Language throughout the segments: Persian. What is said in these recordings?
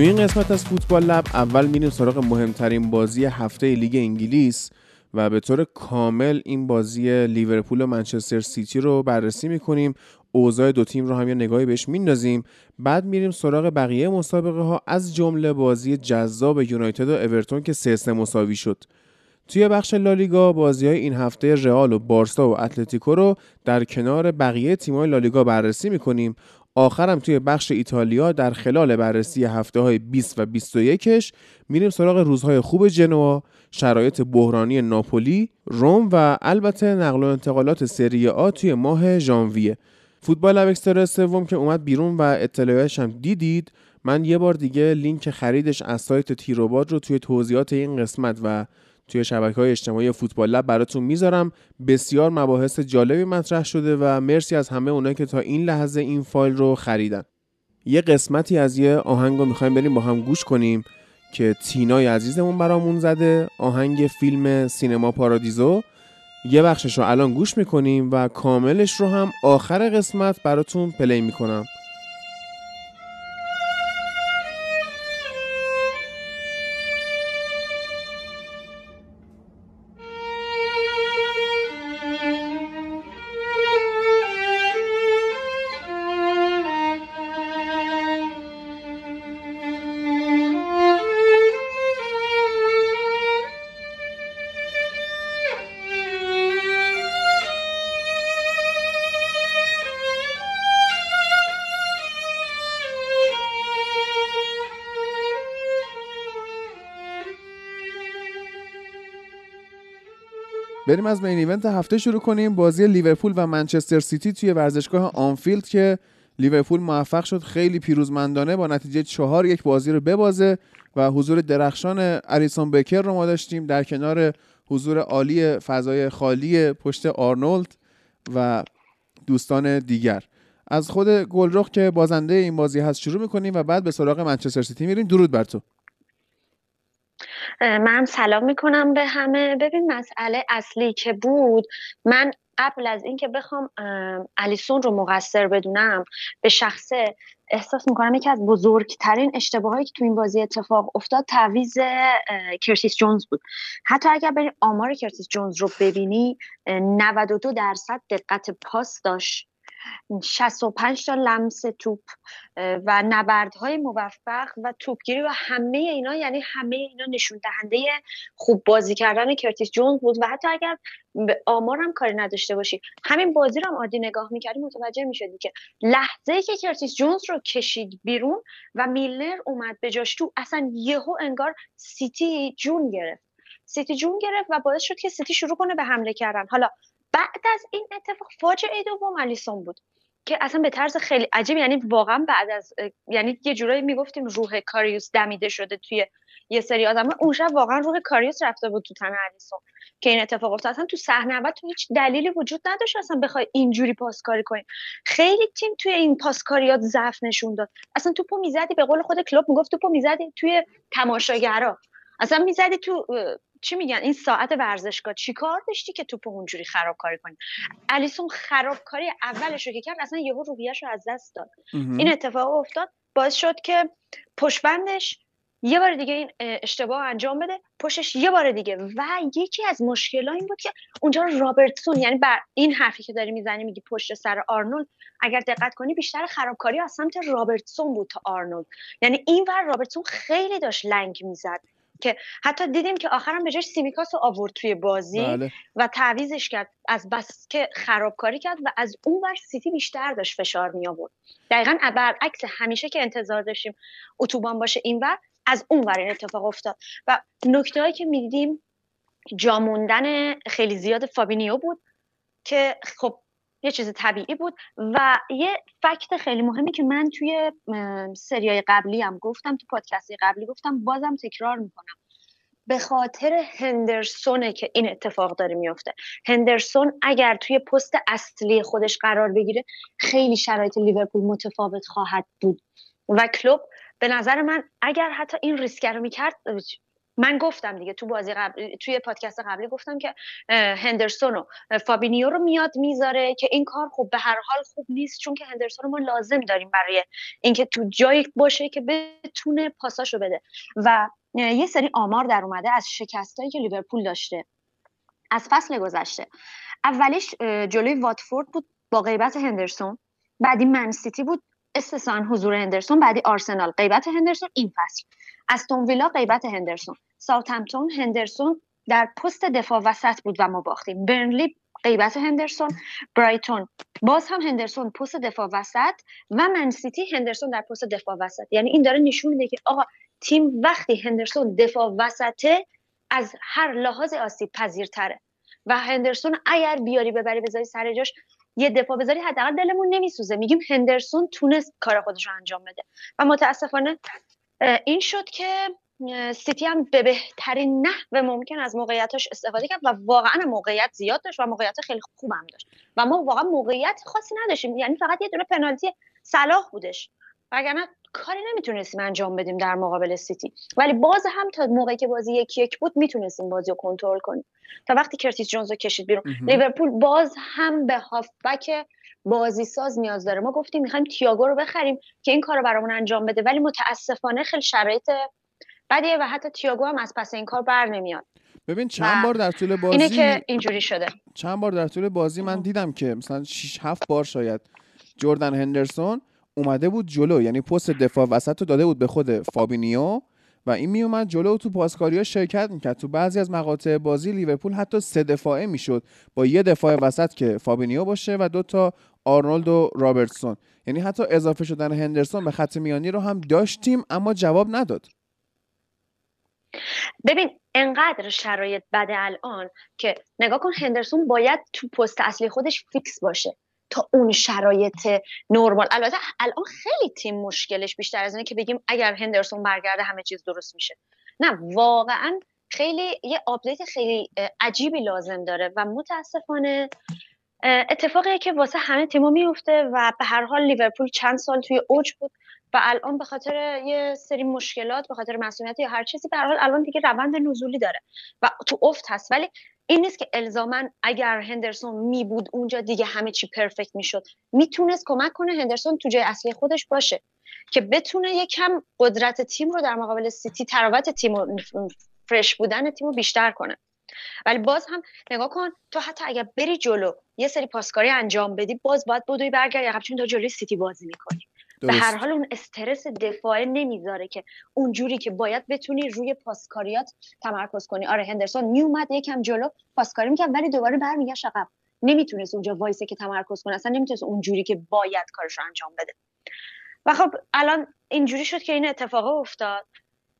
تو این قسمت از فوتبال لب اول میریم سراغ مهمترین بازی هفته لیگ انگلیس و به طور کامل این بازی لیورپول و منچستر سیتی رو بررسی می‌کنیم. اوضاع دو تیم رو هم یه نگاهی بهش میندازیم. بعد میریم سراغ بقیه مسابقه ها از جمله بازی جذاب یونایتد و اورتون که سه سه مساوی شد. توی بخش لالیگا بازی های این هفته رئال و بارسا و اتلتیکو رو در کنار بقیه تیم‌های لالیگا بررسی می‌کنیم. آخرم توی بخش ایتالیا در خلال بررسی هفته های 20 و 21ش میریم سراغ روزهای خوب جنوا، شرایط بحرانی ناپولی، روم و البته نقل و انتقالات سری آ توی ماه ژانویه. فوتبال لب سوم که اومد بیرون و اطلاعاتش هم دیدید من یه بار دیگه لینک خریدش از سایت تیروباد رو توی توضیحات این قسمت و توی شبکه های اجتماعی فوتبال لب براتون می‌ذارم. بسیار مباحث جالبی مطرح شده و مرسی از همه اونایی که تا این لحظه این فایل رو خریدن. یه قسمتی از یه آهنگ رو می‌خوایم بریم با هم گوش کنیم که تینای عزیزمون برامون زده. آهنگ فیلم سینما پارادیزو. یه بخشش رو الان گوش می‌کنیم و کاملش رو هم آخر قسمت براتون پلی می‌کنم. بریم از main event هفته شروع کنیم. بازی لیورپول و منچستر سیتی توی ورزشگاه آنفیلد که لیورپول موفق شد خیلی پیروزمندانه با نتیجه چهار یک بازی رو ببازه و حضور درخشان الیسون بکر رو ما داشتیم در کنار حضور عالی فضای خالی پشت آرنولد و دوستان دیگر. از خود گلرخ که بازنده این بازی هست شروع می‌کنیم و بعد به سراغ منچستر سیتی میریم. درود بر تو. من سلام می‌کنم به همه. ببین مسئله اصلی که بود من قبل از اینکه بخوام الیسون رو مقصر بدونم به شخصه احساس می‌کنم یکی از بزرگترین اشتباهایی که تو این بازی اتفاق افتاد تعویض کرتیس جونز بود. حتی اگر بریم آمار کرتیس جونز رو ببینی 92 درصد دقت پاس داشت. 65 تا لمس توپ و نبردهای موفق و توپگیری و همه اینا یعنی همه اینا نشون دهنده خوب بازی کردن کرتیس جونز بود. و حتی اگر به آمارم کاری نداشته باشی همین بازی رو هم عادی نگاه می‌کردی متوجه می‌شدی که لحظه که کرتیس جونز رو کشید بیرون و میلنر اومد به جاش تو اصلا یهو انگار سیتی جون گرفت. سیتی جون گرفت و باعث شد که سیتی شروع کنه به حمله کردن. حالا بعد از این اتفاق فاجعه دوم الیسون بود که اصلا به طرز خیلی عجیب یعنی واقعا بعد از یعنی یه جورایی می‌گفتیم روح کاریوس دمیده شده توی یه سری آدم. اون شب واقعا روح کاریوس رفته بود تو تن الیسون که این اتفاق افتاد. اصلا تو صحنه اول تو هیچ دلیلی وجود نداشت اصلا بخوای اینجوری پاسکاری کنی. خیلی تیم توی این پاسکاریات ضعف نشون داد. اصلا توپو می‌زدی به قول خود کلوب می‌گفت توپو می‌زدی توی تماشاگرا. اصلا می‌زدی تو چی میگن؟ این ساعت ورزشگاه. چی کار داشتی که توپ اونجوری خرابکاری کنی؟ الیسون خرابکاری اولش رو که کرد اصلا یهو روحیه‌اش رو از دست داد. این اتفاق افتاد باعث شد که پشت‌بندش یه بار دیگه این اشتباه انجام بده پشتش یه بار دیگه. و یکی از مشکلات این بود که اونجا رابرتسون یعنی بر این حرفی که داری می‌زنی میگی پشت سر آرنولد اگر دقت کنی بیشتر خرابکاری از سمت رابرتسون بود تا آرنولد. یعنی این ور رابرتسون خیلی داشت لنگ می‌زد. که حتی دیدیم که آخرم به جاش سیمیکاس رو آورد توی بازی بله. و تعویضش کرد. از بس که خرابکاری کرد و از اون ور سیتی بیشتر داشت فشار می آورد دقیقا برعکس همیشه که انتظار داشتیم اتوبان باشه این ور از اون ور این اتفاق افتاد. و نکته که می‌دیدیم جاموندن خیلی زیاد فابینیو بود که خب یه چیز طبیعی بود و یه فکت خیلی مهمی که من توی سریای قبلی هم گفتم تو پادکستی قبلی گفتم بازم تکرار می‌کنم. به خاطر هندرسونه که این اتفاق داره میفته هندرسون اگر توی پست اصلی خودش قرار بگیره خیلی شرایط لیورپول متفاوت خواهد بود. و کلوب به نظر من اگر حتی این ریسک رو می‌کرد من گفتم دیگه تو بازی قبل توی پادکست قبلی گفتم که هندرسون و فابینیو رو میاد می‌ذاره که این کار خب به هر حال خوب نیست چون که هندرسون ما لازم داریم برای اینکه تو جایی باشه که بتونه پاساشو بده. و یه سری آمار در اومده از شکستایی که لیورپول داشته از فصل گذشته. اولیش جلوی واتفورد بود با غیبت هندرسون بعدی منسیتی بود استثنا حضور هندرسون بعدی آرسنال غیبت هندرسون این فصل. استون ویلا غیبت هندرسون. ساوثهمپتون هندرسون در پست دفاع وسط بود و ما باختیم. برنلی غیبت هندرسون برایتون باز هم هندرسون پست دفاع وسط و منسیتی هندرسون در پست دفاع وسط. یعنی این داره نشون میده که آقا تیم وقتی هندرسون دفاع وسطه از هر لحاظ آسیب پذیرتره. و هندرسون اگر بیاری ببری بذاری سر جاش یه دفاع بذاری حداقل دلمون نمیسوزه. میگیم هندرسون تونست کار خودش رو انجام بده. و متاسفانه این شد که سیتی هم به بهترین نحو ممکن از موقعیتاش استفاده کرد و واقعا موقعیت زیاد داشت و موقعیت خیلی خوب هم داشت. و ما واقعا موقعیت خاصی نداشتیم. یعنی فقط یه دونه پنالتی صلاح بودش. وگرنه کاری نمی‌تونستیم انجام بدیم در مقابل سیتی. ولی باز هم تا موقعی که بازی یک یک بود می‌تونستیم بازی رو کنترل کنیم. تا وقتی کرتیس جونز رو کشید بیرون. لیورپول باز هم به هافبک بازی ساز نیاز داره. ما گفتیم می‌خوایم تییاگو رو بخریم که این کار رو برامون انجام بده. ولی متاسفانه خیلی شرایط بدیه و حتی تییاگو هم از پس این کار بر نمیاد. ببین چند بار در طول بازی اینه که اینجوری شده. چند بار در طول بازی من دیدم که مثلا 6 7 بار شاید جردن هندرسون اومده بود جلو یعنی پست دفاع وسط رو داده بود به خود فابینیو و این میومد جلو تو پاسکاری ها شرکت می‌کرد. تو بعضی از مقاطع بازی لیورپول حتی سه دفاعه می‌شد با یه دفاع وسط که فابینیو باشه و دو تا آرنولد و رابرتسون. یعنی حتی اضافه شدن هندرسون به خط میانی رو هم داشتیم اما جواب نداد. ببین انقدر شرایط بده الان که نگاه کن هندرسون باید تو پست اصلی خودش فیکس باشه تو اون شرایط نرمال. البته الان خیلی تیم مشکلش بیشتر از اینه که بگیم اگر هندرسون برگرده همه چیز درست میشه. نه واقعا خیلی یه update خیلی عجیبی لازم داره و متاسفانه اتفاقی که واسه همه تیما میفته و به هر حال لیورپول چند سال توی اوج بود و الان به خاطر یه سری مشکلات به خاطر مصدومیت یا هر چیزی به حال الان دیگه روند نزولی داره و تو افت هست. ولی این نیست که الزاما اگر هندرسون می بود اونجا دیگه همه چی perfect می‌شد می‌تونست کمک کنه هندرسون تو جای اصلی خودش باشه که بتونه یکم قدرت تیم رو در مقابل سیتی تراوت تیم و فرش بودن تیم رو بیشتر کنه. ولی باز هم نگاه کن تو حتی اگر بری جلو یه سری پاسکاری انجام بدی باز باید بدوی برگردی. عقب چون تو جلوی سیتی بازی می‌کنی. به هر حال اون استرس دفاعی نمی‌ذاره که اونجوری که باید بتونی روی پاسکاریات تمرکز کنی. آره هندرسون میومد یکم جلو پاسکاری می‌کرد ولی دوباره برمیگشت عقب. نمی‌تونست اونجا وایسه که تمرکز کنه اصلا نمی‌تونست اونجوری که باید کارش رو انجام بده. و خب الان اینجوری شد که این اتفاق افتاد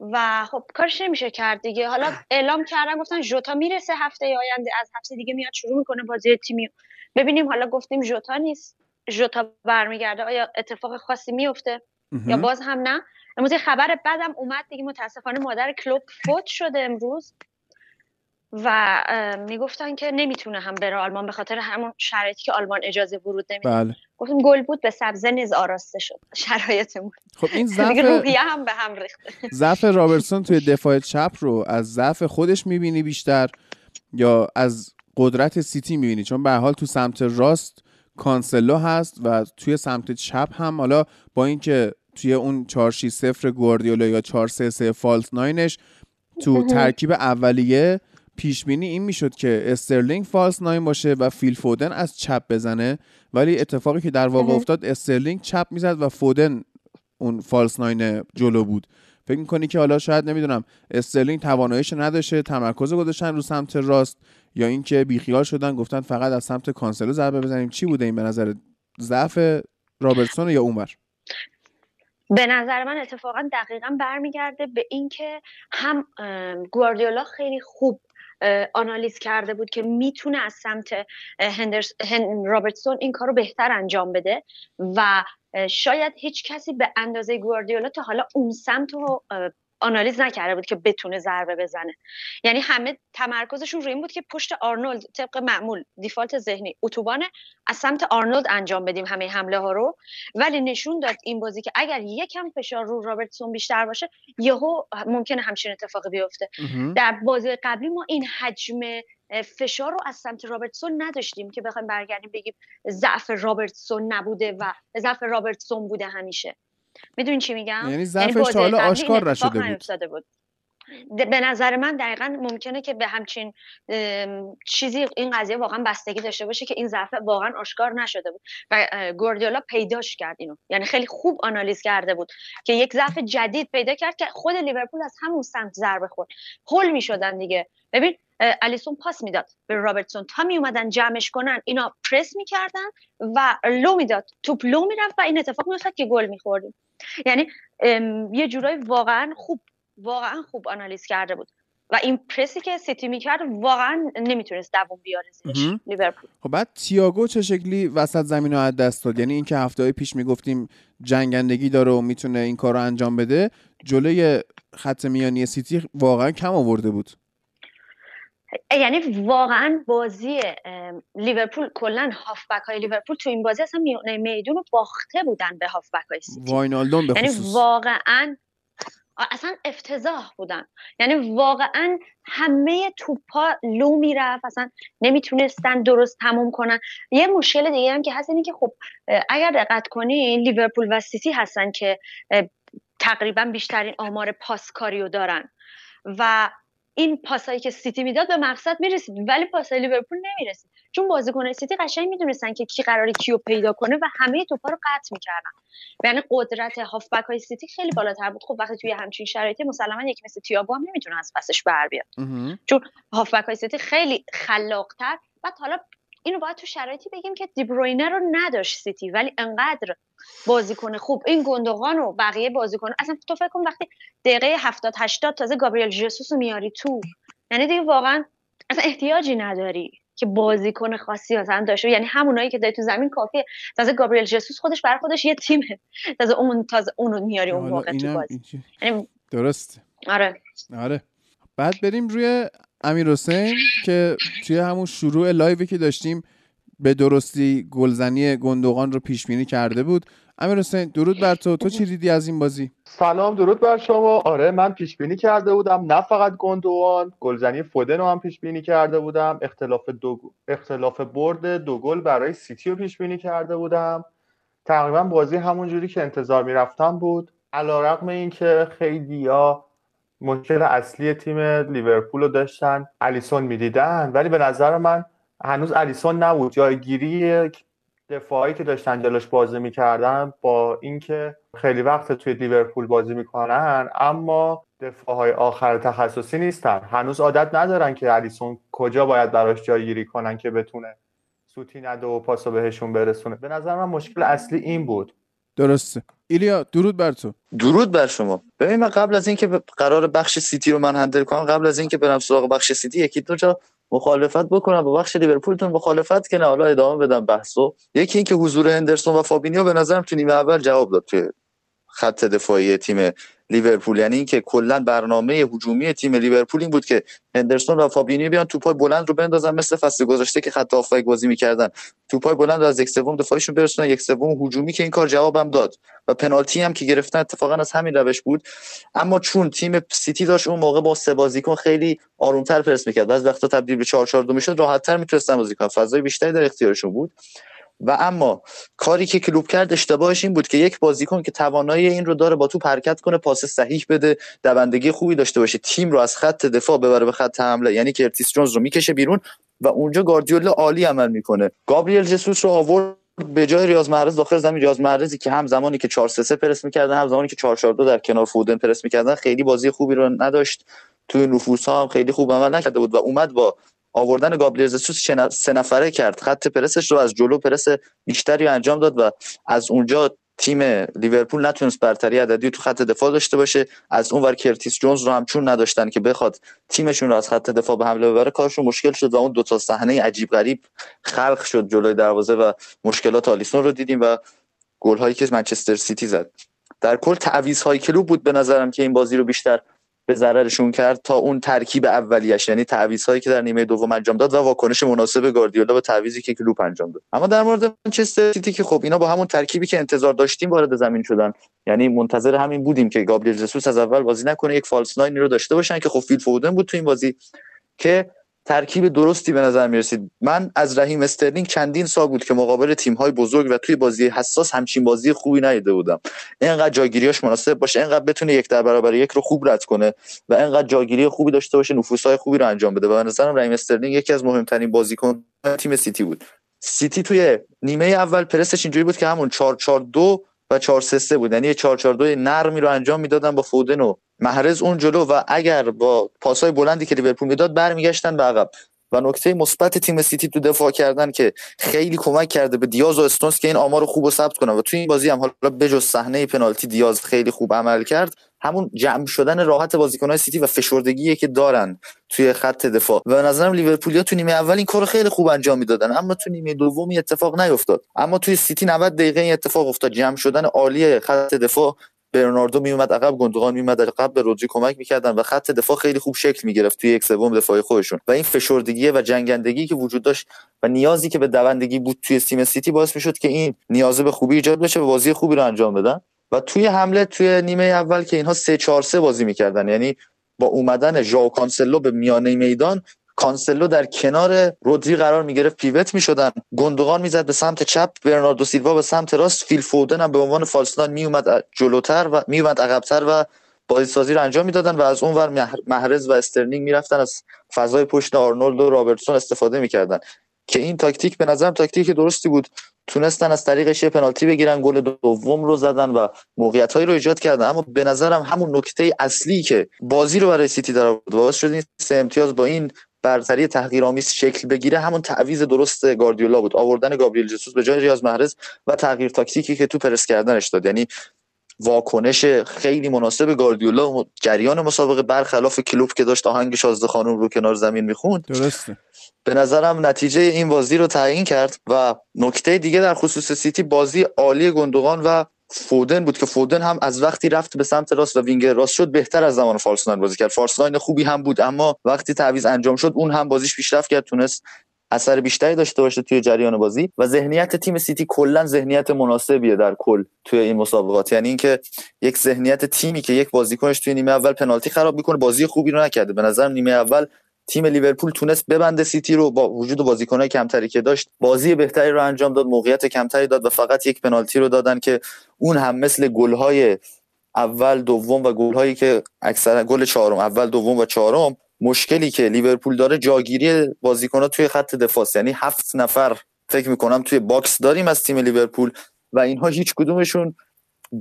و خب کارش نمیشه کرد دیگه. حالا اعلام کردن گفتن ژوتا می‌رسه هفته آینده از هفته دیگه میاد شروع می‌کنه بازی تیمی ببینیم حالا گفتیم ژوتا نیست. ژوتا برمیگرده. آیا اتفاق خاصی میفته یا باز هم نه؟ امروز خبر بعدم اومد دیگه متاسفانه مادر کلوب فوت شده امروز. و می‌گفتن که نمی‌تونه هم بره آلمان به خاطر همون شرایطی که آلمان اجازه ورود نمیده. بله. گفتیم گل بود به سبزه نیز آراسته شد. شرایطمون. خب این ضعف روحیه هم به هم ریخته. ضعف رابرتسون توی دفاع چپ رو از ضعف خودش می‌بینی بیشتر یا از قدرت سیتی می‌بینی؟ چون به حال تو سمت راست کانسلو هست و توی سمت چپ هم حالا با اینکه توی اون 4 6 0 گواردیولا یا 4 3 3 false nine ش تو ترکیب اولیه پیش بینی این می‌شد که استرلینگ false nine باشه و فیل فودن از چپ بزنه. ولی اتفاقی که در واقع افتاد استرلینگ چپ می‌زد و فودن اون false nine جلو بود. فکر می‌کنی که حالا شاید نمی‌دونم استرلینگ تواناییش نداشته تمرکز گذاشتن رو سمت راست. یا اینکه بیخیال شدن گفتن فقط از سمت کانسلو ضربه بزنیم. چی بوده این به نظر ضعف رابرتسون یا عمر به نظر من اتفاقا دقیقا برمیگرده به اینکه هم گواردیولا خیلی خوب آنالیز کرده بود که می‌تونه از سمت هندرس، هن رابرتسون این کارو بهتر انجام بده و شاید هیچ کسی به اندازه گواردیولا تا حالا اون سمت رو آنالیز نکرده بود که بتونه ضربه بزنه. یعنی همه تمرکزشون روی این بود که پشت آرنولد طبق معمول default ذهنی اتوبان از سمت آرنولد انجام بدیم همه حمله ها رو. ولی نشون داد این بازی که اگر یکم فشار رو رابرتسون بیشتر باشه یهو ممکنه همچین اتفاقی بیفته. در بازی قبلی ما این حجم فشار رو از سمت رابرتسون نداشتیم که بخوایم برگردیم بگیم ضعف رابرتسون نبوده و ضعف رابرتسون بوده همیشه. می‌دونین چی میگم؟ یعنی ضعفش تا حالا آشکار نشده بود. به نظر من دقیقا ممکنه که به همچین چیزی این قضیه واقعا بستگی داشته باشه که این ضعف واقعا آشکار نشده بود و گوردیولا پیداش کرد اینو. یعنی خیلی خوب آنالیز کرده بود که یک ضعف جدید پیدا کرد که خود لیورپول از همون سمت ضربه خورد. هول می‌شدن دیگه. ببین الیسون پاس می‌داد به رابرتسون. تا می اومدن جمعش کنن اینا پرس می‌کردن و لو می‌داد. توپ لو می‌رفت و این اتفاق میافتاد که گل میخوردیم. یعنی یه جورایی واقعا خوب واقعا خوب آنالیز کرده بود. و این پرسی که سیتی می‌کرد واقعا نمی‌تونست دووم بیاره لیورپول. خب بعد تییاگو چه شکلی وسط زمین رو از دست داد؟ یعنی اینکه هفته پیش می‌گفتیم جنگندگی داره و می‌تونه این کار رو انجام بده جلوی خط میانی سیتی واقعا کم آورده بود. یعنی واقعا بازی لیورپول کلا هافبک های لیورپول تو این بازی اصلا میونه میدون رو باخته بودن به هافبک های سیتی. واینالدوم به یعنی واقعا اصلا افتضاح بودن. یعنی واقعا همه توپا لو می‌رفت اصلا نمی‌تونستن درست تموم کنن. یه مشکل دیگه هم که هست اینه که خب اگر دقت کنی لیورپول و سیتی هستن که تقریبا بیشترین آمار پاسکاریو دارن. و این پاسایی که سیتی می‌داد به مقصد می‌رسید ولی پاسای لیورپول نمی‌رسید. چون بازیکن سیتی قشنگ می‌دونستن که کی قراره کیو پیدا کنه و همه توپا رو قطع می‌کردن. یعنی قدرت هافبک های سیتی خیلی بالاتر بود. خب وقتی توی همچین شرایطی مسلما یک مثل تییاگو هم نمی‌تونه از پسش بر بیاد. چون هافبک های سیتی خیلی خلاقتر بعد حالا اینو باید تو شرایطی بگیم که دیبروینه رو نداشت سیتی ولی انقدر بازیکن خوب عین گوندوگان و بقیه بازیکن. اصلا تو فکر کن وقتی دقیقه 70 80 تازه گابریل ژسوس رو میاری تو. یعنی دیگه واقعا اصلا احتیاجی نداری که بازیکن خاصی مثلا داشته یعنی همونایی که داری تو زمین کافیه. تازه گابریل ژسوس خودش برای خودش یه تیمه. تازه اون تازه اونو میاری اون موقع تو بازی. یعنی درست آره. آره. بعد بریم روی امیر حسین که توی همون شروع لایوی که داشتیم به درستی گلزنی گندوقان رو پیش بینی کرده بود. امیر حسین درود بر تو. تو چی دیدی از این بازی؟ سلام درود بر شما. آره من پیش بینی کرده بودم. نه فقط گندوان گلزنی فودن رو هم پیش بینی کرده بودم. اختلاف دو اختلاف برد دو گل برای سیتی رو پیش بینی کرده بودم. تقریبا بازی همون جوری که انتظار می‌رفتم بود. علیرغم اینکه خیلیا مشکل اصلی تیم لیورپول رو داشتن. الیسون می‌دیدن. ولی به نظر من هنوز الیسون نبود. جایگیری دفاعی که داشتن جلوش بازی می‌کردن با اینکه خیلی وقت توی لیورپول بازی می‌کنن اما دفاع های آخر تخصصی نیستن. هنوز عادت ندارن که الیسون کجا باید براش جایگیری کنن که بتونه سوتی نده و پاسو بهشون برسونه. به نظر من مشکل اصلی این بود. درسته. ایلیا درود بر تو. درود بر شما. ببین من قبل از اینکه قرار بخش سیتی رو من handle کنم قبل از اینکه برم سراغ بخش سیتی یکی دو جا مخالفت بکنم با بخش لیورپولتون مخالفت که نه حالا ادامه بدم بحثو یکی اینکه حضور هندرسون و فابینیو به نظرم تو نیمه اول جواب داد توی خط دفاعی تیم لیورپول. یعنی اینکه کلا برنامه هجومی تیم لیورپول این بود که هندرسون و فابینیو بیان توپای بلند رو بندازن مثل فصل گذشته که خط هافبک بازی می‌کردن. توپای بلند رو از یک سوم دفاعیشون برسونن. یک سوم هجومی که این کار جوابم داد. و پنالتی هم که گرفتن اتفاقا از همین روش بود. اما چون تیم سیتی داشت اون موقع با سه بازیکن خیلی آرومتر پرس می‌کرد. بعضی وقتا تبدیل به 4 4 2 می‌شد راحتتر می‌تونستن بازی کنن. فضای بیشتری در اختیارشون بود. و اما کاری که کلوپ کرد اشتباهش این بود که یک بازیکن که توانایی این رو داره با تو حرکت کنه پاس صحیح بده دوندگی خوبی داشته باشه تیم رو از خط دفاع ببره به خط حمله. یعنی که کرتیس جونز رو می‌کشه بیرون و اونجا گاردیولا عالی عمل می‌کنه. گابریل جسوس رو آورد به جای ریاض محرز داخل زمین. ریاض محرزی که هم زمانی که 4 3 پرس می‌کردن هم زمانی که 4 4 2 در کنار فودن پرس می‌کردن خیلی بازی خوبی رو نداشت. توی نفوذ ها هم خیلی خوب عمل نکرده بود و اومد با آوردن گابریل ژسوس سه نفره کرد. خط پرسش رو از جلو پرس بیشتری انجام داد و از اونجا تیم لیورپول نتونست برتری عددی تو خط دفاع داشته باشه. از اون ور کرتیس جونز رو هم چون نداشتن که بخواد تیمشون رو از خط دفاع به حمله ببره کارشون مشکل شد و اون دو تا صحنه عجیب غریب خلق شد جلوی دروازه و مشکلات آلیسون رو دیدیم و گل هایی که منچستر سیتی زد. در کل تعویض های کلوپ بود به نظرم که این بازی رو بیشتر به ضررشون کرد تا اون ترکیب اولیش یعنی تعویض هایی که در نیمه دوم انجام داد و واکنش مناسب گاردیولا به تعویضی که کلوپ انجام داد. اما در مورد منچستر سیتی که خب اینا با همون ترکیبی که انتظار داشتیم وارد زمین شدن. یعنی منتظر همین بودیم که گابریل جسوس از اول بازی نکنه یک false nine رو داشته باشن که خب فیل فودن بود تو این بازی که ترکیب درستی به نظر می‌رسید. من از رحیم استرلینگ چندین سال بود که مقابل تیم های بزرگ و توی بازی حساس همچین بازی خوبی ندیده بودم. اینقدر جاگیریاش مناسب باشه اینقدر بتونه یک در برابر یک رو خوب رد کنه و اینقدر جاگیری خوبی داشته باشه های خوبی رو انجام بده. و به نظرم رحیم استرلینگ یکی از مهمترین بازیکن تیم سیتی بود. سیتی توی نیمه اول پرسش اینجوری بود که همون 4 4 2 و 4 3 3 بود. یعنی 4 4 2 نرمی رو انجام می‌دادن با فودن و محرز اون جلو و اگر با پاسای بلندی که لیورپول می‌داد برمیگشتن به عقب. و نکته مثبت تیم سیتی تو دفاع کردن که خیلی کمک کرده به دیاز و استونز که این آمار خوب و ثبت کنن. و تو این بازی هم حالا بجز صحنه پنالتی دیاز خیلی خوب عمل کرد. همون جمع شدن راحت بازیکنهای سیتی و فشردگی که دارن توی خط دفاع. و به نظرم لیورپولیا تو نیمه اول این کار خیلی خوب انجام می‌دادن. اما تو نیمه دومی اتفاق نیفتاد. اما توی سیتی 90 دقیقه این اتفاق افتاد. جمع شدن عالی خط دفاع برناردو میومد عقب گندوقان میومد عقب به رودری کمک می‌کردن و خط دفاع خیلی خوب شکل می‌گرفت توی یک سوم دفاعی خودشون. و این فشردگی و جنگندگی که وجود داشت و نیازی که به دوندگی بود توی تیم سیتی باعث می‌شد که این نیازه به خوبی ایجاد بشه و بازی خوبی رو انجام بدن. و توی حمله توی نیمه اول که اینها 3 4 3 بازی می‌کردن. یعنی با اومدن ژائو کانسلو به میانه میدان کانسلو در کنار رودری قرار می‌گرفت pivot می‌شدن. گندوغان می‌زد به سمت چپ برناردو سیلوا به سمت راست. فیل فودن هم به عنوان false nine میومد جلوتر و میومد عقبتر و بازی سازی رو انجام می‌دادن و از اون ور محرز و استرلینگ می‌رفتن. از فضای پشت آرنولد و رابرتسون استفاده می‌کردن. که این تاکتیک به نظرم تاکتیک درستی بود. تونستن از طریقش پنالتی بگیرن گل دوم رو زدن و موقعیت هایی رو ایجاد کردن. اما به نظرم همون نکته اصلی که بازی رو برای سیتی در آورد باعث شد این سه امتیاز با این برتری تحقیرآمیز شکل بگیره همون تعویض درست گاردیولا بود. آوردن گابریل جسوس به جای ریاض محرز و تغییر تاکتیکی که تو پرس کردنش داد. یعنی واکنش خیلی مناسب گاردیولا و جریان مسابقه برخلاف کلوب که داشت آهنگ شازده خانم رو کنار زمین می‌خوند درسته. به نظرم نتیجه این بازی رو تعیین کرد و نکته دیگه در خصوص سیتی بازی عالی گندوغان و فودن بود که فودن هم از وقتی رفت به سمت راست و وینگر راست شد بهتر از زمان false nine بازی کرد. false nine خوبی هم بود اما وقتی تعویض انجام شد اون هم بازیش پیشرفت کرد تونست اثر بیشتری داشته باشه توی جریان بازی. و ذهنیت تیم سیتی کلا ذهنیت مناسبیه در کل توی این مسابقات. یعنی اینکه یک ذهنیت تیمی که یک بازیکنش توی نیمه اول پنالتی خراب می‌کنه بازی خوبی رو نکرده. به نظر نیمه اول تیم لیورپول تونست ببنده سیتی رو با وجود بازیکنهای کمتری که داشت بازی بهتری رو انجام داد موقعیت کمتری داد و فقط یک پنالتی رو دادن که اون هم مثل گل‌های اول دوم و گل‌هایی که اکثرا گل چهارم اول دوم و چهارم مشکلی که لیورپول داره جاگیری بازیکن‌ها توی خط دفاع یعنی هفت نفر فکر می‌کنم توی box داریم از تیم لیورپول و اینها هیچ کدومشون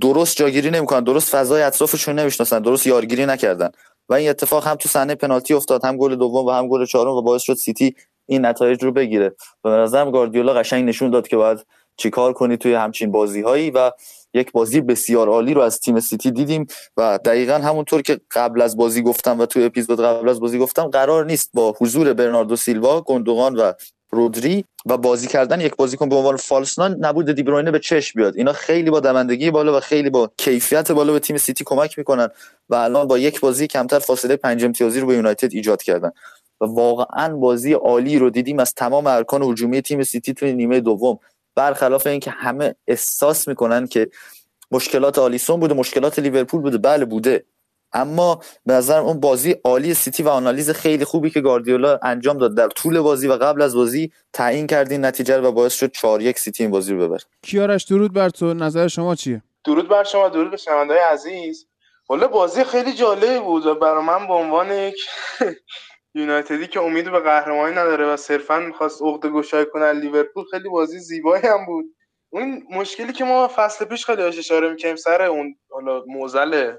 درست جاگیری نمی‌کنن درست فضای اطرافشون نمی‌شناسن درست یارگیری نکردن. و این اتفاق هم تو صحنه پنالتی افتاد هم گل دوم و هم گل چهارم و باعث شد سیتی این نتایج رو بگیره. و به نظرم گاردیولا قشنگ نشون داد که باید چیکار کنی توی همچین بازی هایی و یک بازی بسیار عالی رو از تیم سیتی دیدیم و دقیقا همونطور که قبل از بازی گفتم و توی اپیزود قبل از بازی گفتم قرار نیست با حضور برناردو سیلوا گندوغان و رودری و بازی کردن یک بازیکن به عنوان false nine نبود دی‌بروینه به چشم بیاد. اینا خیلی با دوندگی بالا و خیلی با کیفیت بالا به تیم سیتی کمک می‌کنن و الان با یک بازی کمتر فاصله پنج امتیازی رو به یونایتد ایجاد کردن. و واقعا بازی عالی رو دیدیم از تمام ارکان هجومی تیم سیتی توی نیمه دوم. برخلاف اینکه همه احساس می‌کنن که مشکلات آلیسون بوده مشکلات لیورپول بوده بله بوده. اما به نظر اون بازی عالی سیتی و آنالیز خیلی خوبی که گاردیولا انجام داد. در طول بازی و قبل از بازی تعیین کرد این نتیجه و باعث شد 4 1 سیتی این بازی رو ببره. کیارش درود بر تو. نظر شما چیه؟ درود بر شما درود به شنونده‌های عزیز. والا بازی خیلی جالبی بود و برای من به عنوان یک یونایتدی که امید به قهرمانی نداره و صرفا می‌خواست عقده گشایی کنه لیورپول خیلی بازی زیبایی هم بود. اون مشکلی که ما فصل پیش خیلی اشاره می‌کنیم سر اون حالا معضل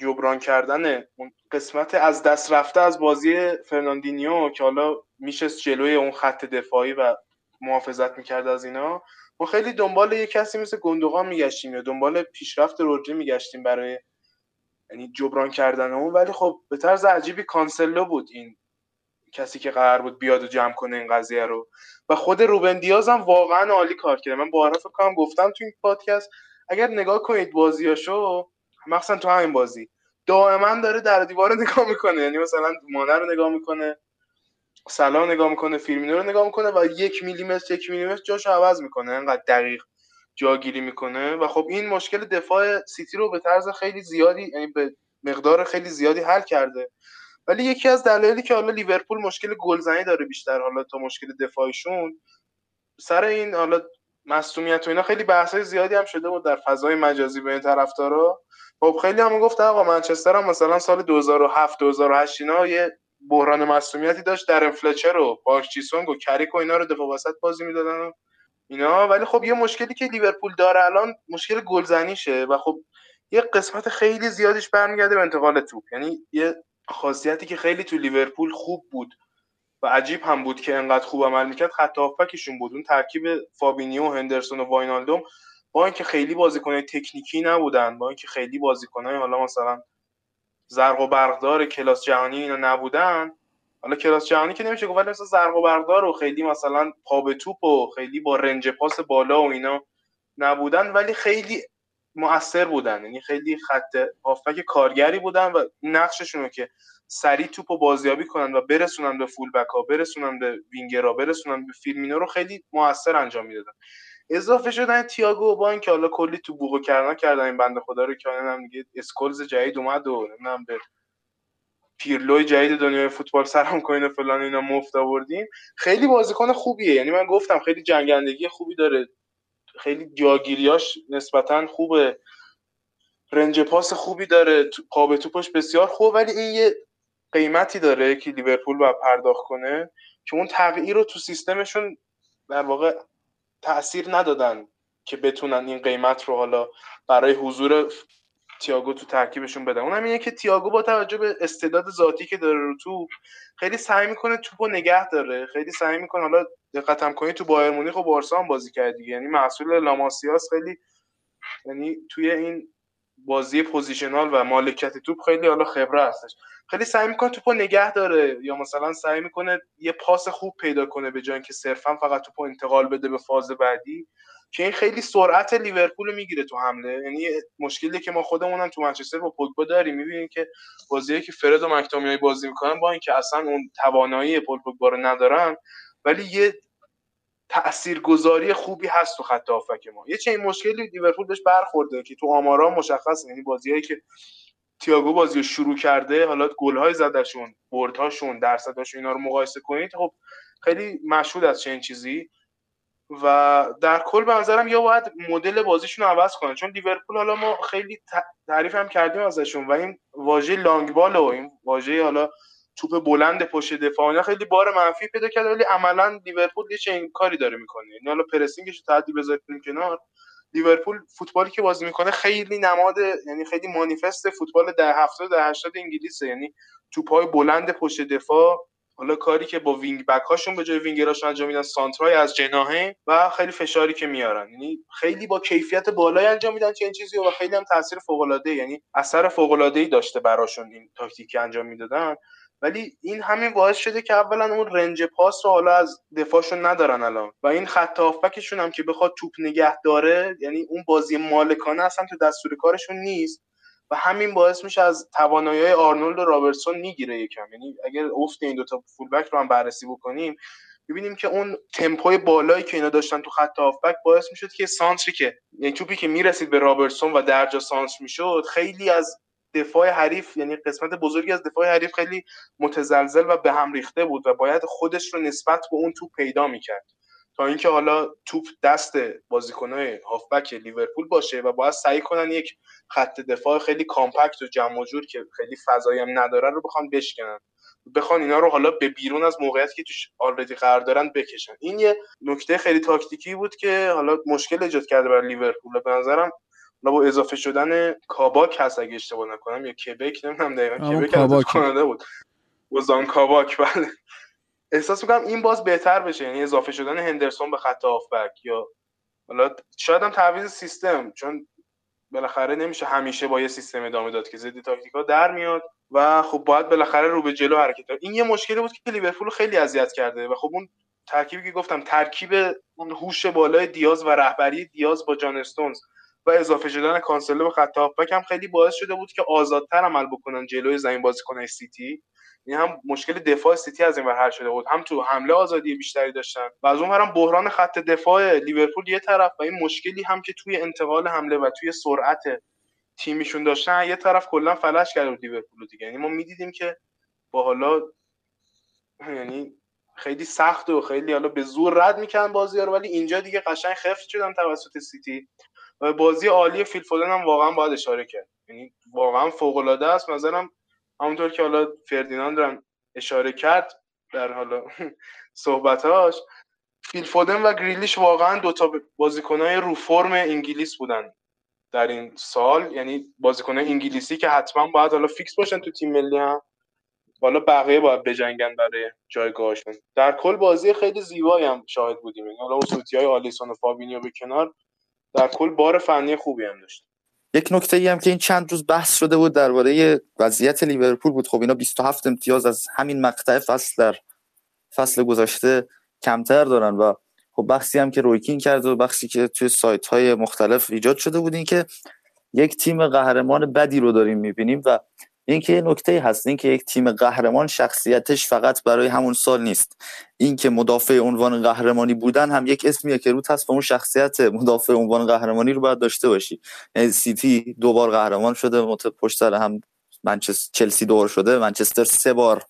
جبران کردن اون قسمت از دست رفته از بازی فرناندینیو که حالا میشه جلوی اون خط دفاعی و محافظت می‌کرد از اینا. ما خیلی دنبال یه کسی مثل گندوقان میگشتیم یا دنبال پیشرفت رودری میگشتیم برای یعنی جبران کردن اون. ولی خب به طرز عجیبی کانسلو بود این کسی که قرار بود بیاد و جمع کنه این قضیه رو. و خود روبن دیاز هم واقعا عالی کار کرده. من بارها فکر کنم گفتم تو این پادکست. اگر نگاه کنید بازیاشو مخصوصا تو همین بازی دائما داره در دیوار نگاه می‌کنه. یعنی مثلا مانه رو نگاه می‌کنه سلام نگاه می‌کنه فیلمینو رو نگاه می‌کنه و یک میلیمتر یک میلیمتر جاش عوض می‌کنه. انقدر دقیق جاگیری می‌کنه. و خب این مشکل دفاع سیتی رو به طرز خیلی زیادی یعنی به مقدار خیلی زیادی حل کرده. ولی یکی از دلایلی که حالا لیورپول مشکل گلزنی داره بیشتر حالا تا مشکل دفاعشون سر این حالا مصومیت و اینا خیلی بحث زیادی هم شده بود در فضای مجازی بین طرفدارا. خب خیلی هم گفت آقا منچستر هم مثلا سال 2007 2008 اینا یه بحران مصدومیتی داشت در فلچر و پارک جیسونگ و کریک و اینا رو دفاع وسط بازی می‌دادن اینا. ولی خب یه مشکلی که لیورپول داره الان مشکل گلزنیشه و خب یه قسمت خیلی زیادیش برمیگرده به انتقال توپ. یعنی یه خاصیتی که خیلی تو لیورپول خوب بود و عجیب هم بود که انقدر خوب عمل می‌کرد خط هافبکشون بود. اون ترکیب فابینیو هندرسون و واینالدوم با اینکه خیلی بازیکنای تکنیکی نبودن با اینکه خیلی بازیکنای حالا مثلا زرق و برقدار کلاس جهانی اینا نبودن. حالا کلاس جهانی که نمیشه گفت مثلا زرق و برقدار و خیلی مثلا پا به توپ و خیلی با رنج پاس بالا و اینا نبودن. ولی خیلی مؤثر بودن. یعنی خیلی خط هافبک کارگری بودن و نقششون که سریع توپ و بازیابی کنن و برسونن به فول بک ها برسونن به وینگرا برسونن به فیرمینو رو خیلی موثر انجام می‌دادن. اضافه شدن تیاگو با اینکه حالا کلی تو بوق کردن کردن این بنده خدا رو که هم دیگه اسکولز جدید اومد و نمی‌دونم به پیرلوی جدید دنیای فوتبال سرم کنین و فلان اینا مفت آوردیم. خیلی بازیکن خوبیه. یعنی من گفتم خیلی جنگندگی خوبی داره. خیلی جاگیریاش نسبتا خوبه. رنج پاس خوبی داره قاب توپش بسیار خوب ولی این یه قیمتی داره که لیورپول باید پرداخت کنه که اون تغییر رو تو سیستمشون در واقع تاثیر ندادن که بتونن این قیمت رو حالا برای حضور تییاگو تو ترکیبشون بدن. اونم اینه که تییاگو با توجه به استعداد ذاتی که داره رو تو خیلی سعی می‌کنه توپو نگه داره خیلی سعی می‌کنه حالا دقت کنید تو بایر مونیخ و بارسا هم بازی کرد دیگه. یعنی محصول لاماسیاس خیلی یعنی توی این بازی پوزیشنال و مالکیت توپ خیلی حالا خبره هستش. خیلی سعی می‌کنه توپو نگه داره یا مثلا سعی می‌کنه یه پاس خوب پیدا کنه به جای که صرفا فقط توپو انتقال بده به فاز بعدی. که این خیلی سرعت لیورپول می‌گیره تو حمله. یعنی مشکلی که ما خودمون تو منچستر با پوگبا داریم. می‌بینیم که بازی که فرد و مکتامیای بازی می‌کنن با اینکه اصلا اون توانایی پول پوگبا رو ندارن ولی یه تاثیرگذاری خوبی هست تو خط هافک ما. یه چنین مشکلی لیورپول بهش برخورده که تو آمارا مشخصه. یعنی بازیایی که تییاگو بازی رو شروع کرده حالا گل‌های زدشون بردهاشون درصداشون اینا رو مقایسه کنید خب خیلی مشهود از چنین چیزی. و در کل به نظرم یا باید مدل بازیشون رو عوض کنن. چون لیورپول حالا ما خیلی تعریف هم کردیم ازشون و این واژه لانگ بال و این واژه حالا توپ بلند پشت دفاع خیلی بار منفی پیدا کرده ولی عملا لیورپول یه چنین کاری داره می‌کنه. یعنی حالا پرسینگش رو تعدی بذاریم کنار. لیورپول فوتبالی که بازی می‌کنه خیلی نماد یعنی خیلی مانیفست فوتبال ده 70 ده 80 انگلیسه. یعنی توپای بلند پشت دفاع حالا کاری که با وینگ بک هاشون به جای وینگراشون انجام میدن سانترای از جناحه و خیلی فشاری که میارن. یعنی خیلی با کیفیت بالایی انجام میدن چه این چیزی و خیلی هم تاثیر فوق العاده یعنی اثر فوق العاده ای داشته براشون این تاکتیکی انجام می‌دادن. ولی این همین باعث شده که اولا اون رنج پاس رو حالا از دفاعشون ندارن الان. و این خط هافبکشون هم که بخواد توپ نگه داره یعنی اون بازی مالکانه اصلا تو دستور کارشون نیست. و همین باعث میشه از توانایی آرنولد و رابرتسون می‌گیره یکم. یعنی اگر افت این دوتا فولبک رو هم بررسی بکنیم می‌بینیم که اون تمپوی بالایی که اینا داشتن تو خط هافبک باعث می‌شد که سانتری که یعنی توپی که می‌رسید به رابرتسون و درجا سانتر می‌شد خیلی از دفاع حریف یعنی قسمت بزرگی از دفاع حریف خیلی متزلزل و به هم ریخته بود و باید خودش رو نسبت به اون توپ پیدا می‌کرد. تا اینکه حالا توپ دست بازیکنهای هافبک لیورپول باشه و باید سعی کنن یک خط دفاع خیلی compact و جمع و جور که خیلی فضایی هم نداره رو بخوان بشکنن. بخوان اینا رو حالا به بیرون از موقعیتی که توش already قرار دارن بکشن. این یه نکته خیلی تاکتیکی بود که حالا مشکل ایجاد کرده برای لیورپول. به نظرم با اضافه شدن کاباک هست اگه اشتباه نکنم یا کبک نمی‌دونم دقیقا کبک کاباک. کانادا بود. اوزان کاباک بله. احساس می‌کنم این باز بهتر بشه یعنی اضافه شدن هندرسون به خط هافبک یا حالا شاید هم تعویض سیستم چون بالاخره نمیشه همیشه با یه سیستم ادامه داد که ضد تاکتیکا در میاد و خب باید بالاخره رو به جلو حرکت داد این یه مشکلی بود که لیورپول خیلی اذیت کرده و خب اون ترکیبی که گفتم ترکیب اون هوش بالای دیاز و رهبری دیاز با جان استونز. و اضافه شدن کانسلو به خط هافبک هم خیلی باعث شده بود که آزادتر عمل بکنن جلوی زمین بازیکن سیتی. این هم مشکل دفاع سیتی از این ور حل شده بود. هم تو حمله آزادی بیشتری داشتن. و از اون هم بحران خط دفاع لیورپول یه طرف و این مشکلی هم که توی انتقال حمله و توی سرعت تیمیشون داشتن یه طرف کلا فلج کرده بود لیورپول دیگه. یعنی ما می‌دیدیم که با حالا یعنی خیلی سخت و خیلی حالا به زور رد می‌کنن بازی ولی اینجا دیگه قشنگ خفت شدن توسط سیتی. بازی عالی فیل فودن هم واقعا باید اشاره کرد. یعنی واقعا فوق العاده است مثلا همونطور که حالا فردیناند هم اشاره کرد در حالا صحبتاش فیل فودن و گریلیش واقعا دوتا بازیکنهای رو فرم انگلیس بودن در این سال. یعنی بازیکنهای انگلیسی که حتما باید حالا فیکس باشن تو تیم ملی هم. حالا بقیه باید بجنگن برای جایگاهشون. در کل بازی خیلی زیبایی هم شاهد بودیم. یعنی حالا اون های آلیسون و فابینیو به کنار. در کل بار فنی خوبی هم داشت. یک نکته ای هم که این چند روز بحث شده بود درباره وضعیت لیورپول بود. خب اینا 27 امتیاز از همین مقطع فصل در فصل گذشته کمتر دارن و خب بحثی هم که رویکین کرد و بخشی که توی سایت های مختلف ایجاد شده بود این که یک تیم قهرمان بدی رو داریم می‌بینیم و اینکه یه نکته هست اینکه یک تیم قهرمان شخصیتش فقط برای همون سال نیست. اینکه مدافع عنوان قهرمانی بودن هم یک اسمیه که روت هست اون شخصیت مدافع عنوان قهرمانی رو باید داشته باشی. یعنی سیتی دو بار قهرمان شده مت پشت سر هم منچستر چلسی دور شده منچستر سه بار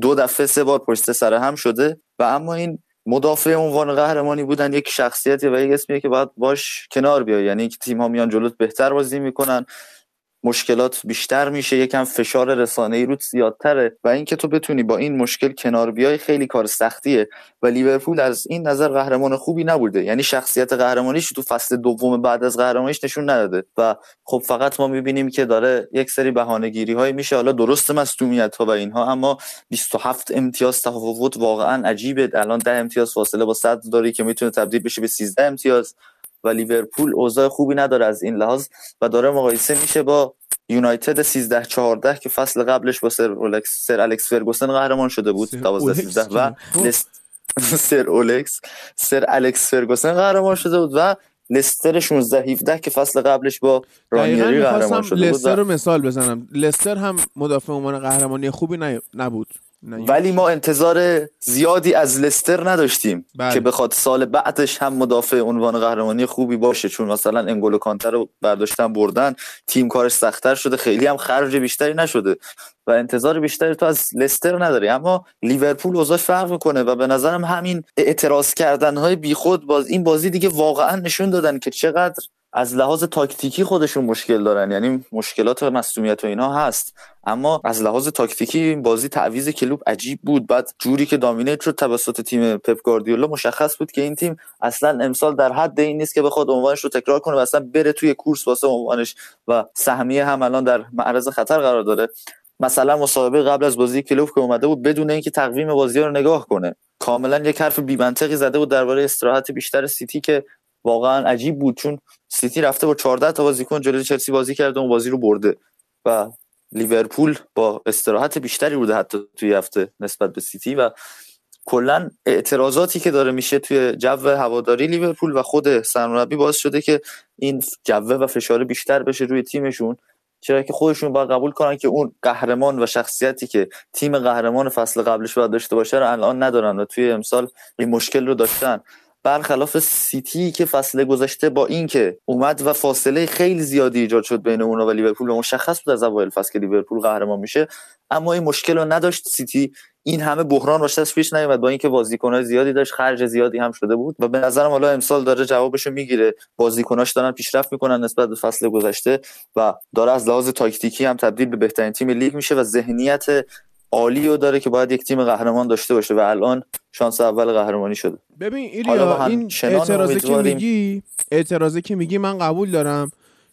دو دفعه سه بار پشت سر هم شده. و اما این مدافع عنوان قهرمانی بودن یک شخصیتی و یک اسمیه که باید باش کنار بیای. یعنی که تیم ها میان جلوت بهتر بازی می‌کنن. مشکلات بیشتر میشه یکم فشار رسانه ای روت زیادتره و اینکه تو بتونی با این مشکل کنار بیای خیلی کار سختیه. و لیورپول از این نظر قهرمان خوبی نبوده. یعنی شخصیت قهرمانیش تو فصل دوم بعد از قهرمانیش نشون نداده. و خب فقط ما می‌بینیم که داره یک سری بهانه‌گیری های میشه. حالا درست مصدومیت ها و اینها اما 27 امتیاز تفاوت واقعا عجیبه. الان 10 امتیاز فاصله با صد داری که می‌تونه تبدیل بشه به 13 امتیاز. و لیورپول اوضاع خوبی نداره از این لحاظ. و داره مقایسه میشه با یونایتد 13 14 که فصل قبلش با سر اولکس سر الکس فرگوسن قهرمان شده بود 12 13 و سر اولکس سر الکس فرگوسن قهرمان شده بود و لستر 16 17 که فصل قبلش با رانیری قهرمان شده بود لستر رو مثال بزنم. لستر هم مدافع عنوان قهرمانی خوبی نبود. ولی ما انتظار زیادی از لستر نداشتیم بله. که بخواد سال بعدش هم مدافع عنوان قهرمانی خوبی باشه چون مثلا انگولو کانتر رو برداشتن بردن تیم کارش سختتر شده خیلی هم خرج بیشتری نشده. و انتظار بیشتری تو از لستر نداری. اما لیورپول اوضاع فرق می‌کنه و به نظرم همین اعتراض کردن های بیخود باز این بازی دیگه واقعا نشون دادن که چقدر از لحاظ تاکتیکی خودشون مشکل دارن. یعنی مشکلات مصومیت و اینا هست. اما از لحاظ تاکتیکی این بازی تعویض کلوب عجیب بود. بعد جوری که دامینیت شد توسط تیم پپ گاردیولا مشخص بود که این تیم اصلا امسال در حد این نیست که بخواد عنوانش رو تکرار کنه و اصلا بره توی کورس واسه عنوانش. و سهمیه هم الان در معرض خطر قرار داره. مثلا مصاحبه قبل از بازی کلوب که اومده بود بدون اینکه تقویم بازی رو نگاه کنه. کاملا یک حرف بی زده بود درباره استراحت بیشتر سیتی که واقعا عجیب بود چون سیتی رفته با 14 تا بازیکن جلوی چلسی بازی کرده و بازی رو برده و لیورپول با استراحت بیشتری بوده حتی توی هفته نسبت به سیتی و کلا اعتراضاتی که داره میشه توی جو هواداری لیورپول و خود سرمربی باعث شده که این جوه و فشار بیشتر بشه روی تیمشون. چرا که خودشون باید قبول کنن که اون قهرمان و شخصیتی که تیم قهرمان فصل قبلش باید داشته باشه رو الان ندارن و توی امسال این مشکل رو داشتن. برخلاف سیتی که فصل گذشته با اینکه اومد و فاصله خیلی زیادی ایجاد شد بین اونا و لیورپول و مشخص بود از اول فصل که لیورپول قهرمان میشه اما این مشکل رو نداشت سیتی. این همه بحران ازش پیش نیومد. با اینکه بازیکنای زیادی داشت خرج زیادی هم شده بود. و به نظرم حالا امسال داره جوابشو می‌گیره. بازیکناش دارن پیشرفت می‌کنن نسبت به فصل گذشته و داره از لحاظ تاکتیکی هم تبدیل به بهترین تیم لیگ میشه و ذهنیت عالی رو داره که باید یک تیم قهرمان داشته باشه و الان شانس اول قهرمانی شده. ببین ایلیا این اعتراضی که میگی اعتراضی که میگی من قبول دارم.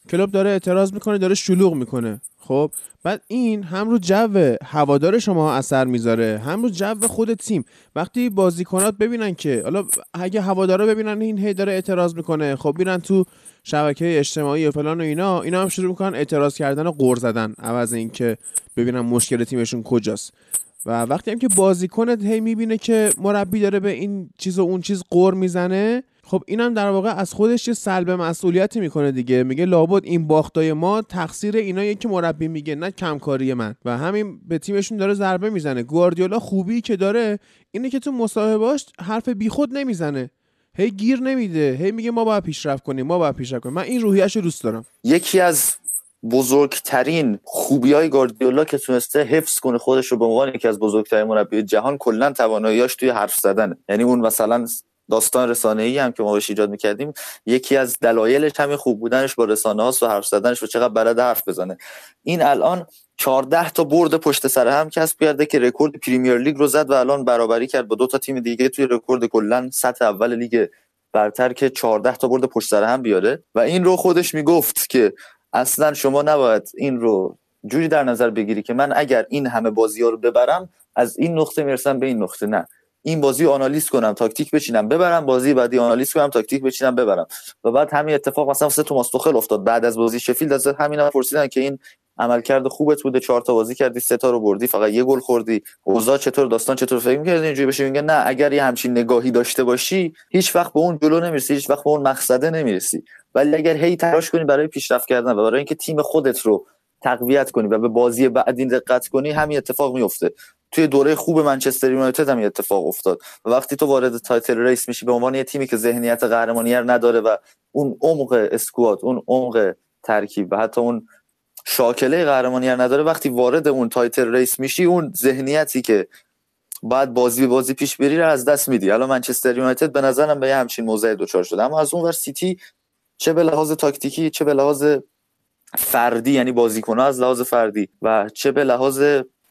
کلوب داره اعتراض می‌کنه داره شلوغ می‌کنه. خب؟ بعد این هم رو جو هوادار شما اثر می‌ذاره هم رو جو خود تیم. وقتی بازیکنات ببینن که حالا اگه هوادارا ببینن این هی داره اعتراض می‌کنه خب میرن تو شبکه اجتماعی و فلان و اینا اینا هم شروع می‌کنن اعتراض کردن و قور زدن عوض اینکه ببینن مشکل تیمشون کجاست. و وقتی هم که بازیکن هی می‌بینه که مربی داره به این چیز و اون چیز قور می‌زنه خب اینم در واقع از خودش یه سلب مسئولیتی می‌کنه دیگه. میگه لابد این باختای ما تقصیر اینا که مربی میگه نه کمکاری من. و همین به تیمشون داره ضربه می‌زنه. گواردیولا خوبی که داره اینه که تو مصاحبهاش حرف بیخود نمی‌زنه. هی گیر نمیده. هی میگه ما باید پیشرفت کنیم ما باید پیشرفت کنیم. من این روحیه‌شو دوست دارم. یکی از بزرگترین خوبی های گاردیولا که تونسته حفظ کنه خودش رو به عنوان یکی از بزرگترین مربی جهان کلا تواناییاش توی حرف زدن یعنی اون مثلا داستان رسانه ای هم که ما بهش ایجاد می‌کردیم یکی از دلایلش همین خوب بودنش با رسانه هاست و حرف زدنش و چقدر بلد حرف بزنه. این الان 14 تا برد پشت سر هم کسب کرده که رکورد پریمیر لیگ رو زد و الان برابری کرد با دو تا تیم دیگه توی رکورد کلا سطح اول لیگ برتر که 14 تا برد پشت سر هم بیاره. و این رو خودش می‌گفت که اصلا شما نباید این رو جوری در نظر بگیری که من اگر این همه بازی ها رو ببرم از این نقطه می‌رسم به این نقطه. نه. این بازی آنالیز کنم تاکتیک بچینم ببرم بازی بعدی آنالیز کنم تاکتیک بچینم ببرم. و بعد همین اتفاق مثلا واسه توماس توخل افتاد. بعد از بازی شفیلد از همین هم پرسیدن که این عملکرد خوبت بوده چهار تا بازی کردی سه تا رو بردی فقط یه گل خوردی. اوضاع چطور؟ داستان چطور؟ فکر می‌کردی اینجوری بشه میگه نه اگر یه همچین نگاهی داشته باشی هیچ وقت به اون جلو نمی‌رسی هیچ وقت به اون مقصده نمی‌رسی. ولی اگر هی تلاش کنی برای پیشرفت کردن و برای اینکه تیم خودت رو تقویت کنی و به بازی بعدین دقت کنی همین اتفاق میفته توی دوره خوب منچستر یونایتد هم اتفاق افتاد. و وقتی تو وارد title race میشی به عنوان یه تیمی که ذهنیت قهرمانی نداره و اون عمق squad اون عمق ترکیب و حتی اون شاکله قهرمانی نداره وقتی وارد اون title race میشی اون ذهنیتی که بعد بازی به بازی پیش بری رو از دست میدی. الان منچستر یونایتد به نظرم به همچین موضع دچار شده. اما از اون ور سیتی چه به لحاظ تاکتیکی چه به لحاظ فردی یعنی بازیکن از لحاظ فردی و چه به لحاظ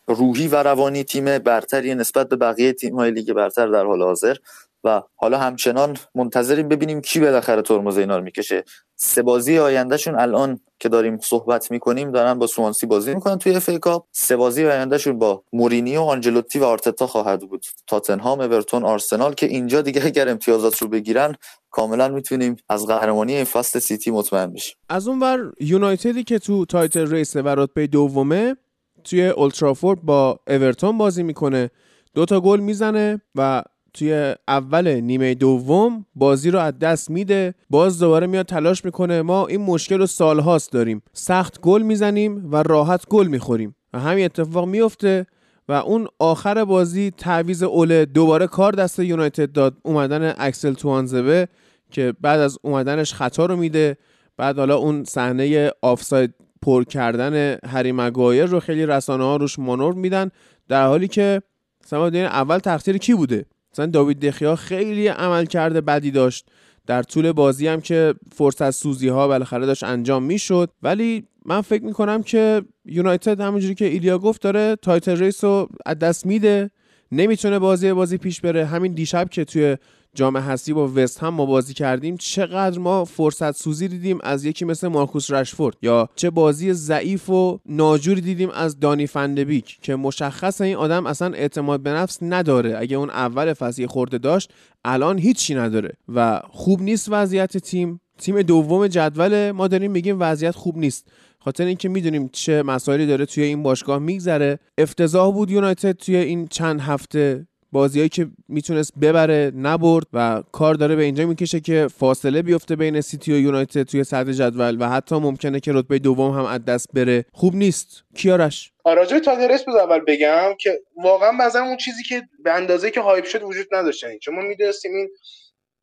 روحی و روانی تیم برتری نسبت به بقیه تیم های لیگ برتر در حال حاضر. و حالا همچنان منتظریم ببینیم کی بالاخره ترمز اینا رو می‌کشه. سه بازی آیندهشون الان که داریم صحبت می‌کنیم دارن با سوانسی بازی می‌کنن توی اف کاپ. سه بازی آیندهشون با مورینیو آنجلوتی و آرتتا خواهد بود. تاتنهام اورتون آرسنال که اینجا دیگه اگر امتیازات رو بگیرن کاملا می‌تونیم از قهرمانی این فصل سیتی مطمئن بشیم. از اون ور یونایتدی که تو title race و رتبه دومه توی اولدترافورد با اورتون بازی می‌کنه. دو تا گل می‌زنه و توی اول نیمه دوم بازی رو از دست میده. باز دوباره میاد تلاش می‌کنه. ما این مشکل رو سالهاست داریم. سخت گل می‌زنیم و راحت گل می‌خوریم. و همین اتفاق میفته و اون آخر بازی تعویض اوله دوباره کار دست یونایتد داد. اومدن اکسل توانزبه که بعد از اومدنش خطا رو میده. بعد حالا اون صحنه آفساید پر کردن هری مگایر رو خیلی رسانه ها روش مانور میدن در حالی که مثلا اول تقصیر کی بوده؟ مثلا داوید دخیا خیلی عمل کرده بدی داشت. در طول بازی هم که فرصت سوزی ها بالاخره داشت انجام می‌شد. ولی من فکر می‌کنم که یونایتد همونجوری که ایلیا گفت داره title race رو از دست میده. نمی‌تونه بازی بازی پیش بره. همین دیشب که توی جام حسی با وست هم ما بازی کردیم. چقدر ما فرصت سوزی دیدیم از یکی مثل مارکوس رشفورد یا چه بازی ضعیف و ناجوری دیدیم از دانی فندبیک که مشخص این آدم اصلا اعتماد به نفس نداره. اگه اون اول فصلی خورده داشت الان هیچی نداره و خوب نیست وضعیت تیم. تیم دوم جدول ما داریم میگیم وضعیت خوب نیست. خاطر اینکه می‌دونیم چه مسائلی داره توی این باشگاه میگذره. افتضاح بود یونایتد توی این چند هفته بازیایی که می‌تونست ببره نبرد و کار داره به اینجا می‌کشه که فاصله بیفته بین سیتی و یونایتد توی صدر جدول و حتی ممکنه که رتبه دوم هم از دست بره. خوب نیست. کیارش؟ آراجوی تادرس بود اول بگم که واقعا بعضا اون چیزی که به اندازه که هایپ شد وجود نداشتن. چون ما می‌دونستیم این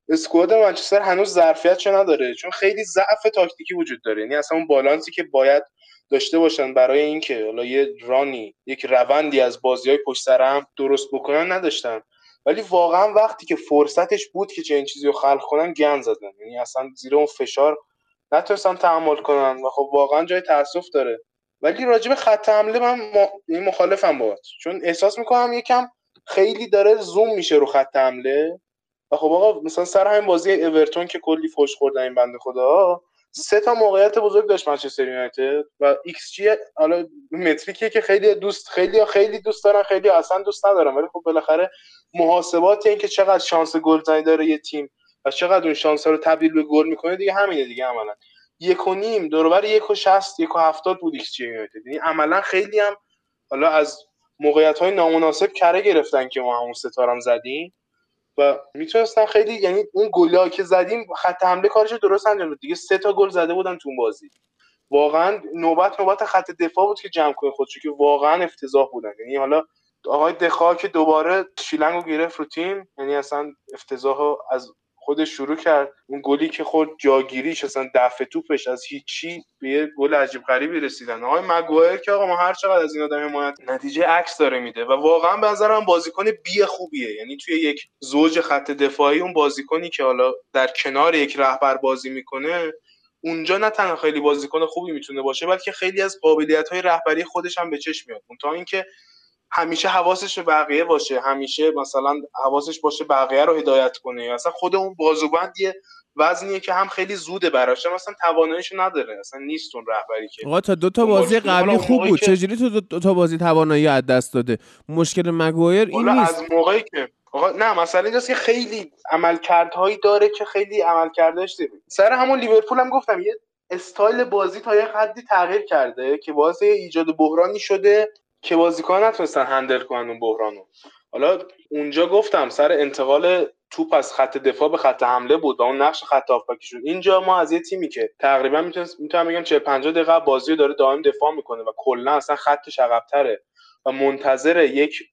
اسکواد منچستر هنوز ظرفیت نداره چون خیلی ضعف تاکتیکی وجود داره. یعنی اصلا اون بالانسی که باید داشته باشن برای اینکه حالا یه رانی یک روندی از بازی های پشت سر هم درست بکنن نداشتن. ولی واقعا وقتی که فرصتش بود که چنین چیزی رو خلق کنن گند زدن. یعنی اصلا زیر اون فشار نتونستن تحمل کنن و خب واقعا جای تاسف داره. ولی راجب خط حمله من این مخالفم باهات. چون احساس می‌کنم یکم خیلی داره زوم میشه رو خط حمله. و خب آقا مثلا سر همین بازی اورتون که کلی فوش خوردن این بنده خدا سه تا موقعیت بزرگ داشت منچستر یونایتد و ایکس جی حالا متریکیه که خیلی دوست خیلی خیلی دوست دارن خیلی اصلا دوست ندارن ولی خب بالاخره محاسبات این که چقدر شانس گلزنی داره یه تیم و چقدر اون شانس رو تبدیل به گل می‌کنه دیگه همینه دیگه عملا. یک و نیم دور و بر یک و شست یک و هفتاد بود ایکس جی یونایتد. یعنی عملا خیلی هم حالا از موقعیت های نامناسب کره گرفتن که ما همون سه تا رم زدیم. و می‌تونستن خیلی یعنی اون گلا که زدیم خط حمله کارش درست انجام دیگه سه تا گل زده بودن تو بازی. واقعا نوبت نوبت خط دفاع بود که جمع کنه خودشو که واقعا افتضاح بودن. یعنی حالا آقای دخا که دوباره شیلنگو گرفت رو تیم یعنی اصلا افتضاح از خودش شروع کرد. اون گلی که خود جاگیریش اصلا دفع توپش از هیچی به یه گل عجیب غریبی رسیدن. آقای مگوایر که آقا ما هر چقدر از این آدم حمایت نتیجه عکس داره میده و واقعا به نظرم بازیکن بی خوبیه. یعنی توی یک زوج خط دفاعی اون بازیکنی که حالا در کنار یک رهبر بازی می‌کنه اونجا نه تنها خیلی بازیکن خوبی می‌تونه باشه بلکه خیلی از قابلیت های رهبری خودش هم به چشم میاد. تا اینکه همیشه حواسش به بقیه باشه. همیشه مثلا حواسش باشه بقیه رو هدایت کنه. اصلا خود اون بازوبند یه وزنیه که هم خیلی زوده براش. مثلا تواناییش نداره. اصلا نیست اون رهبری که آقا تا دو تا بازی قبلی خوب بود. چجوری تو دو, تا بازی توانایی از دست داده؟ مشکل مگوایر این نیست. از موقعی که آقا نه مثلا اینجاست که خیلی عملکردهایی داره که خیلی عملکردش سر همون لیورپول هم گفتم یه استایل بازی تا یه حدی تغییر کرده که باعث ایجاد بحرانی شده. که بازیکن نتونستن هندل کنن اون بحرانو. حالا اونجا گفتم سر انتقال توپ از خط دفاع به خط حمله بود و اون نقش خط هافبکی شد اینجا ما از یه تیمی که تقریبا می‌تونم بگم 40 50 دقیقه بازی داره دائم دفاع می‌کنه و کلا اصلا خطش عقب‌تره و منتظر یک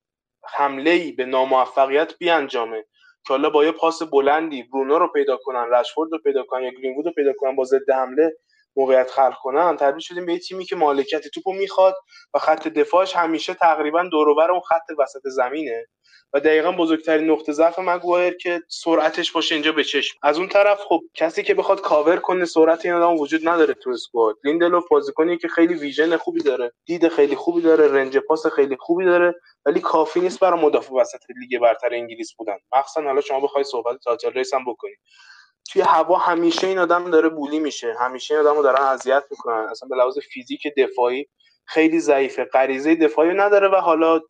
حمله ای به ناموفقیت بیانجامه که حالا با یه پاس بلندی برونو رو پیدا کنن رشفورد رو پیدا کنن یا گرینوود رو پیدا کنن با ضد حمله. موقعیت خلق کنن تبدیل شدیم به تیمی که مالکیت توپو می‌خواد و خط دفاعش همیشه تقریبا دور اون خط وسط زمینه. و دقیقا بزرگترین نقطه ضعف مگوایر که سرعتش باشه اینجا به چشم. از اون طرف خب کسی که بخواد کاور کنه سرعت این آدم وجود نداره تو squad. لیندلوف بازیکنی که خیلی vision خوبی داره دید خیلی خوبی داره range پاس خیلی خوبی داره ولی کافی نیست برای مدافع وسط لیگ برتر انگلیس بودن. مخصوصا حالا شما بخوای صحبت title race هم بکنید توی هوا همیشه این آدم داره بولی میشه. همیشه این آدمو دارن اذیت می‌کنن. اصلا به لحاظ فیزیک دفاعی خیلی ضعیفه. غریزه دفاعی نداره و حالا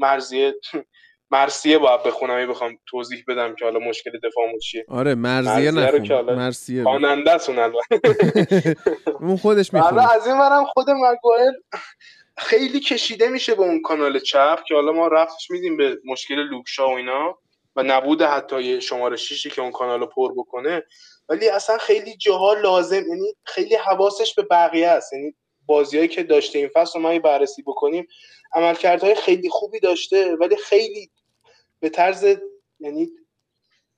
مرزیه مرسیه باید بخونم. بخوام توضیح بدم که حالا مشکل دفاعمون چیه. آره مرزیه نخون. مرسیه خواننده اون خودش می‌خونه. حالا از این برم خود مگوایر خیلی کشیده میشه به اون کانال چپ که حالا ما رفتش میدیم به مشکل لوکشا و اینا. و نبود حتی شماره شیشی که اون کانال رو پر بکنه ولی اصلا خیلی جاها لازم یعنی خیلی حواسش به بقیه است. یعنی بازیایی که داشته این فصل رو ما بررسی بکنیم عملکردهای خیلی خوبی داشته ولی خیلی به طرز یعنی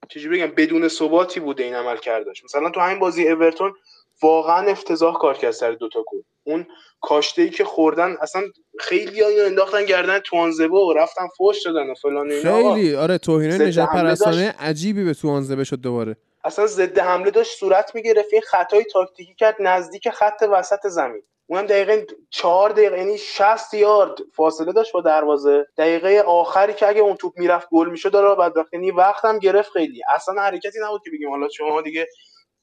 چجوری بگم بدون ثباتی بوده این عمل کردش مثلا تو همین بازی اورتون واقعا افتضاح کار کرد سر دوتا گل. اون کاشته ای که خوردن اصلا خیلی اینو انداختن گردن توانزبه و رفتن فوش دادن و فلان اینا. خیلی. آره توهین نجات پرستانه عجیبی به توانزبه شد دوباره. اصلا ضد حمله داشت صورت می‌گرفت. این خطای تاکتیکی کرد نزدیک خط وسط زمین. اونم دقیقه چهار دقیقه یعنی 60 یارد فاصله داشت با دروازه. دقیقه آخری که اگه اون توپ می‌رفت گل می‌شد داره بعد وقتی یعنی وقتم گرفت خیلی. اصلا حرکتی نبود که بگیم حالا شما دیگه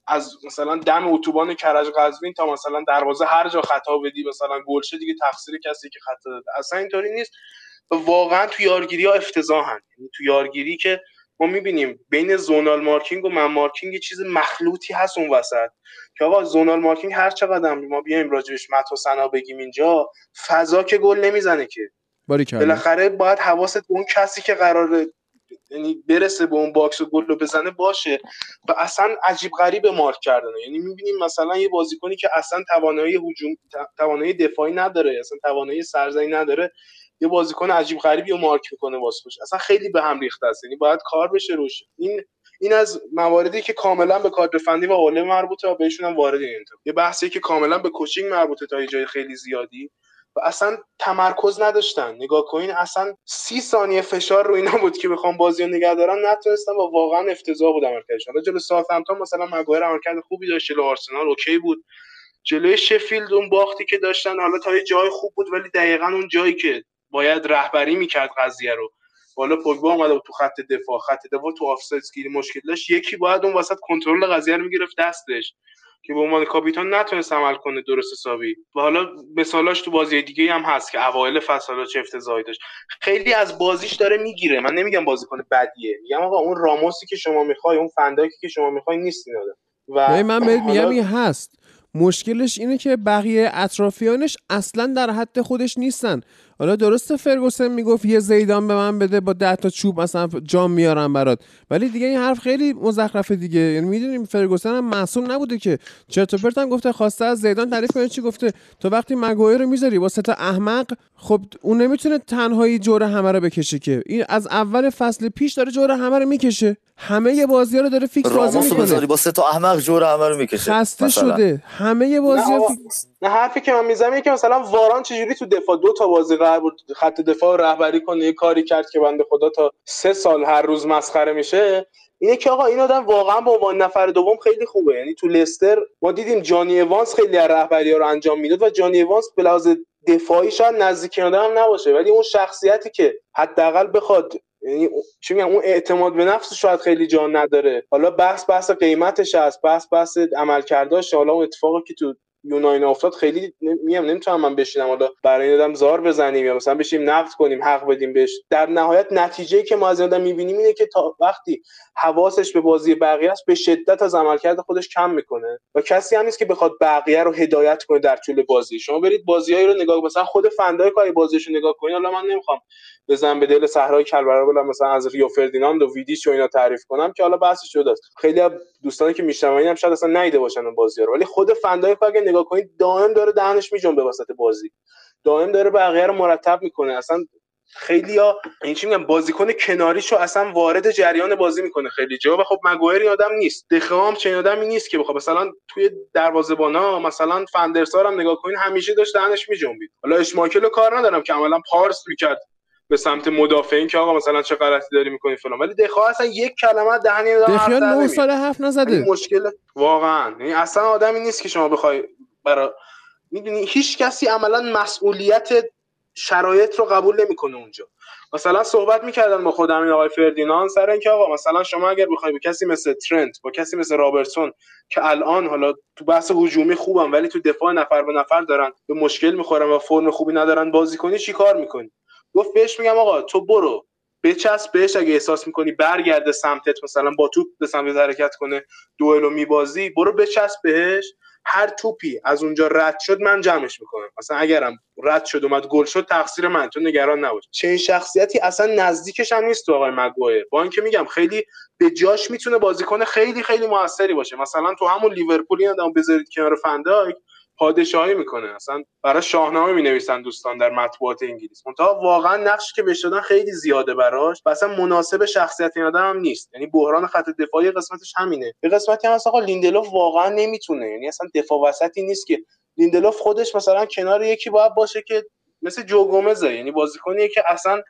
از مثلا دم اتوبان کرج قزوین تا مثلا دروازه هر جا خطا بدی مثلا گل دیگه تقصیر کسی که خطا داده. اصلا اینطوری نیست. واقعا تو یارگیری ها افتضاحن. یعنی تو یارگیری که ما می‌بینیم بین zonal marking و man marking یه چیز مخلوطی هست اون وسط. که آقا zonal marking هر چقدر ما بیایم راجبش مدح و ثنا بگیم اینجا فضا که گل نمی‌زنه که. بالاخره باید حواست اون کسی که قرار یعنی برسه به اون box گل رو بزنه باشه. و اصلا عجیب غریب مارک کردن یعنی می‌بینیم مثلا یه بازیکنی که اصلا توانایی هجوم توانایی دفاعی نداره اصلا توانایی سرزنی نداره یه بازیکن عجیب غریبی رو مارک می‌کنه واسه اصلا خیلی به هم ریخته است. یعنی باید کار بشه روش. این این از مواردی که کاملا به کادر فنی و اوله مربوطه و بهشون هم وارد این یه بحثی که کاملا به coaching مربوطه تا یه جای خیلی زیادی. و اصلا تمرکز نداشتن. نگاه کنین اصلا سی ثانیه فشار رو اینا بود که بخوام بازی رو نگه دارن نتونستن و واقعا افتضاح بود عملکردشون جلو ساوثهمپتون مثلا مگوایر عملکرد خوبی داشت جلو آرسنال OK بود. جلوی شفیلد اون باختی که داشتن حالا تا یه جای خوب بود ولی دقیقا اون جایی که باید رهبری می‌کرد قضیه رو. بالا پوگبا اومده تو خط دفاع خط دفاع تو آفساید گیری مشکل داشت. یکی باید اون وسط کنترل قضیه رو می‌گرفت دستش. که به عنوان کاپیتان نتونست عمل کنه درست حسابی. و حالا مثالاش تو بازی دیگه هم هست که اوایل فصل چه افتضاحی داشت. خیلی از بازیش داره می‌گیره. من نمیگم بازیکن بدیه. میگم آقا اون راموسی که شما می‌خوای اون فنداکی که شما می‌خوای نیست این و من بهت میگم این هست. مشکلش اینه که بقیه اطرافیانش اصلا در حد خودش نیستن. حالا درسته فرگوسن می‌گفت یه زیدان به من بده با ده تا چوب مثلا جام میارم برات. ولی دیگه این حرف خیلی مزخرفه دیگه. یعنی می‌دونیم فرگوسن هم معصوم نبوده که. چرت پرت هم گفته خواسته از زیدان تعریف کنه چی گفته. تو وقتی مگوئر رو می‌ذاری با تا احمق خب اون نمی‌تونه تنهایی جور همه رو بکشه که. این از اول فصل پیش داره جور همه رو می‌کشه. همه بازی ها رو داره فیکس بازی می‌کنه. با سه تا احمق جور همه رو می‌کشه. خسته شده. همه بازی ها نه حرفی که من می‌زنم که مثلا واران چجوری تو دفاع دو تا بازی بود خط دفاع رهبری کنه یه کاری کرد که بنده خدا تا سه سال هر روز مسخره میشه. اینه که آقا این آدم واقعا به عنوان نفر دوم خیلی خوبه. یعنی تو لستر ما دیدیم جانی وانس خیلی از رهبری ها رو انجام می‌داد و جانی وانس به لحاظ دفاعی شاید نزدیک هم نباشه. ولی اون شخصیتی که حداقل بخواد یعنی چی میگم اون اعتماد به نفس شاید خیلی جان نداره. حالا بحث بحث قیمتش هست بحث بحث عملکرداش حالا اون اتفاقی که تو یوناین افتاد خیلی میگم نمی‌تونم من بشینم حالا برای این آدم زار بزنیم یا مثلا بشیم نقد کنیم حق بدیم بهش. در نهایت نتیجه که ما از آدم می‌بینیم اینه که تا وقتی حواسش به بازی بقیه است به شدت از عملکرد خودش کم می‌کنه و کسی هم نیست که بخواد بقیه رو هدایت کنه در طول بازی. شما برید بازیایی رو نگاه مثلا خود فندای کاری بازیش رو نگاه کنید. حالا من نمی‌خوام بزن به دل صحرای کلبرا بلم مثلا از ریو فردیناند و ویدیچ و اینا تعریف کنم که حالا بحثش شده است خیلی دوستانی که میشنون هم شاید اصلا نیده باشن اون بازی رو. ولی خود فندای اگه نگاه کنید دائم داره دهنش میجنبه وسط بازی. دائم داره بقیه رو مرتب می‌کنه. اصلا خیلی ها این چی میگم؟ بازیکن کناریشو اصلا وارد جریان بازی می‌کنه خیلی. جا و خب مگوئر آدم نیست. دخام چه آدمی نیست که بخواد. مثلا توی دروازه‌بانا مثلا فندرسار هم نگاه کنین همیشه داشت دهنش میجنبید. حالا اشماکل کار ندارم که عملا پارس می‌کرد. به سمت مدافعین که آقا مثلا چه غلطی داری می‌کنی فلان. ولی دخا اصلا یک کلمه دهنی دخیا 9 سال حرف نزده. مشکل واقعا. یعنی اصلا آدمی نیست که شما بخوای برای می‌دونی هیچ کسی عملا مسئولیت شرایط رو قبول نمی‌کنه اونجا. مثلا صحبت می‌کردن با خودم این آقای فردینان سر اینکه آقا مثلا شما اگر بخوای با کسی مثل ترنت با کسی مثل رابرتسون که الان حالا تو بحث هجومی خوبم ولی تو دفاع نفر به نفر دارن به مشکل می‌خورن و فرم خوبی ندارن بازی کنی چیکار می‌کنی؟ گفت بهش میگم آقا تو برو. بچسب بهش اگه احساس می‌کنی برگرده سمتت مثلا با توپ به سمت حرکت کنه دوئلو میبازی برو بچسب بهش. هر توپی از اونجا رد شد من جمعش می‌کنم. مثلا اگرم رد شد اومد گل شد تقصیر من تو نگران نباش. چه شخصیتی اصلا نزدیکش هم نیست تو آقای مگوایر با اینکه میگم خیلی به جاش می‌تونه بازیکن خیلی خیلی موثری باشه. مثلا تو همون لیورپول این بذارید کنار فندایک پادشاهی می‌کنه. اصلا براش شاهنامه می نویسن دوستان در مطبوعات انگلیس. منتها واقعا نقشی که بهش دادن خیلی زیاده براش. و اصلا مناسب شخصیت این آدم هم نیست. یعنی بحران خط دفاعی قسمتش همینه. به قسمتی هم آقا لیندلوف واقعا نمی‌تونه. یعنی اصلا دفاع وسطی نیست که لیندلوف خودش مثلا کنار یکی باید باشه که مثل جو گومزه. یعنی بازیکنیه که اصلا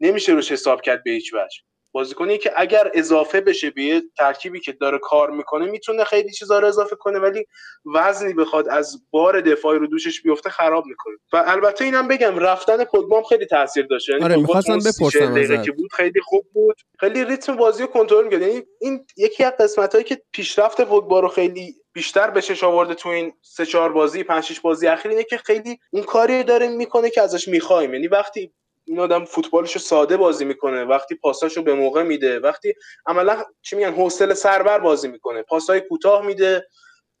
نمیشه روش حساب کرد به هیچ وجه. بازیکنی که اگر اضافه بشه به یه ترکیبی که داره کار می‌کنه می‌تونه خیلی چیزا رو اضافه کنه ولی وزنی بخواد از بار دفاعی رو دوشش بیفته خراب می‌کنه. و البته اینم بگم رفتن پوگبام خیلی تاثیر داشت. یعنی آره می‌خواستم بپرسم که بود خیلی خوب بود. خیلی ریتم بازی رو کنترل می‌کرد. یعنی این یکی از قسمتایی که پیشرفت پوگبا رو خیلی بیشتر به چش آورده تو این سه چهار بازی پنج شش بازی اخیر اینه که خیلی اون کاری داره می‌کنه که ازش می‌خوایم. یعنی وقتی این آدم فوتبالش رو ساده بازی می‌کنه. وقتی پاساشو به موقع میده. وقتی عملا چی میگن؟ حوصله سربر بازی می‌کنه. پاسای کوتاه میده.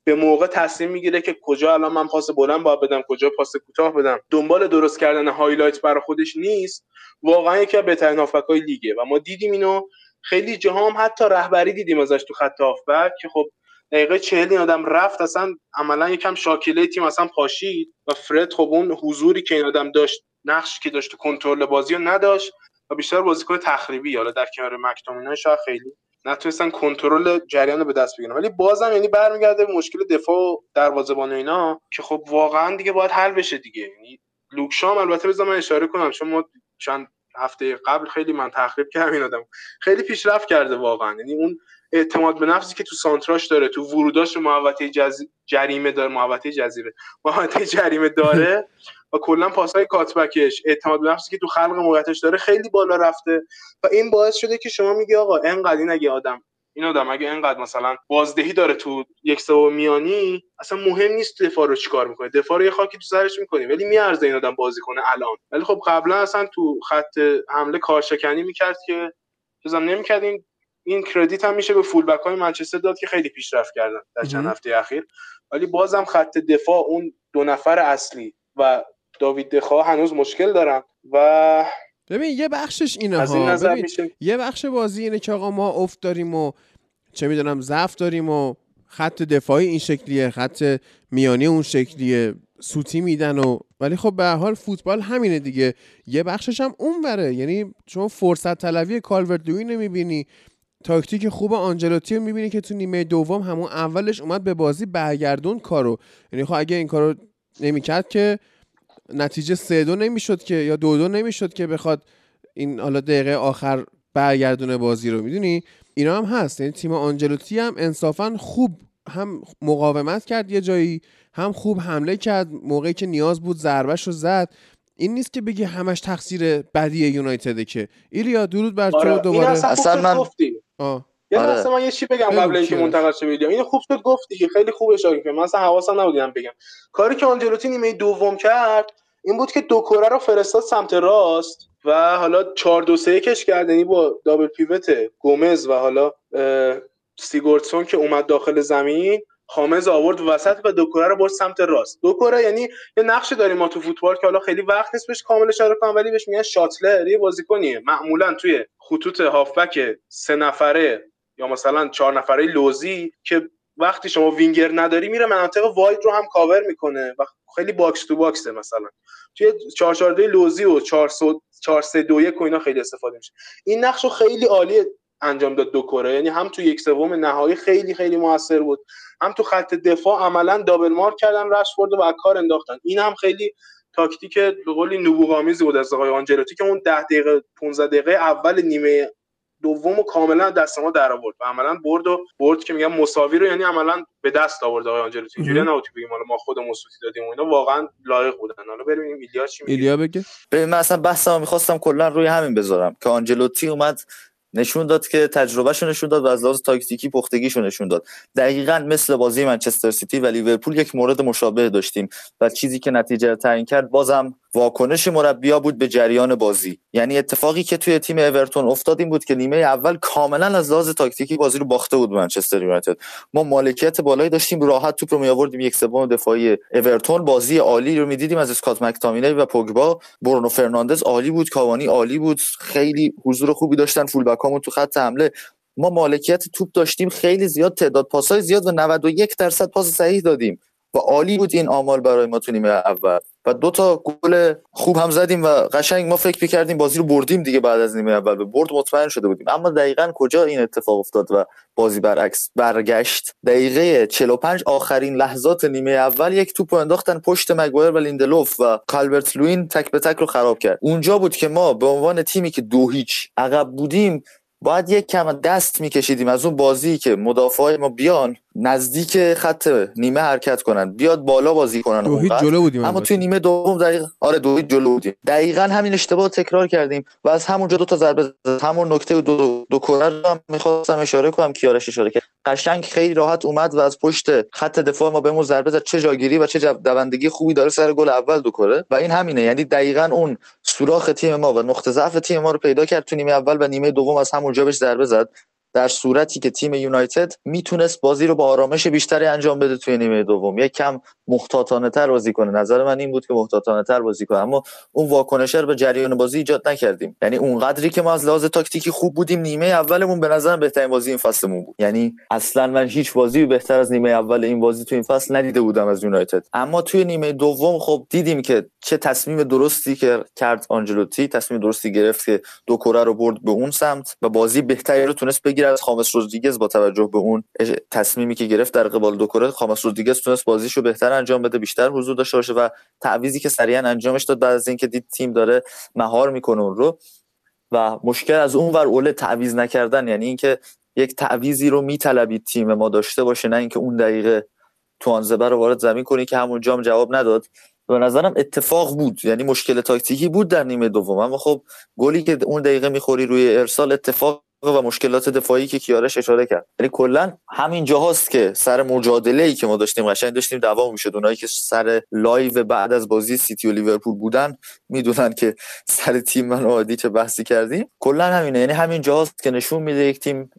به موقع تصمیم می‌گیره که کجا الان من پاس بلند باید بدم کجا پاس کوتاه بدم. دنبال درست کردن highlight برای خودش نیست. واقعا یکی از بهترین هافبک‌های لیگه. و ما دیدیم اینو. خیلی جاها هم حتی رهبری دیدیم ازش تو خط هافبک که خب دقیقه چهل این آدم رفت. اصلا عملا یکم شاکله تیم اصلا پاشید. و فرد خب اون حضوری که این آدم داشت نقش که داشت کنترل بازی رو نداشت و بیشتر بازیکن تخریبی حالا در کنار مکتومینای شاید خیلی نتونستن کنترل جریان رو به دست بگیرن. ولی بازم یعنی برمیگرده به مشکل دفاع و دروازه‌بان اینا که خب واقعا دیگه باید حل بشه دیگه. یعنی لوکشام البته بذار من اشاره کنم چون ما چند هفته قبل خیلی من تخریب کردم این آدم. خیلی پیشرفت کرده واقعا. یعنی اون اعتماد به نفسی که تو سانتراش داره تو وروداش محوطه جز... جریمه داره محوطه جزیره. محوطه جریمه داره. و کلا پاسای کاتبکش. اعتماد به نفسی که تو خلق موقعیتش داره خیلی بالا رفته. و این باعث شده که شما میگی آقا انقدر این اگه آدم این آدم اگه اینقدر مثلا بازدهی داره تو یک سوم میانی اصلا مهم نیست دفاع رو چیکار می‌کنه. دفاع رو یه خاکی تو سرش می‌کنی ولی میارزه این آدم بازی کنه الان. ولی خب قبلا اصلا تو خط حمله کارشکنی می‌کرد که چیزام نمی‌کرد این این کردیت هم میشه به فول بک های منچستر داد که خیلی پیشرفت کردن در چند هفته اخیر. ولی بازم خط دفاع اون دو نفر اصلی و داوید دخا هنوز مشکل دارن و ببین یه بخشش اینه ها. یه بخش بازی اینه که آقا ما افت داریم و چه می‌دونم ضعف داریم و خط دفاعی این شکلیه خط میانی اون شکلیه سوتی میدن و ولی خب به حال فوتبال همینه دیگه. یه بخشش هم اون وره یعنی چون فرصت طلبی کالورت دوی نمی‌بینی تاکتیک خوب آنجلوتی رو می‌بینی که تو نیمه دوم همون اولش اومد به بازی برگردون کارو. یعنی خب اگه این کارو نمی‌کرد که نتیجه سه دو نمی‌شد که یا دو دو نمی‌شد که بخواد این حالا دقیقه آخر برگردونه بازی رو. می‌دونی؟ اینا هم هست. یعنی تیم آنجلوتی هم انصافا خوب هم مقاومت کرد یه جایی هم خوب حمله کرد. موقعی که نیاز بود ضربش رو زد. این نیست که بگی همش تقصیر بدی یونایتده که. ایلیا درود بر تو. آره. دوباره. اصلا من یه آره. من یه چی بگم قبل اینکه منتقل شه ویدیو. اینو خوب شد گفتی که خیلی خوب اشاره کردم مثلا حواسم نبودم بگم. کاری که آنجلوتی نیمه دوم کرد این بود که دو کره رو فرستاد سمت راست و حالا 4 2 3 کش کرد. یعنی با دابل پیوت گومز و حالا سیگورتسون که اومد داخل زمین خامز آورد وسط و دو کره رو برد سمت راست. دو کره یعنی یه نقشی داریم ما تو فوتبال که حالا خیلی وقت نیست بهش کامل اشاره کنم ولی بهش میگن شاتلر. یه بازیکنیه. معمولا توی خطوط هافبک سه نفره یا مثلا چهار نفره لوزی که وقتی شما وینگر نداری میره مناطق wide رو هم کاور می‌کنه و خیلی box to box ه مثلا. توی 4 4 لوزی و 4 4 3 2 1 اینا خیلی استفاده میشه. این نقش خیلی عالی انجام داد دوکوره. یعنی هم تو یک سوم نهایی خیلی خیلی موثر بود. هم تو خط دفاع عملا double mark کردن رشفورد و کار انداختن. این هم خیلی تاکتیک به قولی نبوغ‌آمیزی بود از آقای آنجلوتی که اون 10 دقیقه 15 دقیقه اول نیمه دوم و کاملا دست ما در آورد و عملا برد و برد که میگم مساوی رو یعنی عملا به دست آورد آقای آنجلوتی. اینجوری نبود بگیم حالا ما خودمون سوتی دادیم و اینا واقعا لایق بودن. حالا بریم ایلیا چی میگه. ایلیا بگه. ببین من اصلا بحثمو می‌خواستم کلا روی همین بذارم که آنجلوتی اومد نشون داد که تجربهشو نشون داد و از لحاظ تاکتیکی پختگیشو نشون داد. دقیقا مثل بازی منچستر سیتی و لیورپول یک مورد مشابه داشتیم و چیزی که نتیجه تعیین کرد بازم واکنش مربیا بود به جریان بازی. یعنی اتفاقی که توی تیم اورتون افتاد این بود که نیمه اول کاملا از لحاظ تاکتیکی بازی رو باخته بود منچستر یونایتد. ما مالکیت بالایی داشتیم راحت توپ رو می آوردیم یک سوم دفاعی اورتون. بازی عالی رو می‌دیدیم از اسکات مکتامینی و پوگبا. برونو فرناندز عالی بود کاوانی عالی بود خیلی حضور خوبی داشتن فول بکامون تو خط حمله. ما مالکیت توپ داشتیم خیلی زیاد تعداد پاسای زیاد و 91 درصد پاس صحیح دادیم. و عالی بود این آمال برای ما تو نیمه اول. و دو تا گل خوب هم زدیم و قشنگ ما فکر می‌کردیم بازی رو بردیم دیگه بعد از نیمه اول. به برد مطمئن شده بودیم. اما دقیقا کجا این اتفاق افتاد و بازی برعکس برگشت؟ دقیقه 45 آخرین لحظات نیمه اول یک توپ انداختن پشت مگوایر و لیندلوف و کالبرت لوین تک به تک رو خراب کرد. اونجا بود که ما به عنوان تیمی که دو هیچ عقب بودیم باید یک کم دست میکشیدیم از اون بازی که مدافع ما بیان نزدیک خط نیمه حرکت کنن. بیاد بالا بازی کنن دو جلو بودیم اما توی نیمه دوم دقیقا آره دو جلو بودیم. دقیقا همین اشتباه تکرار کردیم و از همونجا دو تا ضربه همون نکته دو دو کره رو هم می‌خواستم اشاره کنم کیارش اشاره کرد. قشنگ خیلی راحت اومد و از پشت خط دفاع ما بهمون ضربه زد. چه جاگیری و چه دوندگی خوبی داره سر گل اول دو کره. و این همینه. یعنی دقیقا اون سوراخ تیم ما و نقطه ضعف تیم ما رو پیدا کرد تو نیمه اول و نیمه دوم از همونجا بهش ضربه زد. در صورتی که تیم یونایتد می‌تونست بازی رو با آرامش بیشتری انجام بده توی نیمه دوم. یک کم محتاطانه تر بازی کنه. نظر من این بود که محتاطانه تر بازی کنه. اما اون واکنش به جریان بازی ایجاد نکردیم. یعنی اون قدری که ما از لحاظ تاکتیکی خوب بودیم نیمه اولمون به نظر بهترین بازی این فصلمون بود. یعنی اصلا من هیچ بازی بهتر از نیمه اول این بازی توی این فصل ندیده بودم از یونایتد. اما توی نیمه دوم خب دیدیم که چه تصمیم درستی که کرد آنجلوتی. تصمیم درستی گرفت که دو کره رو برد به اون سمت و بازی بهتری رو تونست بگیره از خامس رودریگز با توجه به اون تصمیمی که گرفت در قبال دو کره خامس رودریگز تونست بازیشو بهتر انجام بده بیشتر حضور داشته باشه و تعویضی که سریعا انجامش داد بعد از اینکه دید تیم داره مهار می‌کنه اون رو و مشکل از اون ور اوله تعویض نکردن یعنی اینکه یک تعویضی رو میطلبید تیم ما داشته باشه نه اینکه اون دقیقه توانزبه رو وارد زمین کنی که همون جام جواب نداد. به نظرم اتفاق بود یعنی مشکل تاکتیکی بود در نیمه دوم اما خب گلی که اون دقیقه می‌خوری روی ارسال اتفاق و مشکلات دفاعی که کیارش اشاره کرد. یعنی کلا همین جاهاست که سر مجادله ای که ما داشتیم قشنگ داشتیم دعوا می‌شد. اونایی که سر live بعد از بازی سیتی و لیورپول بودن می‌دونن که سر تیم من عادی چه بحثی کردیم. کلا همینه. یعنی همین جاهاست که نشون میده یک تیم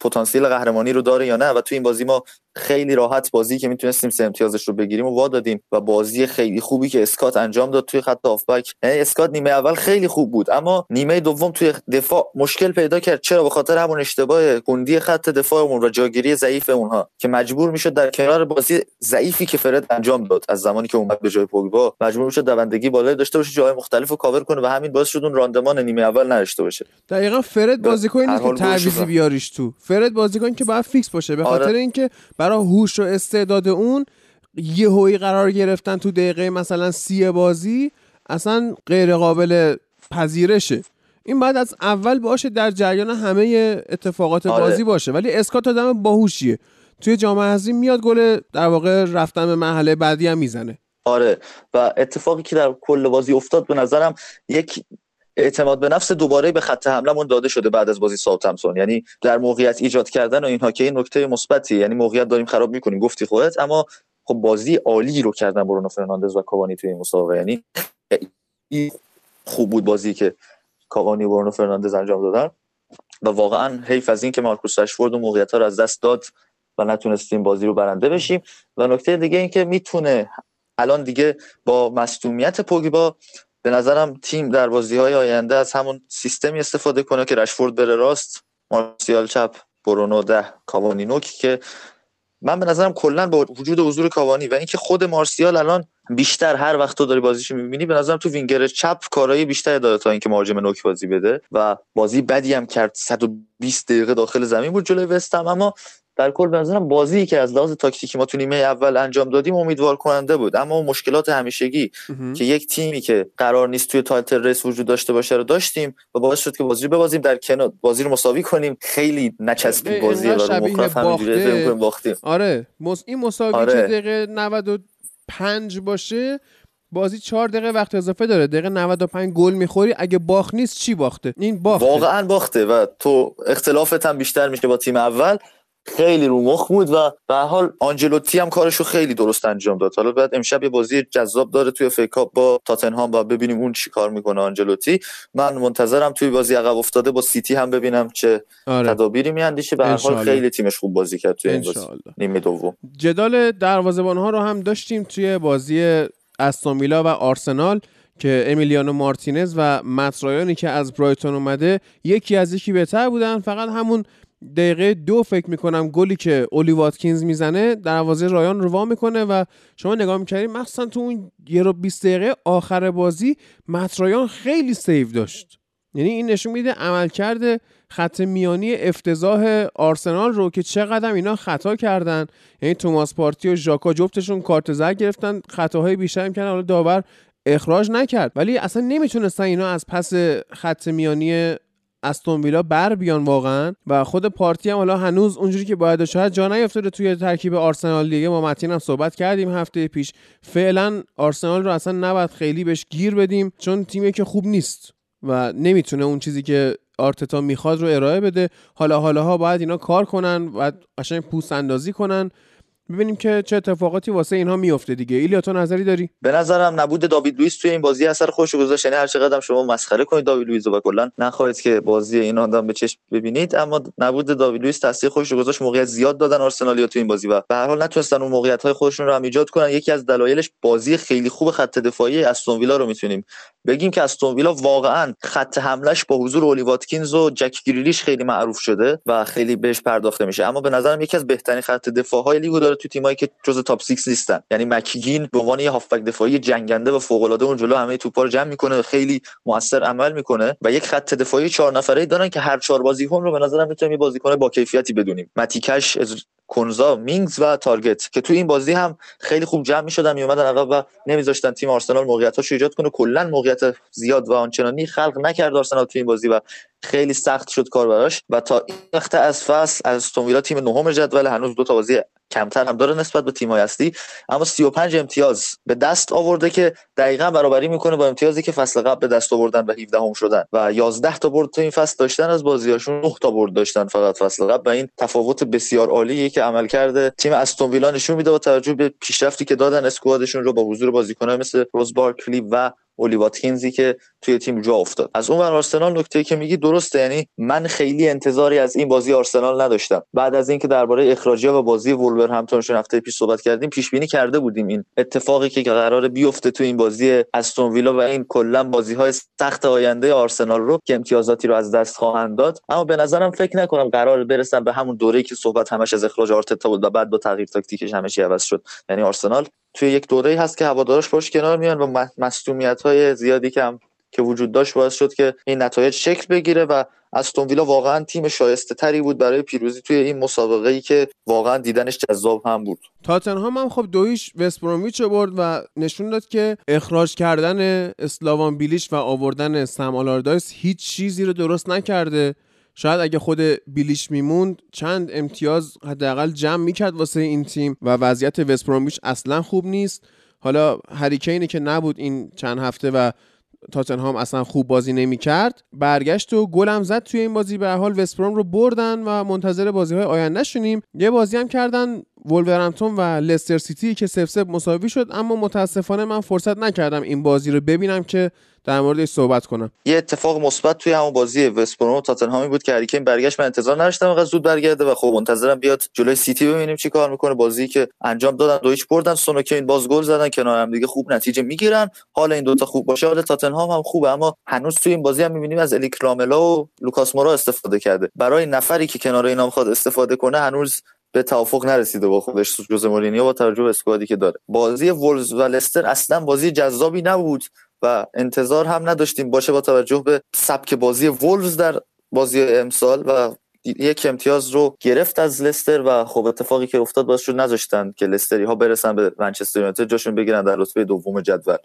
پتانسیل قهرمانی رو داره یا نه و تو این بازی ما خیلی راحت بازی که می‌تونستیم سه امتیازش رو بگیریم و وا دادیم و بازی خیلی خوبی که اسکات انجام داد توی خط آفبک یعنی اسکات نیمه اول خیلی خوب بود اما نیمه دوم توی دفاع مشکل پیدا کرد. چرا؟ به خاطر همون اشتباه کندی خط دفاعمون و جاگیری ضعیف اونها که مجبور می‌شد در کنار بازی ضعیفی که فرد انجام داد. از زمانی که اومد به جای پوگبا مجبور می‌شد دوندگی بالای داشته باشه جای مختلف رو کاور کنه و همین باعث شد اون راندمان نیمه اول نداشته باشه. دقیقا فرد بازیکنی نیست که تعویضی بیاریش تو. فرد بازیکن که باید فیکس باشه به خاطر آره. اینکه برای هوش و استعداد اون یه هوی قرار گرفتن تو دقیقه مثلا سی بازی اصلا غیر قابل پذیرشه. این باید از اول باشه در جریان همه اتفاقات آره. بازی باشه. ولی اسکات آدم باهوشیه. توی جامعه ازی میاد گل در واقع رفتن به مرحله بعدی هم می‌زنه. آره. و اتفاقی که در کل بازی افتاد به نظرم یک اعتماد به نفس دوباره به خط حملمون داده شده بعد از بازی ساوثهمپتون. یعنی در موقعیت ایجاد کردن و اینها که این نکته مثبتی یعنی موقعیت داریم خراب می‌کنیم گفتی خودت اما خب بازی عالی رو کردن برونو فرناندز و کاوانی توی این مسابقه. یعنی خوب بود بازی که کاوانی و برونو فرناندز انجام دادن. و واقعا حیف از این که مارکوس رشفورد و موقعیت ها رو از دست داد و نتونستیم بازی رو برنده بشیم. و نکته دیگه این که می‌تونه الان دیگه با مصدومیت پوگبا به نظرم تیم در بازی های آینده از همون سیستمی استفاده کنه که رشفورد بره راست. مارسیال چپ برونو ده کاوانی نوکی که من به نظرم کلا با وجود حضور کاوانی و اینکه خود مارسیال الان بیشتر هر وقت تو داری بازیشو می‌بینی به نظرم تو وینگر چپ کارایی بیشتر داره تا اینکه مهاجم نوک بازی بده و بازی بدی هم کرد. 120 دقیقه داخل زمین بود جلوی وستهم اما در کل به نظرم بازی که از لحاظ تاکتیکی ما تو نیمه اول انجام دادیم امیدوار کننده بود. اما مشکلات همیشگی که یک تیمی که قرار نیست توی title race وجود داشته باشه رو داشتیم و باعث شد که بازی رو ببازیم. در کنار بازی رو مساوی کنیم. خیلی نچسبید بازی رو همینجوری باختیم. آره این مساوی آره. که دقیقه 95 باشه بازی چهار دقیقه وقت اضافه داره. دقیقه 95 گل می‌خوری. اگه باخت نیست چی باخته؟ این باخته. واقعا باخته و تو اختلافت هم بیشتر میشه با تیم اول. خیلی رو مخ بود و به حال آنجلوتی هم کارشو خیلی درست انجام داد. حالا بعد امشب یه بازی جذاب داره توی FA Cup با تاتنهام و ببینیم اون چی کار می‌کنه آنجلوتی. من منتظرم توی بازی عقب افتاده با سیتی هم ببینم چه آره. تدابیری میاندیشه. به هر حال خیلی تیمش خوب بازی کرد توی این بازی. نیمه دوم. جدال دروازه‌بان ها رو هم داشتیم توی بازی استون و آرسنال که امیلیانو مارتینز و مت رایانی که از برایتون اومده یکی از یکی بهتر بودن. فقط همون دقیقه دو فکر می‌کنم گلی که اولی واتکینز می‌زنه دروازه رایان رو وا می‌کنه و شما نگاه می‌کردید مخصوصا تو اون یه ربع 20 دقیقه آخر بازی مت رایان خیلی save داشت. یعنی این نشون میده عملکرد خط میانی افتضاح آرسنال رو که چقدر اینا خطا کردن. یعنی توماس پارتی و ژاکا جفتشون کارت زرد گرفتن خطاهای بیشتر کردن حالا داور اخراج نکرد. ولی اصلا نمی‌تونستن اینا از پس خط میانی استون ویلا بر بیان واقعا و خود پارتی هم حالا هنوز اونجوری که باید شاید جا نیافتاده توی ترکیب آرسنال دیگه. ما متین هم صحبت کردیم هفته پیش. فعلا آرسنال رو اصلا نباید خیلی بهش گیر بدیم چون تیمی که خوب نیست و نمی‌تونه اون چیزی که آرتتا می‌خواد رو ارائه بده. حالا حالا ها باید اینا کار کنن و قشنگ پوست اندازی کنن. ببینیم که چه اتفاقاتی واسه اینها میفته دیگه. ایلیا تو نظری داری؟ به نظرم نبود داوید لوئیس توی این بازی اثر خودش گذاشت. یعنی هر چقدر شما مسخره کنید داوید لوئیس و کلا نخواهید که بازی این آدم به چشم ببینید. اما نبود داوید لوئیس تاثیر خودش گذاشت موقعیت زیاد دادن آرسنالیا تو این بازی و به هر حال نتونستن اون موقعیت های خودشون رو هم ایجاد کنن. یکی از دلایلش بازی خیلی خوب خط دفاعی استون ویلا رو می‌تونیم بگیم که استون ویلا واقعا خط حملش با حضور اولی واتکینز و جک گریلیش خیلی معروف شده و خیلی بهش پرداخته میشه. اما به نظرم یکی از بهترین خط دفاع های لیگو تو تیمایی که جز top 6 نیستن. یعنی مکگین به عنوان یه هافبک دفاعی جنگنده و فوق العاده اون جلو همه توپا رو جمع می‌کنه خیلی موثر عمل می‌کنه و یک خط دفاعی چهار نفره دارن که هر چهار بازیکن رو به نظرم می‌تونیم یه بازیکن با کیفیتی بدونیم. متی کش کونسا مینگز و تارگت که تو این بازی هم خیلی خوب جمع می‌شدن میومدن عقب و نمیذاشتن تیم آرسنال موقعیتاشو ایجاد کنه. کلا موقعیت زیاد و آنچنانی خلق نکرد آرسنال تو این بازی و خیلی سخت شد کار براش. و تا این وقت از فصل استون ویلا تیم نهم جدول هنوز دو تا بازی کمتر هم داره نسبت به تیم‌های اصلی. اما 35 امتیاز به دست آورده که دقیقا برابری می‌کنه با امتیازی که فصل قبل به دست آوردن و 17 هم شدن. و 11 تا برد تو این فصل داشتن از بازیاشون 9 تا برد داشتن فقط فصل قبل. و این تفاوت بسیار عالیه که عملکرد تیم استون ویلا نشون میده با توجه به پیشرفتی که دادن squad شون رو با حضور بازیکنان مثل راس بارکلی و اولی واتکینزی که توی تیم جا افتاد. از اون ور آرسنال نکته که میگی درسته یعنی من خیلی انتظاری از این بازی آرسنال نداشتم. بعد از اینکه درباره اخراجی و بازی وولورهمپتونشون هفته پیش صحبت کردیم پیش بینی کرده بودیم این اتفاقی که قرار بیفته تو این بازی استون ویلا و این کلا بازی های سخت آینده آرسنال رو که امتیازاتی رو از دست خواهند داد. اما به نظرم فکر نکنم قرار برسن به همون دوره‌ای که صحبت همش از اخراج آرتتا بود و بعد با تغییر تاکتیکش همه چی عوض شد. یعنی آرسنال توی یک دوره هست که هوادارش باش کنار میان و مصدومیت های زیادی که هم که وجود داشت باعث شد که این نتایج شکل بگیره و استون ویلا واقعا تیم شایسته تری بود برای پیروزی توی این مسابقه ای که واقعا دیدنش جذاب هم بود. تاتنهام هم خب دویش وستبرومیچ برد و نشون داد که اخراج کردن اسلاوان بیلیش و آوردن سم آلاردایس هیچ چیزی رو درست نکرده. شاید اگه خود بیلیش میموند چند امتیاز حداقل جمع می‌کرد واسه این تیم و وضعیت وستبرومیچ اصلا خوب نیست. حالا هری کینی که نبود این چند هفته و تاتنهام اصلا خوب بازی نمی‌کرد برگشت و گلم زد توی این بازی. به حال وستبروم رو بردن و منتظر بازی های آینده شونیم یه بازی هم کردن ولورهمپتون و لستر سیتی که صفر صفر مساوی شد اما متاسفانه من فرصت نکردم این بازی رو ببینم که در موردش صحبت کنم. یه اتفاق مثبت توی همون بازی وستبروم و تاتنهامی بود که هری کین برگشت من انتظار نداشتم انقدر زود برگرده و خب منتظرم بیاد جلوی سیتی ببینیم چی کار می‌کنه. بازی که انجام دادن دو هیچ بردن این باز گل زدن کنار هم دیگه خوب نتیجه می‌گیرن. حالا این دوتا خوب باشه حالا تاتنهام هم خوبه اما هنوز توی این بازی هم می‌بینیم از الیک و لوکاس مورا استفاده کرده. برای نفری که کنار اینا می‌خواد استفاده کنه هنوز به توافق نرسیده با خودش ژوزه مورینیو با توجه به squad ی که داره. بازی وولز و لستر اصلا بازی جذابی نبود و انتظار هم نداشتیم باشه با توجه به سبک بازی وولز در بازی امسال و یک امتیاز رو گرفت از لستر و خب اتفاقی که افتاد باعث شد نذاشتن که لستری ها برسن به منچستر یونایتد جاشون بگیرن در رتبه دوم جدول.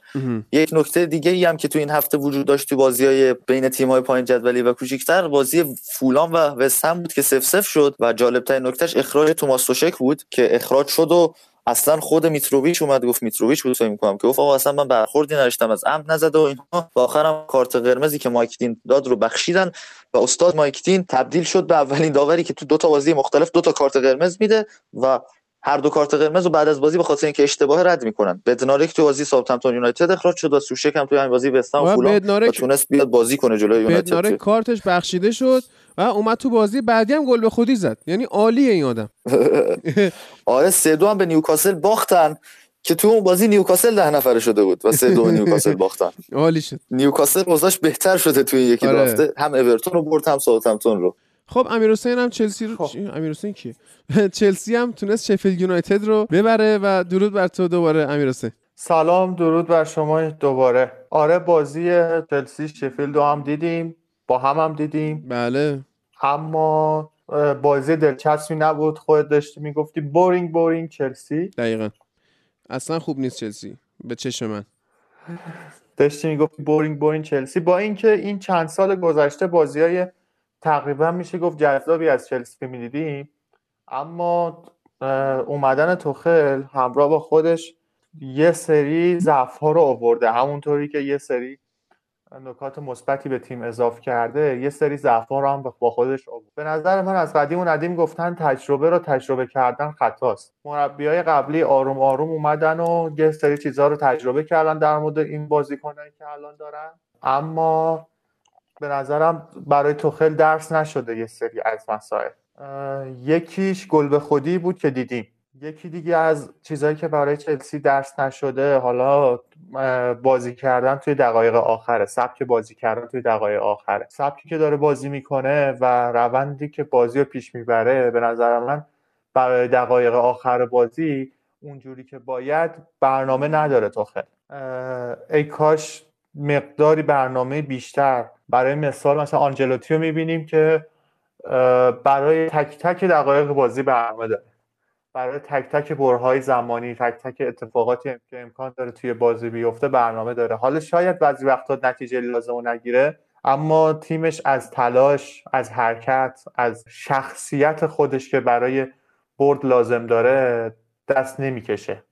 یک نکته دیگه ای هم که تو این هفته وجود داشت تو بازی های بین تیم های پایین جدولی و کوچیکتر بازی فولان و وستهم بود که سف سف شد و جالب ترین نکتهش اخراج توماس توشک بود که اخراج شد و اصلا خود میتروویچ اومد گفت میتروویچ فکر می‌کنم. که گفت آقا اصلا من برخوردی نداشتم از عمد نزده و اینها. و آخرم کارت قرمزی که مایکتین داد رو بخشیدن و استاد مایکتین تبدیل شد به اولین داوری که تو دو تا بازی مختلف دو تا کارت قرمز میده و هر دو کارت قرمز رو بعد از بازی به خاطر اینکه اشتباه رد می‌کنن. بدنارک تو بازی ساوثهمپتون یونایتد اخراج شد و سوشک هم توی این بازی وستهم و فولام تونست بیاد بازی کنه جلوی یونایتد بدنارک کارتش بخشیده شد و اومد تو بازی بعدی هم گل به خودی زد. یعنی عالیه این آدم. آره سه دو هم به نیوکاسل باختن که تو اون بازی نیوکاسل ده نفره شده بود و سه دو نیوکاسل باختن. عالی شد. نیوکاسل اوضاعش بهتر شده توی یکی آره. رفته. هم اورتون رو برد هم ساوثهمپتون رو. خب امیر حسین هم چلسی رو خب. امیر حسین کیه چلسی هم تونست شفیلد یونایتد رو ببره و درود بر تو دوباره امیر حسین سلام درود بر شما دوباره. آره بازی چلسی شفیلد رو هم دیدیم با هم هم دیدیم. بله. اما بازی دلچسبی نبود خودت داشتی می‌گفتی boring boring چلسی. دقیقا. اصلا خوب نیست چلسی به چشم من. داشتی می‌گفتی boring boring چلسی. با اینکه این چند سال گذشته بازی های تقریبا میشه گفت جذابی از چلسی می‌دیدیم. اما اومدن توخل همراه با خودش یه سری ضعف ها رو آورده. همونطوری که یه سری نکات مثبتی به تیم اضافه کرده یه سری ضعف رو هم با خودش آورد. به نظر من از قدیم و ندیم گفتن تجربه رو تجربه کردن خطاست. مربی های قبلی آروم آروم اومدن و یه سری چیزها رو تجربه کردن در مورد این بازیکنایی که الان دارن. اما به نظرم برای توخل درس نشده یه سری از مسائل. یکیش گل به خودی بود که دیدیم. یکی دیگه از چیزهایی که برای چلسی درس نشده حالا بازی کردن توی دقایق آخره سبک بازی کردن توی دقایق آخره. سبکی که داره بازی می‌کنه و روندی که بازی رو پیش می‌بره به نظر من برای دقایق آخر بازی اونجوری که باید برنامه نداره توخل. ای کاش مقداری برنامه بیشتر برای مثال مثلا آنجلوتی رو می‌بینیم که برای تک تک دقایق بازی برنامه داره. برای تک تک برهای زمانی تک تک اتفاقاتی که امکان داره توی بازی بیفته برنامه داره. حالا شاید بعضی وقتا نتیجه لازم نگیره اما تیمش از تلاش از حرکت از شخصیت خودش که برای برد لازم داره دست نمی‌کشه.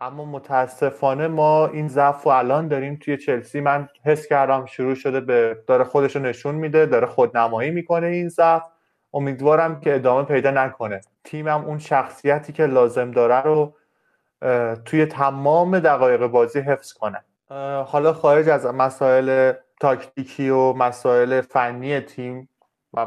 اما متاسفانه ما این ضعف و الان داریم توی چلسی. من حس کردم شروع شده به داره خودش رو نشون میده داره خودنمایی می‌کنه این ضعف. امیدوارم که ادامه پیدا نکنه. تیمم اون شخصیتی که لازم داره رو توی تمام دقایق بازی حفظ کنه. حالا خارج از مسائل تاکتیکی و مسائل فنی تیم و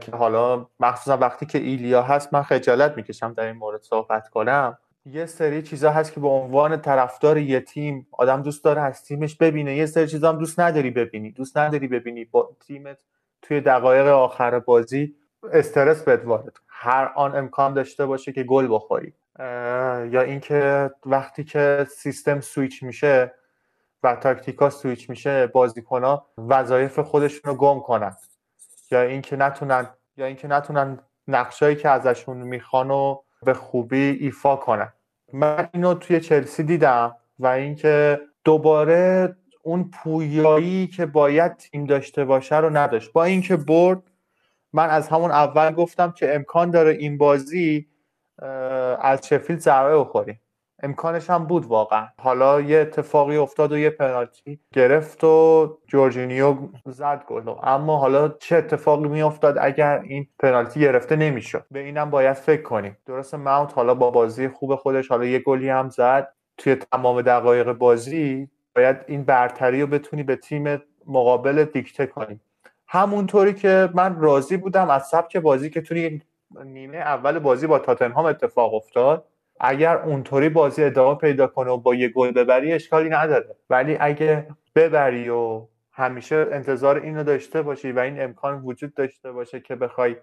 که حالا مخصوصا وقتی که ایلیا هست من خجالت می‌کشم در این مورد صحبت کنم. یه سری چیزا هست که به عنوان طرفدار یه تیم آدم دوست داره از تیمش ببینه. یه سری چیزا هم دوست نداری ببینی. دوست نداری ببینی با تیمت توی دقایق آخر بازی استرس بهت وارد هر آن امکان داشته باشه که گل بخوری. یا اینکه وقتی که سیستم سویچ میشه و تاکتیکا سویچ میشه بازیکنها وظایف خودشون رو گم کنن. یا اینکه نتونن یا اینکه نتونن نقشایی که ازشون می‌خوان و به خوبی ایفا کنن من اینو توی چلسی دیدم و اینکه دوباره اون پویایی که باید تیم داشته باشه رو نداشت. با اینکه برد من از همون اول گفتم که امکان داره این بازی از شفیلد ضربه بخوریم. امکانش هم بود واقعا. حالا یه اتفاقی افتاد و یه پنالتی گرفت و جورجینیو زد گل. اما حالا چه اتفاقی میافتاد اگر این پنالتی گرفته نمی‌شد؟ به اینم باید فکر کنیم. درست ماونت حالا با بازی خوب خودش حالا یه گلی هم زد. توی تمام دقایق بازی باید این برتری رو بتونی به تیم مقابل دیکته کنیم همونطوری که من راضی بودم از سبک بازی که توی نیمه اول بازی با تاتنهام اتفاق افتاد. اگر اونطوری بازی ادامه پیدا کنه و با یه گل ببری اشکالی نداره. ولی اگه ببری و همیشه انتظار اینو داشته باشی و این امکان وجود داشته باشه که بخوای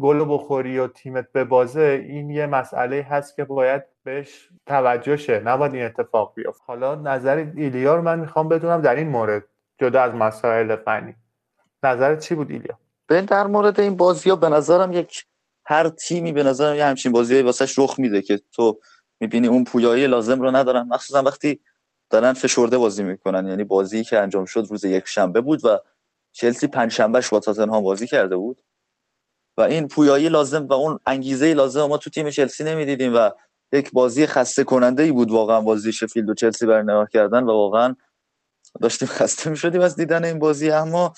گل بخوری و تیمت به بازه این یه مسئله هست که باید بهش توجه شه. نباید این اتفاق بیفته. حالا نظر ایلیا رو من می‌خوام بدونم در این مورد جدا از مسائل فنی. نظرت چی بود ایلیا؟ در مورد این بازی ها به نظرم یک هر تیمی به نظرم یه همچین بازی واسش رخ میده که تو می‌بینی اون پویایی لازم رو ندارن. مخصوصا وقتی دارن فشرده بازی می‌کنن. یعنی بازی که انجام شد روز یک شنبه بود و چلسی پنج شنبهش با تاتنهام بازی کرده بود. و این پویایی لازم و اون انگیزه لازم ما تو تیم چلسی نمی‌دیدیم و یک بازی خسته کننده ای بود واقعا بازی شفیلد و چلسی بر نگاه کردن و واقعا داشتیم خسته می‌شدیم از دیدن این بازی. اما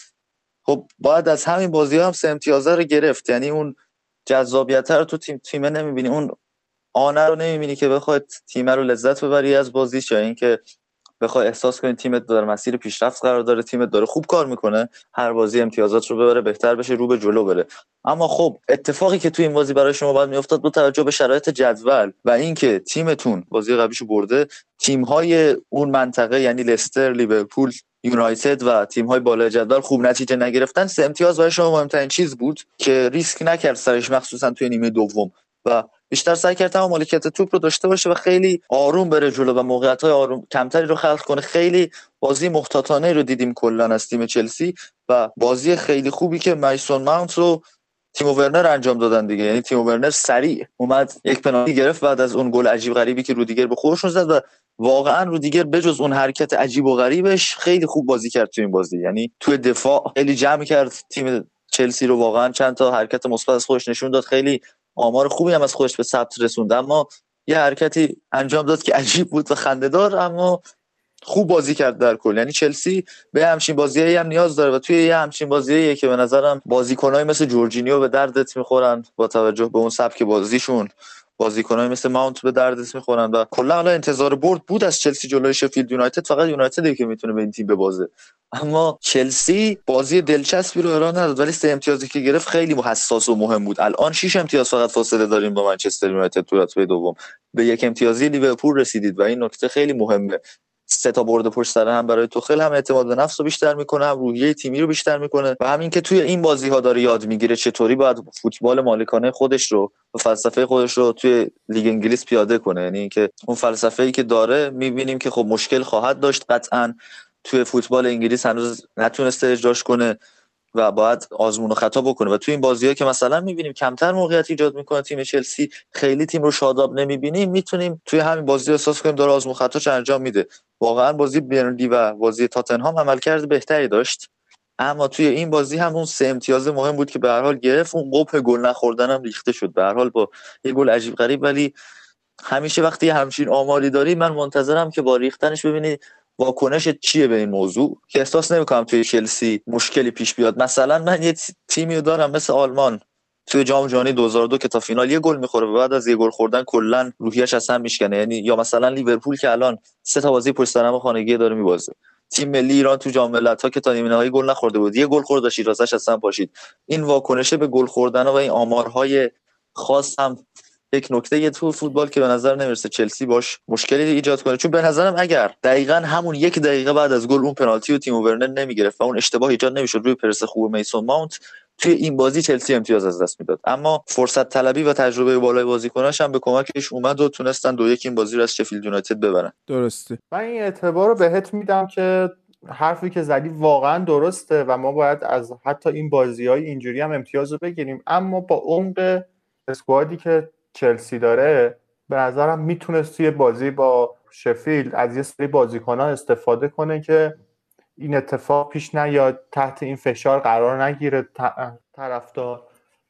خب باید از همین بازی هم سه امتیازه رو گرفت. یعنی اون جذابیت رو تو تیم تیمه نمی‌بینی. اون آنه رو نمی‌بینی که بخواد تیمه رو لذت ببری از بازیش یا اینکه بخوای احساس کنی تیمت داره مسیر پیشرفت قرار داره تیمت داره خوب کار می‌کنه هر بازی امتیازات رو ببره بهتر بشه رو به جلو بره. اما خب اتفاقی که تو این بازی برای شما باید میافتاد با توجه به شرایط جدول و اینکه تیمتون بازی قبلیشو برده تیم های اون منطقه یعنی لستر لیورپول یونایتد و تیم های بالای جدول خوب نتیجه نگرفتن. سه امتیاز برای شما مهمترین چیز بود که ریسک نکرد سرش مخصوصا توی نیمه دوم. و بیشتر سعی کرد تمام مالکیت توپ رو داشته باشه و خیلی آروم بره جلو و موقعیت های آروم کمتری رو خلق کنه. خیلی بازی محتاطانه رو دیدیم کلا از تیم چلسی و بازی خیلی خوبی که مایسون ماونت رو تیم ورنر انجام دادن دیگه. یعنی تیم ورنر سریع اومد یک پنالتی گرفت بعد از اون گل عجیب غریبی که رودیگر به خودشون زد و واقعا رودیگر بجز اون حرکت عجیب و غریبش خیلی خوب بازی کرد تو این بازی. یعنی توی دفاع خیلی جمع کرد. تیم چلسی رو واقعا چند تا حرکت مثبت از خودش نشون داد. خیلی آمار خوبی هم از خودش به ثبت رسوند. اما یه حرکتی انجام داد که عجیب بود و خندهدار اما خوب بازی کرد در کل. یعنی چلسی به همچین بازیایی هم نیاز داره و توی یه همچین بازیایی که به نظرم بازیکنای مثل جورجینیو به دردت می‌خورن با توجه به اون سبک بازیشون. بازیکنای مثل ماونت به دردت می‌خورن و کلا حالا انتظار برد بود از چلسی جلوی شفیلد یونایتد فقط یونایتد که می‌تونه به این تیم ببازه. اما چلسی بازی دلچسبی رو ارائه نداد ولی سه امتیازی که گرفت خیلی حساس و مهم بود. الان 6 امتیاز فقط فاصله داریم با منچستر یونایتد تو رتبه دوم. به یک امتیازی لیورپول رسیدید و این نکته خیلی مهمه. سه تا برد پشت سر هم برای توخل هم اعتماد به نفس رو بیشتر می‌کنه هم روحیه تیمی رو بیشتر می‌کنه و همین که توی این بازی ها داره یاد می‌گیره چطوری باید فوتبال مالکانه خودش رو و فلسفه خودش رو توی لیگ انگلیس پیاده کنه. یعنی اینکه اون فلسفه ای که داره می‌بینیم که خب مشکل خواهد داشت. قطعا توی فوتبال انگلیس هنوز نتونسته اجراش کنه و باید آزمون و خطا بکنه. و توی این بازی ها که مثلا می‌بینیم کمتر موقعیت ایجاد می‌کنه تیم چلسی خیلی تیم رو شاداب نمی‌بینیم می‌تونیم توی همین بازی احساس کنیم داره آزمون خطاش انجام میده. واقعا بازی برنلی و بازی تاتنهام عملکرد بهتری داشت. اما توی این بازی هم اون سه امتیاز مهم بود که به هر حال گرفت. اون قپ گل نخوردن هم ریخته شد. به هر حال با یه گل عجیب غریب. ولی همیشه وقتی همچین آماری داری من منتظرم که با ریختنش ببینی واکنش چیه به این موضوع. که احساس نمی‌کنم توی چلسی مشکلی پیش بیاد. مثلا من یه تیمی دارم مثل آلمان. توی جام جهانی 2002 که تا فینال یه گل می‌خوره بعد از یه گل خوردن کلا روحیش از هم میشکنه. یعنی یا مثلا لیورپول که الان سه تا بازی پشت سر خانگی داره میبازه. تیم ملی ایران تو جام ملت‌ها که تا نیمه نهایی گل نخورده بود یه گل خورد شیرازش اصلا پاشید. این واکنش به گل خوردن و این آمارهای خاص هم یک نکته یه تو فوتبال که به نظر نمی‌رسه چلسی باش مشکلی ایجاد کنه. چون به نظرم اگر دقیقا همون یک دقیقه بعد از گل اون پنالتی و تیم ورنر نمی‌گرفت و اون اشتباه ایجاد نمی‌شد روی پرس خوب میسون ماونت توی این بازی چلسی امتیاز از دست می‌داد. اما فرصت طلبی و تجربه بالای بازیکناش هم به کمکش اومد و تونستن دو یک این بازی رو از شفیلد یونایتد ببرن. درسته. من این اعتبار رو بهت میدم که حرفی که زدی واقعا درسته و ما باید از حتی این بازی های اینجوری هم امتیاز رو بگیریم. اما با عمق اسکوادی که چلسی داره به نظرم می‌تونست توی بازی با شفیلد از یه سری بازیکن استفاده کنه که این اتفاق پیش نیاد تحت این فشار قرار نگیره طرفدار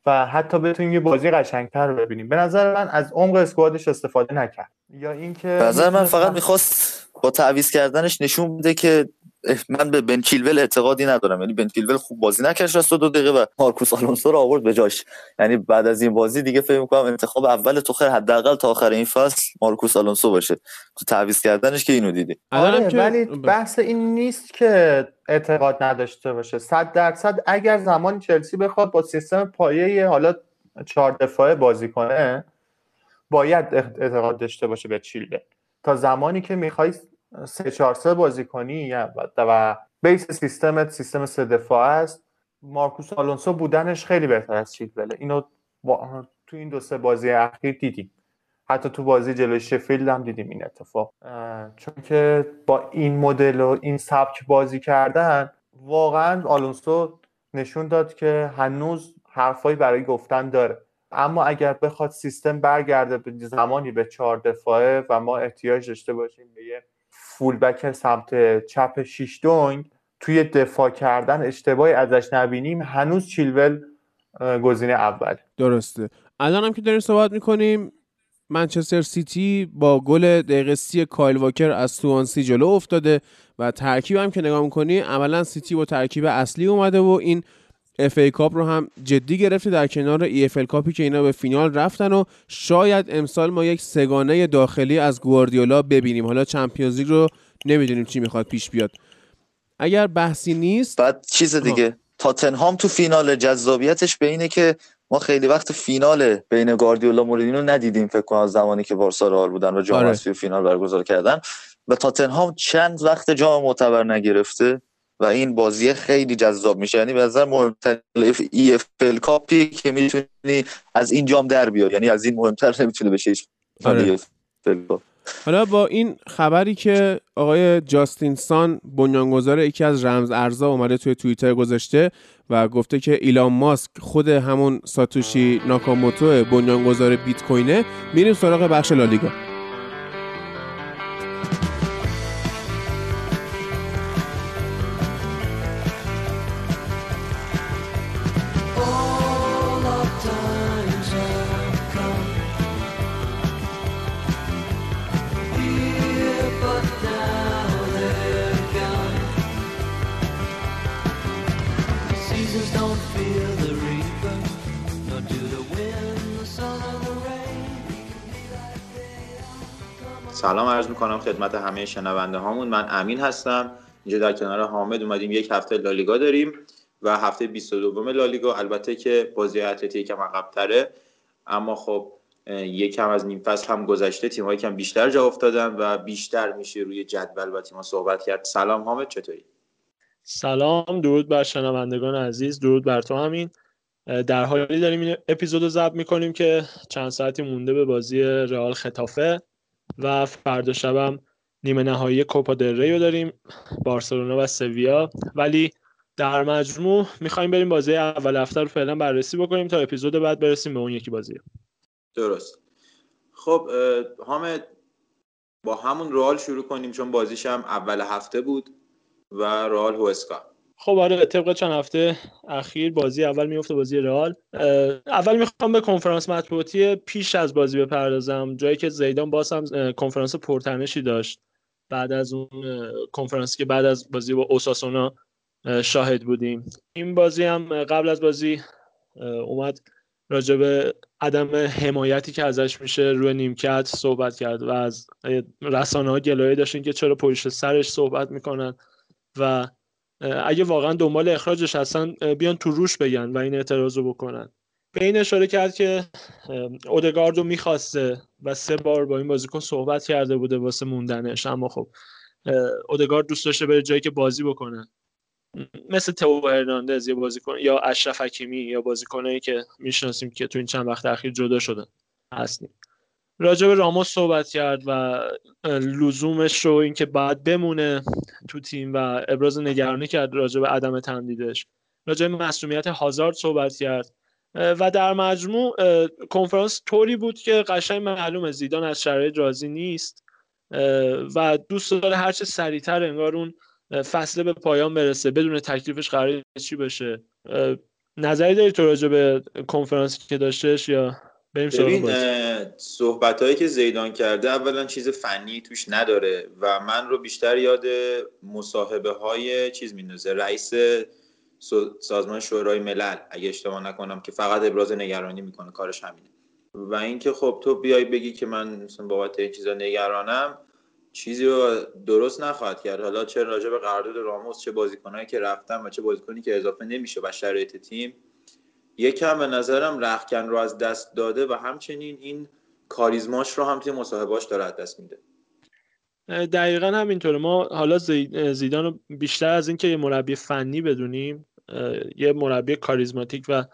و حتی بتونیم یه بازی قشنگتر رو ببینیم. به نظر من از عمق اسکوادش استفاده نکرد. یا اینکه به نظر من فقط می‌خواست با تعویض کردنش نشون بده که من به بن چیلول اعتقادی ندارم. یعنی بن چیلول خوب بازی نکرد دو دقیقه و مارکوس آلونسو رو آورد به جاش. یعنی بعد از این بازی دیگه فکر می‌کنم انتخاب اول خیر حداقل تا آخر این فصل مارکوس آلونسو باشه. تو تعویض کردنش که اینو دیدی آره ولی بحث این نیست که اعتقاد نداشته باشه. 100 درصد اگر زمان چلسی بخواد با سیستم پایه حالا چهار دفاعه بازی کنه باید اعتقاد داشته باشه به چیلول. تا زمانی که می‌خوای سه چهار سه بازی کنی و بیس سیستمت سیستم سه دفاع است. مارکوس آلونسو بودنش خیلی بهتر از چیلوله اینو تو این دو سه بازی اخیر دیدیم. حتی تو بازی جلوی شفیلد هم دیدیم این اتفاق. چون که با این مدل و این سبک بازی کردن واقعا آلونسو نشون داد که هنوز حرفایی برای گفتن داره. اما اگر بخواد سیستم برگرده به زمانی به چهار دفاعه و ما احتیاج داشته باشیم به یه فولبک سمت چپ شیش دونگ توی دفاع کردن اشتباهی ازش نبینیم هنوز چیلول گزینه اول. درسته. الان هم که داریم صحبت می‌کنیم منچستر سیتی با گل دقیقه سی کایل واکر از سوانسی جلو افتاده و ترکیب هم که نگاه می‌کنی عملا سیتی با ترکیب اصلی اومده و این FA Cup رو هم جدی گرفته در کنار EFL Cup ی که اینا به فینال رفتن و شاید امسال ما یک سگانه داخلی از گواردیولا ببینیم. حالا Champions League رو نمی‌دونیم چی می‌خواد پیش بیاد. اگر بحثی نیست بعد چیز دیگه تاتنهام تو فینال جذابیتش به اینه که ما خیلی وقت فینال بین گواردیولا مورینیو ندیدیم فکر کنم زمانی که بارسا رئال بودن و جام آره. فینال برگزار کردن. و تاتنهام چند وقت جام معتبر نگرفته؟ و این بازی خیلی جذاب میشه. یعنی به نظر مهمتر ای اف ال کاپی که می‌تونی از این جام در بیاری. یعنی از این مهمتر نمی‌تونه بشه هیچ آره. حالا با این خبری که آقای جاستین سان بنیانگذار یکی از رمز ارزا اومده توی توییتر گذاشته و گفته که ایلان ماسک خود همون ساتوشی ناکاموتو بنیانگذار بیت کوینه میریم سراغ بخش لالیگا. سلام عرض می‌کنم خدمت همه شنونده هامون. من امین هستم. اینجا در کنار حامد اومدیم. یک هفته لالیگا داریم و هفته 22 لالیگا. البته که بازی اتلتی یکم عقب تره اما خب یکم از نیم فصل هم گذشته. تیم های کم بیشتر جا افتادن و بیشتر میشه روی جدول و تیم صحبت کرد. سلام حامد چطوری؟ سلام درود بر شنوندگان عزیز. درود بر تو همین در حالی داریم این اپیزود رو ضبط می‌کنیم که چند ساعتی مونده به بازی رئال خطافه. و فردا شبم نیمه نهایی کوپا دل ریو داریم بارسلونا و سویا. ولی در مجموع می‌خوایم بریم بازی اول هفته رو فعلا بررسی بکنیم تا اپیزود بعد برسیم به اون یکی بازی. درست. خب حامد با همون رئال شروع کنیم چون بازیش هم اول هفته بود و رئال هوسکا. خب آره طبق چند هفته اخیر بازی اول میفته بازی رئال. اول می‌خوام به کنفرانس مطبوعاتی پیش از بازی بپردازم. جایی که زیدان باز هم کنفرانس پرتنشی داشت. بعد از اون کنفرانسی که بعد از بازی با اوساسونا شاهد بودیم. این بازی هم قبل از بازی اومد راجع به عدم حمایتی که ازش میشه روی نیمکت صحبت کرد و از رسانه ها گلایه داشتین که چرا پشت سرش صحبت می‌کنن و اگه واقعا دنبال اخراجش هستن بیان تو روش بگن و این اعتراض رو بکنن. به این اشاره کرد که اودگارد رو می‌خواسته و سه بار با این بازیکن صحبت کرده بوده واسه موندنش. اما خب اودگارد دوست داشته بره جایی که بازی بکنه. مثل تو هرناندز یا بازیکن یا اشرف حکیمی یا بازیکنایی که می‌شناسیم که تو این چند وقت اخیر جدا شدن. هستیم راجع به راموس صحبت کرد و لزومش رو اینکه بعد بمونه تو تیم و ابراز نگرانی کرد راجع به عدم تمدیدش. راجع به مسئولیت هازارد صحبت کرد. و در مجموع کنفرانس طوری بود که قشنگ معلومه زیدان از شرایط راضی نیست. و دوست داره هرچه سریعتر انگار اون فصله به پایان برسه بدون تکلیفش قرار چی بشه. نظری داری تو راجع به کنفرانسی که داشتش یا؟ بریم ببین صحبت هایی که زیدان کرده اولا چیز فنی توش نداره و من رو بیشتر یاد مصاحبه های چیز میندازه رئیس سازمان شورای ملل اگه اشتباه نکنم که فقط ابراز نگرانی می‌کنه کارش همینه. و اینکه خب تو بیای بگی که من مثلا بابت این چیزا نگرانم چیزی رو درست نخواهد کرد. حالا چه راجع به قرارداد راموس چه بازیکنایی که رفتن و چه بازیکنی که اضافه نمیشه و شرایط تیم یکم به نظرم رخکن رو از دست داده و همچنین این کاریزماش رو هم توی مصاحبهاش داره از دست میده. دقیقا همینطوره. ما حالا زیدان رو بیشتر از اینکه یه مربی فنی بدونیم یه مربی کاریزماتیک و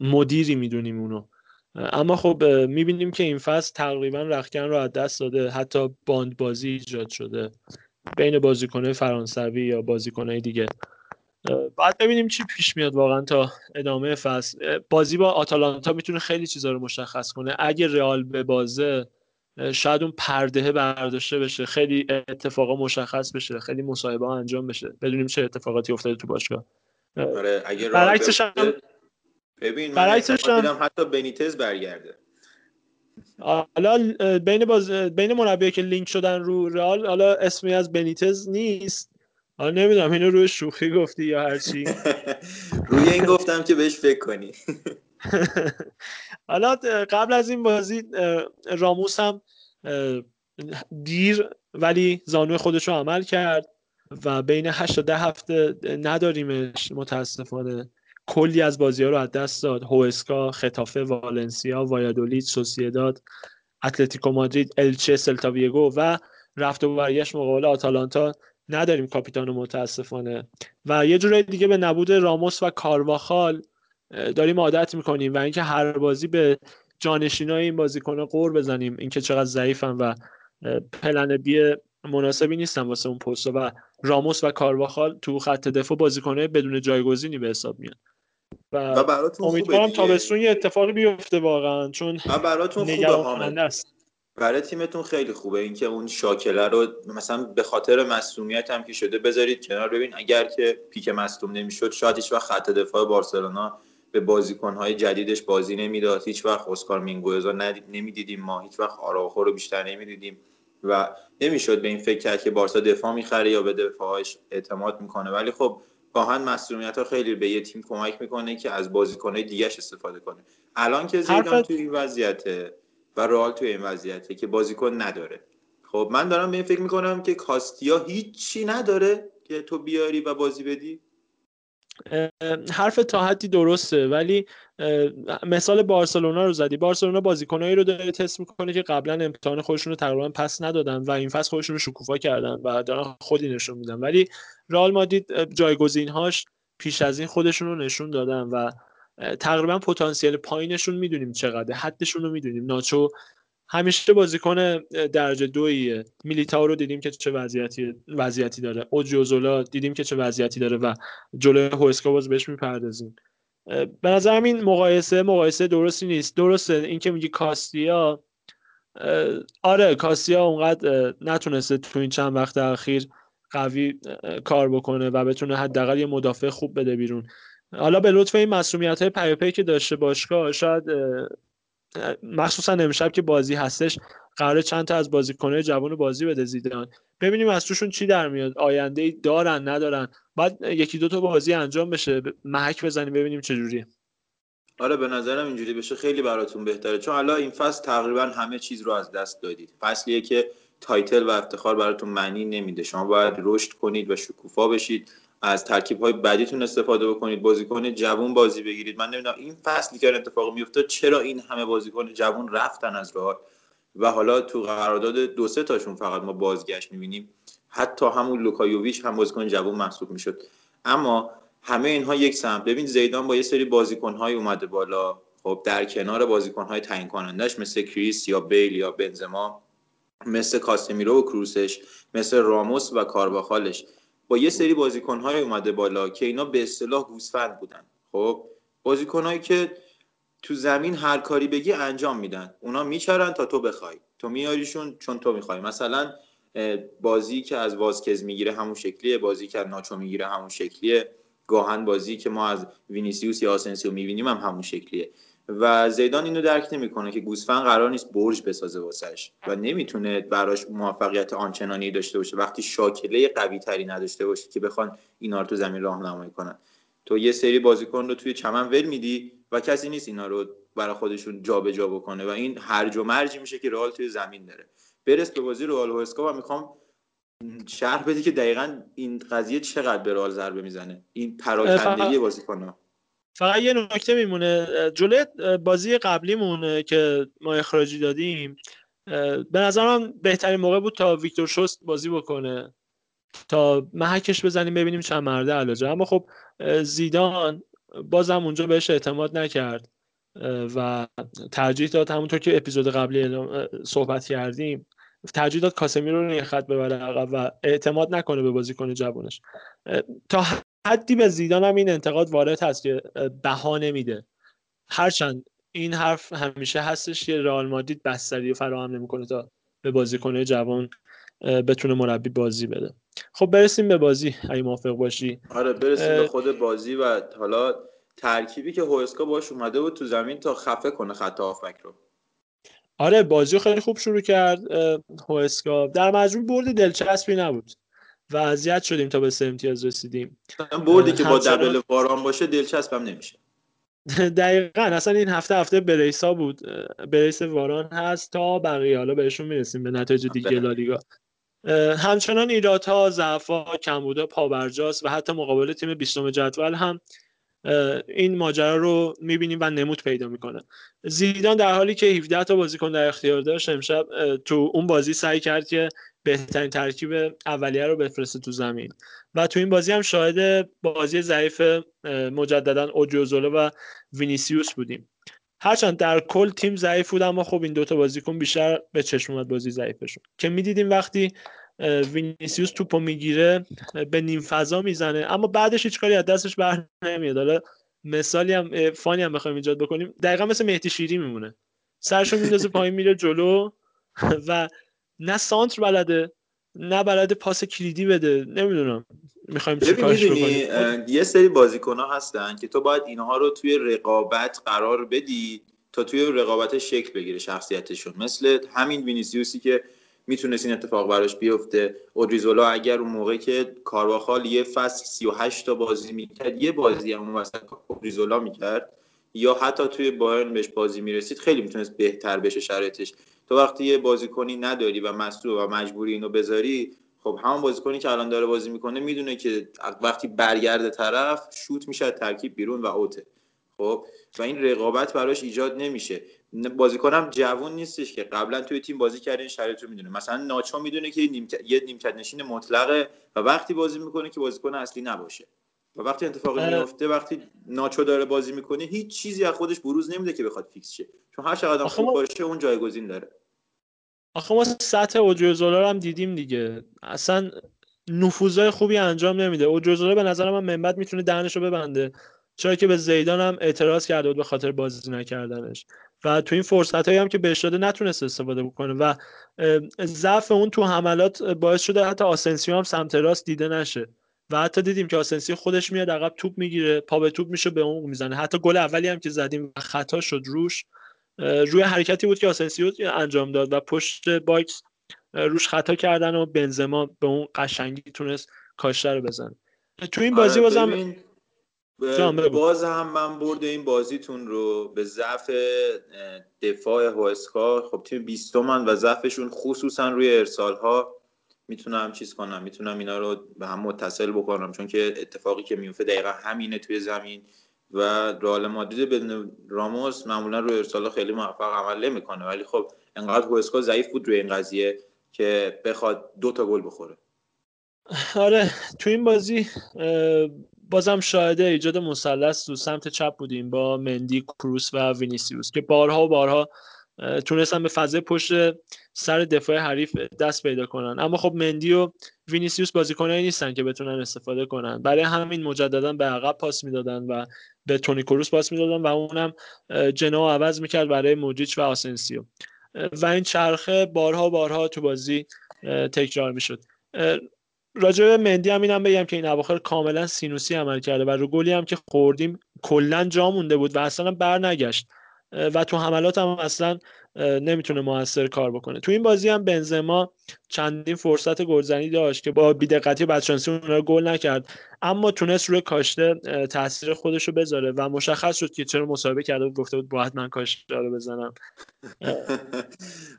مدیری می‌دونیم اونو. اما خب می‌بینیم که این فصل تقریبا رخکن رو از دست داده. حتی باند بازی ایجاد شده. بین بازیکنهای فرانسوی یا بازیکنهای دیگه. بعد ببینیم چی پیش میاد واقعا تا ادامه فصل. بازی با آتالانتا می‌تونه خیلی چیزا رو مشخص کنه. اگه رئال به بازه شاید اون پردهه برداشته بشه خیلی اتفاقا مشخص بشه خیلی مصاحبه ها انجام بشه. بدونیم چه اتفاقاتی افتاده تو باشگاه. آره اگه برعکسش هم ببین من هم حتی بنیتز برگرده. حالا بین باز بین مربی که لینک شدن رو رئال حالا اسمی از بنیتز نیست. حالا نمی‌دونم اینو روی شوخی گفتی یا هر چی. روی این گفتم که بهش فکر کنی. حالا قبل از این بازی راموس هم دیر ولی زانوی خودش رو عمل کرد و بین 8 تا 10 هفته نداریمش متاسفانه. کلی از بازی ها رو از دست داد. هوسکا خطافه والنسیا وایادولید سوسیداد اتلتیکو مادرید الچه سلتاویگو و رفت و برگشت مقابل آتالانتا. نداریم کاپیتان متاسفانه. و یه جورای دیگه به نبود راموس و کارواخال داریم عادت می‌کنیم و اینکه هر بازی به جانشینای این بازیکن قور بزنیم اینکه چقدر ضعیفن و پلن بی مناسبی نیستن واسه اون پست و راموس و کارواخال تو خط دفاع بازیکنه بدون جایگزینی به حساب میان. و, و امیدوارم تابستون یه اتفاقی بیفته واقعا چون براتون خوبه است. برای تیمتون خیلی خوبه. اینکه اون شاکله رو مثلا به خاطر مصومیت هم که شده بذارید کنار. ببین اگر که پیک مصدوم نمی‌شد شاید هیچ وقت خط دفاع بارسلونا به بازیکنهای جدیدش بازی نمی‌داد. هیچ وقت اسکار مینگوزا نمی‌دیدیم ما. هیچ وقت آراخو رو بیشتر نمی‌دیدیم. و نمی‌شد به این فکر کرد که بارسا دفاع می‌خره یا به دفاعش اعتماد می‌کنه. ولی خب گاهن مسئولیت ها خیلی به یه تیم کمک می‌کنه که از بازیکنهای دیگهش استفاده کنه. الان که زیدان توی این وضعیته و رئال توی این وضعیته که بازیکن نداره. خب من دارم به این فکر می‌کنم که کاستیا هیچی نداره که تو بیاری و بازی بدی. حرف تا حدی درسته ولی مثال بارسلونا رو زدی. بارسلونا بازیکنایی رو داره تست می‌کنه که قبلا امتحان خودشون رو تقریبا پس ندادن و این فصل خودشون رو شکوفا کردن و دارن خودی نشون میدن. ولی رئال مادید جایگزینهاش پیش از این خودشون رو نشون دادن و تقریبا پتانسیل پایینشون می‌دونیم چقدر حدشون رو می‌دونیم. ناچو همیشه بازیکن درجه دویه. میلیتاو رو دیدیم که چه وضعیتی وضعیتی داره. اوجیوزولا دیدیم که چه وضعیتی داره و جلوی هوسکا باز بهش می‌پردازیم. به نظر این مقایسه مقایسه درستی نیست. درسته اینکه میگی کاستیا آره کاستیا اونقدر نتونسته تو این چند وقت اخیر قوی کار بکنه و بتونه حداقل یه مدافع خوب بده بیرون. حالا به لطف این مسئولیت های پیاپی که داشته باشگاه شاید مخصوصا امشب که بازی هستش قرار چند تا از بازیکنه جوان بازی بده زیدان. ببینیم از توشون چی در میاد. آینده ای دارن ندارن. بعد یکی دو تا بازی انجام بشه. محک بزنیم ببینیم چه جوریه. آره به نظرم اینجوری بشه. خیلی براتون بهتره. چون حالا این فصل تقریبا همه چیز رو از دست دادید. فصلیه که title و افتخار براتون معنی نمیده. شما باید رشد کنید و شکوفا بشید. از ترکیب های بعدیتون استفاده بکنید بازیکن جوون بازی بگیرید. من نمی‌دونم این فصلی که اتفاق میفته چرا این همه بازیکن جوون رفتن از راه و حالا تو قرارداد دو سه تاشون فقط ما بازگشت می‌بینیم. حتی همون لوکایوویچ هم بازیکن جوون محسوب می‌شد. اما همه اینها یک سمت. ببین زیدان با یه سری بازیکن های اومده بالا. خب در کنار بازیکن های تعیین کنندش مثل کریس یا بیل یا بنزما مثل کاسمیرو و کروسش مثل راموس و کارواخالش. با یه سری بازیکنهای اومده بالا که اینا به اصطلاح گوسفند بودن. خب بازیکنهایی که تو زمین هر کاری بگی انجام میدن. اونا میچرن تا تو بخوای. تو میاریشون چون تو می‌خوای. مثلا بازی که از وازکز می‌گیره همون شکلیه. بازی که از ناچو می‌گیره همون شکلیه. گاهن بازی که ما از وینیسیوس یا آسنسیو می‌بینیم هم همون شکلیه. و زیدان اینو درک نمی‌کنه که گوسفند قرار نیست برج بسازه واسش و نمی‌تونه براش موفقیت آنچنانی داشته باشه. وقتی شاکله قوی تری نداشته باشه که بخوان اینا رو تو زمین راهنمایی کنن. تو یه سری بازیکن رو توی چمن ول میدی و کسی نیست اینا رو برای خودشون جابجا جا بکنه و این هرج و مرجی میشه که رئال توی زمین داره برس به بازی رئال و می‌خوام شرح بدی که دقیقا این قضیه چقدر به رئال ضربه می‌زنه. این پراکندگی بازیکن‌ها. فقط یه نکته میمونه جلوی بازی قبلیمون که ما اخراجی دادیم به نظرم بهترین موقع بود تا ویکتور شوست بازی بکنه. تا محکش بزنیم ببینیم چند مرده علاجه. اما خب زیدان بازم اونجا بهش اعتماد نکرد و ترجیح داد همونطور که اپیزود قبلی صحبت کردیم ترجیح داد کاسمی رو یه خط ببره عقب و اعتماد نکنه به بازیکن جوانش. تا حدی به زیدان هم این انتقاد وارد هست که بها نمیده. هرچند این حرف همیشه هستش که رئال مادرید بستری رو فراهم نمی‌کنه تا به بازیکن جوان بتونه مربی بازی بده. خب برسیم به بازی اگه موافق باشی. آره برسیم به خود بازی و حالا ترکیبی که هوسکا باش اومده بود تو زمین تا خفه کنه خط هافک رو. آره بازی خیلی خوب شروع کرد هوسکا. در مجموع برد دلچسبی نبود. و اذیت شدیم تا به سه امتیاز رسیدیم. بردی که با دبل واران باشه دلچسبم نمیشه. دقیقا اصلا این هفته هفته بریسا بود. بریس واران هست تا بقیه حالا بهشون می‌رسیم به نتایج دیگه بله. لالیگا همچنان ایرادها ضعفها کمبودا پابرجاست و حتی مقابل تیم بیستم جدول هم این ماجرا رو می‌بینیم و نمود پیدا می‌کنه. زیدان در حالی که 17 تا بازیکن در اختیار داشت امشب تو اون بازی سعی کرد که بهترین ترکیب اولیه رو بفرسته تو زمین. و تو این بازی هم شاهد بازی ضعیف مجددا اودریوزولا و وینیسیوس بودیم. هرچند در کل تیم ضعیف بود اما خب این دوتا بازیکن بیشتر به چشم اومد بازی ضعیفشون. که می‌دیدیم وقتی وینیسیوس توپو می‌گیره به نیم فضا می‌زنه. اما بعدش هیچ کاری از دستش بر نمیاد. حالا مثالی هم فانی هم بخوایم ایجاد بکنیم. دقیقا مثل مهدی شیری میمونه. سرشو میندازه پایین میره جلو و نه سانتر بلده نه بلده پاس کلیدی بده. نمی‌دونم می‌خوایم چیکارش بکنیم. یه سری بازیکن ها هستن که تو باید اینها رو توی رقابت قرار بدی تا توی رقابت شکل بگیره شخصیتشون. مثل همین وینیسیوسی که می‌تونست این اتفاق براش بیفته. اودریزولا اگر اون موقع که کارواخال یه فصل 38 تا بازی می‌کرد یه بازی هم مثلا اودریزولا می‌کرد یا حتی توی بایرن بهش بازی می‌رسید خیلی می‌تونست بهتر بشه شرایطش. تو وقتی یه بازیکنی نداری و مصدوم و مجبوری اینو بذاری خب همون بازیکنی که الان داره بازی می‌کنه می‌دونه که وقتی برگرده طرف شوت میشه ترکیب بیرون و اوته. خب؟ و این رقابت براش ایجاد نمیشه. بازیکنم جوون نیستش که قبلا توی تیم بازی کرده این شرایط رو می‌دونه. مثلا ناچو می‌دونه که یه نیمکت نشین مطلقه و وقتی بازی می‌کنه که بازیکن اصلی نباشه. و وقتی اتفاقی میفته وقتی ناچو داره بازی می‌کنه هیچ چیزی از خودش بروز نمیده که بخواد فیکس شه. چون هر چقدر خوب باشه اون جایگزین داره. آخه ما سطح اوجوزولا هم دیدیم دیگه. اصلا نفوذای خوبی انجام نمیده. اوجوزولا به نظر من منبت می‌تونه دهنش رو ببنده. چرا که به زیدان هم اعتراض کرده بود به خاطر بازی نکردنش. و تو این فرصت هایی هم که بهش داده نتونست استفاده بکنه و ضعف اون تو حملات باعث شده حتی آسنسیو هم سمت راست دیده نشه. و حتی دیدیم که آسنسیو خودش میاد عقب توپ می‌گیره پا به توپ میشه به اون می‌زنه. حتی گل اولی هم که زدیم خطا شد روش روی حرکتی بود که آسنسیو انجام داد و پشت box روش خطا کردن و بنزما به اون قشنگی تونست کاشته رو بزنه. تو این بازی آره، بازم باز هم من برده این بازیتون رو به ضعف دفاع هوسکا. خب تیم بیستومن و ضعفشون خصوصا روی ارسال ها می‌تونم چیز کنم می‌تونم اینا رو به هم متصل بکنم. چون که اتفاقی که میفته دقیقا همینه توی زمین و رئال مادرید به راموس معمولا روی ارسال خیلی موفق عمل نمی‌کنه. ولی خب انقدر هوسکا ضعیف بود روی این قضیه که بخواد دو تا گل بخوره. آره تو این بازی بازم شاهده ایجاد مثلث تو سمت چپ بودیم با مندی کروس و وینیسیوس که بارها و بارها تونستن به فضای پشت سر دفاع حریف دست پیدا کنن. اما خب مندی و وینیسیوس بازیکنایی نیستن که بتونن استفاده کنن. برای همین مجددا به عقب پاس می‌دادن و به تونی کروس پاس می‌دادن و اونم جناح عوض می‌کرد برای مودریچ و آسنسیو. و این چرخه بارها بارها تو بازی تکرار می‌شد. راجع به مندی هم اینم بگم که این اواخر کاملا سینوسی عمل کرده و رو گلی هم که خوردیم کلا جا مونده بود و اصلا بر نگشت. و تو حملات هم اصلا نمی‌تونه موثر کار بکنه. تو این بازی هم بنزما چندین فرصت گلزنی داشت که با بیدقتی بدشانسی اون رو گل نکرد. اما تونست روی کاشته تاثیر خودش رو بذاره و مشخص شد که چرا مصاحبه کرده بود گفته بود باید من کاشته رو بزنم.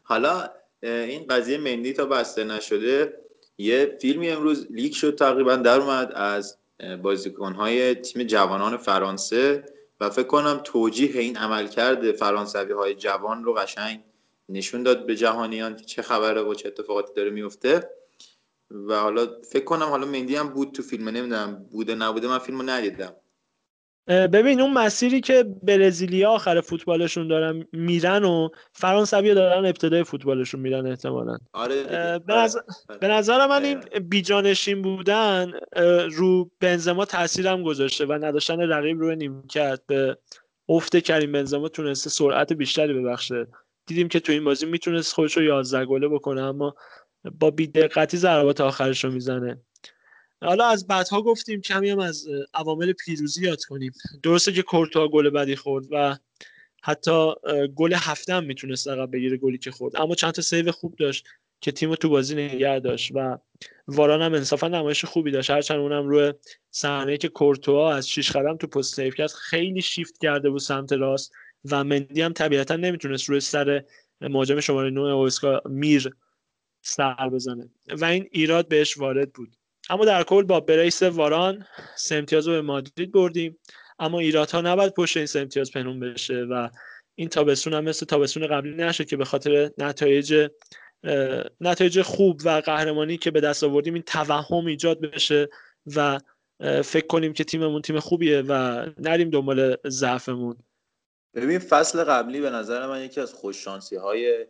حالا این قضیه مندی تا بسته نشده یه فیلمی امروز لیک شد تقریبا در اومد از بازیکنهای تیم جوانان فرانسه و فکر کنم توجیه این عملکرد فرانسوی های جوان رو قشنگ نشون داد به جهانیان که چه خبره و چه اتفاقاتی داره میفته. و حالا فکر کنم حالا مندی هم بود تو فیلم نمی‌دونم بوده نبوده من فیلمو ندیدم. ببین اون مسیری که برزیلیا آخر فوتبالشون دارن میرن و فرانسوی دارن ابتدای فوتبالشون میرن احتمالا. آره به, نظر... آره. به نظر من این بیجانشین بودن رو بنزما تاثیرم گذاشته و نداشتن رقیب روی نیمکت. به افت کریم بنزما تونسته سرعت بیشتری ببخشه. دیدیم که تو این بازی می‌تونست خودش رو 11 گله بکنه اما با بیدقتی ضربات آخرش رو می‌زنه. حالا از بعدها گفتیم کمی هم از عوامل پیروزی یاد کنیم. درسته که کورتوا گل بدی خورد و حتی گل هفته هم می‌تونست عقب بگیره گلی که خورد. اما چند تا سیو خوب داشت که تیم تو بازی نگه داشت و واران هم انصافا نمایش خوبی داشت. هرچند اونم روی صحنه که کورتوا از شیش قدم تو پست save کرد خیلی شیفت کرده بود سمت راست و مندی هم طبیعتا نمی‌تونست روی سر مهاجم شماره 9 وئسکا میر سر بزنه. و این ایراد بهش وارد بود. اما در کل با brace واران سه امتیاز رو به مادرید بردیم. اما ایرادها نباید پشت این سه امتیاز پنهون بشه و این تابستون هم مثل تابستون قبلی نشد که به خاطر نتایج نتایج خوب و قهرمانی که به دست آوردیم این توهم ایجاد بشه و فکر کنیم که تیممون تیم خوبیه و نریم دنبال ضعفمون. ببین فصل قبلی به نظر من یکی از خوششانسی های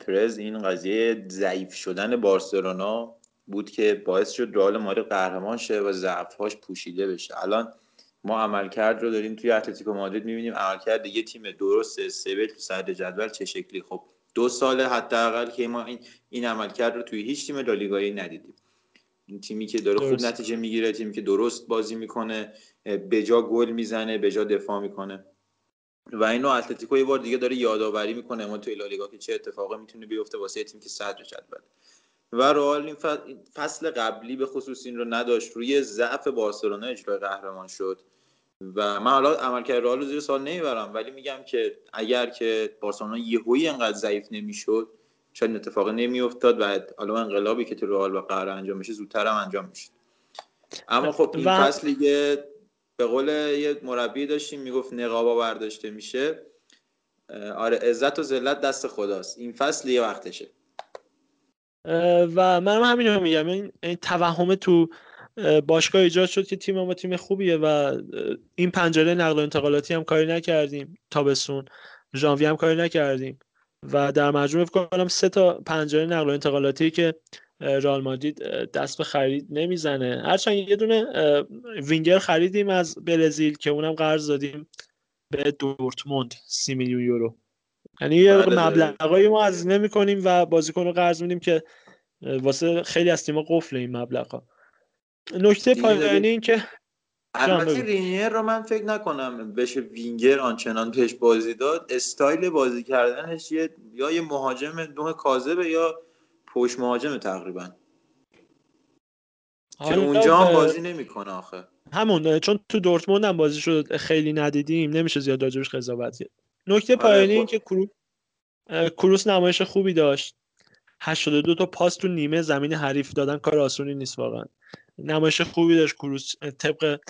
پرز این قضیه ضعیف شدن بارسلونا بود که باعث شد رئال مادرید قهرمان شه و ضعفهاش پوشیده بشه. الان ما عملکرد رو داریم توی اتلتیکو مادرید می‌بینیم عملکرد یه تیم درست استیبل تو صدر جدول چه شکلی؟ خب دو سال حداقل که ما این این عملکرد رو توی هیچ تیم لالیگایی ندیدیم. این تیمی که داره خوب نتیجه می‌گیره تیمی که درست بازی می‌کنه به جا گل می‌زنه به جا دفاع می‌کنه. و اینو اتلتیکو یه بار دیگه داره یادآوری می‌کنه ما توی لالیگا که چه اتفاقی می‌تونه بیفته واسه تیم که صدر جدول. و رئال این فصل قبلی به خصوص این رو نداشت. روی ضعف بارسلونا اجرای قهرمان شد. و من حالا عملکرد رئال رو زیر سال نمی‌برم ولی میگم که اگر که بارسلونا یهویی انقدر ضعیف نمی‌شد شاید اتفاق نمیافتاد و حالا انقلابی که تو رئال و قهر انجام میشه زودتر هم انجام میشه. اما خب این و... فصل دیگه به قول یه مربی داشتیم می‌گفت نقابا برداشته میشه. آره عزت و ذلت دست خداست. این فصل یه وقتشه. و من همین رو میگم. این, توهم تو باشگاه ایجاد شد که تیم ما تیم خوبیه و این پنجره نقل و انتقالاتی هم کاری نکردیم. تابستون ژانویه هم کاری نکردیم. و در مجموع فکر کنم سه تا پنجره نقل و انتقالاتی که رئال مادرید دست به خرید نمی‌زنه. هرچند یه دونه وینگر خریدیم از برزیل که اونم قرض دادیم به دورتموند سی میلیون یورو. یعنی یه بله. مبلغایی ما از نمی کنیم و بازیکن رو قرض میدیم که واسه خیلی از تیم‌ها قفل این مبلغ نکته دیگه پایانی این که البته. رینیر رو من فکر نکنم بشه وینگر آنچنان بهش بازی داد. استایل بازی کردنش یه یا یه مهاجم نوع کاذبه یا پشت مهاجم تقریبا. که اونجا هم بازی نمی‌کنه آخه. همون چون تو دورتموند هم بازی شد خیلی ندیدیم نمیشه زیاد راجبش قضاوت کرد. نکته آره، پایانی با- این که کروس نمایش خوبی داشت. 82 تا پاس تو نیمه زمین حریف دادن کار آسونی نیست واقعا. نمایش خوبی داشت کروس طبق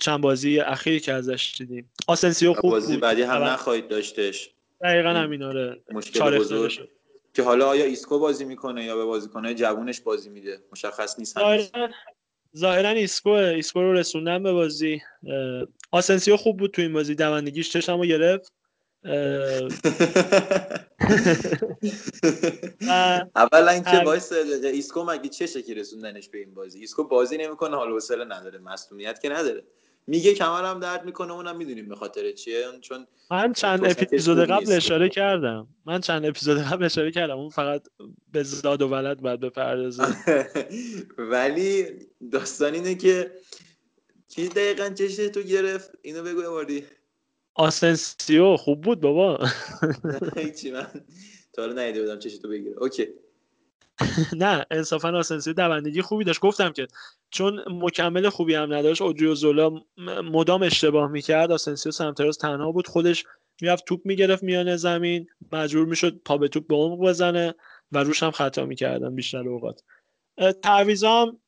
چند بازی اخیری که ازش دیدیم. آسنسیو خوب بازی بود. بعدی هم نخواهید داشتش. دقیقا همین آره. مشکل بزرگ. که حالا آیا ایسکو بازی می‌کنه یا به بازیکنهای جوونش بازی میده؟ مشخص نیست. ظاهرا ایسکو ایسکو رو رسوندن به بازی. آسنسیو خوب بود تو این بازی. دوندگیش چشمو گرفت. اه، و اولا اینکه هم- وایسا دقیقه ایسکو مگه چه شکلی رسوندنش به این بازی؟ ایسکو بازی نمی‌کنه حال و حوصله نداره مصدومیت که نداره. میگه کمرم درد می‌کنه اونم می‌دونیم به خاطر چیه. چون من چند اپیزود قبل. اشاره کردم. من چند اپیزود قبل اشاره کردم. اون فقط به زاد و ولد باید بپردازه ولی داستان اینه که کی دقیقا چشتو گرفت. اینو بگو باری. آسنسیو خوب بود بابا. هیچی من تا حالا ندیده بودم چش تو بگیره okay. نه انصافا آسنسیو دوندگی خوبی داشت. گفتم که چون مکمل خوبی هم نداشت اودریوزولا م- مدام اشتباه می‌کرد. آسنسیو سمت راست تنها بود. خودش می‌رفت توپ می‌گرفت میانه زمین. مجبور می‌شد پا به توپ به عمق بزنه و روش هم خطا می‌کردن بیشتر اوقات. هم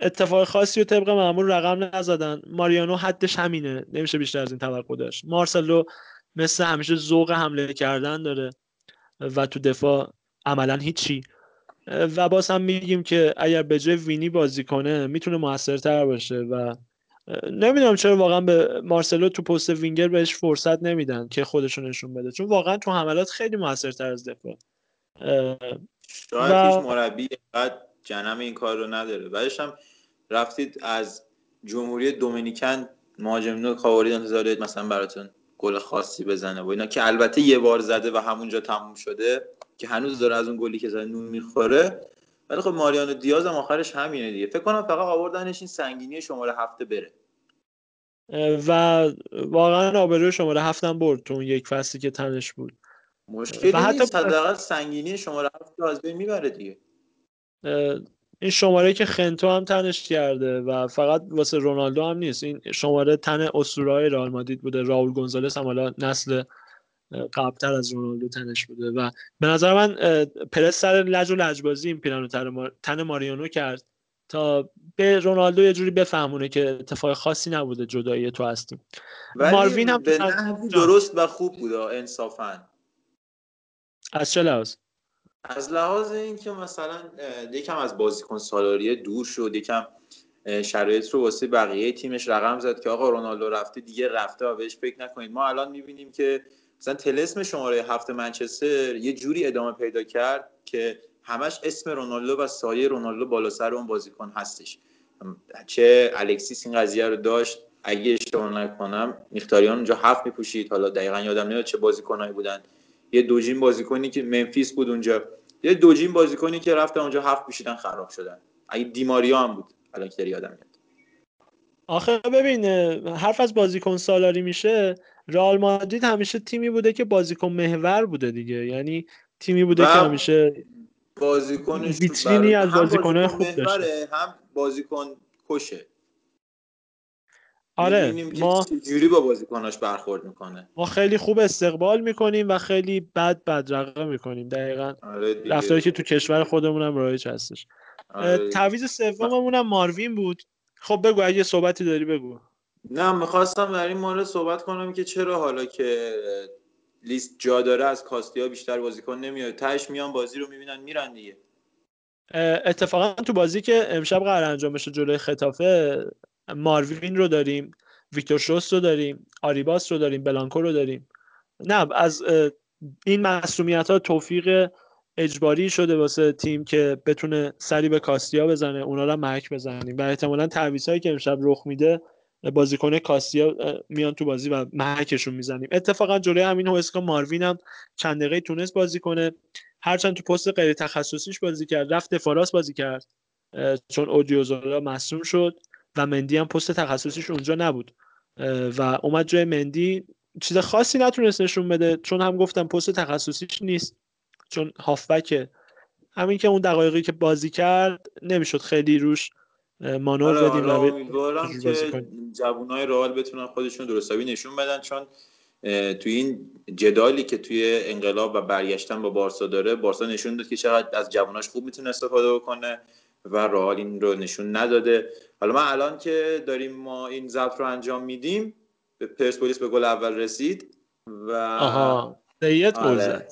اتفاق خاصی و طبق معمول رقم نزدن. ماریانو حدش همینه. نمیشه بیشتر از این توقع داشت. مارسلو مثل همیشه ذوق حمله کردن داره و تو دفاع عملا هیچی. و باز هم میگیم که اگر به جای وینی بازی کنه می‌تونه موثرتر باشه و نمی‌دونم چرا واقعا به مارسلو تو پست وینگر بهش فرصت نمیدن که خودشو نشون بده. چون واقعا تو حملات خیلی موثرتر از دفاع. شاید و- مربی اینقدر جنم این کار رو نداره. بعدش هم رفتید از جمهوری دومینیکن مهاجم نو کاواری انتظار دارید مثلا براتون گل خاصی بزنه و اینا که البته یه بار زده و همونجا تموم شده که هنوز داره از اون گلی که زده نون می‌خوره. ولی خب ماریانو دیاز هم آخرش همینه دیگه. فکر کنم فقط آوردنش این سنگینی شماره هفته بره. و واقعا آبروی شماره هفتم برد تو اون یک فصلی که تنش بود. مشکلی و حتی نیست. حداقل سنگینی شماره هفت رو از بین می‌بره دیگه. این شماره که خنتو هم تنش کرده و فقط واسه رونالدو هم نیست. این شماره تن اسطوره‌های رئال مادرید بوده. راول گونزالس هم حالا نسل قبلتر از رونالدو تنش بوده و به نظر من پرس سر لج و لجبازی این پیرانو تن مار- تن ماریانو کرد تا به رونالدو یه جوری بفهمونه که اتفاق خاصی نبوده جدایی تو هستیم. ماروین هم به. درست و خوب بود انصافا. از چه لحاظ؟ از لحاظ اینکه مثلا یکم از بازیکن سالاری دور شد یکم شرایط رو واسه بقیه تیمش رقم زد که آقا رونالدو رفته دیگه رفته و بهش فکر نکنید. ما الان می‌بینیم که مثلا تلسم شماره هفت منچستر یه جوری ادامه پیدا کرد که همش اسم رونالدو و سایه رونالدو بالا سر اون بازیکن هستش. چه الکسیس این قضیه رو داشت اگه اشتباه نکنم میختاریان اونجا هفت میپوشید. حالا دقیقا یادم نمیاد چه بازیکنایی بودن. یه دوجین بازیکنی که منفیس بود اونجا. یه دوجین بازیکنی که رفتن اونجا هفت پوشیدن خراب شدن. اگه دیماریا هم بود الان که یادم میاد. آخه ببین حرف از بازیکن سالاری میشه. رئال مادرید همیشه تیمی بوده که بازیکن محور بوده دیگه. یعنی تیمی بوده که همیشه بازیکنش ویترینی از بازیکن‌های بازیکن خوب داشته. هم بازیکن کشه. آره ما چجوری با بازیکناش برخورد می‌کنه. ما خیلی خوب استقبال می‌کنیم و خیلی بد بدرقه می‌کنیم. دقیقا آره. رفتاری که تو کشور خودمون هم رایج هستش. آره. تعویض سوممون هم ماروین بود. خب بگو اگه صحبتی داری بگو. نه می‌خواستم در این مورد صحبت کنم که چرا حالا که لیست جا داره از کاستیا بیشتر بازیکن نمیاد. تهش میان بازی رو می‌بینن میرن دیگه. اتفاقا تو بازی که امشب قرار انجام بشه جلوی خطافه ماروین رو داریم ویکتور شوست رو داریم آریباس رو داریم بلانکو رو داریم. نه از این مسئولیت ها توفیق اجباری شده واسه تیم که بتونه سری به کاستیا بزنه اونا رو مک بزنیم. و احتمالا تعویض هایی که امشب رخ میده بازیکن کاستیا میان تو بازی و محکشون می‌زنیم. اتفاقا جلوی همین هوسکا ماروین هم چند دقیقه تونست بازی کنه. هرچند تو پست غیر تخصصیش بازی کرد رفت دفاراس بازی کرد چون اودیوزولا مصوم شد. و مندی هم پست تخصصیش اونجا نبود. و اومد جای مندی. چیز خاصی نتونست نشون بده چون هم گفتم پست تخصصیش نیست. چون هافبکه همین که اون دقایقی که بازی کرد نمی‌شد خیلی روش مانور آره بدیم آره و امیدوارم که جوانای رئال بتونن خودشون درستابی نشون بدن چون توی این جدالی که توی انقلاب و برگشتن با بارسا داره بارسا نشون داد که چقدر از جواناش خوب می‌تونه استفاده بکنه. و رئال این رو نشون نداده. حالا ما الان که داریم ما این ضبط رو انجام میدیم به پرسپولیس به گل اول رسید و آها. سید گل آره.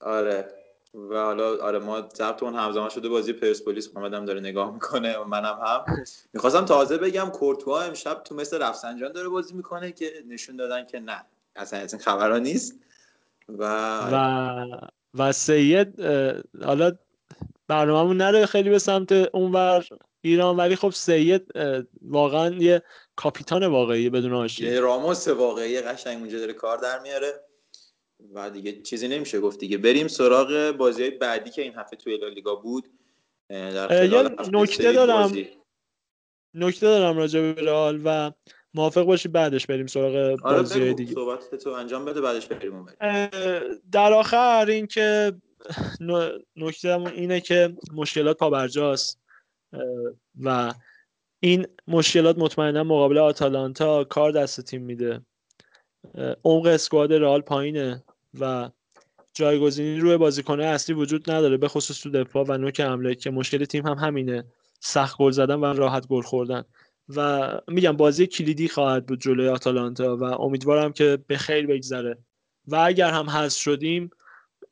آره. و حالا آره ما ضبط اون همزمان شده بازی پرسپولیس. محمد هم داره نگاه می‌کنه و منم هم. می‌خواستم تازه بگم کورتوا امشب تو مثل رفسنجان داره بازی می‌کنه که نشون دادن که نه اصلا از این خبرها نیست. و و و سید حالا برنامه‌مون نره خیلی به سمت اونور ایران ولی خب سید واقعا یه کاپیتان واقعی بدون آشی یه راموس واقعی قشنگ اونجا داره کار در میاره. و دیگه چیزی نمیشه گفت دیگه. بریم سراغ بازی های بعدی که این هفته توی لالیگا بود. در یه نکته دارم. نکته دارم راجع به رئال و موافق باشی بعدش بریم سراغ آره بازی دیگه. صحبت تو انجام بده بعدش بریم در آخر اینکه نکته اینه که مشکلات پابرجاست و این مشکلات مطمئنا مقابل آتالانتا کار دست تیم میده. عمق اسکواد رئال پایینه و جایگزینی روی بازیکنه اصلی وجود نداره به خصوص تو دفاع و نوک حمله که مشکل تیم هم همینه. سخت گل زدن و راحت گل خوردن. و میگم بازی کلیدی خواهد بود جلوی آتالانتا و امیدوارم که به خیر بگذره. و اگر هم حذف شدیم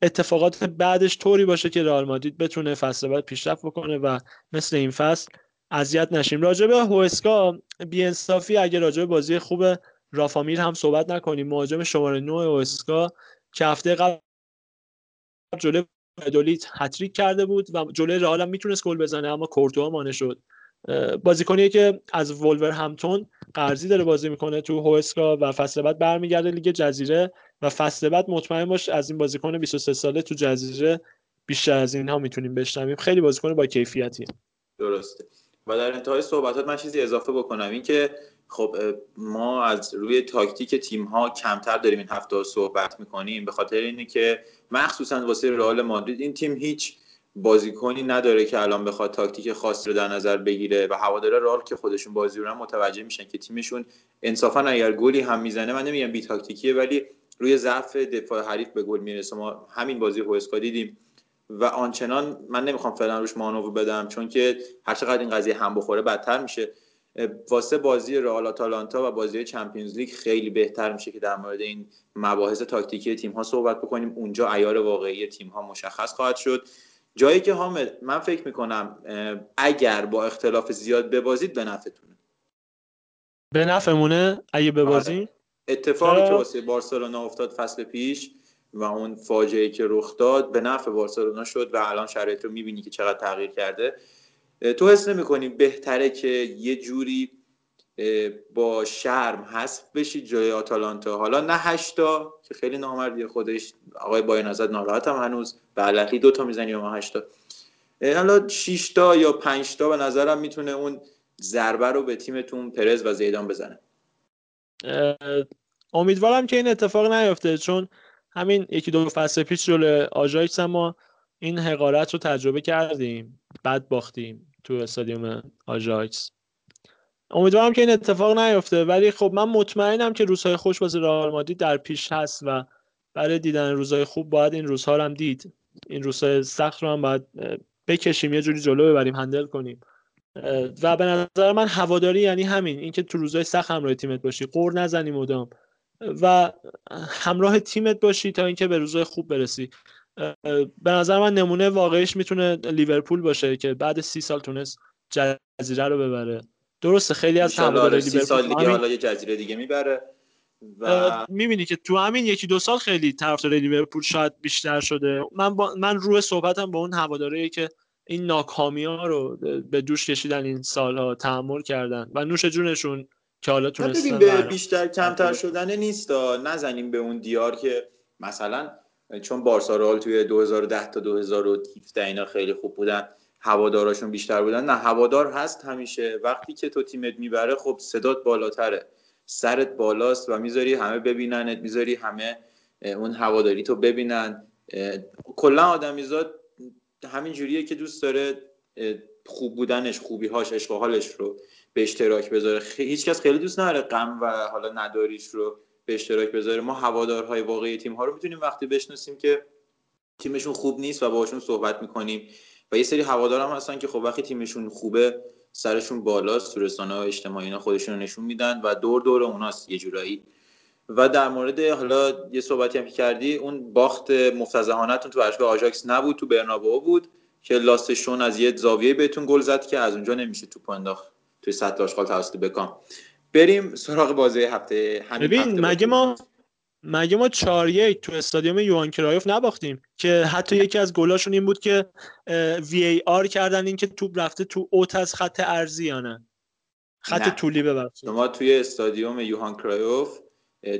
اتفاقات بعدش طوری باشه که رئال مادرید بتونه فصل بعد پیشرفت بکنه و مثل این فصل اذیت نشیم. راجع به هوسکا بی‌انصافی اگه راجع به بازی خوب رافامیر هم صحبت نکنیم. مهاجم شماره 9 هوسکا که هفته قبل جلوی ادولیت هتریک کرده بود و جلوی رئال هم می‌تونست گل بزنه اما کورتوا مانع شد. بازیکنیه که از ولور همتون قرضی داره بازی می‌کنه تو هوسکا و فصل بعد برمیگرده لیگ جزیره. و فصل بعد مطمئن باش از این بازیکن 23 ساله تو جزیره بیشتر از اینها می‌تونیم بشنویم. خیلی بازیکن با کیفیتی. درسته. و در انتهای صحبتات من چیزی اضافه بکنم. این که خب ما از روی تاکتیک تیم ها کمتر داریم این هفته صحبت می‌کنیم. به خاطر اینه که مخصوصا واسه رئال مادرید این تیم هیچ بازیکنی نداره که الان بخواد تاکتیک خاصی رو در نظر بگیره و هواداره رئال که خودشون بازی رو متوجه میشن که تیمشون انصافا اگر گلی هم می‌زنه من نمیگم بی تاکتیکیه ولی روی ضعف دفاع حریف به گل می‌رسه. ما همین بازی هوسکا دیدیم و آنچنان من نمی‌خوام فعلا روش مانور بدم چون که هر چقدر این قضیه هم بخوره بدتر میشه. واسه بازی رئال آتالانتا و بازی چمپیونز لیگ خیلی بهتر میشه که در مورد این مباحث تاکتیکی تیم ها صحبت بکنیم. اونجا عیار واقعی تیم ها مشخص خواهد شد. جایی که حامد من فکر می‌کنم اگر با اختلاف زیاد ببازید به نفعتونه. به نفعمونه؟ اگه ببازیم اتفاقی که واسه بارسلونا افتاد فصل پیش و اون فاجعه که رخ داد به نفع بارسلونا شد و الان شرایط رو می‌بینی که چقدر تغییر کرده. تو حس نمی‌کنی بهتره که یه جوری با شرم حذف بشی جای آتالانتا؟ حالا نه هشتا که خیلی نامردی خودش آقای باین ازت ناراحت هم هنوز به علقی دو تا می‌زنی ما هشتا حالا 6 تا یا 5 تا به نظرم می‌تونه اون ضربه رو به تیمتون پرز و زیدان بزنه. امیدوارم که این اتفاق نیفته چون همین یکی دو فصل پیش جلوی آژاکس ما این حقارت رو تجربه کردیم بعد باختیم تو استادیوم آژاکس امیدوارم که این اتفاق نیفته ولی خب من مطمئنم که روزهای خوش واسه رئال مادرید در پیش هست و برای دیدن روزهای خوب باید این روزها رو هم دید. این روزهای سخت رو هم باید بکشیم یه جوری جلو ببریم هندل کنیم. و به نظر من هواداری یعنی همین اینکه تو روزهای سخت همراه تیمت باشی قور نزنی مدام. و همراه تیمت باشی تا اینکه به روزهای خوب برسی. به نظر من نمونه واقعیش می‌تونه لیورپول باشه که بعد سی سال تونست جزیره رو ببره. درسته خیلی از هواداری لیورپول سال دیگه حالا یه جزیره دیگه می‌بره و می‌بینی که تو همین یکی دو سال خیلی طرفدار لیورپول شاید بیشتر شده. من با من روی صحبتم با اون هواداره که این ناکامی ها رو به دوش کشیدن این سالها تحمل کردن. و نوش جونشون که حالا تونستن به بیشتر کمتر شدن نیست نزنیم به اون دیار که مثلا چون بارسا رال توی 2010 تا 2017 اینا خیلی خوب بودن هواداراشون بیشتر بودن. نه هوادار هست همیشه. وقتی که تو تیمت می‌بره خب صدات بالاتره. سرت بالاست و می‌ذاری همه ببیننت می‌ذاری همه اون هواداری تو ببینن. کلا آدمیزاد همین جوریه که دوست داره خوب بودنش خوبیهاش عشق حالش رو به اشتراک بذاره. هیچکس خیلی دوست نداره غم و حالا نداریش رو به اشتراک بذاره. ما هوادارهای واقعی تیم ها رو می‌تونیم وقتی بشناسیم که تیمشون خوب نیست و باشون صحبت می‌کنیم. و یه سری هوادار هم هستن که خب وقتی تیمشون خوبه سرشون بالاست تو رسانه اجتماعی اینا خودشون رو نشون میدن و دور دور اوناست یه جورایی. و در مورد حالا یه صحبتی هم کردی اون باخت مفتزهانتون تو اشبه آژاکس نبود تو برنابو بود که لاستشون از یه زاویه بهتون گل زد که از اونجا نمیشه تو انداخت. توی سطل آشغال توسط بکام. بریم سراغ بازی هفته همین ببین مگه ما مگه ما 4 1 تو استادیوم یوان کرایوف نباختیم؟ که حتی یکی از گلاشون این بود که وی ای آر کردن این که توپ رفته تو اوت از خط ارزی یا نه؟ خط نه. طولی ببخشید. شما توی استادیوم یوهان کرایوف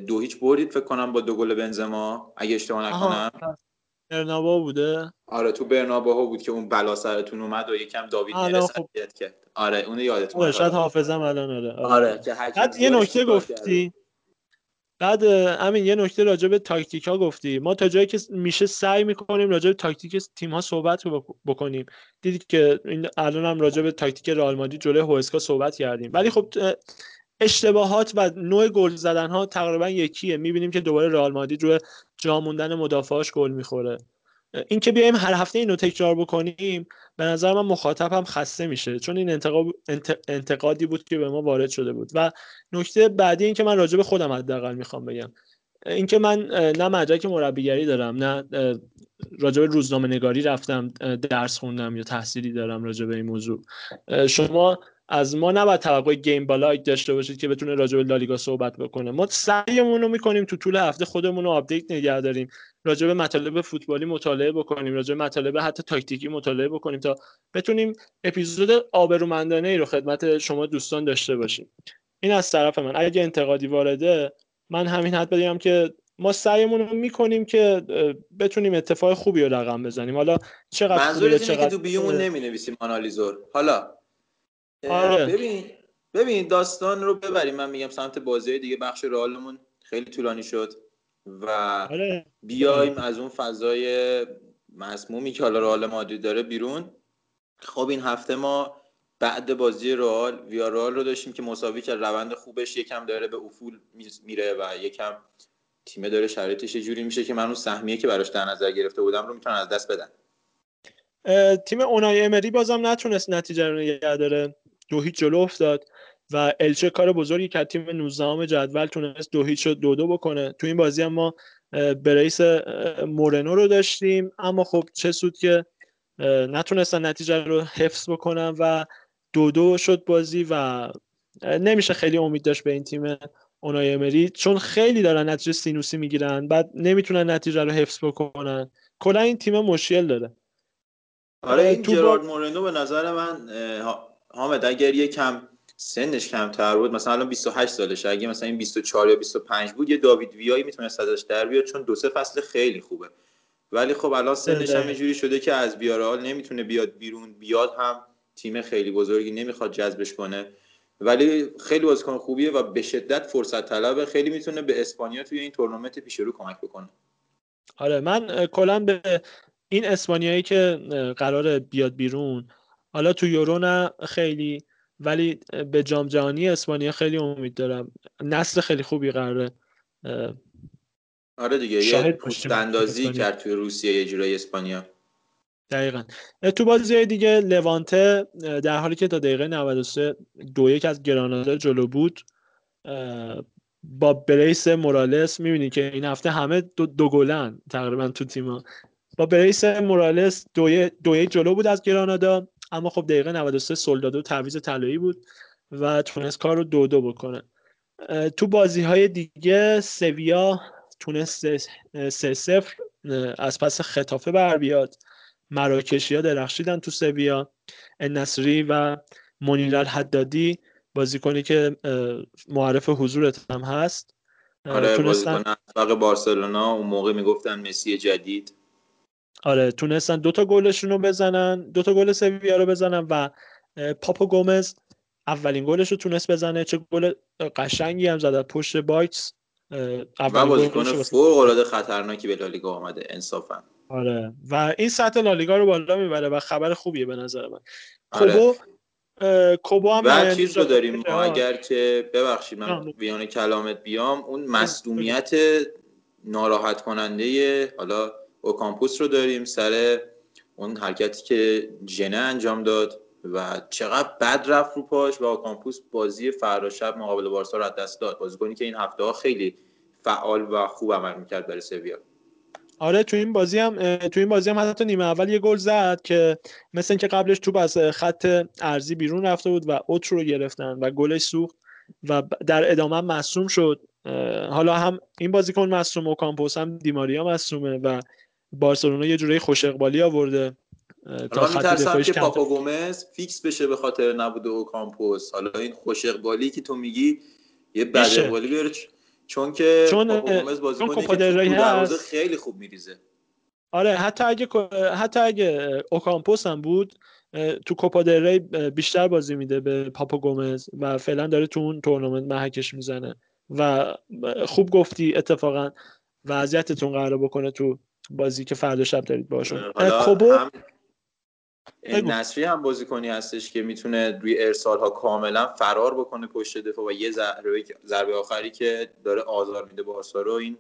دو هیچ بردید فکر کنم با دو گل بنزما اگه اشتباه نکنم. برنابا بوده؟ آره تو برنابا بود که اون بلا سرتون اومد و یکم داوید نیرس خب. کرد. آره اون یادتون آره شاید حافظم الان آره آره, آره. یه نکته گفتی. بعد همین یه نکته راجع به تاکتیک ها گفتی. ما تا جایی که میشه سعی می‌کنیم راجع به تاکتیک تیم ها صحبت بکنیم. دیدید که الان هم راجع به تاکتیک رئال مادرید جلوی هوسکا صحبت کردیم. ولی خب اشتباهات و نوع گل زدن ها تقریبا یکیه. می‌بینیم که دوباره رئال مادرید روی جا موندن مدافعاش گل می‌خوره. این که بیایم هر هفته اینو تکرار بکنیم به نظر من مخاطب خسته میشه. چون این انتقادی بود که به ما وارد شده بود. و نکته بعدی این که من راجع به خودم حداقل می‌خوام بگم. اینکه من نه مدرک مربیگری دارم نه راجع به روزنامه نگاری رفتم درس خوندم یا تحصیلی دارم راجع به این موضوع. شما از ما نباید توقع گیم بالاگه داشته باشید که بتونه راجع به لالیگا صحبت بکنه. ما سعیمون رو می‌کنیم تو طول هفته خودمون رو update نگه داریم. راجع به مطالب فوتبالی مطالعه بکنیم راجع به مطالب حتی تاکتیکی مطالعه بکنیم تا بتونیم اپیزود آبرومندانه ای رو خدمت شما دوستان داشته باشیم. این از طرف من. اگه انتقادی وارده من همین حد بدیم که ما سعیمون رو می‌کنیم که بتونیم اتفاق خوبی رو رقم بزنیم. حالا چقدر منظور چقدر که تو بیومون نمی نویسیم آنالیزور. حالا آره. ببین ببین داستان رو ببریم. من میگم سمت بازی دیگه بخش رئالمون خیلی طولانی شد. و آره. بیایم از اون فضای مسمومی که حالا رئال مادرید داره بیرون. خب این هفته ما بعد بازی رئال ویارال رو داشتیم که مساوی کرد. روند خوبش یکم داره به افول میره و یکم تیمه داره شرایطش جوری میشه که من اون سهمیه که براش در نظر گرفته بودم رو می‌تونن از دست بدن. تیم اونای امری بازم نتونست نتیجه رو نگه داره. دو هیچ جلو افتاد. و الچه کار بزرگی که تیم 19 جدول تونست دو هیچ شد دو دو بکنه. تو این بازی هم ما برئیس مورنو رو داشتیم. اما خب چه سود که نتونستن نتیجه رو حفظ بکنن و دو دو شد بازی و نمیشه خیلی امید داشت به این تیم اونای امری. چون خیلی دارن نتیجه سینوسی می‌گیرن بعد نمی‌تونن نتیجه رو حفظ بکنن. کلا این تیم مشکل داره. آره این جرارد مورنو به نظر من حامد اگر یکم سنش کمتر بود. مثلا الان 28 سالشه. اگه مثلا این 24 یا 25 بود یه داوید ویایی می‌تونست ازش در بیاد چون دو سه فصل خیلی خوبه. ولی خب الان سنش هم جوری شده که از بیارال نمی‌تونه بیاد بیرون. بیاد هم تیم خیلی بزرگی نمی‌خواد جذبش کنه. ولی خیلی بازیکن خوبیه و به شدت فرصت طلبه. خیلی می‌تونه به اسپانیا توی این تورنمنت پیش رو کمک بکنه. آره من کلا به این اسپانیایی که قرار بیاد بیرون حالا تو یورو نه خیلی ولی به جام جهانی اسپانیا خیلی امید دارم. نسل خیلی خوبی قراره آره دیگه یه پشت اندازی کرد توی روسیه یه جورای اسپانیا. دقیقا. تو بازی دیگه لوانته در حالی که تا دقیقه 93 دو یک از گرانادا جلو بود با بریس مورالس می‌بینی که این هفته همه دو, دو گلن تقریبا تو تیما با بریس مورالس دو, دو جلو بود از گرانادا. اما خب دقیقه 93 سولدادو تعویض طلایی بود و تونست کار رو دو دو بکنه. تو بازی های دیگه سویا تونست سه سفر از پس خطافه بر بیاد. مراکشی ها درخشیدن تو سویا. نصری و منیر حدادی بازیکنی که معرف حضورت هم هست. آره تونستن بارسلونا. اون موقع می‌گفتن مسی جدید. آره تونستن دوتا گلشون رو بزنن دوتا گل سویا رو بزنن و پاپو گومز اولین گلش رو تونست بزنه. چه گل قشنگی هم زد پشت box اول بازیکن فوق العاده خطرناکی به لالیگا آمده انصافا. آره. و این سطح لالیگا رو بالا می‌بره و خبر خوبیه به نظر من. آره. کوبو کوبو هم و چیز رو داریم ما اگر که ببخشید من میان کلامت بیام اون مصدومیت ناراحت کننده حالا اوکامپوس رو داریم سر اون حرکتی که جنه انجام داد و چقدر بد رفت رو پاش و اوکامپوس بازی فردا شب مقابل بارسا رو دست داد. بازیکنی که این هفته ها خیلی فعال و خوب عمل می‌کرد برای سویا. آره تو این بازی هم تو این بازی هم حتی نیمه اول یه گل زد که مثل اینکه قبلش توپ از خط ارزی بیرون رفته بود و اوت رو گرفتن و گلش سوخت و در ادامه مصوم شد. حالا هم این بازیکن مصوم و کامپوس هم دیماریا مصومه و بارسلونا یه جوری خوش اقبالی آورده تا خط که پاپا گومز فیکس بشه به خاطر نبود او کامپوس حالا این خوش اقبالی که تو میگی یه بد اقبالی بیاره چون که چون گومز بازیکنی که خیلی خوب میریزه. آره حتی اگه حتی اگه اوکامپوس هم بود تو کوپا ری بیشتر بازی میده به پاپا گومز و فعلا داره تو اون تورنمنت محکش می‌زنه. و خوب گفتی اتفاقا وضعیتتون قرار بکنه تو بازی که فردا شب دارید باشون کوبو این نصری هم بازیکنی هستش که می‌تونه روی ارسال ها کاملا فرار بکنه پشت دفاع و یه ضربه آخری که داره آزار میده بارسا رو این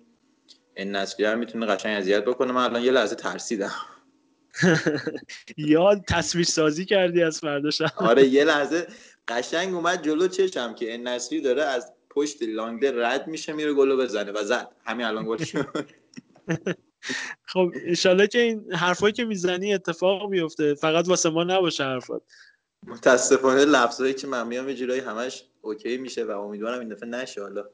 نصری هم می‌تونه قشنگ اذیت بکنه. من الان یه لحظه ترسیدم. یا تصویر سازی کردی از فرداشم آره یه لحظه قشنگ اومد جلو چشم که این نصری داره از پشت لانگده رد میشه میره گلو بزنه و زد. همین الان گل خب انشالله که این حرفایی که می‌زنی اتفاق بیفته فقط واسه ما نباشه حرفات. متاسفانه لفظایی که من میام یه همش اوکی میشه و امیدوارم این دفعه نشه حالا.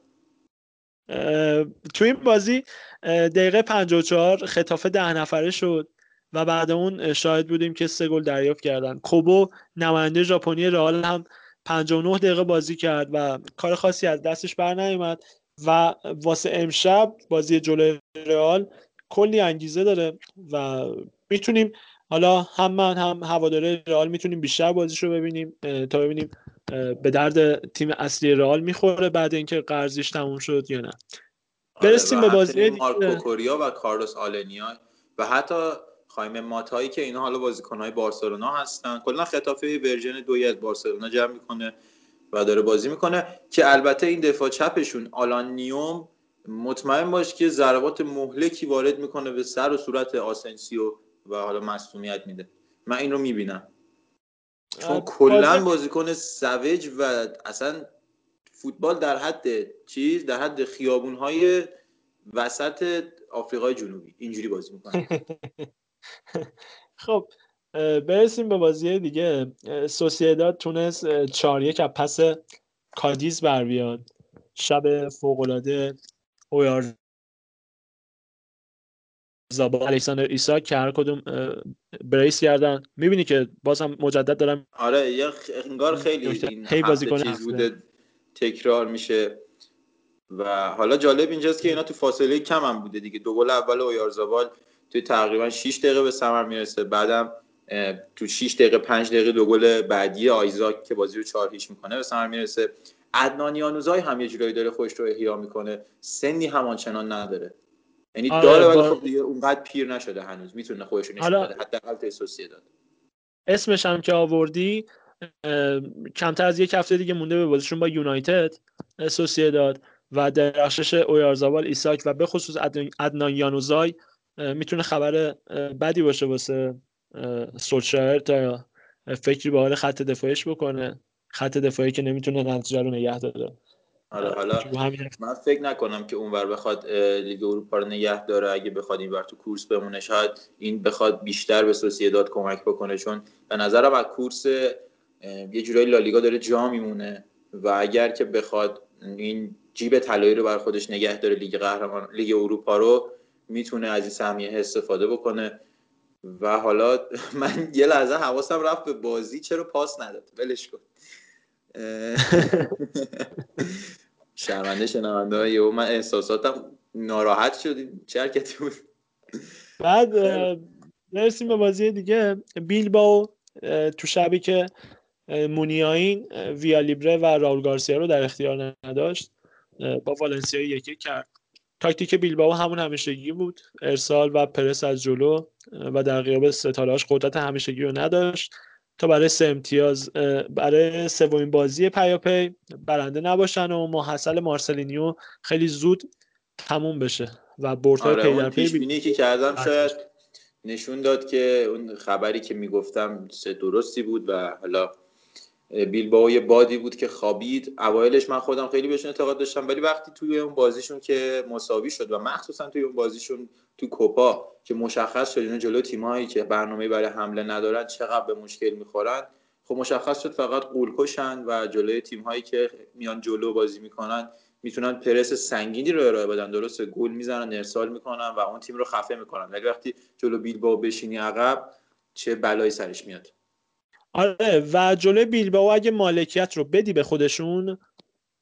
تو این بازی دقیقه 54 خطافه ده نفره شد و بعد اون شاهد بودیم که سه گل دریافت کردن. کوبو نماینده ژاپنی رئال هم 59 دقیقه بازی کرد و کار خاصی از دستش بر نیومد و واسه امشب بازی جلوی رئال کلی انگیزه داره و می‌تونیم حالا هم من هم هواداره رئال می‌تونیم بیشتر بازیش رو ببینیم تا ببینیم به درد تیم اصلی رئال می‌خوره بعد اینکه قرضیش تموم شد یا نه. آره، برسیم به بازی مارکو کوریا و کارلوس آلنیا و حتی خایم ماتایی که اینا حالا بازیکنهای بارسلونا هستن. کلا خطافه ورژن دوی از بارسلونا جمع می‌کنه و داره بازی می‌کنه که البته این دفاع چپشون آلان نیوم مطمئن باش که ضربات مهلکی وارد می‌کنه به سر و صورت آسنسیو و حالا مصومیت میده. من این رو می‌بینم. چون کلا بازیکن سوج و اصلا فوتبال در حد چیز در حد خیابون های وسط آفریقای جنوبی. اینجوری بازی می‌کنه. خب برسیم به بازی دیگه. سوسیداد تونست چهار یک پس کادیز بر بیاد. شب فوقالعاده اویار زابا الکساندر ایسا که هر کدوم بریس کردن. می‌بینی که بازم مجدد دارم آره یه انگار خیلی این هی بازی چیز بوده تکرار میشه. و حالا جالب اینجاست که اینا تو فاصله کم هم بوده دیگه. دو گل اول اویارزابال توی تقریبا 6 دقیقه به ثمر می‌رسه. بعدم تو 6 دقیقه 5 دقیقه دو گل بعدی آیزاک که بازی رو 4 هیچ می‌کنه به ثمر می‌رسه. عدنان یانوزای هم یه جورایی داره خودش رو احیا می‌کنه. سنی همانچنان نداره. یعنی آره داره ولی خب دیگه اونقدر پیر نشده هنوز. می‌تونه خودش رو نشون بده. حداقل توی داد اسمش هم که آوردی کمتر از یک هفته دیگه مونده به بازیشون با یونایتد. داد و درخشش اویارزاوال ایساک و به خصوص ادنان یانوزای می‌تونه خبر بدی باشه واسه سولشایر تا فکری به حال خط دفاعش بکنه. خط دفاعی که نمی‌تونه نتیجه رو نگه داره. حالا حالا من فکر نکنم که اونور بخواد لیگ اروپا رو نگه داره. اگه بخواد اینور تو کورس بمونه شاید این بخواد بیشتر به سوسیداد کمک بکنه. چون به نظرم از کورس یه جورایی لالیگا داره جا میمونه و اگر که بخواد این جیب طلایی رو بر خودش نگه داره لیگ قهرمان لیگ اروپا رو می‌تونه از این سهمیه استفاده بکنه. و حالا من یه لحظه حواسم رفت به بازی چرا پاس نداد؟ ولش کن. شرمنده شنونده های من احساساتم ناراحت شدیم. چه حرکتی بود؟ بعد برسیم به بازی دیگه. بیلباو تو شبی که مونیاین ویالیبره و راول گارسیا رو در اختیار نداشت با والنسیا یکی کرد. تاکتیک بیلباو همون همیشگی بود. ارسال و پرس از جلو و در قیاب ستارهاش قدرت همیشگی رو نداشت. تا برای سه امتیاز برای سومین بازی پیاپی برنده نباشن و محصل مارسلینیو خیلی زود تموم بشه و برتای آره پی در پی که کردم شاید نشون داد که اون خبری که می‌گفتم درستی بود و حالا بیلباو یه بادی بود که خوابید. اوایلش من خودم خیلی بهشون اعتقاد داشتم ولی وقتی توی اون بازیشون که مساوی شد و مخصوصا توی اون بازیشون تو کوپا که مشخص شد اینا جلو تیمایی که برنامه برای حمله ندارن چقدر به مشکل می‌خورن. خب مشخص شد فقط غول‌کشن و جلوی تیمهایی که میان جلو بازی می‌کنن می‌تونن پرس سنگینی رو ارائه بدن. درست گل می‌زنن ارسال می‌کنن و اون تیم رو خفه می‌کنن. ولی وقتی جلو بیلباو بشینی عقب چه بلایی سرش میاد. آره و جلوی بیلباو اگه مالکیت رو بدی به خودشون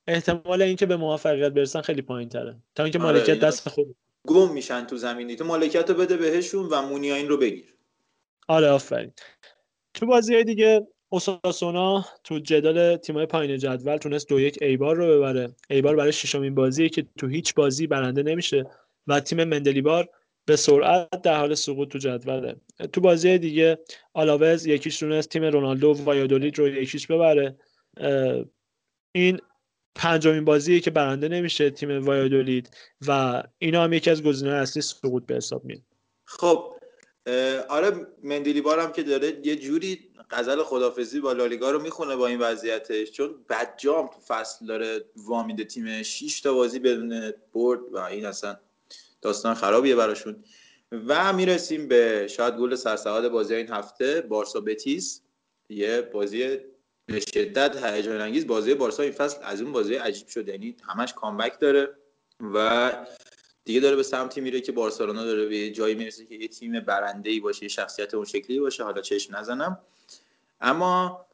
احتمال اینکه به موفقیت برسن خیلی پایین تره تا اینکه آره، مالکیت یعنی دست خود گم میشن تو زمینی. تو مالکیت رو بده بهشون و مونیاین رو بگیر. آره آفرین. تو بازی های دیگه اوساسونا تو جدال تیمای پایین جدول تونست دو یک ایبار رو ببره. ایبار برای ششمین بازی که تو هیچ بازی برنده نمیشه و تیم مندلیبار به سرعت در حال سقوط تو جدوله. تو بازی دیگه آلاوز یکیش تونست تیم رونالدو و وایادولید رو یکیش ببره. این پنجمین بازیه که برنده نمیشه تیم وایادولید و اینا هم یکی از گزینه‌های اصلی سقوط به حساب میاد. خب آره مندیلی بارم که داره یه جوری غزل خدافزی با لالیگا رو می‌خونه با این وضعیتش. چون بدجام تو فصل داره وامیده تیم. 6 تا بازی بدون برد و این اصلا داستان خرابیه براشون. و می‌رسیم به شاید گل سرسبد بازی این هفته بارسا بتیس. یه بازی به شدت هیجان انگیز بازی بارسا این فصل از اون بازی عجیب شده یعنی همش comeback داره و دیگه داره به سمتی میره که بارسلونا داره به جایی می‌رسه که یه تیم برنده ای باشه یه شخصیت اون شکلی باشه. حالا چشم نزنم. اما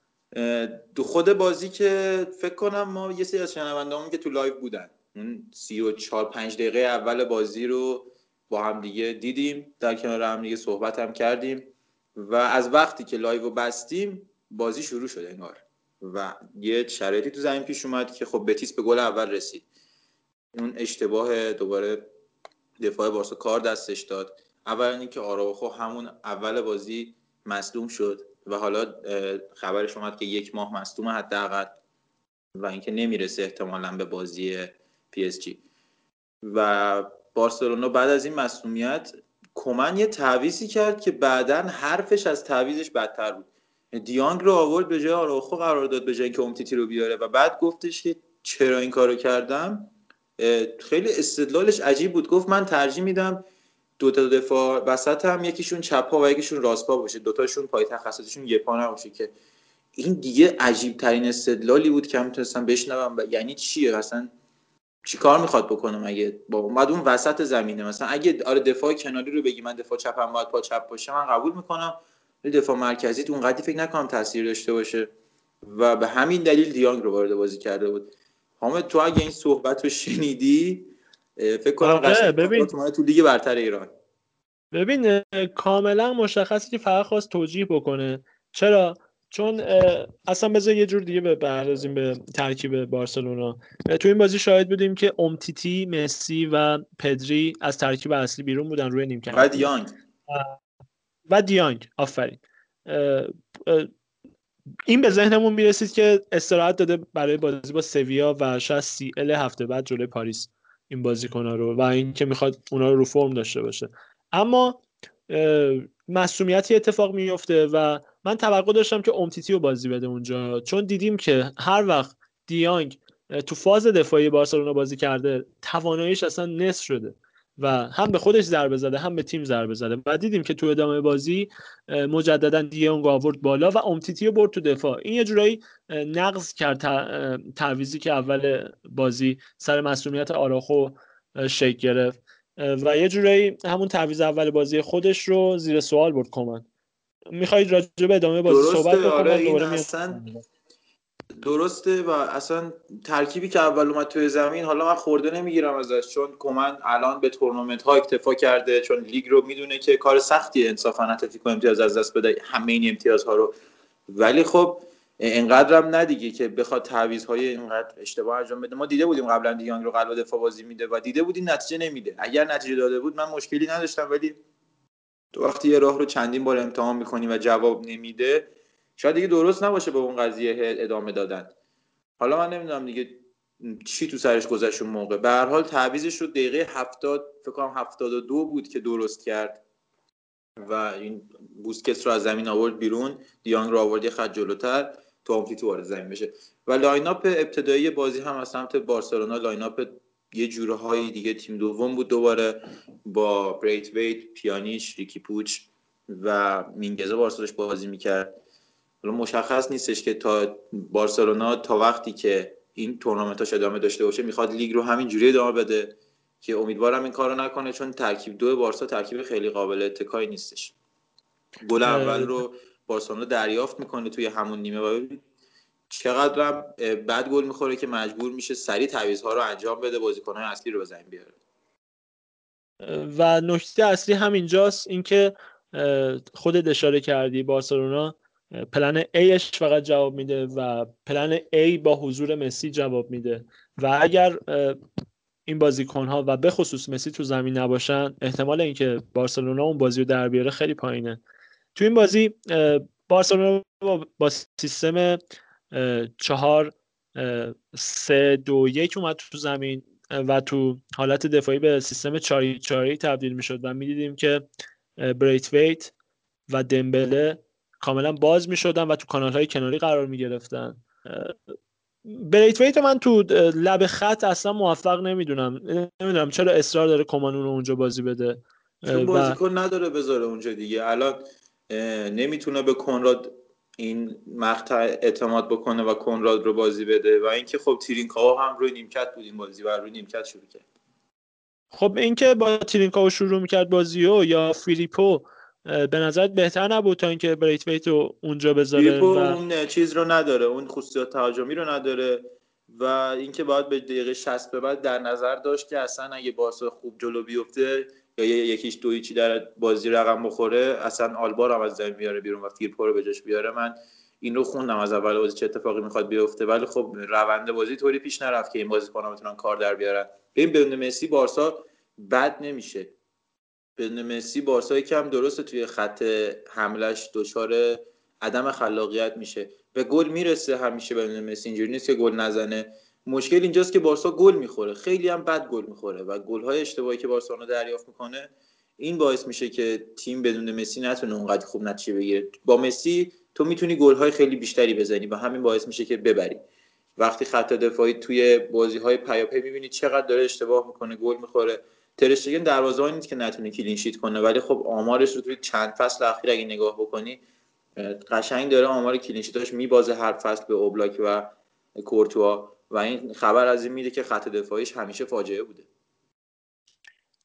دو خود بازی که فکر کنم ما یه سری از شنوندهامون که تو live بودن. اون سی و چهار پنج دقیقه اول بازی رو با هم دیگه دیدیم. در کنار هم دیگه صحبت هم کردیم. و از وقتی که live رو بستیم بازی شروع شد انگار. و یه شرایطی تو زمین پیش اومد که خب بتیس به گل اول رسید. اون اشتباه دوباره دفاع بارسا کار دستش داد. اول اینکه آراوخو همون اول بازی مصدوم شد و حالا خبرش اومد که یک ماه مصدوم حداقل و اینکه نمی‌رسه احتمالا به بازی پی اس جی. و بارسلونا بعد از این مصدومیت کمن یه تعویضی کرد که بعدا حرفش از تعویضش بدتر بود. دیانگ رو آورد به جای آراخو قرار داد به جای اینکه امتیتی رو بیاره و بعد گفتش که چرا این کارو کردم؟ خیلی استدلالش عجیب بود. گفت من ترجیح میدم دو تا دفاع وسط هم یکیشون چپ و یکیشون راست پا باشه. دوتاشون پای تخصصشون یه پا نباشه که این دیگه عجیب ترین استدلالی بود که می‌تونستم بشنوم. و یعنی چیه؟ اصلا چی کار می‌خواد بکنم اگه با بعد اون وسط زمینه؟ مثلا اگه آره دفاع کناری رو بگی من دفاع چپم باید پا چپ باشه من قبول می‌کنم. دفاع مرکزی تو اونقدی فکر نکنم تاثیر داشته باشه. و به همین دلیل دیانگ رو وارد بازی کرده بود. حامد تو اگه این صحبت رو شنیدی فکر کنم آره ببین. تو لیگ برتر ایران. ببین کاملا مشخصی که فقط خواست توجیه بکنه. چرا؟ چون اصلا بذار یه جور دیگه بپردازیم به ترکیب بارسلونا. تو این بازی شاهد بودیم که امتیتی مسی و پدری از ترکیب اصلی بیرون بودن روی نیمکت. و دیانگ. و دیانگ. آفرین. این به ذهنمون می‌رسید که استراحت داده برای بازی با سویا و شاید سی ال هفته بعد جلوی پاریس این بازیکن‌ها رو و اینکه می‌خواد اونا رو رو فرم داشته باشه. اما مسئولیتی اتفاق میفته و من توقع داشتم که امتیتی رو بازی بده اونجا. چون دیدیم که هر وقت دیانگ تو فاز دفاعی بارسلونا بازی کرده تواناییش اصلا نصف شده و هم به خودش ضربه زده هم به تیم ضربه زده. و دیدیم که تو ادامه بازی مجددا دیونگ آورد بالا و امتیتی رو برد تو دفاع. این یه جورایی نقض کرد تعویزی که اول بازی سر مسئولیت آراخو شک گرفت. و یه جورایی همون تعویض اول بازی خودش رو زیر سوال برد کمان می‌خواید راجع به ادامه بازی صحبت بکنم آره درسته و اصلا ترکیبی که اول اومد توی زمین حالا من خورده نمی‌گیرم ازش چون کومن الان به تورنمنت ها اکتفا کرده چون لیگ رو می‌دونه که کار سختیه انصافا اتلتیکو امتیاز از دست بده همه این امتیازها رو. ولی خب اینقدرم ندیگه که بخواد تعویض های اینقدر اشتباه انجام بده. ما دیده بودیم قبلا دیانگ رو قلب دفاع بازی میده و دیده بودیم نتیجه نمیده. اگر نتیجه داده بود من مشکلی نداشتم ولی تو وقتی یه راه رو چندین بار امتحان می‌کنی و جواب نمیده شاید دیگه درست نباشه به اون قضیه ادامه دادن. حالا من نمی‌دونم دیگه چی تو سرش گذشت اون موقع. به هر حال تعویزش رو دقیقه 70 فکر کنم 72 بود که درست کرد و این بوسکت رو از زمین آورد بیرون. دیانگ رو آورد یه خط جلوتر تو آمتیتو وارد زمین بشه. و line up ابتدایی بازی هم از سمت بارسلونا line up یه جوره های دیگه تیم دوم بود دوباره با بریت ویت پیانیش ریکی پوچ و مینگزه بارسلوناش بازی می‌کرد. حالا مشخص نیستش که تا بارسلونا تا وقتی که این تورنمنتاش ادامه داشته باشه می‌خواد لیگ رو همین جوری ادامه بده که امیدوارم این کارو نکنه چون ترکیب دو بارسا ترکیب خیلی قابل اتکایی نیستش. گل اول رو بارسلونا دریافت می‌کنه توی همون نیمه. و چقدر بد گل می‌خوره که مجبور میشه سریع تعویض رو انجام بده بازیکنهای اصلی رو به زمین بیاره. و نکته اصلی همینجاست اینکه خودت اشاره کردی بارسلونا پلن Aش فقط جواب میده و پلن A با حضور مسی جواب میده. و اگر این بازیکن ها و به خصوص مسی تو زمین نباشن احتمال اینکه بارسلونا اون بازی رو در بیاره خیلی پایینه. تو این بازی بارسلونا با سیستم چهار سه دو یک اومد تو زمین و تو حالت دفاعی به سیستم چاری چاری تبدیل می‌شد و می‌دیدیم که بریت ویت و دمبله کاملا باز می شدن و تو کانال های کناری قرار می گرفتن بریت ویت من تو لب خط اصلا موفق نمی‌دونم. نمی‌دونم چرا اصرار داره کمانون رو اونجا بازی بده. چون بازیکن نداره بذاره اونجا دیگه. الان نمی‌تونه به کنراد این مقطع اعتماد بکنه و کنراد رو بازی بده و اینکه خب تیرینکاو هم روی نیمکت بود این بازی و روی نیمکت شروع کرد. خب اینکه با تیرینکاو شروع می‌کرد بازیو یا فیلیپو به نظرت بهتر نبود تا اینکه بریت ویت رو اونجا بذاره و... اون چیز رو نداره اون خصوصیات تهاجمی رو نداره و اینکه باید به دقیقه 60 به بعد در نظر داشت که اصلا اگه بارسا خوب جلو بیفته یا یکیش دو چی در بازی رقم بخوره اصلا آلبا هم از زمین بیاره بیرون و فیرپو رو به جاش بیاره. من این رو خوندم از اول بازی چه اتفاقی می‌خواد بیفته. ولی خب روند بازی طوری پیش نرفت که این بازیکن‌ها بتونن کار در بیارن. ببین بدون مسی بارسا بد نمیشه. بدون مسی بارسا کم درسته توی خط حملش دچار عدم خلاقیت میشه. به گل می‌رسه همیشه بدون مسی اینجوری نیست که گل نزنه. مشکل اینجاست که بارسا گل می‌خوره. خیلی هم بد گل می‌خوره و گل های اشتباهی که بارسلونا دریافت می‌کنه این باعث میشه که تیم بدون مسی نتونه اونقدر خوب نتیجه بگیره. با مسی تو می‌تونی گل های خیلی بیشتری بزنی و همین باعث میشه که ببری. وقتی خط دفاعی توی بازی های پیاپی می‌بینی چقدر داره اشتباه می‌کنه گل می‌خوره. ترشتگن دروازه‌بانی نیست که نتونه کلین شیت کنه ولی خب آمارش رو توی چند فصل اخیر اگه نگاه بکنی قشنگ داره آمار کلین شیتاش میبازه هر فصل به اوبلاک و کورتوا. و این خبر از این میده که خط دفاعیش همیشه فاجعه بوده.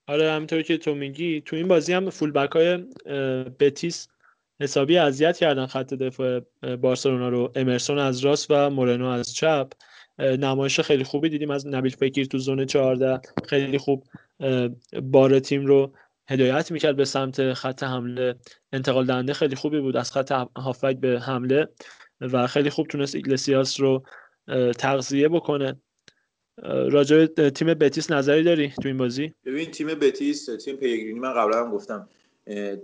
آره همینطور که تو میگی تو این بازی هم فول بک های بتیس حسابی اذیت کردن خط دفاع بارسلونا رو. امرسون از راست و مورنو از چپ. نمایش خیلی خوبی دیدیم از نبیل فکیر تو زون 14 خیلی خوب بار تیم رو هدایت می‌کرد به سمت خط حمله. انتقال دهنده خیلی خوبی بود از خط هافک به حمله و خیلی خوب تونست ایگلسیاس رو تغذیه بکنه. راجع تیم بتیس نظری داری تو این بازی؟ ببین تیم بتیس تیم پیگرینی من قبلا هم گفتم.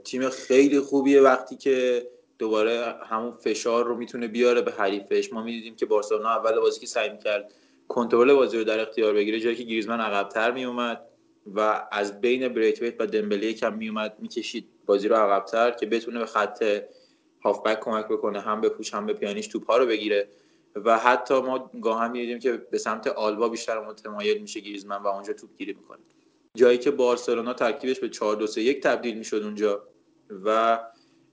تیم خیلی خوبیه وقتی که دوباره همون فشار رو می‌تونه بیاره به حریفش. ما می‌دیدیم که بارسلونا اول بازی که سعی می‌کرد کنترل بازی رو در اختیار بگیره جایی که گریزمن عقبتر میومد و از بین بریتویت و دمبله کم میومد می‌کشید بازی رو عقبتر که بتونه به خط هافبک کمک بکنه هم به پوش هم به پیانیش توپ ها رو بگیره. و حتی ما گاه هم می‌دیدیم که به سمت آلبا بیشتر متمایل میشه گریزمن و اونجا توپ گیری می‌کنه. جایی که بارسلونا ترکیبش به 4 2 3 1 تبدیل می‌شد اونجا و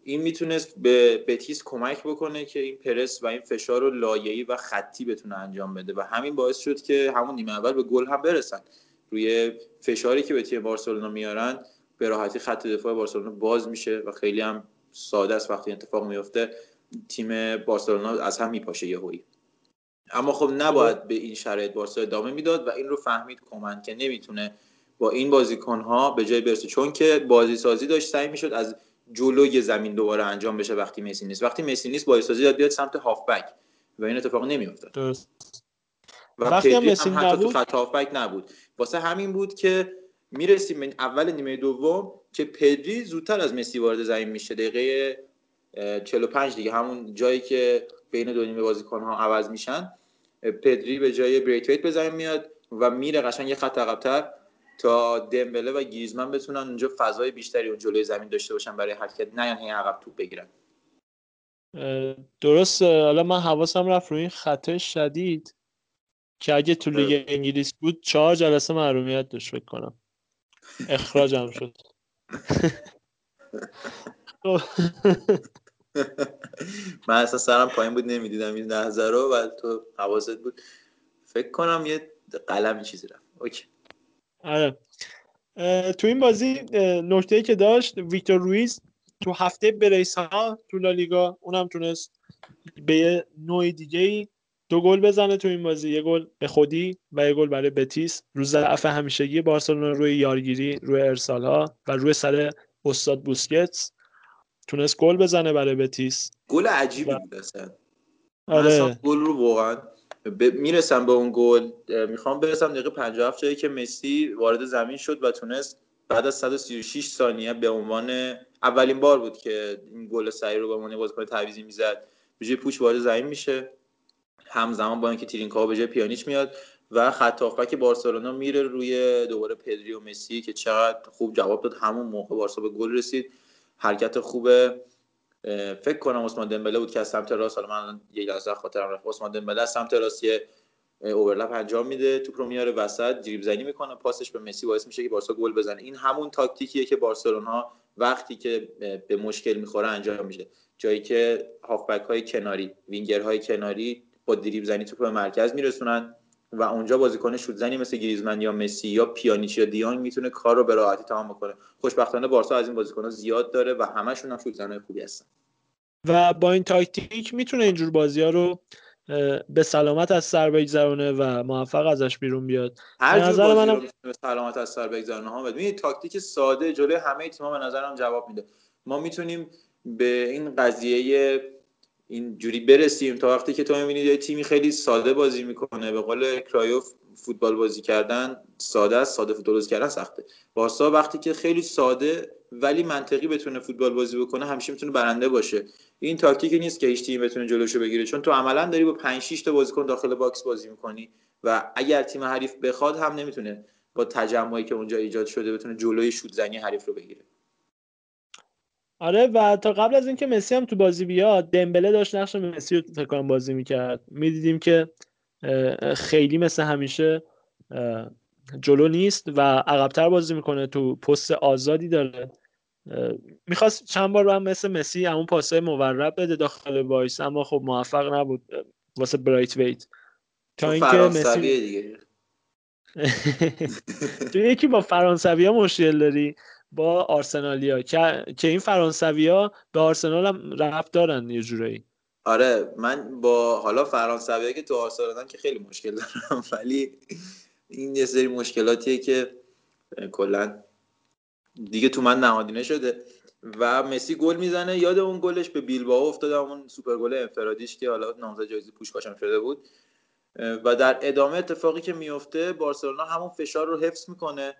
این می‌تونست به بتیس کمک بکنه که این پرس و این فشار رو لایه‌ای و خطی بتونه انجام بده و همین باعث شد که همون نیمه اول به گل هم برسن. روی فشاری که به تیم بارسلونا میارن به راحتی خط دفاع بارسلونا باز میشه و خیلی هم ساده است وقتی اتفاق میفته تیم بارسلونا از هم میپاشه یهویی. اما خب نباید به این شرایط بارسا ادامه می‌داد و این رو فهمید کومن که نمی‌تونه با این بازیکن ها به جای برسه. چون که بازی سازی داشت سعی می‌شد از جلوی زمین دوباره انجام بشه وقتی مسی نیست. وقتی مسی نیست بازی سازی داد بیاد سمت هافبک و این اتفاق نمیافتاد. درست. و وقتی هم مسی هم حتی تو نبود- خط هافبک نبود. واسه همین بود که می‌رسیم به اول نیمه دوم که پدری زودتر از مسی وارد زمین میشه. دقیقه 45 دیگه همون جایی که بین دو نیمه بازیکن ها عوض میشن پدری به جای بریتویت به زمین میاد و میره قشنگ یه خط عقب‌تر تا دمبله و گریزمن بتونن اونجا فضای بیشتری اون جلوی زمین داشته باشن برای حرکت نه یعنی عقب توپ بگیرن. اه، درسته حالا من حواسم رفت روی این شدید که اگه تو لیگ انگلیس بود چهار جلسه محرومیت داشت فکر کنم. اخراجم شد. من اصلا سرم پایین بود نمی‌دیدم این لحظه رو و تو حواست بود. فکر کنم یه قلمی چیزی رفت. اوکی. آره. تو این بازی نکته ای که داشت ویکتور رویز تو هفته brace ها تو لالیگا اونم تونست به یه نوع دیگه ای دو گل بزنه تو این بازی. یه گل به خودی و یه گل برای بتیس. رو ضعف همیشگی بارسلونا روی یارگیری روی ارسال ها و روی سر استاد بوسکتس. تونست گل بزنه برای بتیس. گل عجیبی بود اصلا. آره. گل رو واقعا ب... می‌رسم به اون گل. می‌خوام برسم دقیقه 57 جایی که مسی وارد زمین شد و تونست بعد از 136 ثانیه به عنوان اولین بار بود که این گل سعی رو به عنوان بازیکن تعویضی می‌زد. به جای پوچ وارد زمین میشه. همزمان با اینکه ترینکاو به جای پیانیچ میاد و خط هافبک بارسلونا میره روی دوباره پدری و مسی که چقدر خوب جواب داد. همون موقع بارسا به گل رسید. حرکت خوب اه، فکر کنم عثمان دمبله بود که از سمت راست حالا من یه لحظه خاطرم رفت. عثمان دمبله از سمت راست یه اوورلپ انجام میده توپ رو میاره وسط دریبل زنی می‌کنه پاسش به مسی باعث میشه که بارسا گل بزنه. این همون تاکتیکیه که بارسلونا وقتی که به مشکل می‌خوره انجام میشه. جایی که هافبک های کناری وینگر های کناری با دریبل زنی توپ به مرکز میرسونن. و اونجا بازیکن شوت زنی مثل گریزمن یا مسی یا پیانیچ یا دیانگ می‌تونه کار رو به راحتی تمام بکنه. خوشبختانه بارسا از این بازیکن‌ها زیاد داره و همشون هم شوت زنای خوبی هستن. و با این تاکتیک می‌تونه اینجور بازی ها رو به سلامت از سر بگذرونه و موفق ازش بیرون بیاد. هر جور نظر بازی منم- به سلامت از سر بگذارونه حامد ببین تاکتیک ساده جلوی همه تیم‌ها به نظرم جواب میده. ما می‌تونیم به این قضیه اینجوری برسیم تا وقتی که تو می‌بینید یه تیمی خیلی ساده بازی می‌کنه. به قول کرایوف فوتبال بازی کردن ساده است ساده فوتبال بازی کردن سخته. بارسا وقتی که خیلی ساده ولی منطقی بتونه فوتبال بازی بکنه همیشه می‌تونه برنده باشه. این تاکتیکی نیست که هیچ تیم بتونه جلوشو بگیره چون تو عملا داری با 5 6 تا بازیکن داخل box بازی می‌کنی و اگر تیم حریف بخواد هم نمی‌تونه با تجمعی که اونجا ایجاد شده بتونه جلوی شوت زنی حریف رو بگیره. آره و تا قبل از اینکه مسی هم تو بازی بیاد دمبله داشت نقش مسی رو فکر کنم بازی می‌کرد. می‌دیدیم که خیلی مثل همیشه جلو نیست و عقبتر بازی می‌کنه تو پست آزادی داره. می‌خواست چند بار هم مثل مسی همون پاسه مورب بده داخل box اما خب موفق نبود واسه برایت ویت. تا اینکه مسی دیگه. تو یکی با فرانسوی ها مشکل داری. با آرسنالیا. که که این فرانسوی ها به آرسنال هم رفت دارن یه جورایی. آره من با حالا فرانسوی که تو آرسنالن که خیلی مشکل دارم ولی این یه سری مشکلاتیه که کلا دیگه تو من نهادینه شده. و مسی گل می‌زنه یاد اون گلش به بیلبائو افتادم اون سوپر گل انفرادیش که حالا نامزد جایزه پوشکاشم شده بود. و در ادامه اتفاقی که میفته بارسلونا همون فشار رو حفظ می‌کنه.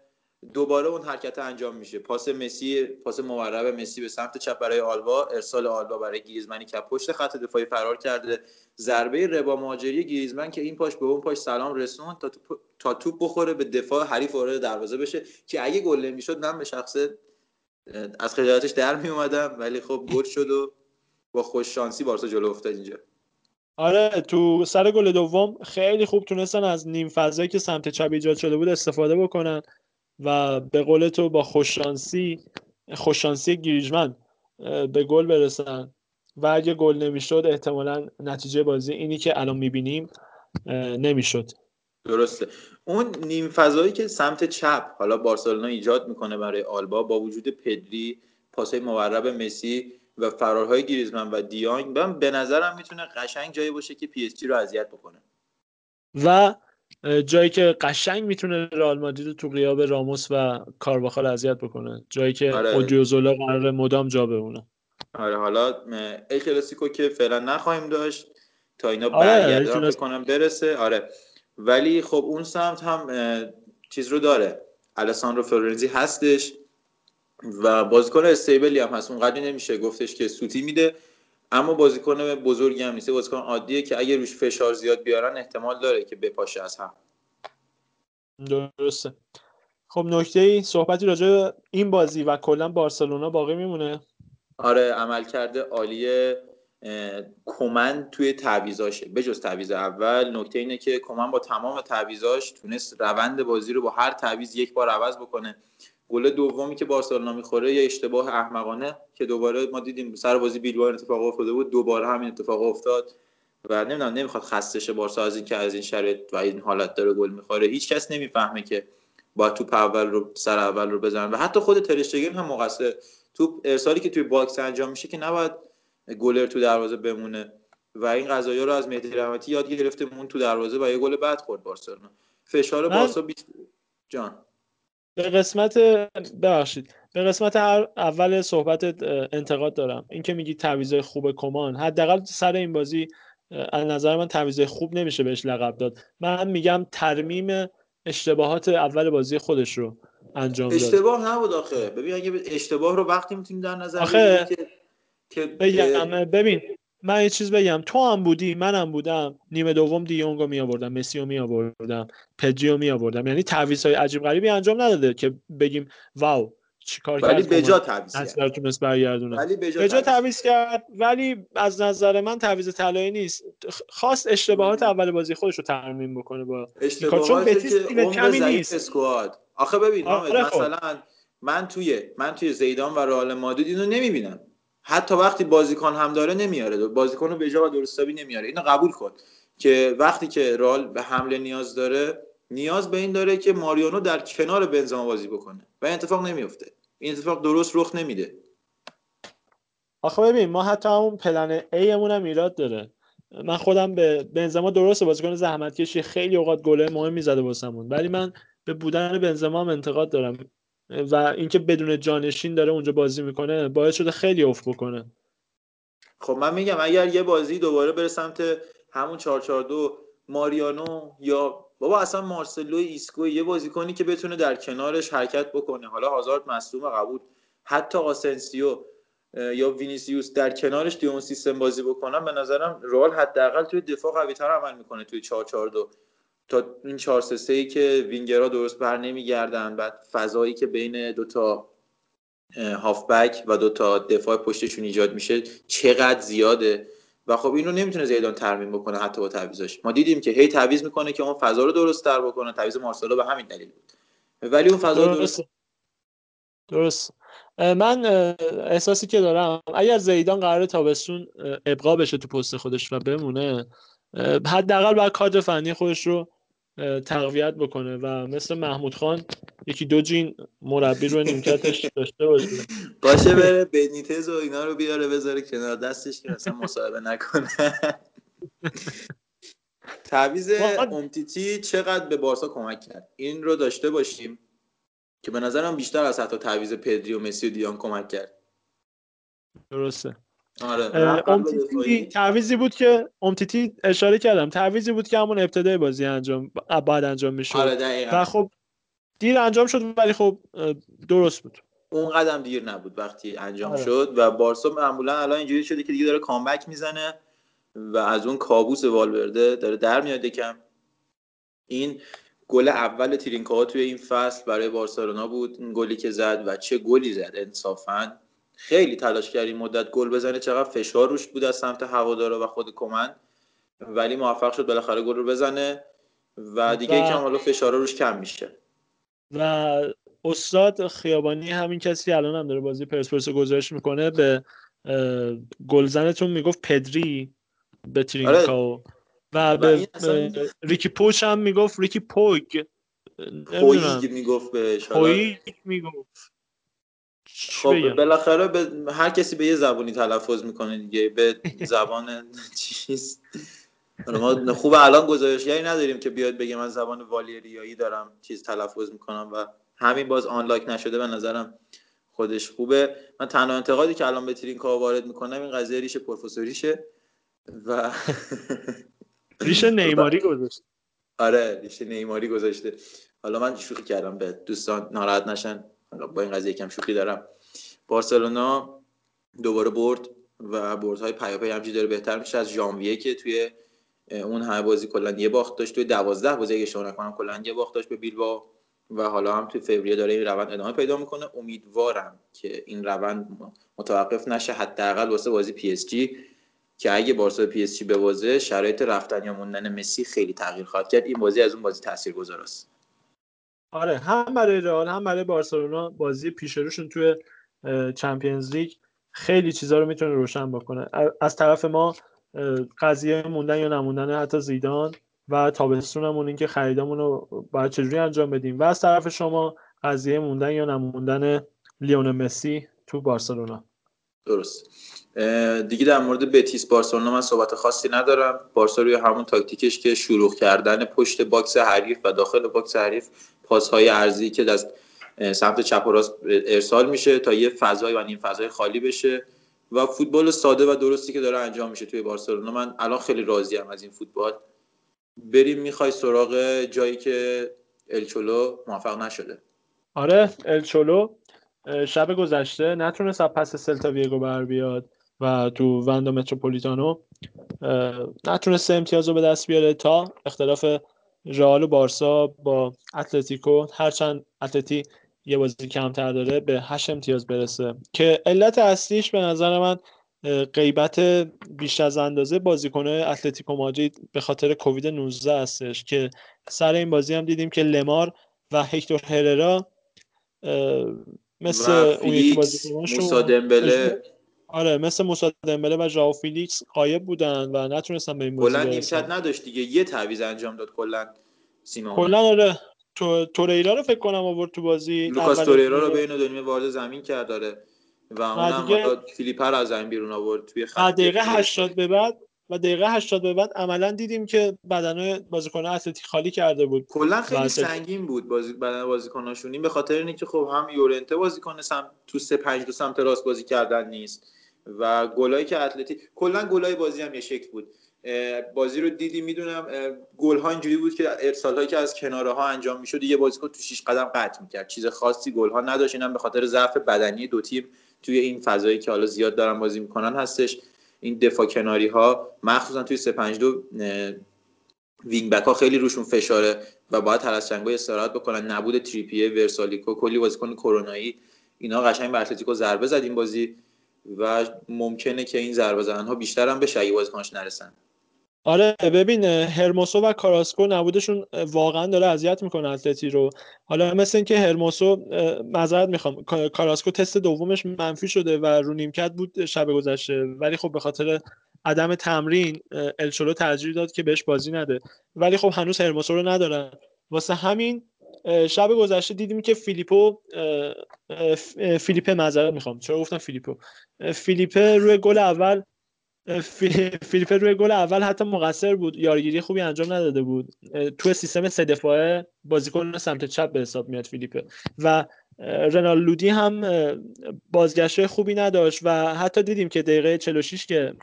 دوباره اون حرکت انجام میشه. پاس مسی پاس مورب مسی به سمت چپ برای آلبا. ارسال آلبا برای گریزمنی که پشت خط دفاعی فرار کرده. ضربه ربا مهاجری گریزمن که این پاش به اون پاش سلام رسون تا توپ, تا توپ بخوره به دفاع حریف وارد دروازه بشه. که اگه گل نمی‌شد من به شخصه از خجالتش در می اومدم ولی خب گل شد و با خوش شانسی بارسا جلو افتاد اینجا. آره تو سر گل دوم خیلی خوب تونستن از نیم فضایی که سمت چپ ایجاد شده بود استفاده بکنن. و به قول تو با خوششانسی خوششانسی گریجمن به گل برسن. و اگه گل نمی‌شد احتمالا نتیجه بازی اینی که الان می‌بینیم نمی‌شد. درسته. اون نیم فضایی که سمت چپ حالا بارسلونا ایجاد می‌کنه برای آلبا با وجود پدری پاسای مورب مسی و فرارهای گریزمن و دیانگ من به نظرم می‌تونه قشنگ جایی باشه که پی اس جی رو اذیت بکنه. و جایی که قشنگ می‌تونه رئال مادرید تو غیاب راموس و کارواخال اذیت بکنه. جایی که آره. اودیوزولا قرار مدام جا بمونه. آره حالا ای کلاسیکو که فعلا نخواهیم داشت. تا اینا آره برگردن بکنم برسه. آره. ولی خب اون سمت هم چیز رو داره. الساندرو فلورنزی هستش و بازیکن استیبلی هم هست. اونقدری نمیشه گفتش که سوتی میده. اما بازیکن بزرگی هم نیست. بازیکن عادیه که اگه روش فشار زیاد بیارن احتمال داره که بپاشه از هم. درسته. خب نکته ای صحبتی راجع این بازی و کلا بارسلونا باقی میمونه؟ آره عمل کرده عالیه کومن توی تعویزاشه به جز تعویز اول نکته اینه که کومن با تمام تعویزاش تونست روند بازی رو با هر تعویز یک بار عوض بکنه. گل دومی که بارسلونا می‌خوره یه اشتباه احمقانه که دوباره ما دیدیم سر بازی بیلبائو اتفاق افتاده بود. دوباره همین اتفاق افتاد و نمی‌دونم نمی‌خواد خستشه بارسا از این که از این شرایط و این حالت داره گل می‌خوره. هیچ کس نمی‌فهمه که با توپ اول رو سر اول رو بزنن و حتی خود ترشتگن هم مقصر توپ ارسالی که توی box انجام میشه که نباید گلر تو دروازه بمونه و این قضايا رو از مهدی رحمتی یاد گرفته مون تو دروازه و یه گل بد خورد بارسلونا. فشار بارسا بیت... جان. به قسمت ببخشید به قسمت اول صحبت انتقاد دارم. اینکه میگی تعویض خوب کمان. حداقل سر این بازی از نظر من تعویض خوب نمیشه بهش لقب داد. من میگم ترمیم اشتباهات اول بازی خودش رو انجام داد. اشتباه نبود آخه. ببین اگه اشتباه رو وقتی می‌تونیم در نظر آخه که بگم ببین من یه چیز بگم. تو هم بودی منم بودم. نیمه دوم دیونگو می آوردم مسی رو می آوردم پدریو می آوردم یعنی تعویض های عجیب غریبی انجام نداده که بگیم واو چیکار کرد ولی بجا تعویض کرد. تونست برگردونه. ولی بجا تعویض کرد ولی از نظر من تعویض طلایی نیست. خواست اشتباهات اول بازی خودش رو ترمیم بکنه با چون بتیس تیم کمی نیست. اسکواد. آخه ببین آره خب. مثلا من توی من توی زیدان و رئال مادرید اینو نمی‌بینم. حتی وقتی بازیکن هم داره نمیاره. بازیکن رو به جا و درستابی نمیاره. اینو قبول کن که وقتی که رال به حمله نیاز داره نیاز به این داره که ماریانو در کنار بنزما بازی بکنه. و این اتفاق نمیفته. این اتفاق درست رخ نمیده. آخه ببین ما حتی همون پلن ای هم ایراد داره. من خودم به بنزما درسته بازیکن زحمت کشی خیلی اوقات گله مهم می‌زده واسمون. ولی من به بودن بنزما هم انتقاد دارم. و اینکه بدون جانشین داره اونجا بازی می‌کنه باعث شده خیلی افت بکنه. خب من میگم اگر یه بازی دوباره بره سمت همون 442 ماریانو یا بابا اصلا مارسلو ایسکو یه بازیکنی که بتونه در کنارش حرکت بکنه. حالا هازارد مصدوم قبول. حتی آسنسیو یا وینیسیوس در کنارش توی اون سیستم بازی بکنن به نظرم رئال حداقل توی دفاع قوی‌تر عمل می‌کنه توی 442 تا این 4 3 ای که وینگرها درست بر نمیگردن بعد فضایی که بین دو تا هافبک و دو تا دفاع پشتشون ایجاد میشه چقدر زیاده. و خب اینو نمی‌تونه زیدان ترمیم بکنه حتی با تعویضش ما دیدیم که هی تعویض می‌کنه که اون فضا رو درست تر بکنه. تعویض مارسلو به همین دلیل بود. ولی اون فضا درست درست. من احساسی که دارم اگر زیدان قرار تابستون ابقا بشه تو پست خودش و بمونه حداقل باید کادر فنی خودش رو تقویت بکنه و مثل محمود خان یکی دو جین مربی رو نیمکتش داشته باشه. باشه بره بنیتز و اینا رو بیاره بذاره کنار. دستش که اصلا مصاحبه نکنه. تعویز امتیتی چقدر به بارسا کمک کرد؟ این رو داشته باشیم که به نظرم بیشتر از حتی تعویز پدری و مسی و دیان کمک کرد. درسته. آره تعویزی بود که امتیتی اشاره کردم تعویزی بود که همون ابتدای بازی انجام بعد انجام می‌شد. آره و خب دیر انجام شد ولی خب درست بود. اون قدم دیر نبود وقتی انجام آره. شد و بارسا معمولا الان اینجوری شده که دیگه داره کامبک می‌زنه و از اون کابوس والورده داره در میاد یکم. این گل اول ترینکاها توی این فصل برای بارسلونا بود این گلی که زد و چه گلی زد انصافا. خیلی تلاش کرد این مدت گل بزنه چقدر فشار روش بود از سمت هوادارا و خود کمن ولی موفق شد بالاخره گل رو بزنه و دیگه و... یکم حالا فشار روش کم میشه. و استاد خیابانی همین کسی الان هم داره بازی پرسپولیس گزارش می‌کنه. به گلزنتون می‌گفت پدری به ترینکاو آره. و به ریکی پوش هم می‌گفت ریکی پوگ. پویگ می‌گفت بهش پویگ می‌گفت. خب بالاخره به هر کسی به یه زبانی تلفظ می‌کنه دیگه به زبان چیز ما خوب الان گزارشگری نداریم که بیاد بگه من زبان والیریایی دارم چیز تلفظ می‌کنم و همین باز unlock نشده به نظرم خودش خوبه. من تنها انتقادی که الان به ترینکا وارد می‌کنم این قضیه ریش پروفسوریشه و ریش نیماری گذاشته. آره ریش نیماری گذاشته. حالا من شوخی کردم به دوستان ناراحت نشن. با این قضیه کم شوخی دارم. بارسلونا دوباره برد و بردهای پیاپی همچی داره بهتر میشه. از ژانویه که توی اون همه بازی کلا یه باخت داشت. توی دوازده بازی اگه اشتباه نکنم کلا یه باخت داشت به بیلبا و حالا هم توی فوریه داره این روند ادامه پیدا می‌کنه. امیدوارم که این روند متوقف نشه. حداقل واسه بازی پی اس جی. که اگه بارسا پی اس جی ببازه شرایط رفتن یا موندن مسی خیلی تغییر خواهد کرد. این بازی از اون بازی تاثیرگذار است. آره هم برای رئال هم برای بارسلونا بازی پیش روشون توی چمپیونز لیگ خیلی چیزا رو می‌تونه روشن بکنه. از طرف ما قضیه موندن یا نموندن حتی زیدان و تابستونمون که خریدامون رو باید چجوری انجام بدیم. و از طرف شما قضیه موندن یا نموندن لیونل مسی تو بارسلونا. درست. دیگه در مورد بتیس بارسلونا من صحبت خاصی ندارم. بارسا روی همون تاکتیکش که شروع کردن پشت box حریف و داخل box حریف پاسهای عرضی که از سمت چپ و راست ارسال میشه تا یه فضای و نیم فضای خالی بشه. و فوتبال ساده و درستی که داره انجام میشه توی بارسلونا. من الان خیلی راضیم از این فوتبال. بریم می‌خوای سراغ جایی که الچولو موفق نشده. آره الچولو شب گذشته. نتونست از پس سلتا ویگو بر بیاد و تو وندا متروپولیتانو نتونست امتیاز رو به دست بیاره تا اختلاف رئال و بارسا با اتلتیکو هرچند اتلتی یه بازی کمتر داره به هشت امتیاز برسه. که علت اصلیش به نظر من غیبت بیش از اندازه بازیکنای اتلتیکو مادرید به خاطر کووید 19 هستش که سر این بازی هم دیدیم که لمار و هکتور هررا مثل اون یکی آره مثل موسا دمبله و ژائو فیلیکس غایب بودن و نتونستن به این بازی کلا نیمکت نداشت دیگه. یه تعویض انجام داد کلا سیمون کلا آره. تو توریرا رو فکر کنم آورد تو بازی. لوکاس توریرا رو بین دو نیمه وارد زمین کرد داره و اونم دیگه... فیلیپر از زمین بیرون آورد توی خط دقیقه 80 به بعد و دقیقه 80 به بعد عملا دیدیم که بدنه بازیکن اتلتیک خالی کرده بود. کلا خیلی سنگین بود بازی بدن بازیکناشون. این به خاطر اینکه خب هم یورنته بازیکن سم تو 3 5 2 سمت راست بازی کردن نیست. و گلایی که اتلتیک کلا گلای بازی هم یه شکل بود. بازی رو دیدی می‌دونم گل ها اینجوری بود که ارسال هایی که از کناره ها انجام می‌شد یه بازیکن تو 6 قدم قطع می‌کرد. چیز خاصی گل ها نداشت. اینم به خاطر ضعف بدنی دو تیم توی این فضایی که حالا زیاد دارن بازی می‌کنن هستش. این دفاع کناری ها مخصوصا توی 352 wing back ها خیلی روشون فشاره و باید هر از چندگاهی استراحت بکنن. نبود تریپیه ورسالیکو کلی بازیکن کرونایی. اینا قشنگ بر اتلتیکو ضربه زد این بازی. و ممکنه که این ضربه ها بیشتر هم بشه اگه بازیکناش نرسن. آره ببین هرموسو و کاراسکو نبودشون واقعا داره اذیت می‌کنه اتلتی رو حالا مثل اینکه هرموسو معذرت می‌خوام کاراسکو تست دومش منفی شده و رو نیمکت بود شب گذشته. ولی خب به خاطر عدم تمرین الچولو ترجیح داد که بهش بازی نده. ولی خب هنوز هرموسو رو ندارن. واسه همین شب گذشته دیدیم که فیلیپو فیلیپه معذرت می‌خوام. چرا گفتم فیلیپو؟ فیلیپه روی گل اول فیلیپ روی گل اول حتی مقصر بود. یارگیری خوبی انجام نداده بود. تو سیستم سه دفاعه بازیکن سمت چپ به حساب میاد فیلیپ و رنال لودی هم بازگشت خوبی نداشت و حتی دیدیم که دقیقه 46 که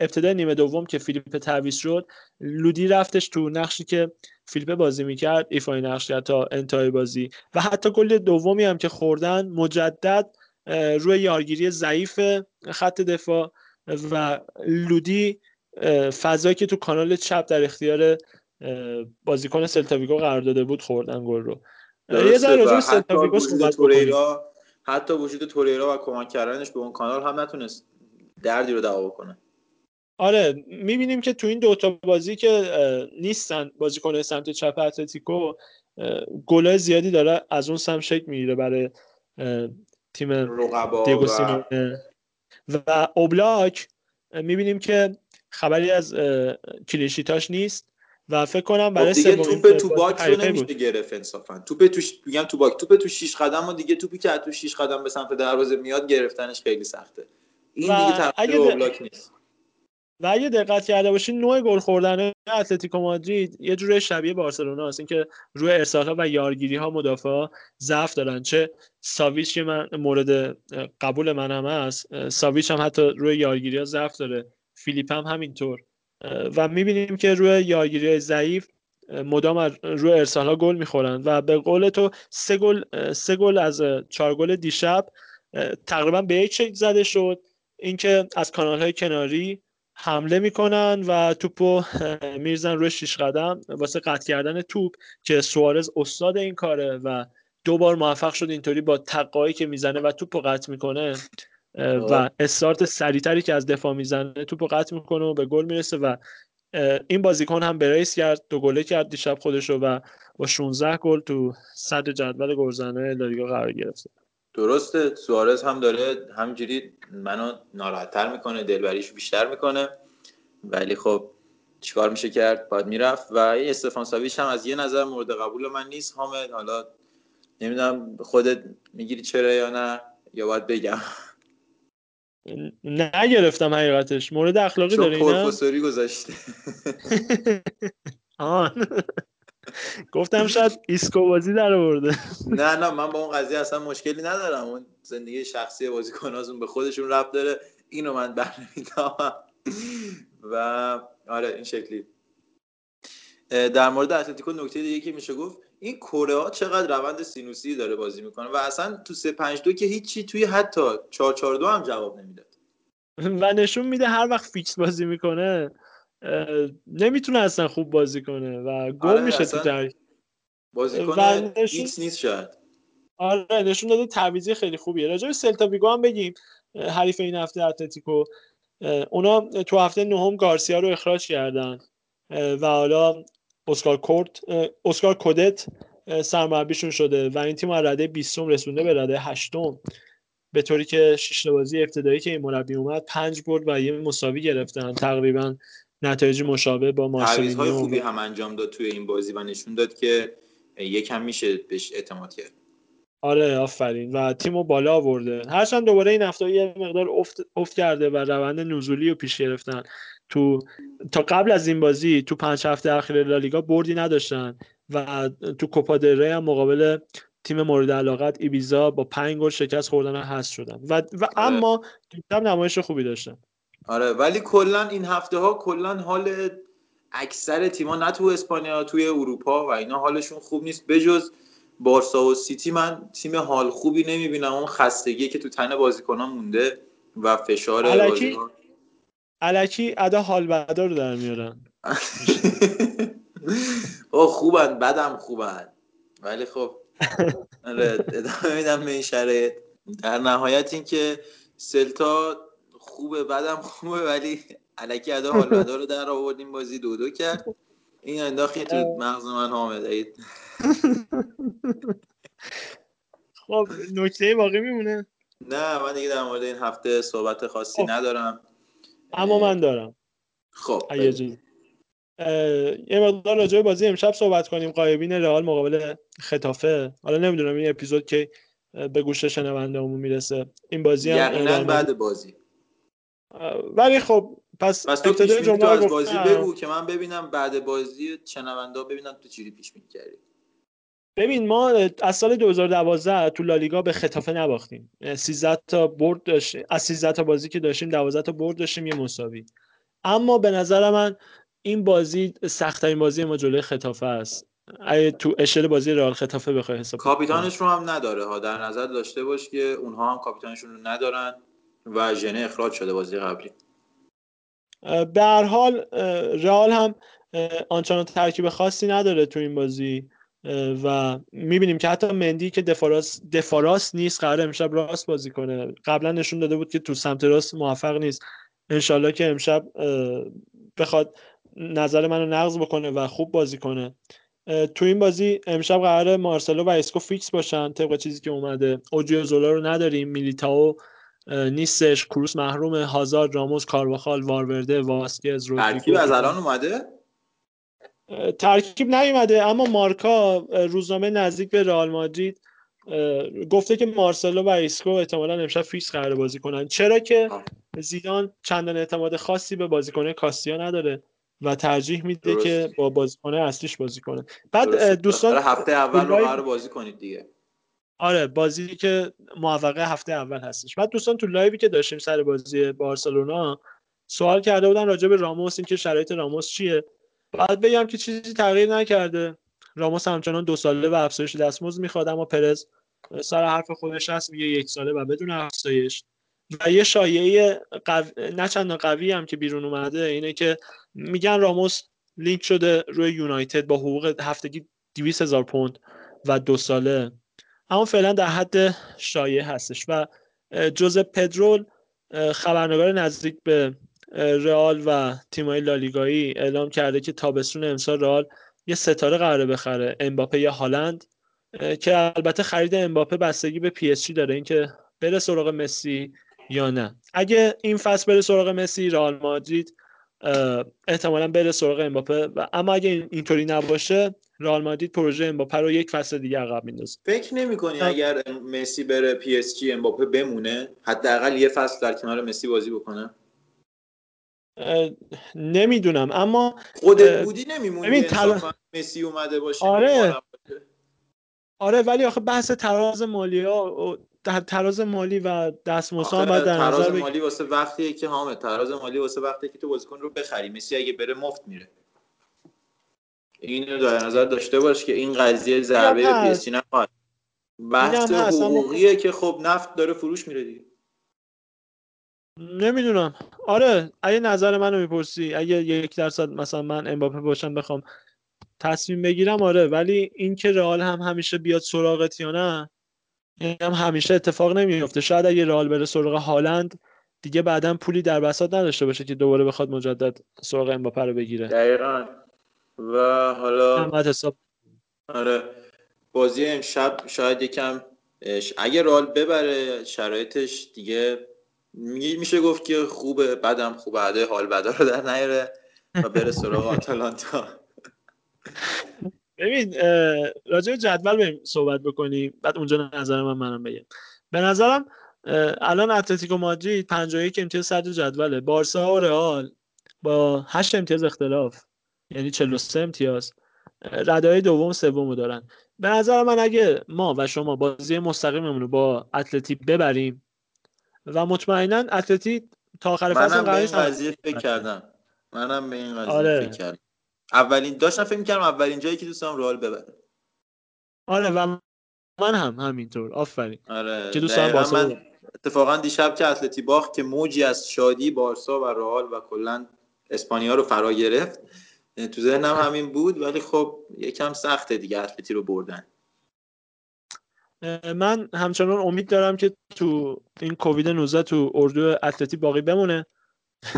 ابتدای نیمه دوم که فیلیپ تعویض شد لودی رفتش تو نقشی که فیلیپ بازی می‌کرد ایفای نقش کرد تا انتهای بازی. و حتی گل دومی هم که خوردن مجدد روی یارگیری ضعیف خط دفاع و لودی فضایی که تو کانال چپ در اختیار بازیکن سلتاویگو قرار داده بود خوردن گل رو. یه ذره سلتاویگو حتی وجود توریرا و کمک کردنش به اون کانال هم نتونست دردی رو دوا کنه آره می‌بینیم که تو این دوتا بازی که نیستن بازیکن سمت چپ اتلتیکو گل زیادی داره از اون سمت شکل می‌گیره برای تیم دیگو و اوبلاک می‌بینیم که خبری از clean sheet اش نیست و فکر کنم برای خب دیگه توپ تو box رو نمیشه گرفت انصافا. توپ تو میگم تو box. توپ تو 6 قدم و دیگه توپی که تو 6 قدم به سمت دروازه میاد گرفتنش خیلی سخته. این دیگه تقصیر اوبلاک نیست. و اگه دقت کرده باشین نوع گل خوردن اتلتیکو مادرید یه جوره شبیه بارسلونا است. اینکه روی ارسال ها و یارگیری ها مدافع ضعف دارن. چه ساویچ که من مورد قبول من هم هست ساویچ هم حتی روی یارگیری ها ضعف داره. فیلیپ هم همینطور. و می‌بینیم که روی یارگیری ضعیف مدام روی ارسال ها گل می‌خورن و به قول تو سه گل سه گل از چهار گل دیشب تقریبا به یک زده شد. اینکه از کانال های کناری حمله می‌کنن و توپو میرزن روی شیش قدم واسه قطع کردن توپ که سوارز استاد این کاره و دو بار موفق شد اینطوری با تقایی که می‌زنه و توپو قطع می‌کنه. و استارت سریعتری که از دفاع می‌زنه توپو قطع می‌کنه و به گل می‌رسه و این بازیکن هم بریس کرد دو گله کرد دیشب خودشو و با 16 گل تو صدر جدول گلزنه لالیگا قرار گرفته. درسته سوارز هم داره همجوری منو ناراحتتر می‌کنه دلبریش بیشتر می‌کنه. ولی خب چیکار میشه کرد؟ باید می‌رفت. و این استفان ساویچ هم از یه نظر مورد قبول من نیست. حامد حالا نمی‌دونم خودت می‌گیری چرا یا نه؟ یا باید بگم؟ نگرفتم حقیقتش. مورد اخلاقی داره چون گذاشته. آن گفتم شاید ایسکو بازی در آورده. نه نه من با اون قضیه اصلا مشکلی ندارم. اون زندگی شخصی بازیکناشون به خودشون ربط داره. اینو من برنمیدارم و آره این شکلی. در مورد اتلتیکو نکته دیگه که میشه گفت این کوره‌آ چقدر روند سینوسی داره بازی می‌کنه؟ و اصلا تو 3 5 2 که هیچی توی حتی 4 4 2 هم جواب نمی‌داد. و نشون میده هر وقت فیکس بازی می‌کنه. نمی‌تونه اصلا خوب بازی کنه و گل آره میشه تو در بازی کنه نشون... نیست شاید. آره نشون داده تعویضی خیلی خوبیه. راجع به سلتا ویگو هم بگیم. حریف این هفته اتلتیکو. اونا تو هفته نهم گارسیا رو اخراج کردن. و حالا اسکار کورت اسکار کودت سرمربیشون شده و این تیم از رده 20 رسونده به رده 8 به طوری که شش بازی ابتدایی که این مربی اومد پنج برد و یه مساوی گرفتن. تقریبا نتایج مشابه با مارسلینیو خوبی هم انجام داد توی این بازی و نشون داد که یکم میشه بهش اعتماد کرد. آره آفرین. و تیمو بالا آورده. هرچند دوباره این هفته یه مقدار افت, افت کرده و روند نزولی رو پیش گرفتن. تو تا قبل از این بازی تو پنج هفته اخیر لالیگا بردی نداشتن و تو کوپا هم مقابل تیم مورد علاقت ایبیزا با پنج گل شکست خوردن و هست شدن. و, و آره. اما هم نمایش خوبی داشتن. آره ولی کلا این هفته ها کلا حال اکثر تیم‌ها نه تو اسپانیا توی اروپا و اینا حالشون خوب نیست. بجز بارسا و سیتی من تیم حال خوبی نمی‌بینم. اون خستگی که تو تن بازیکنان مونده و فشار علکی علکی ادا حال بدا رو در میارن. او خوبن. بدم خوبن. ولی خب آره ادامه میدم به این شرایط. در نهایت اینکه سلتا خوبه بعدم خوبه ولی علکی ادا حال بدا رو در آوردیم بازی دو دو کرد. این انداخی تو مغز من حامد خب نکته باقی میمونه؟ نه من دیگه در مورد این هفته صحبت خاصی خب. ندارم. اما من دارم. خب یه مقدار راجع بازی امشب صحبت کنیم. قایبین رئال مقابل خطافه حالا نمی‌دونم این اپیزود که به گوش شنونده همون می‌رسه. این بازی هم بعد بازی. ولی خب پس پس تو پیش تو از بازی بگو که من ببینم بعد بازی شنونده ببینم تو چیزی پیش بینی کردی. ببین ما از سال 2012 تو لالیگا به خطافه نباختیم. 13 تا برد داشتیم از 13 تا بازی که داشتیم 12 تا برد داشتیم یه مساوی. اما به نظر من این بازی سختترین بازی ما جلوی خطافه است. تو اشل بازی رئال خطافه بخوای حساب کاپیتانش رو هم نداره. ها در نظر داشته باش که اونها هم کاپیتانشون رو ندارن. و ژنه اخراج شده بازی قبلی. به هر حال رئال هم آنچنان ترکیب خاصی نداره تو این بازی و می‌بینیم که حتی مندی که دفاراس دفاراس نیست قرار امشب راست بازی کنه. قبلا نشون داده بود که تو سمت راست موفق نیست. انشالله که امشب بخواد نظر منو نقض بکنه و خوب بازی کنه. تو این بازی امشب قرار مارسلو و ایسکو فیکس باشن طبق چیزی که اومده. زولا رو نداریم میلیتاو نیستش. کروس محروم. هازارد راموس کارواخال والورده واسکز ترکیب از الان اومده؟ ترکیب نیومده اما مارکا روزنامه نزدیک به رئال مادرید گفته که مارسلو و ایسکو احتمالا امشب فیکس قرار بازی کنن. چرا که زیدان چندان اعتماد خاصی به بازیکن کاستیا نداره و ترجیح میده درست. که با بازیکن اصلیش بازی کنه. بعد دوستان هفته اول رو بازی کنید دیگه. آره بازی که موفقه هفته اول هستش. بعد دوستان تو لایوی که داشتیم سر بازی بارسلونا سوال کرده بودن راجع به راموس اینکه شرایط راموس چیه؟ بعد بگم که چیزی تغییر نکرده. راموس همچنان دو ساله و افزایش دستمزد می‌خواد اما پرز سر حرف خودش هست میگه یک ساله و بدون افزایش. و یه شایعه قو... نه چندان قوی هم که بیرون اومده اینه که میگن راموس لینک شده روی یونایتد با حقوق هفتگی 200 هزار پوند و دو ساله. اما فعلا در حد شایعه هستش و جوز پدرول خبرنگار نزدیک به رئال و تیمای لالیگایی اعلام کرده که تابستون امسال رئال یه ستاره قراره بخره امباپه یا هالند که البته خرید امباپه بستگی به پی اس جی داره اینکه بره سراغ مسی یا نه. اگه این فصل بره سراغ مسی رئال مادرید احتمالا بره سراغ امباپه و اما اگه اینطوری نباشه رئال مادرید پروژه امباپه رو یک فصل دیگه عقب میندازه. فکر نمی‌کنی اگر مسی بره پی اس جی امباپه بمونه حداقل یه فصل در کنار مسی بازی بکنه؟ نمی‌دونم اما خودت بودی نمیمونی تل... مسی اومده باشه آره. آره ولی آخه بحث تراز مالی ها در تراز مالی و دستمزد بعد در نظر تراز مالی واسه وقتیه که هامه تراز مالی واسه وقتی که تو بازیکن رو بخری. مسی اگه بره مفت میره. اینو در نظر داشته باش که این قضیه ضربه به پی اس جی نخواهد. بحث حقوقیه که خب نفت داره فروش میره دیگه. نمی‌دونم. آره اگه نظر منو می‌پرسی اگه یک درصد مثلا من امباپه باشم بخوام تصمیم بگیرم آره. ولی اینکه رئال هم همیشه بیاد سراغت یا نه این هم همیشه اتفاق نمیفته شاید اگه رئال بره سراغ هالند دیگه بعدا پولی در بساط نداشته باشه که دوباره بخواد مجدد سراغ امباپه رو بگیره. دقیقا. و حالا حساب آره. بازی امشب شاید یکم اگه رئال ببره شرایطش دیگه میشه گفت که خوبه بعدم خوبه عده حال بدا رو در نیاره و بره سراغ آتالانتا. ببین راجع جدول بریم صحبت بکنیم. بعد اونجا نظر من منم بگم. به نظرم الان اتلتیکو مادرید 51 امتیاز صدر جدوله. بارسا و رئال با 8 امتیاز اختلاف. یعنی 43 امتیاز. ردای دوم سومو دارن. به نظر من اگه ما و شما بازی مستقیممون رو با اتلتی ببریم و مطمئنا اتلتی تا آخر فصل این قضیه فکر کردم. منم به این قضیه آره. فکر کردم. اولین داشتم فکر می‌کردم اولین جایی که دوستم رئال ببره. آره و من هم همینطور. آفرین. آره. که دوستم من اتفاقا دیشب که اتلتی باخت که موجی از شادی بارسا و رئال و کلا اسپانیا رو فرا گرفت. تو ذهنم همین بود ولی خب یکم سخته دیگه اتلتی رو بردن. من همچنان امید دارم که تو این کووید 19 تو اردو اتلتی باقی بمونه.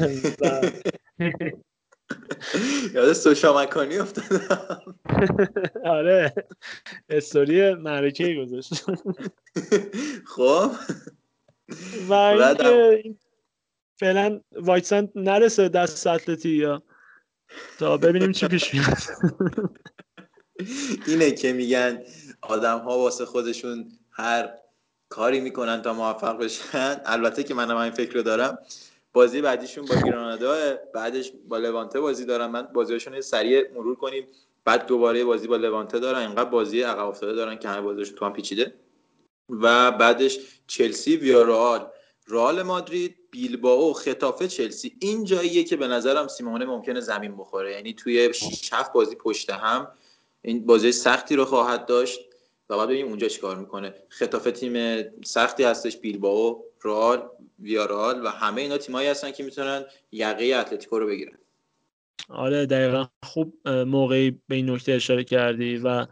یاد سوشا مکانی افتادم. آره استوری معرکه گذاشت. خب. و اینکه فعلا وایتسن نرسه دست اتلتی یا تا ببینیم چی پیش میاد. اینه که میگن آدم ها واسه خودشون هر کاری می‌کنن تا موفق بشن. البته که منم این فکر رو دارم. بازی بعدیشون با گرانادا بعدش با لوانته بازی دارن من بازیشون سریع مرور کنیم. بعد دوباره بازی با لوانته دارن اینقدر بازی عقب افتاده دارن که همه بازیشون تو هم پیچیده. و بعدش چلسی ویارال رئال مادرید بیلبائو خطافه چلسی این جاییه که به نظرم سیمونه ممکنه زمین بخوره. یعنی توی 6 بازی پشت هم این بازی سختی رو خواهد داشت و بعد ببینیم اونجا چیکار می‌کنه. خطافه تیم سختی هستش بیلبائو رئال ویارال و همه اینا تیمایی هستن که می‌تونن یقه اتلتیکو رو بگیرن. آره دقیقا. خوب موقعی به این نکته اشاره کردی و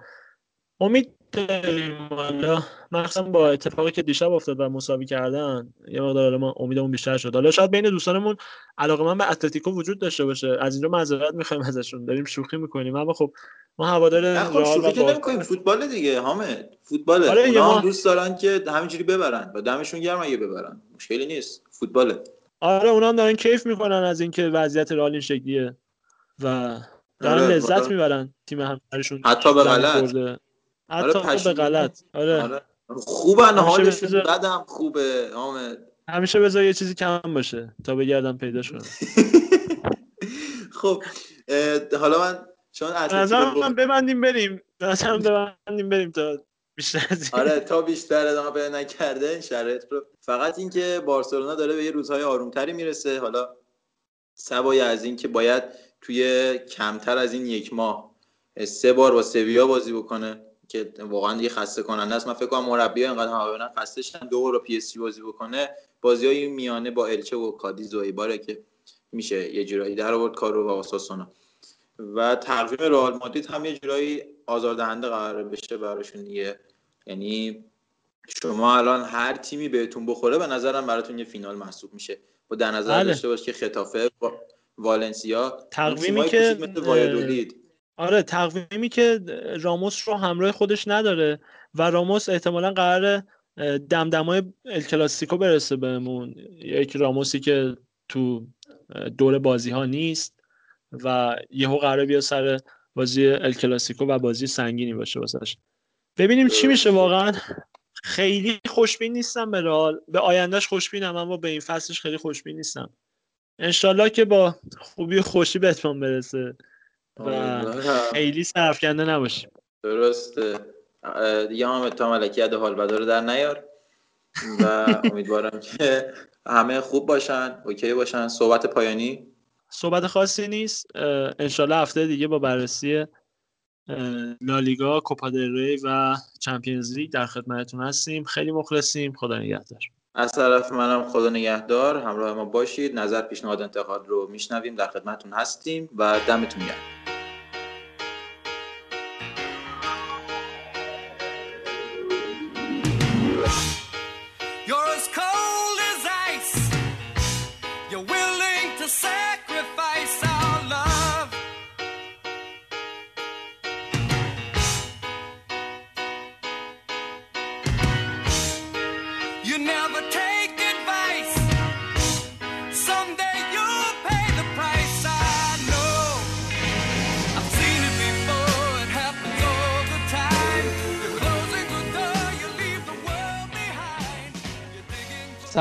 امید داریم حالا مخصوصا با اتفاقی که دیشب افتاد و مساوی کردن یه مقدار ما امیدمون بیشتر شد. حالا شاید بین دوستانمون علاقه من به اتلتیکو وجود داشته باشه. از اینجا معذرت می‌خوایم ازشون. داریم شوخی می‌کنیم. اما خب ما هوادار خب شوخی که نمی‌کنیم. فوتبال دیگه حامد. فوتباله آره اونا ما... دوست دارن که همینجوری ببرن و دمشون گرم اگه ببرن. مشکلی نیست. فوتباله آره اونا هم دارن کیف می‌کنن از اینکه وضعیت رئال این شکلیه و دارن آره، لذت آره. می‌برن تیم همسرشون حتی به غلط. خورده. آره، حتی به. غلط آره. آره. خوبن همیشه حالشون بدم خوبه حامد همیشه بذار یه چیزی کم باشه تا بگردم پیداش کنم خب حالا من چون نظرم من ببندیم بریم نظرم ببندیم بریم تا بیشتر از. آره تا بیشتر ادامه پیدا نکرده این شرایط رو فقط اینکه بارسلونا داره به یه روزهای آرومتری می‌رسه حالا سوای از این که باید توی کمتر از این یک ماه سه بار با سویا بازی بکنه که واقعا دیگه خسته کننده است. من فکر کنم مربی اینقدر همه خسته شدن دو با پی اس جی بازی بکنه. بازی های میانه با الچه و کادیز و ایباره که میشه یه جورایی در آورد کارو و آساسونا و تقویم رئال مادرید هم یه جورایی آزاردهنده قرار بشه براشون دیگه. یعنی شما الان هر تیمی بهتون بخوره به نظرم براتون یه فینال محسوب میشه. با در نظر بله. داشته باش که خطافه وا- والنسیا تقویمی که، کوچیک مثل وایادولید. آره تقویمی که راموس رو همراه خودش نداره و راموس احتمالا قرار دمدمای الکلاسیکو برسه بهمون. یک راموسی که تو دور بازی ها نیست و یهو قراره بیا سر بازی الکلاسیکو و بازی سنگینی باشه واسش. ببینیم چی میشه واقعا. خیلی خوشبین نیستم به رئال. به آیندهش خوشبینم اما به این فصلش خیلی خوشبین نیستم. انشالله که با خوبی و خوشی به اتمام برسه. و امیدوارم. خیلی سرفکنده نباشیم درسته. اه، دیگه حامد تا ملکی ید حال بدا رو در نیار. و امیدوارم که همه خوب باشن اوکی باشن. صحبت پایانی؟ صحبت خاصی نیست. انشالله هفته دیگه با بررسی لالیگا کوپا ری و چمپیونز لیگ در خدمتتون هستیم. خیلی مخلصیم. خدا نگهدار. از طرف منم خدا نگهدار. همراه ما باشید. نظر پیشنهاد انتقاد رو میشنویم. در خدمتتون هستیم و دمتون گرم.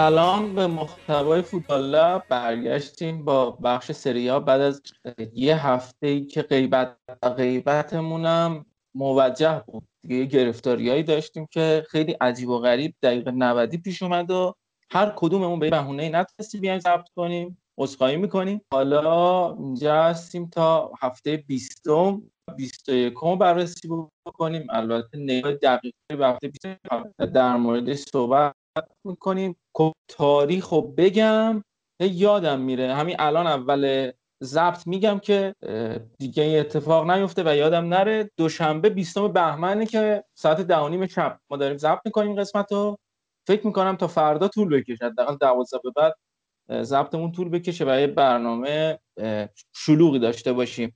سلام به محتوای فوتبال لب برگشتیم با بخش سریا بعد از یه هفته ای که غیبت غیبتمونم موجه بود. یه گرفتاریایی داشتیم که خیلی عجیب و غریب دقیقه 90 پیش اومد و هر کدوممون به بهونه نتونستیم بیایم ضبط کنیم عذرخواهی می‌کنیم. حالا اینجا هستیم تا هفته 20 21 بررسی بکنیم. البته نگاه دقیقی به هفته 20 در موردش صحبت می‌کنیم. تاریخ رو بگم یادم میره. همین الان اول ضبط میگم که دیگه اتفاق نیفته و یادم نره دوشنبه 20 بهمنه که ساعت ده و نیم شب ما داریم ضبط می‌کنیم قسمت رو. فکر می‌کنم تا فردا طول بکشه. حداقل 12 به بعد ضبطمون طول بکشه و یه برنامه شلوغی داشته باشیم.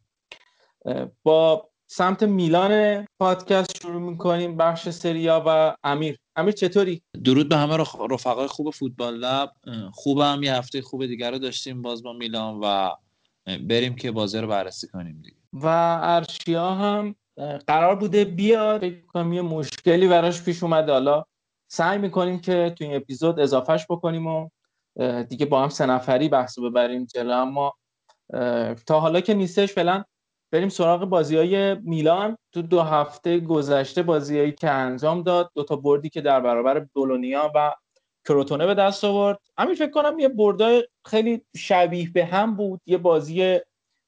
با سمت میلان پادکست شروع می‌کنیم بخش سریا و امیر. امیر چطوری؟ درود به همه رفقای خوب فوتبال لب. خوبم یه هفته خوب دیگر رو داشتیم باز با میلان و بریم که بازی رو بررسی کنیم دیگه. و ارشیا هم قرار بوده بیاد. فکر کنم یه مشکلی براش پیش اومده. حالا سعی می‌کنیم که تو این اپیزود اضافهش بکنیم و دیگه با هم سه نفری بحث رو ببریم جلو. اما تا حالا که نیستش فعلا بریم سراغ بازی های میلان. تو دو هفته گذشته بازیهایی که انجام داد دو تا بردی که در برابر بولونیا و کروتونه به دست آورد. همین فکر کنم یه بردای خیلی شبیه به هم بود یه بازی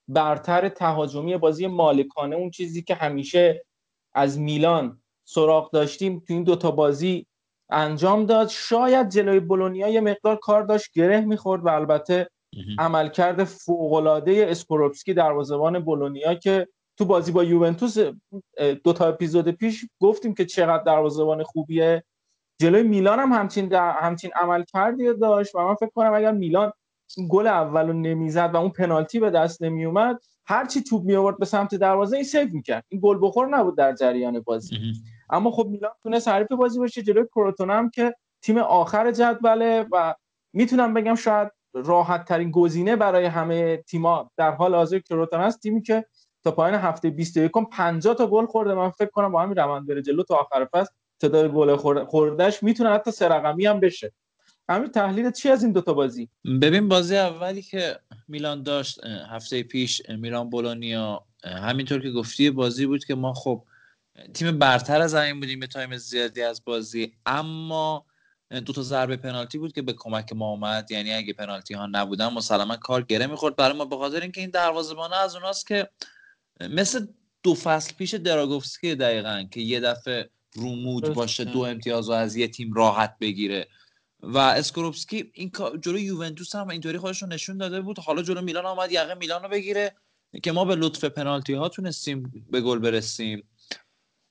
برتر تهاجمی بازی مالکانه اون چیزی که همیشه از میلان سراغ داشتیم. تو این دوتا بازی انجام داد. شاید جلوی بولونیا یه مقدار کار داشت گره می‌خورد و البته عملکرد فوق‌العاده اسکوروپسکی دروازه‌بان بولونیا که تو بازی با یوونتوس دو تا اپیزود پیش گفتیم که چقدر دروازه‌بان خوبیه. جلوی میلان هم همچین در همچین عمل کردی داشت و من فکر کنم اگر میلان گل اول رو نمی‌زد و اون پنالتی به دست نمیومد هر چی توپ می آورد به سمت دروازه این سیو می‌کرد. این گل بخور نبود در جریان بازی. اما خب میلان تونست حریف بازی باشه جلوی کروتونه هم که تیم آخر جدوله و می‌تونم بگم شاید راحت ترین گزینه برای همه تیما در حال حاضر کروتونه است تیمی که تا پایان هفته 21 50 تا گل خورده. من فکر کنم با همین روند بره جلو تا آخر فصل تعداد گل خور- خوردهش می‌تونه حتی سه رقمی هم بشه. همین تحلیل چی از این دوتا بازی؟ ببین بازی اولی که میلان داشت هفته پیش میلان بولونیا همینطور که گفتی بازی بود که ما خب تیم برتر از زمین بودیم به تایم زیادی از بازی. اما دو تا ضربه پنالتی بود که به کمک ما اومد. یعنی اگه پنالتی ها نبودن مسلما کار گره می‌خورد. برای ما به خاطر اینکه این دروازه‌بان از اوناست که مثل دو فصل پیش دراگوفسکی دقیقا که یه دفعه رومود. باشه دو امتیاز رو از یه تیم راحت بگیره. و اسکروپسکی این جلو یوونتوس هم اینطوری خودش رو نشون داده بود. حالا جلو میلان آمد یقه میلان رو بگیره که ما به لطف پنالتی ها تونستیم به گل برسیم.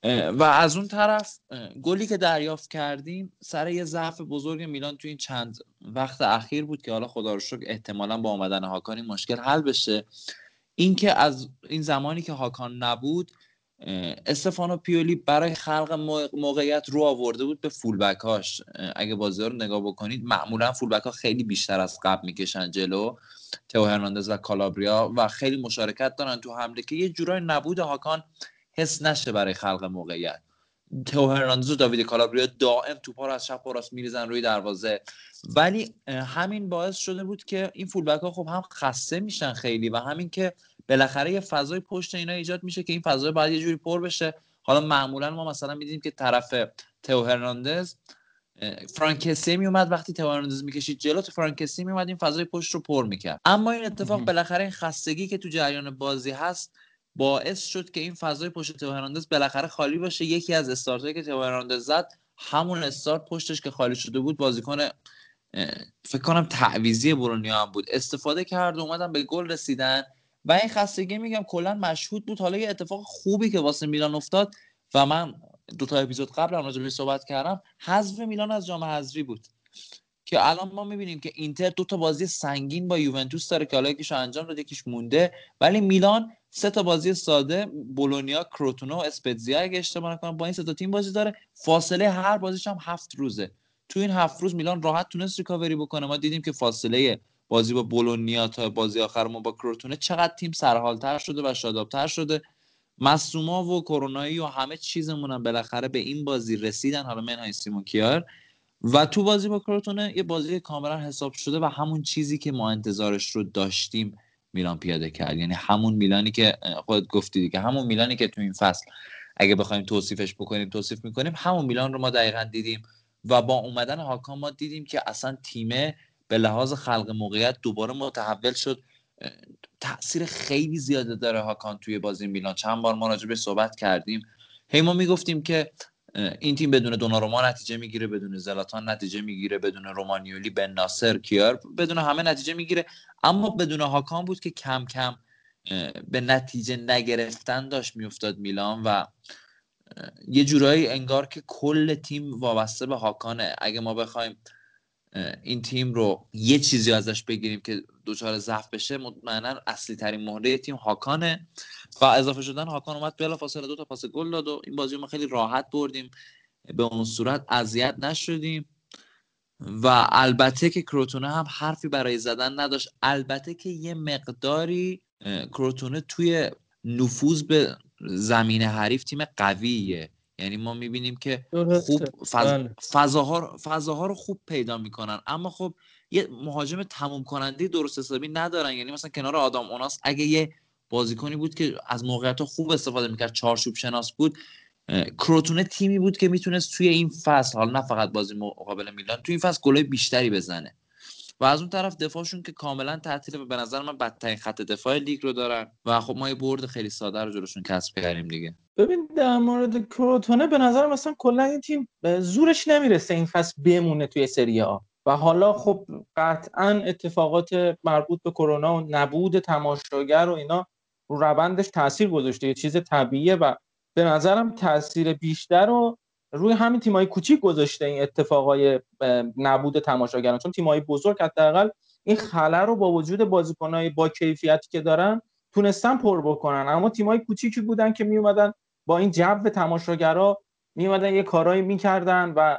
و از اون طرف گلی که دریافت کردیم سر یه ضعف بزرگ میلان تو این چند وقت اخیر بود که حالا خدا رو شکر احتمالا با آمدن هاکان این مشکل حل بشه. اینکه از این زمانی که هاکان نبود استفانو پیولی برای خلق مو- موقعیت رو آورده بود به فولبک هاش اه، اگه بازی رو نگاه بکنید معمولا فولبک ها خیلی بیشتر از قبل می‌کشن جلو تئو هرناندز و کالابریا و خیلی مشارکت دارن تو حمله که یه جورای نبود هاکان حس نشه برای خلق موقعیت. تئو هرناندز و داوید کالابریا دائم توپا رو از چپ و راست میریزن روی دروازه. ولی همین باعث شده بود که این فولبک ها خب هم خسته میشن خیلی و همین که بالاخره یه فضای پشت اینا ایجاد میشه که این فضای باید یه جوری پر بشه. حالا معمولا ما مثلا می‌دیدیم که طرف تئو هرناندز فرانکسی میومد وقتی تئو هرناندز می‌کشید جلو تو فرانکسی میومد این فضای پشت رو پر می‌کرد. اما این اتفاق بالاخره این خستگی که تو جریان بازی هست باعث شد که این فضای پشت تئو هرناندز بالاخره خالی باشه. یکی از استارتایی که تئو هرناندز زد همون استارت پشتش که خالی شده بود بازیکن فکر کنم تعویزی برونیا هم بود. استفاده کرد و اومدن به گل رسیدن. و این خستگی میگم کلا مشهود بود. حالا یه اتفاق خوبی که واسه میلان افتاد و من دو تا اپیزود قبل هم راجع صحبت کردم حذف میلان از جام حذفی بود. که الان ما می‌بینیم که اینتر دو تا بازی سنگین با یوونتوس داره که حالا یکیشو انجام داده یکیش مونده. ولی میلان سه تا بازی ساده بولونیا کروتونو و اسپتزیا اگه اشتباه نکنم با این سه تا تیم بازی داره. فاصله هر بازیش هم هفت روزه. تو این هفت روز میلان راحت تونست ریکاوری بکنه. ما دیدیم که فاصله بازی با بولونیا تا بازی آخر ما با کروتونه چقدر تیم سرحالتر شده و شادابتر شده. مصوما و کرونایی و همه چیزمون هم بالاخره به این بازی رسیدن. حالا منهای سیمون کیار. و تو بازی با کروتونه یه بازی کاملا حساب شده و همون چیزی که ما انتظارش رو داشتیم. میلان پیاده کرد. یعنی همون میلانی که خودت گفتی دیگه همون میلانی که تو این فصل اگه بخوایم توصیفش بکنیم توصیف می‌کنیم همون میلان رو ما دقیقا دیدیم و با اومدن هاکان ما دیدیم که اصلا تیمه به لحاظ خلق موقعیت دوباره متحول شد. تاثیر خیلی زیاده داره هاکان توی بازی میلان. چند بار ما راجع بهش صحبت کردیم. هی ما می‌گفتیم که این تیم بدون دوناروما نتیجه می‌گیره بدون زلاتان نتیجه می‌گیره بدون رومانیولی بن ناصر کیار بدون همه نتیجه می‌گیره. اما بدون هاکان بود که کم کم به نتیجه نگرفتن داشت میافتاد میلان و یه جورایی انگار که کل تیم وابسته به هاکانه. اگه ما بخوایم این تیم رو یه چیزی ازش بگیریم که دچار ضعف بشه مطمئنا اصلی ترین مهره تیم هاکانه. و اضافه شدن هاکان اومد بلا فاصله دو تا پاس گل داد و این بازی ما خیلی راحت بردیم. به اون صورت اذیت نشدیم. و البته که کروتونه هم حرفی برای زدن نداشت. البته که یه مقداری کروتونه توی نفوذ به زمین حریف تیم قویه. یعنی ما می‌بینیم که خوب فض... بله. فضاها فضاها رو خوب پیدا می‌کنن اما خب یه مهاجم تموم کننده درست حسابی ندارن. یعنی مثلا کنار آدم اوناس اگه یه بازیکنی بود که از موقعیت خوب استفاده می‌کرد چارچوب شناس بود کروتونه تیمی بود که می‌تونست توی این فصل حالا نه فقط بازی مقابل میلان توی این فصل گلای بیشتری بزنه. و از اون طرف دفاعشون که کاملا تعطیله و به نظر من بدترین خط دفاع لیگ رو دارن. و خب ما یه برد خیلی ساده رو جلوشون کسب کردیم دیگه. ببین در مورد کروتونه به نظر مثلا کلا این تیم زورش نمی‌رسه این فصل بمونه توی سری آ. و حالا خب قطعا اتفاقات مربوط به کرونا و نبود تماشاگر و اینا رو روندش تاثیر گذاشته. یه چیز طبیعیه و به نظرم تاثیر بیشتر رو روی همین تیمای کوچیک گذاشته این اتفاقای نبود تماشاگران. چون تیمای بزرگ حداقل این خلا رو با وجود بازیکنای با کیفیتی که دارن تونستن پر بکنن. اما تیمای کوچیکی بودن که می اومدن با این جو تماشاگرا می اومدن یه کارایی می‌کردن و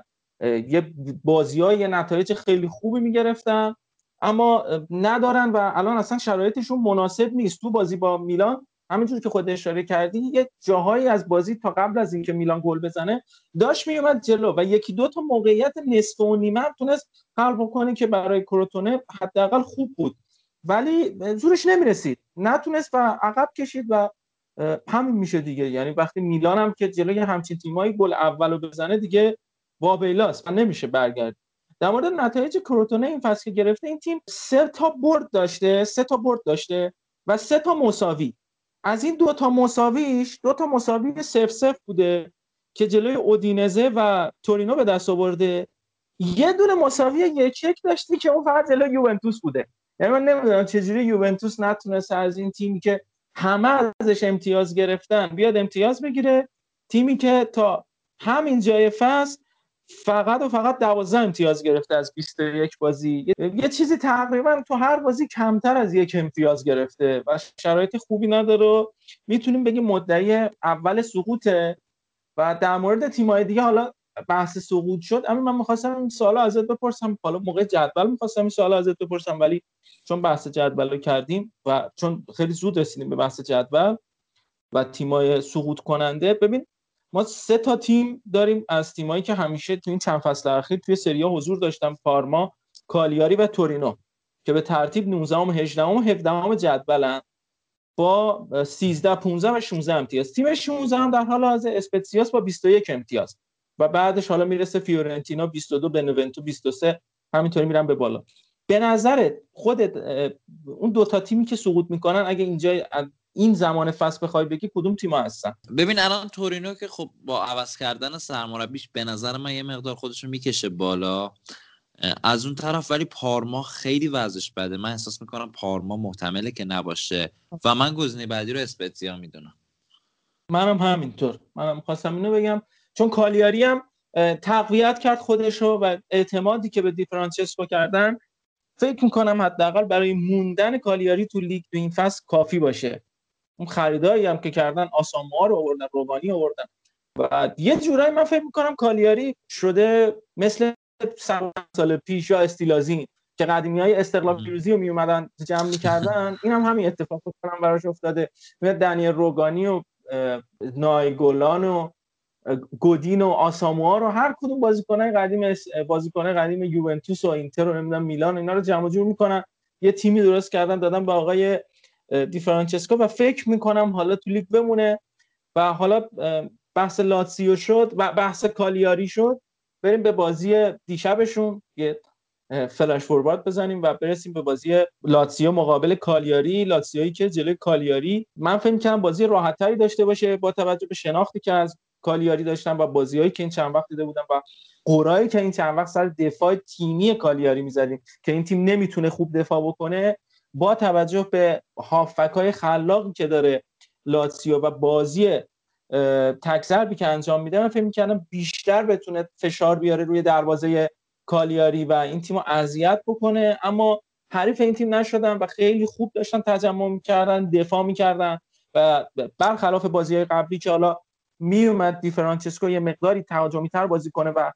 یه بازی یه نتایج خیلی خوبی می‌گرفتن. اما ندارن و الان اصلا شرایطشون مناسب نیست. تو بازی با میلان همینجور که خود اشاره کردی یه جاهایی از بازی تا قبل از اینکه میلان گل بزنه داشت میومد جلو و یکی دو تا موقعیت نصف و نیمه هم تونست خلق بکنه که برای کروتونه حداقل خوب بود. ولی زورش نمی‌رسید. نتونست و عقب کشید و همین میشه دیگه. یعنی وقتی میلان هم که جلوی همچین تیمایی گل اولو بزنه دیگه وابیلاست و نمیشه برگرد. در مورد نتایج کروتونه این فصل که گرفته این تیم سه تا برد داشته سه تا برد داشته و سه تا مساوی. از این دو تا مساویش دو تا مساوی سف سف بوده که جلوی اودینزه و تورینو به دست آورده. یه دونه مساوی یک یک داشتی که اون فقط جلوی یوونتوس بوده. یعنی من نمی‌دونم چجوری یوونتوس نتونسته از این تیمی که همه ازش امتیاز گرفتن بیاد امتیاز بگیره. تیمی که تا همین جای فصل فقط و فقط 12 امتیاز گرفته از 21 بازی. یه- چیزی تقریبا تو هر بازی کمتر از یک امتیاز گرفته و شرایط خوبی نداره می‌تونیم بگیم مدعی اول سقوطه و در مورد تیم‌های دیگه حالا بحث سقوط شد. اما من می‌خواستم این سوال ازت بپرسم. حالا موقع جدول می‌خواستم این سوال ازت بپرسم ولی چون بحث جدول رو کردیم و چون خیلی زود رسیدیم به بحث جدول و تیمای سقوط کننده ببین ما سه تا تیم داریم از تیمایی که همیشه تو این چند فصل اخیر توی سری حضور داشتن پارما کالیاری و تورینو که به ترتیب 19 و 18 و 17 جدولن با 13 15 و 16 امتیاز. تیم 16 هم در حال حاضر اسپتسیاس با 21 امتیاز و بعدش حالا می‌رسه فیورنتینا 22 بنونتو 23 همینطوری میرن به بالا. به نظرت خودت اون دو تا تیمی که سقوط می‌کنن اگه اینجا این زمان فصل بخوای بگی کدوم تیم‌ها هستن؟ ببین الان تورینو که خب با عوض کردن سرمربیش به نظر من یه مقدار خودشو می‌کشه بالا. از اون طرف ولی پارما خیلی وضعش بده. من احساس می‌کنم پارما محتمله که نباشه و من گزینه بعدی رو اسپتزیا می‌دونم. منم همینطور. منم خواستم اینو بگم. چون کالیاری هم تقویت کرد خودشو و اعتمادی که به دیفرانچسکو کردن فکر می‌کنم حداقل برای موندن کالیاری تو لیگ تو این فصل کافی باشه. اون خریدایی هم که کردن آساموا رو آوردن روگانی آوردن. و یه جورایی من فکر می‌کنم کالیاری شده مثل سال پیش یا استیلازین که قدیمی های استقلال پیروزی رو میومدن جمع می‌کردن. این هم همین اتفاق کنم براش افتاده. میاد دنیل روگانی و نایگولان و گودین و آساموا رو هر کدوم بازیکنای قدیم بازیکنای قدیم یوونتوس و اینتر و نمی‌دونم میلان اینا رو جمع جور می‌کنن. یه تیمی درست کردن دادن به آقای دی فرانچسکو و فکر می‌کنم حالا تو لیگ بمونه و حالا بحث لاتسیو شد و بحث کالیاری شد. بریم به بازی دیشبشون یه فلش فوروارد بزنیم و برسیم به بازی لاتسیو مقابل کالیاری. لاتسیویی که جلوی کالیاری من فکر کنم بازی راحتتری داشته باشه با توجه به شناختی که از کالیاری داشتن و بازیهایی که این چند وقت دیده بودن و قرایی که این چند وقت سر دفاع تیمی کالیاری می‌زدیم که این تیم نمی‌تونه خوب دفاع بکنه. با توجه به هافک های خلاقی که داره لاتسیو و بازی تک ضربی که انجام میده من فکر می‌کردم بیشتر بتونه فشار بیاره روی دروازه کالیاری و این تیم رو اذیت بکنه. اما حریف این تیم نشدن و خیلی خوب داشتن تجمع می‌کردن دفاع می‌کردن و برخلاف بازی قبلی که حالا میومد دی فرانچسکو یه مقداری تهاجمی تر بازی کنه و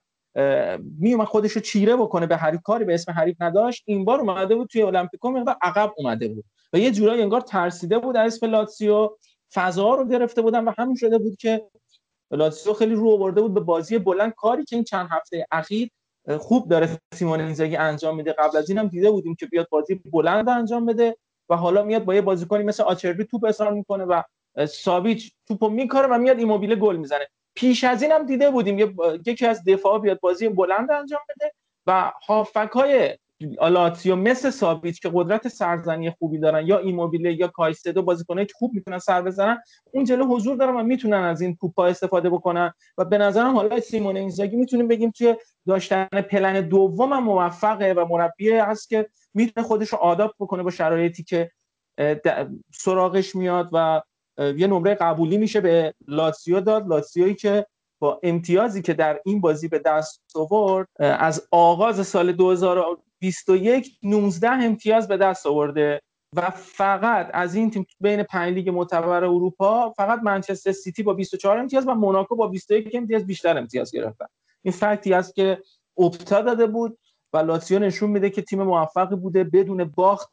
میومد خودش رو چیره بکنه به حریف کاری به اسم حریف نداشت. این بار اومده بود توی المپیکو مقدار عقب اومده بود و یه جورایی انگار ترسیده بود از اسم لاتسیو فضا رو گرفته بودن و همین شده بود که لاتسیو خیلی رو آورده بود به بازی بلند. کاری که این چند هفته اخیر خوب داره سیمون اینزاگی انجام میده. قبل از اینم دیده بودیم که بیاد بازی بلند انجام بده و حالا میاد با یه بازیکنی مثل آچربی توپ اصرار می‌کنه و ساویچ توپو میکاره و میاد ایموبیله گل می‌زنه. پیش از اینم دیده بودیم یکی از دفاع بیاد بازی بلند انجام بده و هافک های لاتسیو مثل سابیچ که قدرت سرزنی خوبی دارن یا ایموبیله یا کایسدو بازیکنایی که خوب می‌تونن سر بزنن اون جلو حضور دارن و می‌تونن از این توپا استفاده بکنن. و به نظرم حالا سیمون اینزاگی می‌تونیم بگیم توی داشتن پلن دوم هم موفقه و مربی هست که می‌تونه خودش رو آداپت بکنه با شرایطی که سراغش میاد و یه نمره قبولی میشه به لاتسیو داد. لاتسیویی که با امتیازی که در این بازی به دست آورد از آغاز سال 2021 19 امتیاز به دست آورده و فقط از این تیم بین پنج لیگ معتبر اروپا فقط منچستر سیتی با 24 امتیاز و موناکو با 21 امتیاز بیشتر امتیاز گرفتن. این فکتی است که اپتا داده بود و لاتسیو نشون میده که تیم موفقی بوده بدون باخت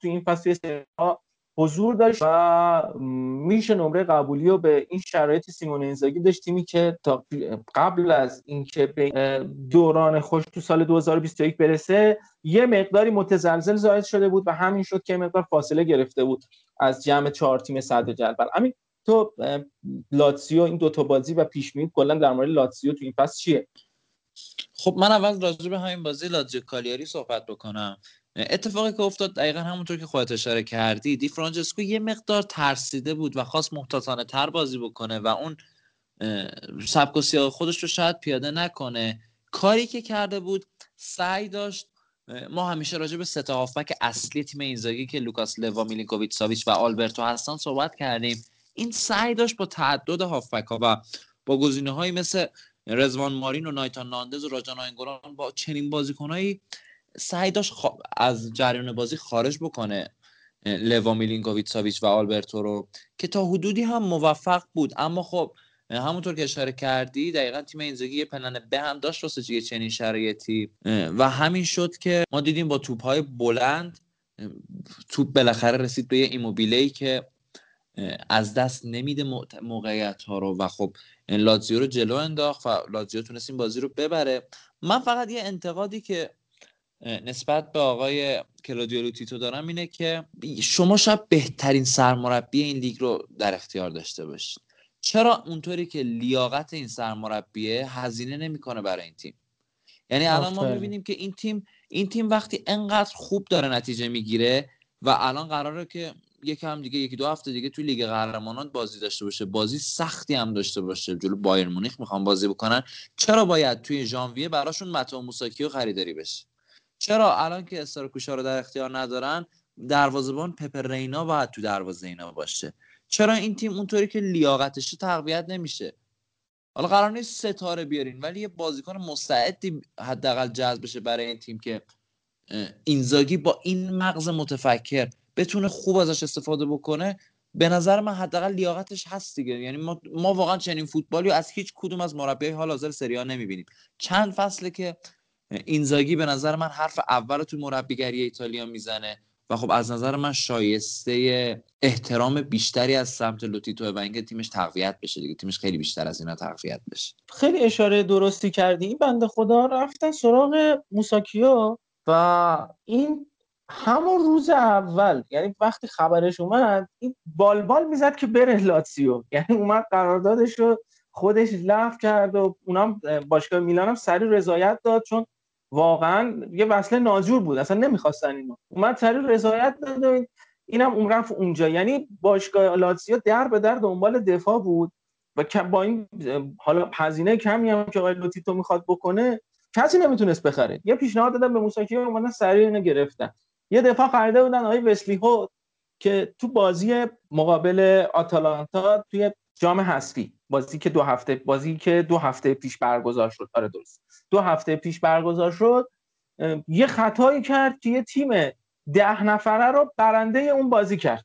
تو این فصل آ حضور داشت و میشه نمره قبولی رو به این شرایط سیمون اینزاگی داشت تیمی که تا قبل از اینکه به دوران خوش تو سال 2021 برسه یه مقداری متزلزل زاید شده بود و همین شد که مقدار فاصله گرفته بود از جمع چهار تیم صدر جدول. همین تو لاتسیو این دوتا بازی و پیش بینی کلا در مورد لاتسیو تو این فصل چیه؟ خب من اول راجع به همین بازی لاتزیو کالیاری صحبت بکنم. اتفاقی که افتاد دقیقا همونطور که خودت اشاره کردی دی فرانچسکو یه مقدار ترسیده بود و خواست محتاطانه تر بازی بکنه و اون سبک و سیاق خودش رو شاید پیاده نکنه. کاری که کرده بود سعی داشت ما همیشه راجع به سه هافبک اصلی تیم اینزاگی که لوکاس لوا میلینکوویچ ساویچ و آلبرتو هستن صحبت کردیم. این سعی داشت با تعدد هافبک ها و با گزینه مثل رازوان مارین و نایتان ناندز و راجا ناینگولان با چنین بازیکنهایی سعی داشت خا- از جریان بازی خارج بکنه لوا میلینکوویچ و آلبرتو رو که تا حدودی هم موفق بود. اما خب همونطور که اشاره کردی دقیقا تیم اینزاگی یه plan B هم داشت یه چنین شرایطی. و همین شد که ما دیدیم با توپ‌های بلند توپ بالاخره رسید به یه ایموبیلی که از دست نمیده موقعیت ها رو. و خب لاتزیو رو جلو انداخت و لاتزیو تونست این بازی رو ببره. من فقط یه انتقادی که نسبت به آقای کلودیو لوتیتو دارم اینه که شما شاید بهترین سرمربی این لیگ رو در اختیار داشته باشید. چرا اونطوری که لیاقت این سرمربیه هزینه نمی‌کنه برای این تیم؟ یعنی الان ما. می‌بینیم که این تیم این تیم وقتی انقدر خوب داره نتیجه می‌گیره و الان قراره که یکم دیگه یکی دو هفته دیگه توی لیگ قهرمانان بازی داشته باشه بازی سختی هم داشته باشه جلو بایر مونیخ می‌خوان بازی بکنن چرا باید توی ژانویه براشون متا موساکیو خریداری بشه؟ چرا الان که استراکوشا رو در اختیار ندارن دروازه‌بان پپر رینا باید تو دروازه اینا باشه. چرا این تیم اونطوری که لیاقتش تقویت نمیشه؟ حالا قرار نیست ستاره بیارین ولی یه بازیکن مستعدی حداقل جذب بشه برای این تیم که اینزاگی با این مغز متفکر بتونه خوب ازش استفاده بکنه به نظر من حداقل لیاقتش هست دیگه. یعنی ما, ما واقعا چنین فوتبالی از هیچ کدوم از مربیای حال حاضر سری آ نمی‌بینیم. چند فصله که اینزاگی به نظر من حرف اول تو مربیگری ایتالیا می‌زنه و خب از نظر من شایسته احترام بیشتری از سمت لوتیتو و اینکه تیمش تقویت بشه دیگه. تیمش خیلی بیشتر از اینا تقویت بشه. خیلی اشاره درستی کردی. این بنده خدا رفتن سراغ موساکیو و این همون روز اول یعنی وقتی خبرش اومد این بالبال می‌زد که بره لاتسیو یعنی اومد قراردادش رو خودش لغو کرد و اونم باشگاه میلان هم سریع رضایت داد چون واقعا یه وصله ناجور بود اصلا نمی‌خواستن اینو. اومد سریع رضایت داد و اینم اون رفت اونجا. یعنی باشگاه لاتسیو در به در دنبال دفاع بود و با این حالا هزینه کمی هم که آقای لوتیتو می‌خواد بکنه کسی نمی‌تونست بخره. یه پیشنهاد دادن به موساکیو اومدن سریع اینو گرفتن. یه دفاع خریده بودن آقای وسلی هود که تو بازی مقابل آتالانتا توی جام حذفی بازی که دو هفته بازی که دو هفته پیش برگزار شد. آره درست. دو هفته پیش برگزار شد یه خطایی کرد که یه تیم ده نفره رو برنده اون بازی کرد.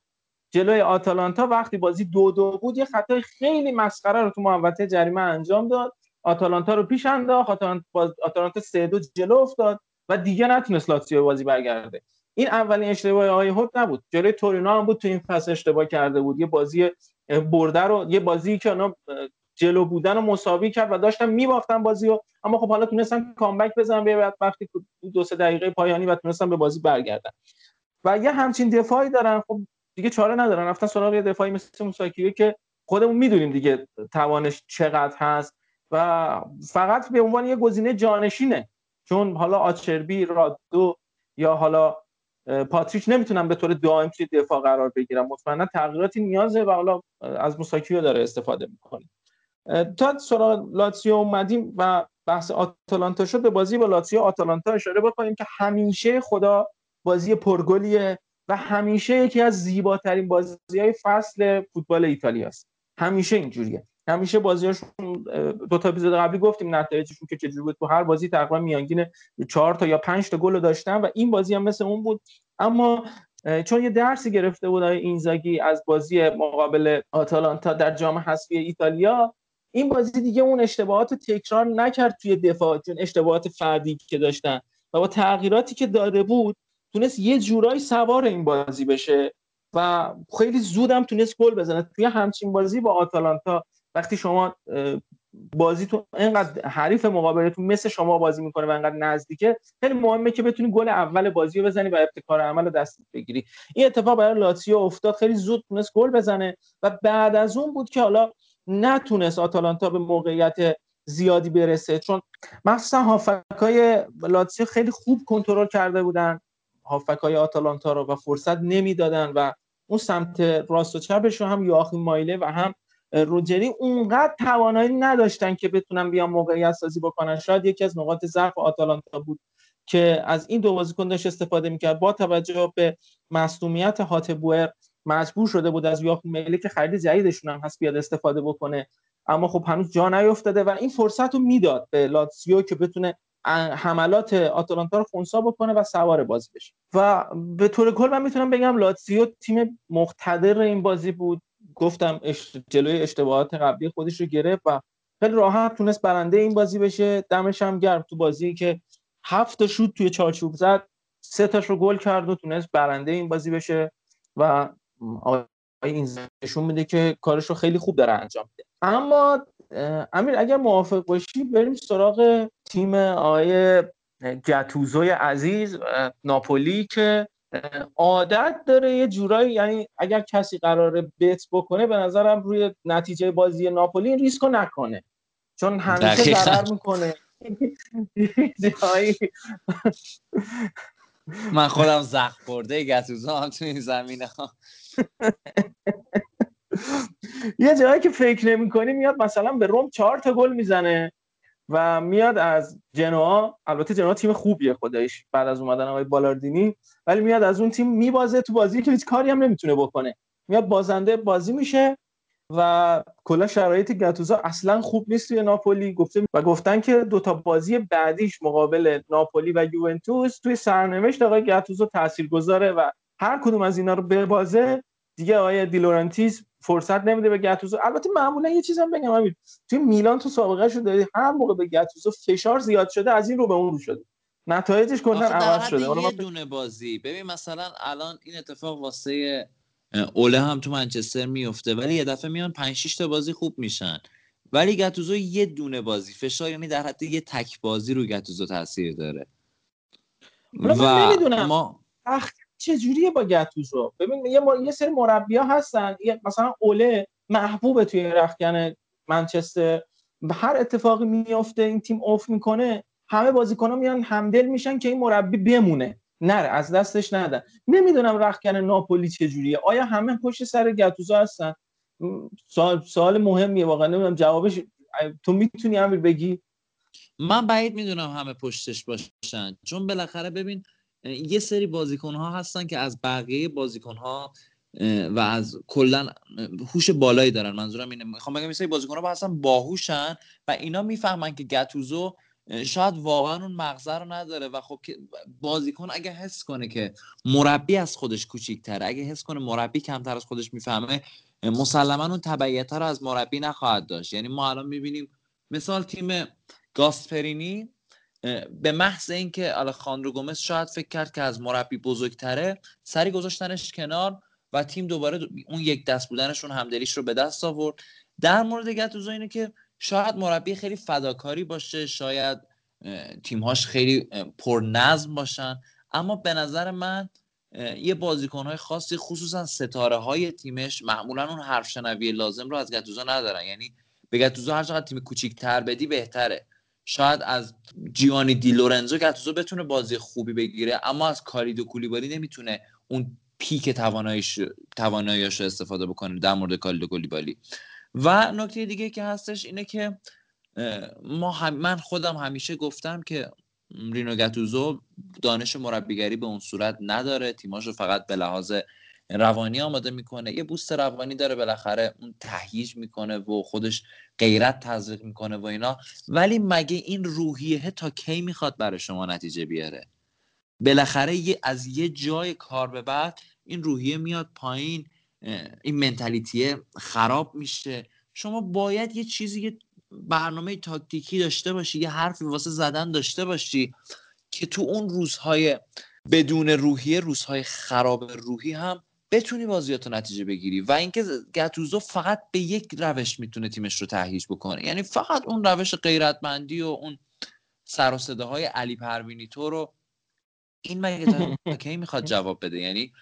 جلوی آتالانتا وقتی بازی دو دو بود یه خطای خیلی مسخره رو تو محوطه جریمه انجام داد. آتالانتا رو پیش انداخت آتالانتا, سه دو جلو افتاد و دیگه نتونست لاتزیو بازی برگرده. این اولین اشتباه آقای هوت نبود. جلوی تورینو هم بود تو این فصل اشتباه کرده بود. یه بازی برده رو یه بازی که اونا جلو بودن و مساوی کرد و داشتن میباختن بازی رو. اما خب حالا تونستن کامبک بزنن به وقتی دو سه دقیقه پایانی و تونستن به بازی برگردن. و یه همچین دفاعی دارن. خب دیگه چاره ندارن. رفتن سراغ یه دفاعی مثل موساکیو که خودمون می‌دونیم دیگه توانش چقدر هست. و فقط به عنوان یه گزینه جانشینه. چون حالا آچربی رادو یا حالا پاتریچ نمی‌تونن به طور دائم توی دفاع قرار بگیرن. مطمئنا تغییراتی نیازه و حالا از موساکیو داره استفاده می‌کنه. تا سراغ لاتسیو اومدیم و بحث آتالانتا شد به بازی با لاتسیو آتالانتا اشاره بکنیم که همیشه خدا بازی پرگلیه و همیشه یکی از زیباترین بازی های فصل فوتبال ایتالیا است همیشه اینجوریه. همیشه بازیاشون دو تا اپیزود قبلی گفتیم نتایجشون که چجوری بود. تو هر بازی تقریبا میانگین چهار تا یا پنج تا گل داشتن و این بازی هم مثل اون بود. اما چون یه درسی گرفته بود آقای اینزاگی از بازی مقابل آتالانتا در جام حذفی ایتالیا این بازی دیگه اون اشتباهات رو تکرار نکرد توی دفاع چون اشتباهات فردی که داشتن. و با تغییراتی که داده بود تونست یه جورایی سوار این بازی بشه و خیلی زودم تونست گل بزنه. توی همچین بازی با آتالانتا وقتی شما بازی تو اینقدر حریف مقابلتون مثل شما بازی می‌کنه و اینقدر نزدیکه خیلی مهمه که بتونی گل اول بازی رو بزنی و ابتکار عمل رو دست بگیری. این اتفاق برای لاتسیو افتاد خیلی زود تونست گل بزنه و بعد از اون بود که حالا نتونست آتالانتا به موقعیت زیادی برسه. چون مخصوصا هافکای لاتسیو خیلی خوب کنترل کرده بودن. هافکای آتالانتا رو و فرصت نمی‌دادن و اون سمت راست و چپش هم یواخیم مایله و هم روجری اونقدر توانایی نداشتن که بتونن بیان موقعیت سازی بکنن. شاید یکی از نقاط ضعف آتالانتا بود که از این دو بازیکن استفاده می‌کرد. با توجه به مصدومیت هاتبوئر مجبور شده بود از یاخیم میله که خرید جدیدشون هم هست بیاد استفاده بکنه. اما خب هنوز جا نیفتاده و این فرصت رو می‌داد به لاتسیو که بتونه حملات آتالانتا رو خونسا بکنه و سوار بازی بشه. و به طور کل من می‌تونم بگم لاتسیو تیم مقتدر این بازی بود. گفتم. جلوی اشتباهات قبلی خودش رو گرفت و خیلی راحت تونست برنده این بازی بشه. دمش هم گرم تو بازی که هفت شوت توی چارچوب زد سه تاش رو گل کرد و تونست برنده این بازی بشه و آقای این نشون میده که کارش رو خیلی خوب داره انجام میده. اما امیر اگر موافق باشی بریم سراغ تیم آقای گتوزوی عزیز ناپولی که عادت داره یه جورایی یعنی اگر کسی قراره بت بکنه به نظرم روی نتیجه بازی ناپولی این ریسکو نکنه. چون همیشه ضرر می‌کنه. من خودم زخم خورده گتوزو هم تو این زمینه. ها یه جایی که فکر نمی کنی میاد مثلا به روم چهار تا گل می‌زنه و میاد از جنوا البته جنوا تیم خوبیه خودش بعد از اومدن آقای بالاردینی ولی میاد از اون تیم میبازه تو بازی که هیچ کاری هم نمی‌تونه بکنه. میاد بازنده بازی میشه و کلا شرایط گاتوزو اصلا خوب نیست توی ناپولی. گفته و گفتن که دوتا بازی بعدیش مقابل ناپولی و یوونتوس توی سرنوشت آقای گاتوزو تاثیرگذاره و هر کدوم از اینا رو ببازه دیگه آقای دیلورنتیس فرصت نمیده به گاتوزو البته معمولا یه چیزم بگم امیر توی میلان تو سابقه شو داری هر موقع به گاتوزو فشار زیاد شده از این رو به اون رو شده. نتایجش کلا عوض شده. یه دونه بازی. ببین مثلا الان این اتفاق واسه اوله هم تو منچستر میفته ولی یه دفعه میان 5 6 تا بازی خوب میشن. ولی گاتوزو یه دونه بازی فشار یعنی در حد یه تک بازی رو گاتوزو تاثیر داره. و من نمی‌دونم ما چه جوریه با گاتوزو؟ ببین یه, مر... یه سری مربیا هستن مثلا اوله محبوبه توی رخکن منچستر. هر اتفاقی میفته این تیم اوف می‌کنه همه بازیکن‌ها میان همدل میشن که این مربی بمونه. نره از دستش ندن. نمی‌دونم رخکن ناپولی چجوریه. آیا همه پشت سر گاتوزو هستن؟ سوال, مهمیه واقعا نمی‌دونم جوابش. تو می‌تونی امیر بگی؟ من بعید می‌دونم همه پشتش باشن. چون بالاخره ببین یه سری بازیکن ها هستن که از بقیه بازیکن ها و از کلا هوش بالایی دارن. منظورم اینه. می‌خوام بگم سری بازیکن ها هستن باهوشن و اینا می‌فهمن که گاتوزو شاید واقعا اون مغزه رو نداره و خب بازیکن اگه حس کنه که مربی از خودش کوچیک‌تره اگه حس کنه مربی کمتر از خودش می‌فهمه مسلما اون تبعیت رو از مربی نخواهد داشت. یعنی ما الان می‌بینیم مثال تیم گاسپرینی به محض اینکه آلخاندرو گومز شاید فکر کرد که از مربی بزرگتره سری گذاشتنش کنار و تیم دوباره اون یک دست بودنشون همدلیش رو به دست آورد. در مورد گاتوزو اینه که شاید مربی خیلی فداکاری باشه شاید تیمهاش خیلی پر نظم باشن. اما به نظر من یه بازیکنهای خاصی خصوصا ستاره های تیمش معمولا اون حرف شنوی لازم رو از گاتوزو ندارن. یعنی به گاتوزو هر چقدر تیم کوچیک‌تر بدی بهتره. شاید از جیوانی دی لورنزو گاتوزو بتونه بازی خوبی بگیره اما از کاریدو کولیبالی نمی‌تونه اون پیک تواناییش تواناییش رو استفاده بکنه در مورد کاریدو کولیبالی. و نکته دیگه که هستش اینه که ما هم من خودم همیشه گفتم که رینو گتوزو دانش مربیگری به اون صورت نداره. تیماشو فقط به لحاظ روانی آماده می‌کنه. یه بوست روانی داره بالاخره اون تهییج می‌کنه و خودش غیرت تزریق می‌کنه و اینا. ولی مگه این روحیه تا کی می‌خواد برای شما نتیجه بیاره؟ بالاخره یه از یه جای کار به بعد این روحیه میاد پایین. این منتالیتیه خراب میشه. شما باید یه چیزی یه برنامه تاکتیکی داشته باشی یه حرفی واسه زدن داشته باشی که تو اون روزهای بدون روحیه روزهای خراب روحی هم بتونی بازیاتو نتیجه بگیری. و اینکه گتوزو فقط به یک روش می‌تونه تیمش رو تهییج بکنه. یعنی فقط اون روش غیرتمندی و اون سر و صداهای علی پروینی تو رو این مگه تا کی می‌خواد جواب بده؟ یعنی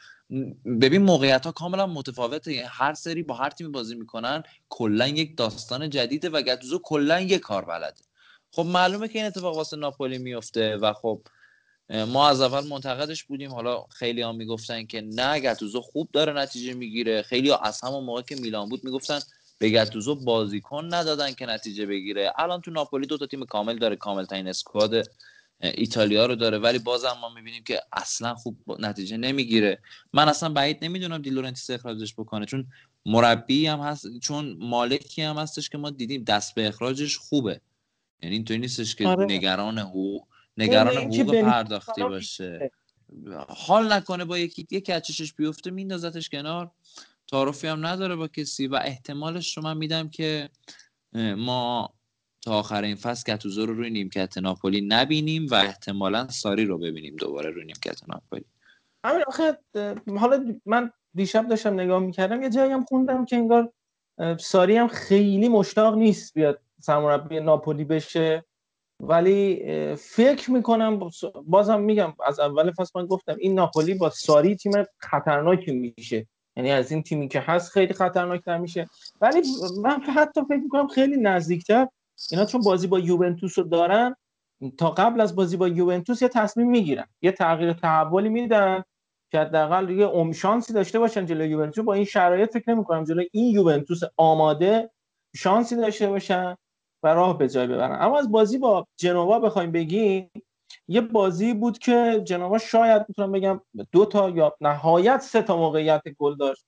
ببین موقعیت ها کاملا متفاوته. یعنی هر سری با هر تیمی بازی می‌کنن کلا یک داستان جدیده و گتوزو کلا یک کار بلده. خب معلومه که این اتفاق واسه ناپولی میفته و خب ما از اول منتقدش بودیم. حالا خیلی ها می‌گفتن که نه گتوزو خوب داره نتیجه می‌گیره. خیلی ها از همون موقع که میلان بود می‌گفتن به گتوزو بازیکن ندادن که نتیجه بگیره. الان تو ناپولی دو تا تیم کامل داره کامل ترین squad ایتالیا رو داره ولی بازم ما می‌بینیم که اصلا خوب نتیجه نمی‌گیره. من اصلا بعید نمی‌دونم دی لورنتیس اخراجش بکنه چون مربی هم هست چون مالکی هم هستش که ما دیدیم دست به اخراجش خوبه. یعنی اینطوری نیستش که آره. نگران حقوق نگران حقوق پرداختی باشه. حال نکنه با یکی یکی از چشش بیفته میندازتش کنار. تعارفی هم نداره با کسی و احتمالش رو من میدم که ما تا آخر این فصل گتوزو رو روی نیمکت ناپولی نبینیم و احتمالا ساری رو ببینیم دوباره روی نیمکت ناپولی. همین آخه حالا من دیشب داشتم نگاه می‌کردم یه جایی هم خوندم که انگار ساری هم خیلی مشتاق نیست بیاد سرمربی ناپولی بشه. ولی فکر می‌کنم بازم میگم از اول فصل من گفتم این ناپولی با ساری تیم خطرناکی میشه. یعنی از این تیمی که هست خیلی خطرناکتر میشه. ولی من حتی فکر می‌کنم خیلی نزدیکتر اینا چون بازی با یوونتوس رو دارن تا قبل از بازی با یوونتوس یه تصمیم می‌گیرن یه تغییر تحولی میدن که حداقل یه ام شانسی داشته باشن جلوی یوونتوس. با این شرایط فکر نمی‌کنم جلوی این یوونتوس آماده شانسی داشته باشن و راه به جای ببرن. اما از بازی با جنوا بخوایم بگیم یه بازی بود که جنوا شاید می‌تونم بگم دو تا یا نهایت سه تا موقعیت گل داشت.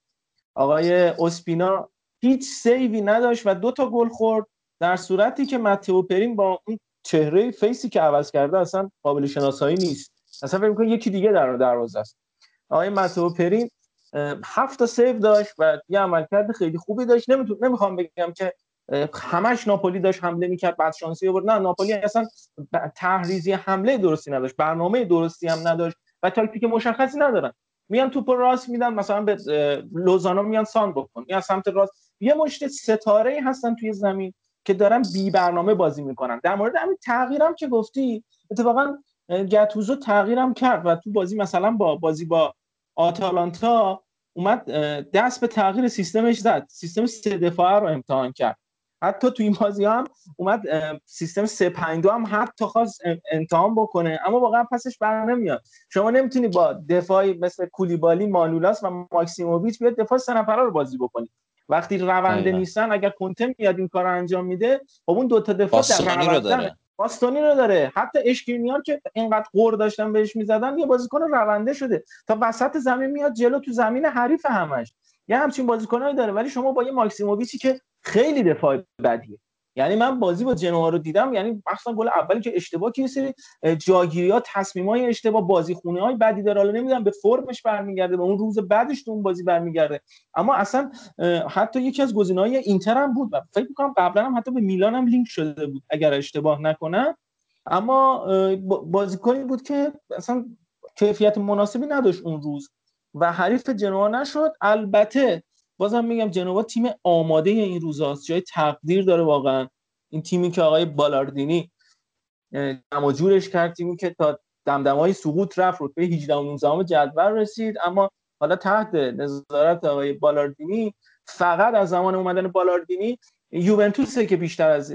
آقای اوسپینا هیچ save ی نداشت و دو تا گل خورد. در صورتی که متئو پرین با اون چهره face ی که عوض کرده اصلا قابل شناسایی نیست. اصلا فکر می‌کنم یکی دیگه در دروازه است. آقای متئو پرین هفت تا save داشت و یه عملکرد خیلی خوبی داشت. نمی‌تونم نمی‌خوام بگم که همش ناپولی داشت حمله می‌کرد بعد شانسی آورد. نه ناپولی اصلا تحریزی حمله درستی نداشت برنامه درستی هم نداشت و تاکتیک مشخصی ندارن. میان توپ راست میدن مثلا به لوزانو میان سان بکن. یا سمت راست. یه مشت ستاره هستن توی زمین. که دارن بی برنامه بازی می‌کنن. در مورد همین تغییرم که گفتی اتفاقا گتوزو تغییرم کرد و تو بازی مثلا با بازی با آتالانتا اومد دست به تغییر سیستمش زد. سیستم سه دفاعه رو امتحان کرد. حتی تو این بازی هم اومد سیستم 352 هم حتی خواست ام- امتحان بکنه. اما واقعا پسش بر نمیاد. شما نمی‌تونی با دفاعی مثل کولیبالی مانولاس و ماکسیموویچ بیاد دفاع سه نفره رو بازی بکنی. وقتی رونده. نیستن اگر کنته میاد این کار انجام میده خب اون دوتا دفاع در باستانی رو. داره. باستانی رو داره. حتی اشکرینیار که اینقدر قور داشتن بهش می‌زدن یه بازیکن رونده شده. تا وسط زمین میاد جلو تو زمین حریف همش. یه همچین بازیکنایی داره. ولی شما با یه ماکسیموویچی که خیلی دفاع بدیه. یعنی من بازی با جنوا رو دیدم یعنی مخصوصا گل اولی که اشتباه که سری جاگیری ها تصمیم های اشتباه بازی خونه های بدی داره. حالا نمی‌دونم به فرمش برمیگرده به اون روز بعدش تو اون بازی برمیگرده. اما اصلا حتی یکی از گزینه‌های اینتر هم بود و فکر می‌کنم قبلا هم حتی به میلان هم لینک شده بود اگر اشتباه نکنم. اما بازیکنی بود که اصلا کیفیت مناسبی نداشت اون روز و حریف جنوا نشد. البته بازم میگم جنوا تیم آماده این روزاست جای تقدیر داره واقعا. این تیمی که آقای بالاردینی جمع کرد تیمی که تا دمدمای سقوط رفت رتبه 18 و 19 جدول رسید. اما حالا تحت نظارت آقای بالاردینی فقط از زمان اومدن بالاردینی یوونتوسه که بیشتر از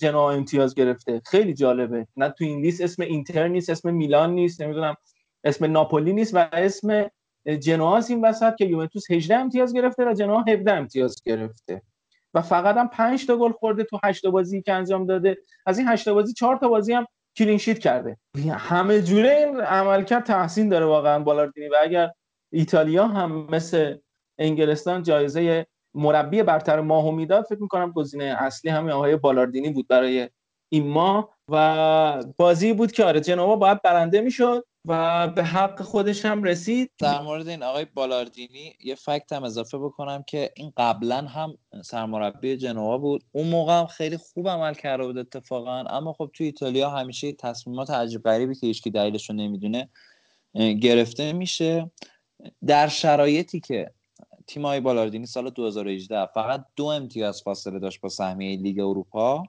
جنوا امتیاز گرفته. خیلی جالبه. نه تو این لیست اسم اینتر نیست اسم میلان نیست نمی‌دونم اسم ناپولی نیست و اسم جنوا است این وسط که یوونتوس 18 امتیاز گرفته و جنوا 17 امتیاز گرفته. و فقط هم 5 تا گل خورده تو 8 تا بازی که انجام داده. از این 8 تا بازی 4 تا بازی هم کلینشیت کرده. همه جوره این عملکرد تحسین داره واقعا بالاردینی. و اگر ایتالیا هم مثل انگلستان جایزه مربی برتر ماهو می‌داد فکر می‌کنم گزینه اصلی همین آقای بالاردینی بود برای این ماه. و بازی بود که آره جنوا باید برنده می‌شد. و به حق خودش هم رسید. در مورد این آقای بالاردینی یه فکت هم اضافه بکنم که این قبلا هم سرمربی جنوا بود. اون موقع هم خیلی خوب عمل کرده بود اتفاقا. اما خب توی ایتالیا همیشه تصمیمات عجیب غریبی که هیچکی دلیلش رو نمی‌دونه گرفته میشه. در شرایطی که تیم های بالاردینی سال 2018 فقط دو امتیاز فاصله داشت با سهمیه لیگ اروپا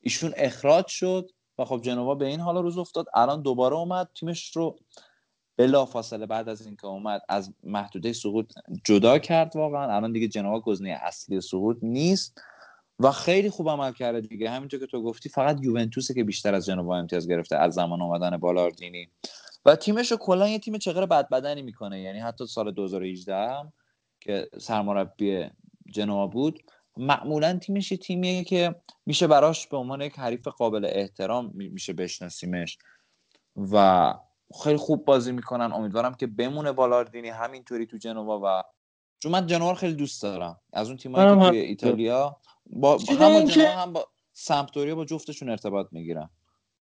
ایشون اخراج شد. و خب جنوا به این حالا روز افتاد. الان دوباره اومد. تیمش رو بلا فاصله بعد از اینکه اومد از محدوده سقوط جدا کرد واقعا. الان دیگه جنوا گزینه اصلی سقوط نیست و خیلی خوب عمل کرده دیگه. همینطور که تو گفتی فقط یوونتوسه که بیشتر از جنوا امتیاز گرفته از زمان اومدن بالاردینی. و تیمش رو کلا یه تیم چقدر بد بدنی می‌کنه. یعنی حتی سال 2018 هم که سرمربی جنوا بود معمولا تیمش یه تیمیه که میشه براش به عنوان یک حریف قابل احترام می- میشه بشناسیمش. و خیلی خوب بازی می‌کنن. امیدوارم که بمونه بالاردینی همینطوری تو جنوا و چون من جنوا خیلی دوست دارم. از اون تیمایی که توی ایتالیا با هم با جنوا هم با سمپدوریا با جفتشون ارتباط می‌گیرم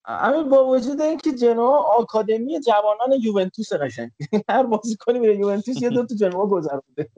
همین با وجود اینکه جنوا آکادمی جوانان یوونتوس قشنگ. هر بازیکنی میره یوونتوس یه دو تا جنوا گذرونده.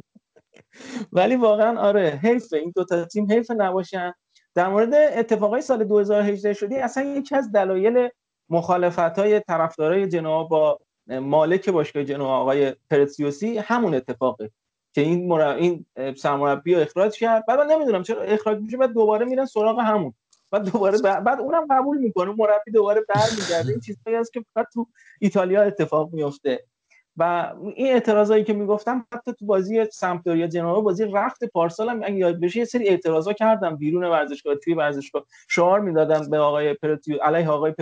ولی واقعا آره حیف این دو تا تیم حیف نباشن. در مورد اتفاقای سال 2018 شدی اصلا یکی از دلایل مخالفت های طرفدارای جنوا با مالک باشگاه جنوا آقای پرتسیوسی همون اتفاقه که این مرا... این سرمربی رو اخراج کرد. بعد من نمی‌دونم چرا اخراج میشه بعد دوباره میرن سراغ همون. بعد دوباره ب- بعد اونم قبول می‌کنه مربی دوباره برمیگرده. این چیزایی هست که فقط تو ایتالیا اتفاق میفته و این اعتراضایی که می‌گفتم حتی تو بازی سمپدوریا جنوا بازی رفت پارسال هم اگه یاد بشه یه سری اعتراضا کردم. بیرون ورزشگاه توی ورزشگاه شعار می‌دادم به آقای پروتیو علیه آقای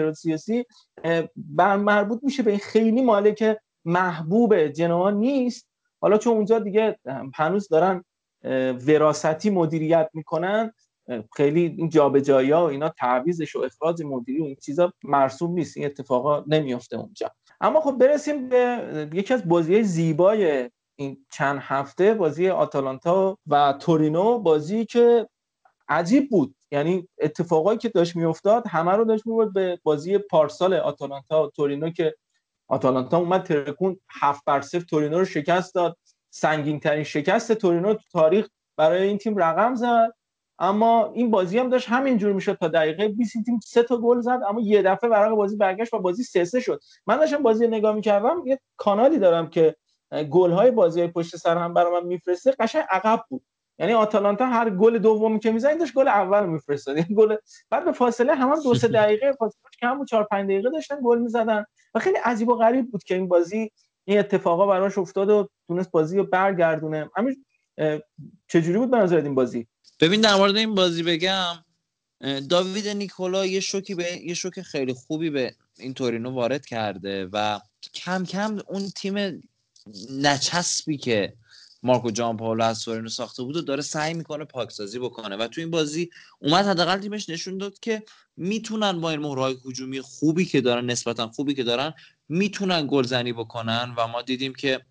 بر مربوط میشه به خیلی مالک محبوب جنوا نیست. حالا چون اونجا دیگه هنوز دارن اه، وراثتی مدیریت می‌کنن خیلی این جابجایی ها و اینا تعویضش و اخراج مدیری و این چیزا مرسوم نیست. این اتفاقا نمیفته اونجا. اما خب برسیم به یکی از بازی زیبای این چند هفته بازی آتالانتا و تورینو بازی که عجیب بود. یعنی اتفاقایی که داشت میافتاد همه رو داشت می‌برد به بازی پارسال آتالانتا و تورینو که آتالانتا اومد ترکون هفت بر صفر تورینو رو شکست داد. سنگین ترین شکست تورینو تو تاریخ برای این تیم رقم زد. اما این بازی هم داشت همینجور می‌شد تا دقیقه 20 این تیم سه تا گل زد اما یه دفعه ورق بازی برگشت و بازی سه سه شد. من داشتم بازی نگاه می‌کردم یه کانالی دارم که گل های بازی های پشت سر هم برای من میفرسته قشنگ عقب بود. یعنی آتالانتا هر گل دومی که می‌زنید داشت گل اول میفرستاد. یعنی گل بعد به فاصله هم, هم دو سه دقیقه فاصله کم بود 4 5 دقیقه داشتن گل می‌زدن و خیلی عجیب و غریب بود که این بازی این اتفاقا براش افتاد و تونست بازی رو برگردونه. همین چجوری بود به این بازی؟ ببین در مورد این بازی بگم داوید نیکولا یه شوکی به یه شوک خیلی خوبی به این تورینو وارد کرده و کم کم اون تیم نچسبی که مارکو جان پاولو از تورینو ساخته بود و داره سعی می‌کنه پاکسازی بکنه و تو این بازی اومد حداقل تیمش نشون داد که می‌تونن با این مهرهای هجومی خوبی که دارن نسبتا خوبی که دارن می‌تونن گلزنی بکنن و ما دیدیم که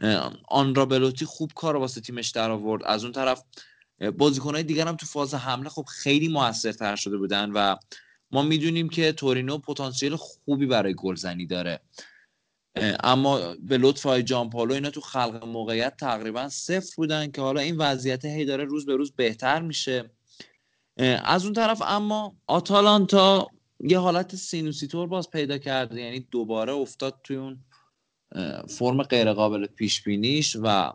اه، آنرا بلوتی خوب کار واسه تیمش در آورد. از اون طرف بازیکنهای دیگر هم تو فاز حمله خب خیلی موثرتر شده بودن و ما می‌دونیم که تورینو پتانسیل خوبی برای گلزنی داره. اما به لطف های جامپائولو اینا تو خلق موقعیت تقریبا صفر بودن که حالا این وضعیت هی داره روز به روز بهتر میشه. از اون طرف اما آتالانتا یه حالت سینوسی‌طور باز پیدا کرده یعنی دوباره افتاد توی اون فرم غیرقابل پیش بینیش و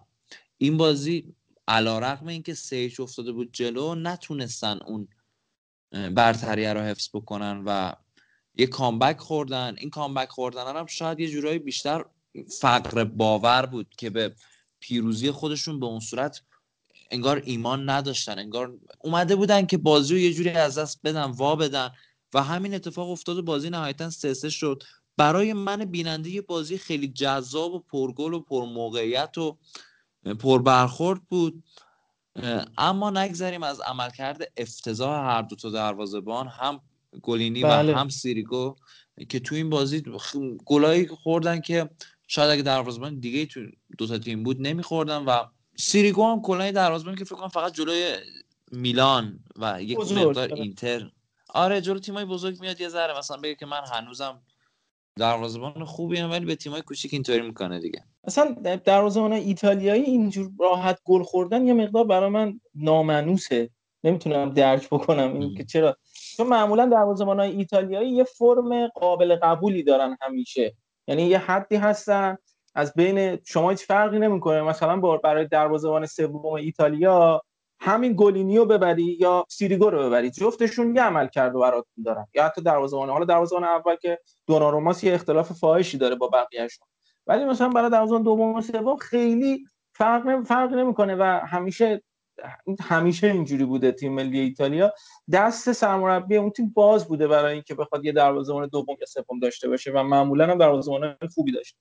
این بازی علا رقم اینکه سیج افتاده بود جلو نتونستن اون برتریه رو حفظ بکنن و یه کامبک خوردن. این کامبک خوردن هم شاید یه جورایی بیشتر فقر باور بود که به پیروزی خودشون به اون صورت انگار ایمان نداشتن. انگار اومده بودن که بازی رو یه جوری از دست بدن وا بدن و همین اتفاق افتاد و بازی نهایتا سه سه شد. برای من بیننده یه بازی خیلی جذاب و پرگل و پرموقعیت و پربرخورد بود اما نگذریم از عملکرد افتضاح هر دو تا دروازه‌بان هم گلینی بله. و هم سیریگو که تو این بازی گلایی خوردن که شاید اگه دروازه‌بان دیگه تو دو تا تیم بود نمیخوردن و سیریگو هم کلا دروازه‌بان که فکر کنم فقط جلوی میلان و یک مقدار آره. اینتر آره جلو تیمای بزرگ میاد یه ذره مثلا بگه که من هنوزم دروازه‌بان خوبی هم ولی به تیمای کوچیک اینطوری می‌کنه دیگه. اصلا دروازه‌بان ایتالیایی اینجور راحت گل خوردن یه مقدار برای من نامأنوسه. نمی‌تونم درک بکنم این. که چرا. چون معمولا دروازه‌بانای ایتالیایی یه فرم قابل قبولی دارن همیشه. یعنی یه حدی هستن از بین شما هیچ فرقی نمی‌کنه. مثلا برای دروازه‌بان سوم ایتالیا همین گولینیو ببری یا سیریگو رو ببری جفتشون یه عملکرده براتون دارن. یا حتی دروازه‌بان. حالا دروازه‌بان اول که دوناروماس یه اختلاف فاحشی داره با بقیه‌شون. ولی مثلا برای دروازه‌بان دوم و سوم خیلی فرق نمی- فرق نمی‌کنه و همیشه همیشه اینجوری بوده تیم ملی ایتالیا. دست سرمربی اون تیم باز بوده برای اینکه بخواد یه دروازه‌بان دوم یا سوم داشته باشه و معمولا هم دروازه‌بان خوبی داشته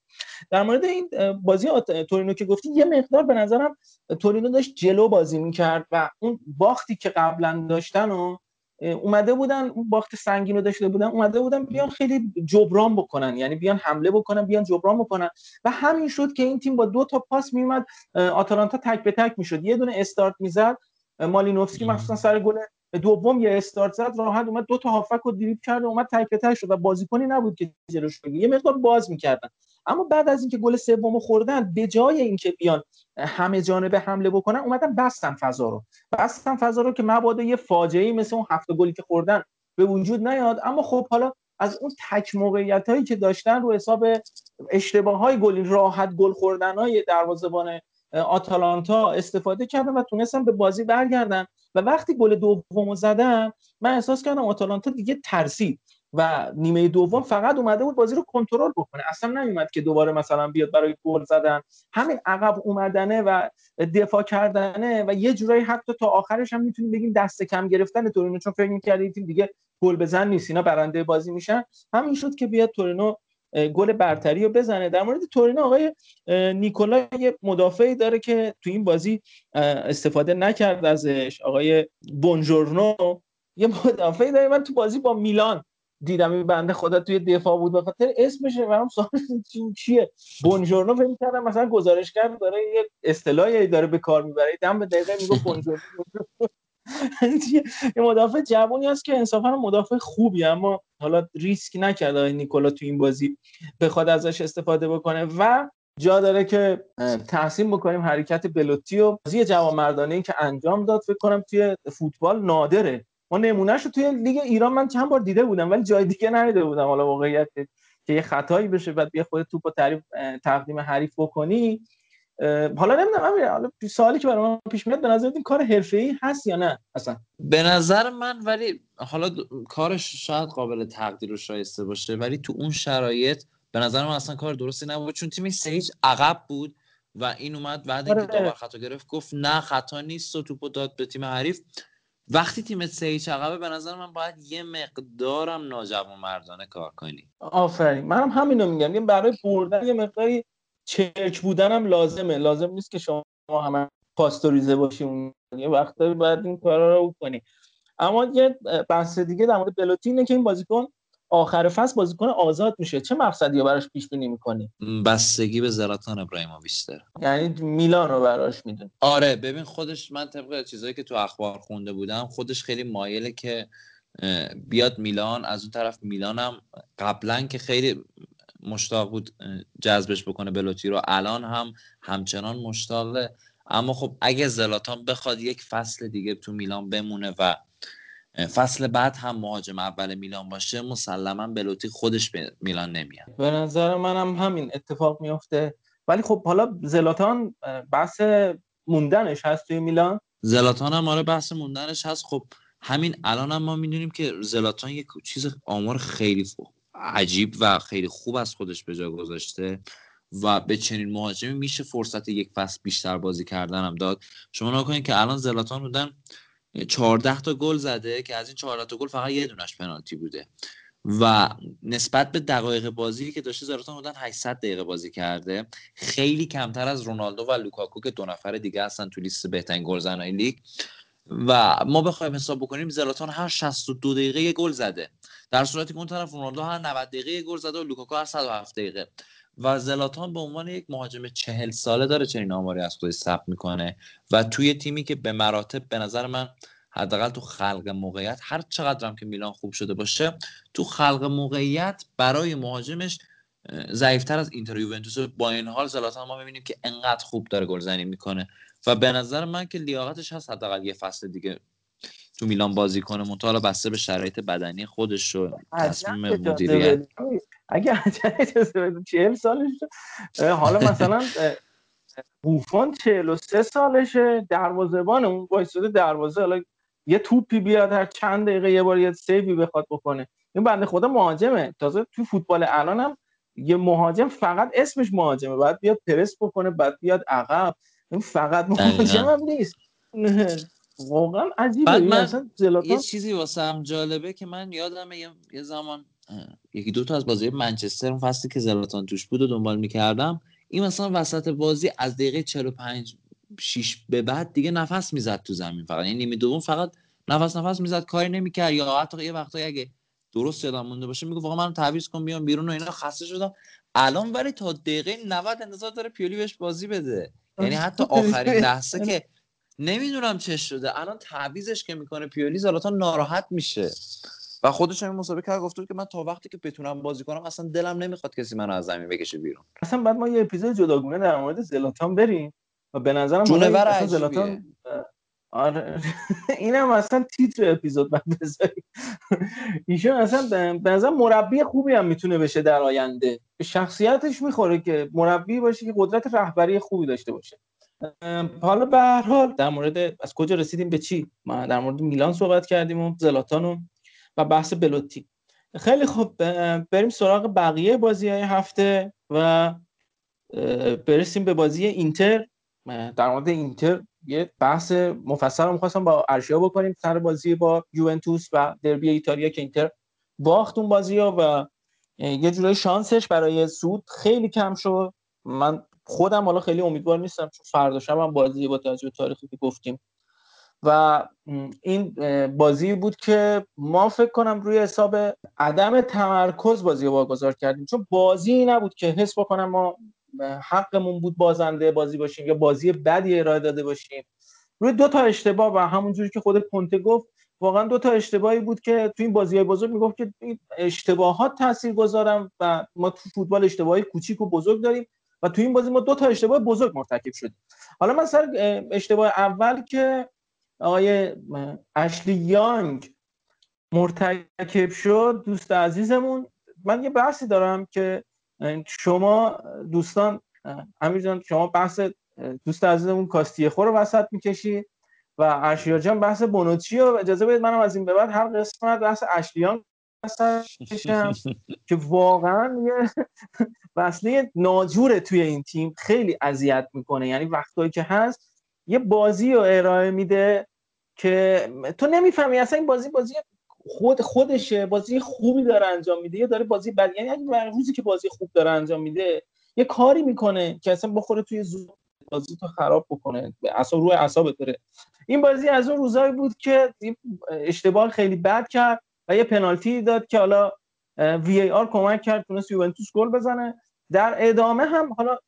در مورد این بازی آت- تورینو که گفتی یه مقدار به نظرم تورینو داشت جلو بازی می‌کرد و اون باختی که قبلا داشتن و اومده بودن اون باخت سنگین رو داشته بودن اومده بودن بیان خیلی جبران بکنن یعنی بیان حمله بکنن بیان جبران بکنن و همین شد که این تیم با دو تا پاس میومد آتالانتا تک به تک می‌شد یه دونه استارت می‌زد مالینوفسکی. مخصوصا سر گل دوم یه استارت زد راحت اومد دو تا هافک رو دریبل کرد و اومد تک شد و بازیکنی نبود که جلوش بگیره یه مقدار باز می‌کردن. اما بعد از اینکه گل سوم رو خوردن به جای اینکه بیان همه جانبه حمله بکنن اومدن بستن فضا رو. بستن فضا رو که مبادا یه فاجعه مثل اون هفته گلی که خوردن به وجود نیاد. اما خب حالا از اون تک موقعیت هایی که داشتن رو حساب اشتباه های گلی راحت گل خوردن های دروازه‌بان آتالانتا استفاده کردن و تونستن به بازی برگردن. و وقتی گل دوم زدن من احساس کردم آتالانتا دیگه ترسید و نیمه دوم فقط اومده بود بازی رو کنترل بکنه. اصلا نیومد که دوباره مثلا بیاد برای گل زدن. همین عقب اومدنه و دفاع کردنه و یه جورایی حتی تا آخرش هم می‌تونیم بگیم دست کم گرفتن تورینو چون فکر می‌کرد این تیم دیگه گل بزن نیست اینا برنده بازی میشن. همین شد که بیاد تورینو گل برتری رو بزنه. در مورد تورینو آقای نیکولا یه مدافعی داره که تو این بازی استفاده نکرد ازش. آقای بونجورنو یه مدافعی داره. من تو بازی با میلان دیدم این بنده خدا توی دفاع بود. به خاطر اسمش برام سوال چیه؟ بونجورنو فکر کردم مثلا گزارشگر داره یه اصطلاحی داره به کار می‌بره. دم به دقیقه میگه بونجورنو. یه مدافع جوانی هست که انصافا مدافع خوبی اما حالا ریسک نکرد آقای نیکولا تو این بازی بخواد ازش استفاده بکنه و جا داره که تحسین بکنیم حرکت بلوتی و بازی جوان مردانه که انجام داد فکر کنم توی فوتبال نادره. ما نمونهش رو توی لیگ ایران من چند بار دیده بودم ولی جای دیگه ندیده بودم. حالا واقعیت که یه خطایی بشه بعد بیا خودت توپ تعریف تقدیم حریف بکنی. حالا نمی‌دونم امیر حالا سوالی که برای من پیش میاد به نظر این کار حرفه‌ای هست یا نه؟ اصلا. به نظر من ولی حالا کارش شاید قابل تقدیر و شایسته باشه ولی تو اون شرایط به نظر من اصلا کار درستی نبود چون تیم سه عقب بود و این اومد بعد اینکه داور خطا گرفت گفت نه خطا نیست و توپو داد به تیم حریف. وقتی تیم سه عقبه به نظر من باید یه مقدارم ناجوان مردانه کار کنی. آفرین. منم هم همینو میگم. برای بردن یه مقداری چرک بودن هم لازمه. لازم نیست که شما همه پاستوریزه باشیم یه وقتایی باید این کارا رو بکنی. اما یه بحث دیگه در مورد بلوتی اینه که این بازیکن آخر فصل بازیکن آزاد میشه. چه مقصدی رو براش پیش بینی می‌کنی بستگی به زلاتان ابراهیموویچ داره. یعنی میلان رو براش میدون آره ببین خودش من طبق چیزایی که تو اخبار خونده بودم خودش خیلی مایله که بیاد میلان از اون طرف میلانم قبلا که خیلی مشتاق بود جذبش بکنه بلوتی رو. الان هم همچنان مشتاقه. اما خب اگه زلاتان بخواد یک فصل دیگه تو میلان بمونه و فصل بعد هم مهاجم اول میلان باشه مسلما بلوتی خودش به میلان نمیاد. به نظر منم همین اتفاق میفته ولی خب حالا زلاتان بحث موندنش هست توی میلان؟ زلاتان هم آره بحث موندنش هست. خب همین الان هم ما می‌دونیم که زلاتان یک چیز آمار خیلی عجیب و خیلی خوب از خودش به جا گذاشته و به چنین مهاجمی میشه فرصت یک فصل بیشتر بازی کردن هم داد. شما نکنید که الان زلاتان بودن 14 تا گل زده که از این 14 تا گل فقط یه دونش پنالتی بوده. و نسبت به دقایق بازی که داشته زلاتان بودن 800 دقیقه بازی کرده. خیلی کمتر از رونالدو و لوکاکو که دو نفر دیگه هستن تو لیست بهترین گلزنای لیگ. و ما بخوایم حساب بکنیم زلاتان هر 62 دقیقه گل زده. در صورتی که اون طرف رونالدو هر 90 دقیقه گل زده و لوکاکو هر 107 دقیقه. و زلاتان به عنوان یک مهاجم چهل ساله داره چنین آماری از خودش ثبت می‌کنه. و توی تیمی که به مراتب به نظر من حداقل تو خلق موقعیت هر چقدرم که میلان خوب شده باشه تو خلق موقعیت برای مهاجمش ضعیفتر از اینتر یوونتوس. با این حال زلاتان ما می‌بینیم که انقدر خوب داره گلزنی می‌کنه. و به نظر من که لیاقتش هست حداقل یه فصل دیگه تو میلان بازی کنه. منتها حالا بسته به شرایط بدنی خودش و تصمیم مدیریت. اگه اجازه چهل سالشه. اه، حالا مثلا بوفون چهل و سه سالشه. دروازه‌بان اون وایساده دروازه. حالا یه توپی بیاد هر چند دقیقه یه بار یه سیوی بخواد بکنه. این بنده خدا مهاجمه. تازه تو فوتبال الان هم یه مهاجم فقط اسمش مهاجمه. باید بیاد پرس بکنه بعد بیاد عقب. این فقط مهاجم. هم نیست. واقعا عجیبه. بعد من اصلا زلاتان یه چیزی واسه هم جالبه که من یادمه یه, یه زمان یکی دو تا از بازی منچستر اون فصلی که زلاتان توش بود و دنبال می‌کردم این مثلا وسط بازی از دقیقه 45 6 به بعد دیگه نفس می‌زد تو زمین فقط. یعنی نیمه دوم فقط نفس نفس می‌زد کاری نمی‌کرد. یا حتی یه وقتایی اگه درست یادم مونده باشه میگه واقعا من تعویض کن بیام بیرون و اینا خسته شدم. الان ولی تا دقیقه 90 انتظار داره پیولی بهش بازی بده. یعنی حتی آخرین لحظه که نمی‌دونم چه شده. الان تعویزش که می‌کنه پیولی زلاتان ناراحت میشه. و خودش هم مسابقه کرد گفته بود که من تا وقتی که بتونم بازی کنم اصلا دلم نمی‌خواد کسی منو از زمین بکشه بیرون. اصلا بعد ما یه اپیزود جداگونه در مورد زلاتان بریم. و به نظرم. زلاتان آره. اینم اصلا تیتر اپیزود بذاری ایشون اصلا به- نظر مربی خوبی هم می‌تونه بشه در آینده. به شخصیتش می‌خوره که مربی باشه که قدرت رهبری خوبی داشته باشه. حالا به هر حال در مورد از کجا رسیدیم؟ به چی؟ ما در مورد میلان صحبت کردیم و زلاتان و, و بحث بلوتی. خیلی خوب بریم سراغ بقیه بازی های هفته و برسیم به بازی اینتر. در مورد اینتر یه بحث مفصل رو می‌خواستم با ارشیا بکنیم سر بازی با یوونتوس و دربی ایتالیا که اینتر باخت اون بازی و یه جورای شانسش برای سود خیلی کم شد. من خودم حالا خیلی امیدوار نیستم چون فردا شب هم بازی با توجه تاریخی که گفتیم. و این بازی بود که ما فکر کنم روی حساب عدم تمرکز بازی رو واگذار کردیم. چون بازی نبود که حس بکنم ما حقمون بود بازنده بازی باشیم یا بازی بدی ارائه داده باشیم. روی دو تا اشتباه و همونجوری که خود کنته گفت واقعا دو تا اشتباهی بود که تو این بازی های بزرگ می‌گفت که اشتباهات تاثیر گذارن و ما تو فوتبال اشتباهی کوچیک و بزرگ داریم و تو این بازی ما دو تا اشتباه بزرگ مرتکب شدیم. حالا مثلا اه، اشتباه اول که آقای اشلی یانگ مرتکب شد دوست عزیزمون من یه بحثی دارم که شما دوستان امیر جان شما بحث دوست عزیزمون کاستیخو رو وسط می‌کشی و اشیا جان بحث بونوچی رو اجازه بدید منم از این به بعد هر قسمت بحث اشلیان کشم که واقعا یه وصله ناجوره توی این تیم خیلی اذیت می‌کنه. یعنی وقتایی که هست یه بازی رو ارائه میده که تو نمی‌فهمی اصلا این بازی بازی خود خودشه بازی خوبی داره انجام میده. یا داره بازی بد یعنی اگه روزی که بازی خوب داره انجام میده یه کاری می‌کنه که اصلا بخوره توی زور بازی تو خراب بکنه. اصلا روی اعصابت بره. این بازی از اون روزایی بود که اشتباه خیلی بد کرد و یه پنالتی داد که حالا وی ای آر کمک کرد تونست یوونتوس گل بزنه. در ادامه هم حالا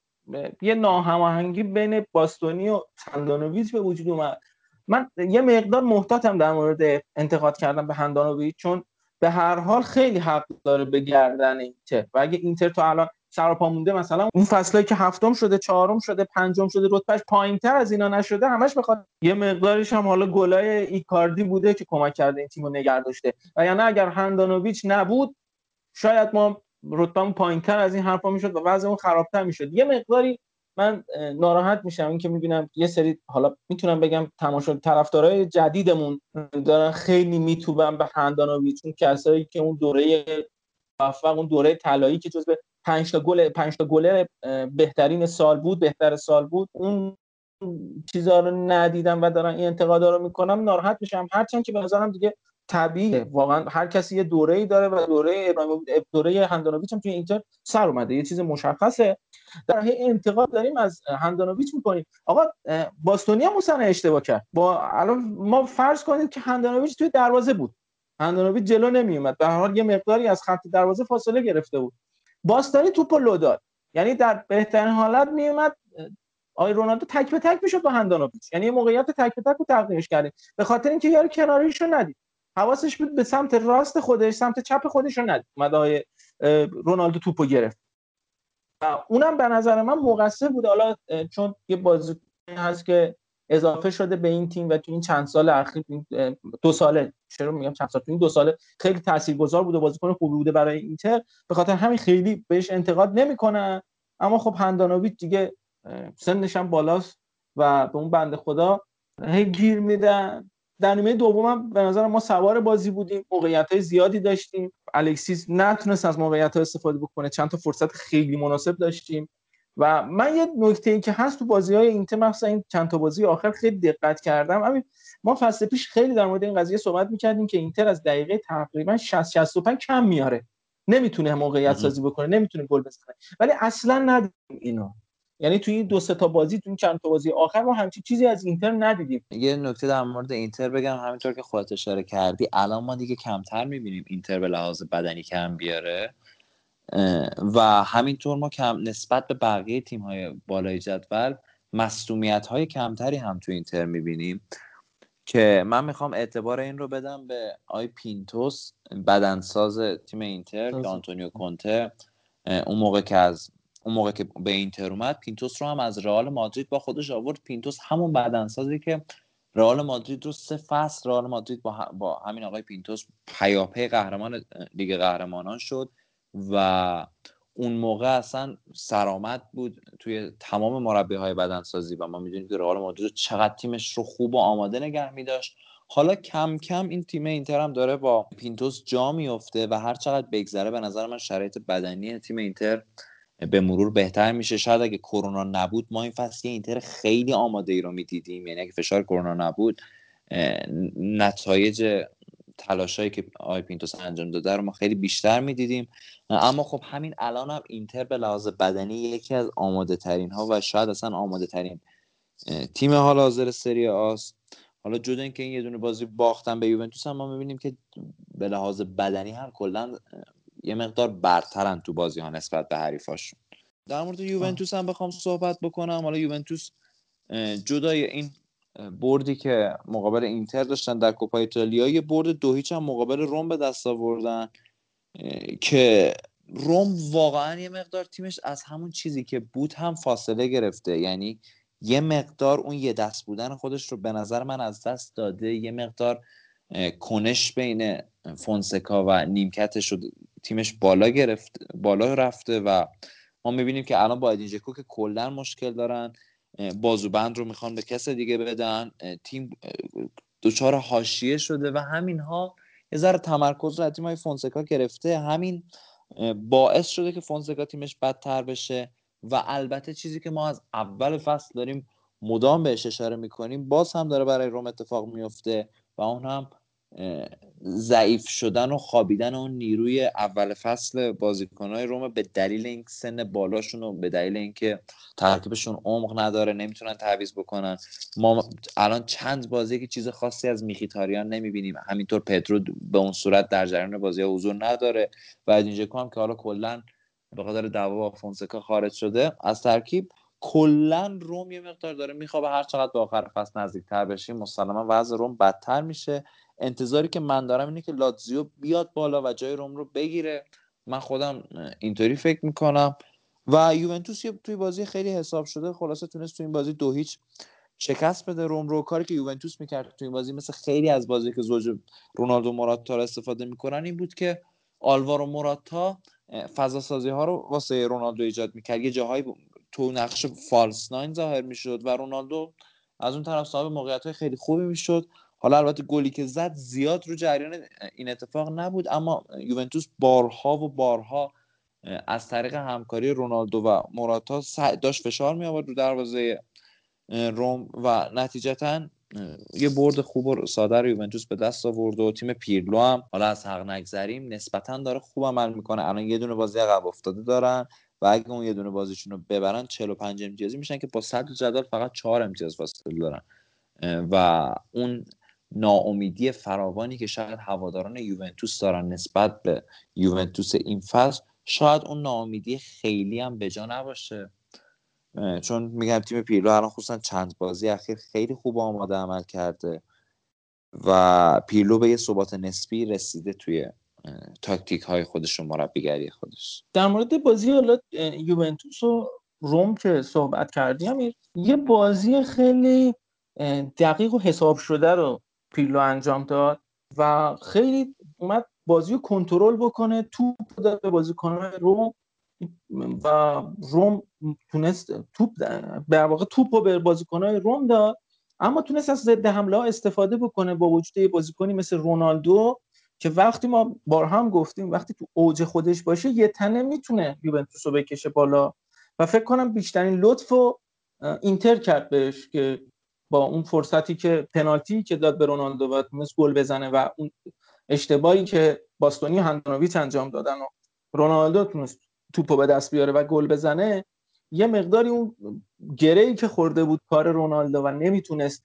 یه ناهماهنگی بین باستونی و سندانویچ به وجود اومد. من یه مقدار محتاطم در مورد انتقاد کردم به هندانویچ چون به هر حال خیلی حق داره به گردن اینتر. و اگه اینتر تو الان سراپا مونده مثلا اون فصلی که هفتم شده چهارم شده پنجم شده رتبهش پایینتر از اینا نشده همش بخواد یه مقدارش هم حالا گلای ایکاردی بوده که کمک کرده این تیمو نگه داشته. و یعنی اگر هندانویچ نبود شاید ما رتبهمون پایینتر از این حرفا می‌شد و وضعمون خرابتر می‌شد. یه مقداری من ناراحت میشم این که می‌بینم یه سری حالا می‌تونم بگم تماشا طرفدارای جدیدمون دارن خیلی میتوبن به هندانویچ اون کسایی که اون دوره موفق اون دوره طلایی که جزو 5 تا گل 5 تا گل بهترین سال بود بهتر سال بود اون چیزا رو ندیدم و دارن این انتقادا رو می‌کنم. ناراحت میشم. هرچند که به نظرم دیگه طبیعیه. واقعا هر کسی یه دوره ای داره و دوره ابراهیم دوره هندانویچ هم توی اینتر سر اومده. یه چیز مشخصه. در هی انتقاد داریم از هندانویچ می‌کنیم. آقا باستونی هم اشتباه کرد. با الان ما فرض کنید که هندانویچ توی دروازه بود. هندانویچ جلو نمیومد به هر حال یه مقداری از خط دروازه فاصله گرفته بود. باستانی توپو لو داد. یعنی در بهترین حالت میومد آقای رونالدو تک به تک می‌شد با هندانویچ یعنی موقعیت تک به تک رو تقدیمش کردیم. به خاطر اینکه یارو کناریش رو ندید. حواسش بود به سمت راست خودش سمت چپ خودش رو ندید آقای رونالدو توپو گرفت. و اونم به نظر من مقصر بود. حالا چون یه بازی هست که اضافه شده به این تیم و تو این چند سال اخیر دو ساله چرا میگم چند سال؟ تو این دو ساله خیلی تاثیرگذار بوده بازیکن خوبی بوده برای اینتر. به خاطر همین خیلی بهش انتقاد نمی‌کنن. اما خب هندانویچ دیگه سنش هم بالاست و به اون بنده خدا هی گیر میدن. در نیمه دومم به نظر ما سوار بازی بودیم. موقعیت های زیادی داشتیم. الکسیس نتونست از موقعیت ها استفاده بکنه. چند تا فرصت خیلی مناسب داشتیم. و من یه نکته ای که هست تو بازی های اینتر مخصوصا این چند تا بازی آخر خیلی دقت کردم. همین ما فصل پیش خیلی در مورد این قضیه صحبت می‌کردیم که اینتر از دقیقه تقریبا 60 65 کم میاره. نمی‌تونه موقعیت سازی بکنه نمی‌تونه گل بزنه. ولی اصلا ندیدیم اینو. یعنی توی این دو سه تا بازی توی این چند تا بازی آخر ما همچین چیزی از اینتر ندیدیم. یه نکته در مورد اینتر بگم همینطور که خودت اشاره کردی الان ما دیگه کمتر می‌بینیم اینتر به لحاظ بدنی کم بیاره و همینطور ما کم نسبت به بقیه تیم های بالای جدول مصدومیت های کمتری هم تو اینتر می‌بینیم. که من می‌خوام اعتبار این رو بدم به آقای پینتوس بدنساز تیم اینتر که آنتونیو کونته اون موقع که از اون موقع که به اینتر اومد پینتوس رو هم از رئال مادرید با خودش آورد. پینتوس همون بدنسازی که رئال مادرید رو سه فصل رئال مادرید با, ه- با همین آقای پینتوس پیاپی قهرمان لیگ قهرمانان شد و اون موقع اصلا سرآمد بود توی تمام مربی های بدنسازی و ما می‌دونیم که رئال مادرید چقدر تیمش رو خوب و آماده نگه میداشت. حالا کم کم این تیم اینتر هم داره با پینتوس جا میفته و هر چقدر بگذره به نظر من شرایط بدنی تیم اینتر به مرور بهتر میشه. شاید اگه کرونا نبود ما این فصل اینتر خیلی آماده ای رو می‌دیدیم. یعنی اگه فشار کرونا نبود نتایج تلاشایی که آی پینتوس انجام داده رو ما خیلی بیشتر می‌دیدیم. اما خب همین الان هم اینتر به لحاظ بدنی یکی از آماده ترین ها و شاید اصلا آماده ترین تیم حال حاضر سری آست. حالا جدا اینکه این یه دونه بازی باختن به یوونتوس هم ما می‌بینیم که به لحاظ بدنی هم کلا یه مقدار برترن تو بازی ها نسبت به حریفاشون. در مورد یوونتوس هم بخوام صحبت بکنم. حالا یوونتوس جدای این بردی که مقابل اینتر داشتن در کوپا ایتالیا یه برد دو هیچ هم مقابل روم به دست آوردن که روم واقعا یه مقدار تیمش از همون چیزی که بود هم فاصله گرفته. یعنی یه مقدار اون یه دست بودن خودش رو به نظر من از دست داده. یه مقدار کنش بین فونسکا و نیمکتش رو تیمش بالا گرفت بالا رفته و ما می‌بینیم که الان با ادینژکو که کلا مشکل دارن بازوبند رو می‌خوان به کس دیگه بدن تیم دچار حاشیه شده و همینها یه ذره تمرکز رو از تیم‌های فونسکا گرفته. همین باعث شده که فونسکا تیمش بدتر بشه و البته چیزی که ما از اول فصل داریم مدام بهش اشاره می‌کنیم باز هم داره برای روم اتفاق میفته و اون هم ضعیف شدن و خوابیدن اون نیروی اول فصل بازیکنهای روم به دلیل این سن بالاشون و به دلیل اینکه ترکیبشون عمق نداره نمی‌تونن تعویض بکنن. ما الان چند بازی که چیز خاصی از میخیتاریان نمی‌بینیم. همینطور پدرو به اون صورت در جریان بازی حضور نداره و ادینژکو هم که حالا کلا به خاطر دعوا با فونسکا خارج شده از ترکیب کلا روم یه مقدار داره میخوابه. هر چقدر به آخر فصل نزدیکتر بشیم مسلما وضع روم بدتر میشه. انتظاری که من دارم اینه که لاتزیو بیاد بالا و جای روم رو بگیره. من خودم اینطوری فکر می‌کنم. و یوونتوس توی بازی خیلی حساب شده. خلاصه تونست توی این بازی دو هیچ شکست بده روم رو. کاری که یوونتوس می‌کرد توی این بازی مثل خیلی از بازی که زوج رونالدو موراتا رو استفاده می‌کنن این بود که آلوارو موراتا فضا سازی ها رو واسه رونالدو ایجاد می‌کرد. یه جاهایی تو نقش فالس ناین ظاهر می‌شد و رونالدو از اون طرف صاحب موقعیت های خیلی خوبی می‌شد. حالا البته گلی که زد زیاد رو جریان این اتفاق نبود اما یوونتوس بارها و بارها از طریق همکاری رونالدو و موراتا داشت فشار می آورد رو دروازه روم و نتیجتا یه برد خوب و ساده رو یوونتوس به دست آورد و تیم پیرلو هم حالا از حق نگذریم نسبتا داره خوب عمل می‌کنه. الان یه دونه بازی عقب افتاده دارن و اگه اون یه دونه بازیشون رو ببرن 45 امتیازی میشن که با صدر جدول فقط 4 امتیاز فاصله دارن. و اون ناامیدی فراوانی که شاید هواداران یوونتوس دارن نسبت به یوونتوس این فصل شاید اون ناامیدی خیلی هم به جا نباشه. چون میگم تیم پیرلو الان خصوصا چند بازی اخیر خیلی خوب آماده عمل کرده و پیرلو به یه ثبات نسبی رسیده توی تاکتیک های خودش و مربیگری خودش. در مورد بازی حالا یوونتوس و روم که صحبت کردیم یه بازی خیلی دقیق و حساب شده رو پیرلو انجام داد و خیلی اومد بازی رو کنترل بکنه توپ داد به بازیکنان روم و روم تونست توپ در واقع توپ رو به بازیکنان روم داد. اما تونست از ضد حمله ها استفاده بکنه با وجود یه بازیکنی مثل رونالدو که وقتی ما بار هم گفتیم وقتی تو اوج خودش باشه یه تنه می‌تونه یوونتوس رو بکشه بالا. و فکر کنم بیشترین لطف و اینتر کرد بهش که با اون فرصتی که پنالتی که داد به رونالدو و تونست گل بزنه و اون اشتباهی که باستونی و هندانویچ انجام دادن و رونالدو تونست توپو به دست بیاره و گل بزنه یه مقداری اون گرهی که خورده بود کار رونالدو و نمی‌تونست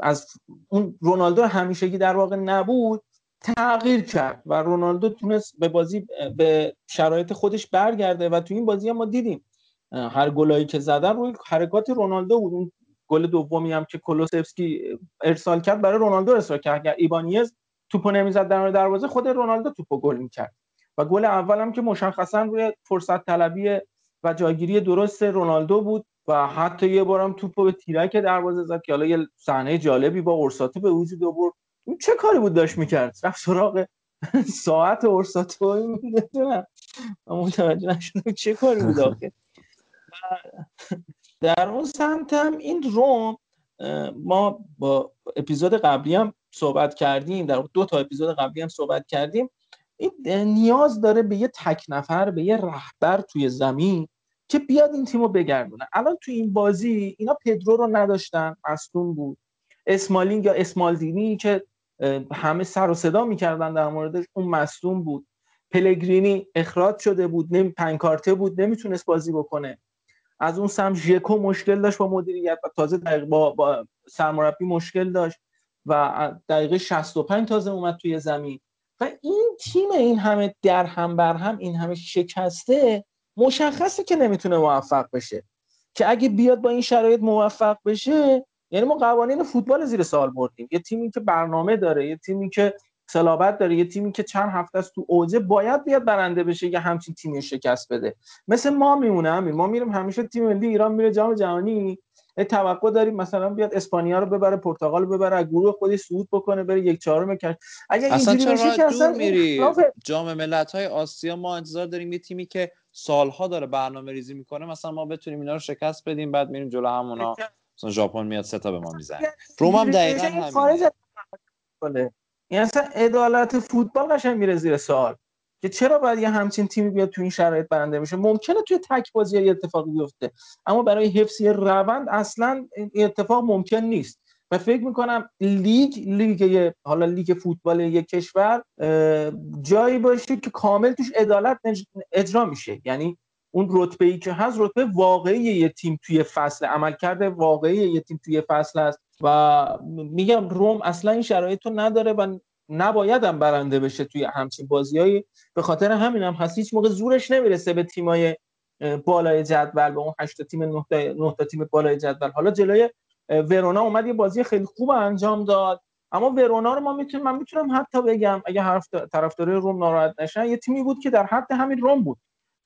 از اون رونالدو همیشگی در واقع نبود تغییر کرد و رونالدو تونست به بازی به شرایط خودش برگرده و تو این بازی هم ما دیدیم هر گلایی که زدن روی حرکات رونالدو بود. اون گل دومی هم که کولوسفسکی ارسال کرد برای رونالدو ارسال کرد. اگر ایبانیز توپو نمی‌زد در دروازه خود رونالدو توپو گل می‌کرد. و گل اول هم که مشخصا روی فرصت طلبی و جایگیری درست رونالدو بود و حتی یه بارم توپو به تیرک دروازه زد که حالا یه صحنه جالبی با اورساتو به وجود آورد. چه کاری بود داشت می‌کرد؟ رفت سراغ ساعت اورساتو می‌دونم متوجه نشدم چه کاری بود آخه. در اون سمت هم این روم ما با اپیزود قبلی هم صحبت کردیم در دو تا اپیزود قبلی هم صحبت کردیم. این نیاز داره به یه تک نفر به یه رهبر توی زمین که بیاد این تیمو بگردونه. الان توی این بازی اینا پدرو رو نداشتن مصدوم بود. اسمالینگ یا اسمالدینی که همه سر و صدا می‌کردن در موردش اون مصدوم بود. پلگرینی اخراج شده بود نمی پنکارته بود نمی‌تونست بازی بکنه. از اون سم ژکو مشکل داشت با مدیریت و تازه دقیق با, با سرمربی مشکل داشت و دقیقه 65 تازه اومد توی زمین. و این تیم این همه در هم بر هم این همه شکسته مشخصه که نمی‌تونه موفق بشه. که اگه بیاد با این شرایط موفق بشه یعنی ما قوانین فوتبال زیر سوال بردیم. یه تیمی که برنامه داره یه تیمی که صلابت داره یه تیمی که چند هفته است تو اوجه باید بیاد برنده بشه یه همچین تیمی شکست بده. مثل ما میمونه همین ما میریم همیشه تیم ملی ایران میره جام جهانی. توقع داریم مثلا بیاد اسپانیا رو ببره پرتغال رو ببره گروه خودش صعود بکنه بره یک چهارم کش. اگه اینجوری بشه که اصلا میری؟ جام ملت های آسیا ما انتظار داریم یه تیمی که سالها داره برنامه ریزی می‌کنه مثلا ما بتونیم اینا رو شکست بدیم بعد میریم جلو همونا. مثلا ژاپن میاد سه تا به ما می‌زنه. روم هم دقیقا بشه این. این اصلا عدالت فوتبال قشنگ میره زیر سوال. که چرا باید یه همچین تیمی بیاد تو این شرایط برنده بشه؟ ممکنه توی تک بازی یه اتفاقی بیفته اما برای حفظ روند اصلا این اتفاق ممکن نیست. و فکر می‌کنم لیگ لیگ حالا لیگ فوتبال یک کشور جایی باشه که کامل توش عدالت اجرا میشه. یعنی اون رتبه ای که هست رتبه واقعی یه تیم توی فصل عملکرد واقعی یه تیم توی فصل هست. و میگم روم اصلا این شرایط رو نداره و نباید هم برنده بشه توی همچین بازیایی به خاطر همین هم هست. هیچ موقع زورش نمی‌رسه به تیمای بالای جدول به اون هشت تا تیم نه تا نه تا تیم بالای جدول. حالا جلوی ورونا اومد یه بازی خیلی خوب انجام داد. اما ورونا رو ما می‌تونیم من می‌تونم حتی بگم اگه حرف طرفدارای روم ناراحت نشن یه تیمی بود که در حد همین روم بود.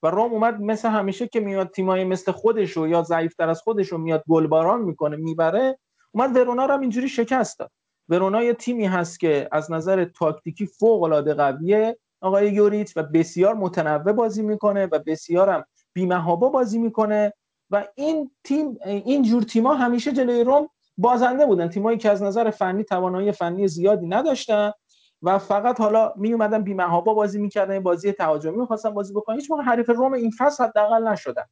و روم اومد مثل همیشه که میاد تیمای مثل خودشو یا ضعیفتر از خودشو میاد گلباران می‌کنه می‌بره. اومد ورونا رو هم اینجوری شکست داد. ورونا یه تیمی هست که از نظر تاکتیکی فوق العاده قویه آقای یوریچ و بسیار متنوع بازی می‌کنه و بسیار هم بیمهابا بازی می‌کنه. و این تیم این جور تیما همیشه جلوی روم بازنده بودن. تیمایی که از نظر فنی توانایی فنی زیادی نداشتن. و فقط حالا می اومدن بی محابا بازی می‌کردن بازی تهاجمی می‌خواستن بازی بکنن. هیچ موقع حریف روم این فصل حداقل نشدن.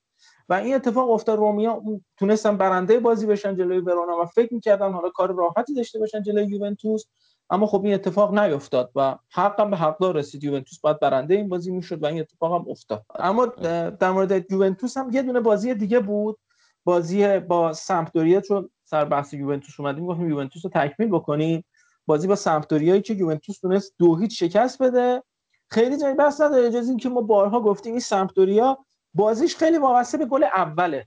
و این اتفاق افتاد رومیا تونستن برنده بازی بشن جلوی ورونا و فکر می‌کردن حالا کار راحتی داشته باشن جلوی یوونتوس اما خب این اتفاق نیفتاد و حقم به حقدار رسید. یوونتوس باید برنده این بازی می‌شد و این اتفاق هم افتاد. اما در مورد یوونتوس هم یه دونه بازی دیگه بود. بازی با سمپدوریا چون سر بحث یوونتوس اومدیم گفتیم یوونتوس رو تکمیل بکنیم. بازی با سمپدوریایی که یوونتوس تونست دو هیچ شکست بده. خیلی جای بحث نداره اجازه اینکه ما بارها گفتیم این سمپدوریا بازیش خیلی وابسته به گل اوله.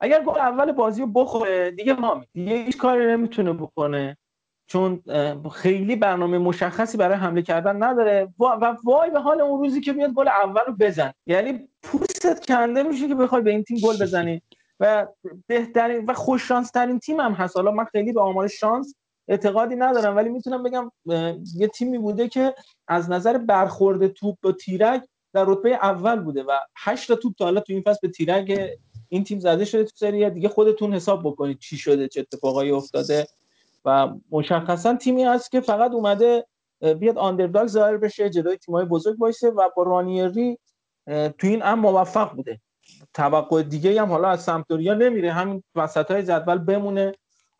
اگر گل اول بازی رو بخوره دیگه ما دیگه هیچ کاری نمی‌تونه بکنه. چون خیلی برنامه مشخصی برای حمله کردن نداره. و وای به حال اون روزی که میاد گل اول رو بزن. یعنی پوستت کنده میشه که بخوای به این تیم گل بزنی. و بهترین و خوش شانس ترین تیم هم هست. حالا من خیلی به آمار شانس اعتقادی ندارم ولی می‌تونم بگم یه تیمی بوده که از نظر برخورد توپ با تیرک در رتبه اول بوده و 8 تا توپ تا حالا تو این فصل به تیرک این تیم زده شده تو سری دیگه خودتون حساب بکنید چی شده چه اتفاقایی افتاده. و مشخصا تیمی هست که فقط اومده بیاد آندرداگ ظاهر بشه جلوی تیم‌های بزرگ وایسه و با رانیری تو این هم موفق بوده. توقع دیگه هم حالا از سمپدوریا نمیره همین وسطای جدول بمونه.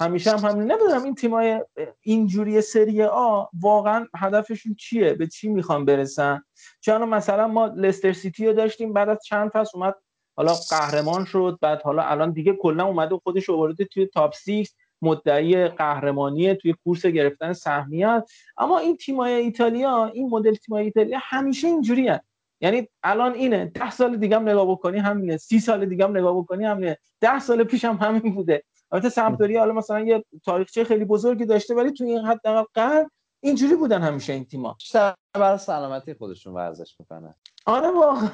همیشه هم همین. نمی‌دونم این تیمای اینجوری سری آ واقعا هدفشون چیه؟ به چی می‌خوان برسن؟ چون مثلا ما لستر سیتی رو داشتیم بعد از چند فصل اومد حالا قهرمان شد بعد حالا الان دیگه کلا اومده خودش آورده توی تاپ 6 مدعی قهرمانی توی کورس گرفتن سهمیت اما این تیمای ایتالیا این مدل تیمای ایتالیا همیشه اینجوری هست یعنی الان اینه ده سال دیگه هم نگاه بکنی همینه. سی سال دیگه هم نگاه بکنی همینه. ده سال پیش هم همین بوده. البته سمپدوریا حالا مثلا یه تاریخچه خیلی بزرگی داشته ولی توی این حد قرن اینجوری بودن همیشه این تیم‌ها. بیشتر برای سلامتی خودشون ورزش می‌کنن. آره واقعا.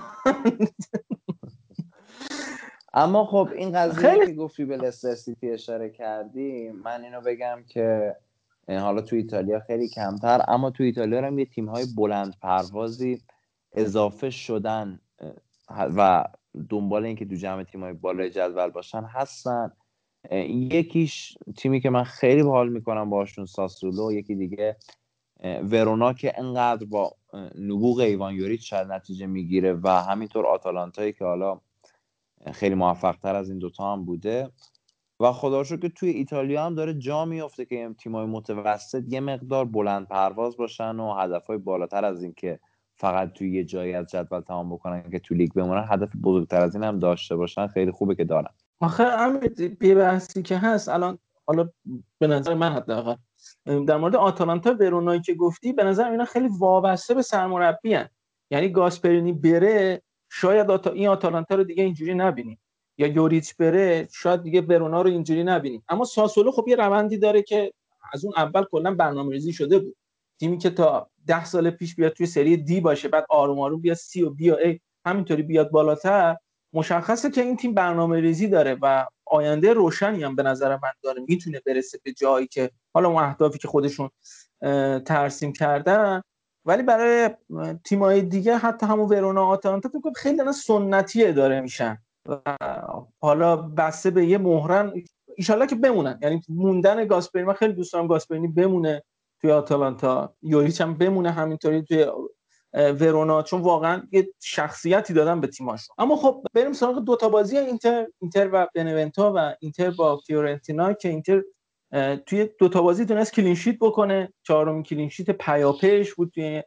اما خب این قضیه خیلی- که گفتی به لستر سیتی اشاره کردی من اینو بگم که حالا تو ایتالیا خیلی کمتر اما تو ایتالیا هم یه تیم های بلند پروازی اضافه شدن و دنبال اینکه تو جمع تیم های بالای جدول باشن هستن. یکیش تیمی که من خیلی حال می‌کنم باشون ساسولو یکی دیگه ورونا که انقدر با نبوغ ایوان یوریچ نتیجه می‌گیره و همینطور آتالانتایی که حالا خیلی موفق تر از این دوتا هم بوده. و خدا که توی ایتالیا هم داره جا میفته که تیمای متوسط یه مقدار بلند پرواز باشن و هدفهای بالاتر از این که فقط توی یه جایی از جدول تمام بکنن که تو لیگ بمونن هدف بزرگتر از این هم داشته باشن. خیلی خوبه که دارن. آخه همین یه بحثی که هست الان حالا به نظر من حداقل در مورد آتالانتا ورونایی که گفتی به نظر اینا خیلی وابسته به سرمربی هن. یعنی گاسپرینی بره شاید آتا... این آتالانتا رو دیگه اینجوری نبینیم یا یوریچ بره شاید دیگه ورونا رو اینجوری نبینیم اما ساسولو خب یه روندی داره که از اون اول کلا برنامه‌ریزی شده بود. تیمی که تا ده سال پیش بیاد توی سری دی باشه بعد آروم آروم بیاد سی و بی و ای همینطوری بیاد بالاتر مشخصه که این تیم برنامه ریزی داره و آینده روشنی هم به نظر من داره. می‌تونه برسه به جایی که حالا اون اهدافی که خودشون ترسیم کردن. ولی برای تیمای دیگه حتی همون ورونا آتالانتا فکر کنم خیلی دارن سنتی اداره میشن و حالا بسته به یه مهرن. ایشالله که بمونن. یعنی موندن گاسپرینی من خیلی دوست دارم گاسپرینی بمونه توی آتالانتا. یوریچ هم بمونه همینطوری توی ورونا چون واقعا یه شخصیتی دادن به تیماشون. اما خب بریم سراغ دو تا بازی اینتر اینتر و بنونتو و اینتر با فیورنتینا که اینتر توی دو تا بازی تونست clean sheet بکنه. چهارم clean sheet پیاپیش بود توی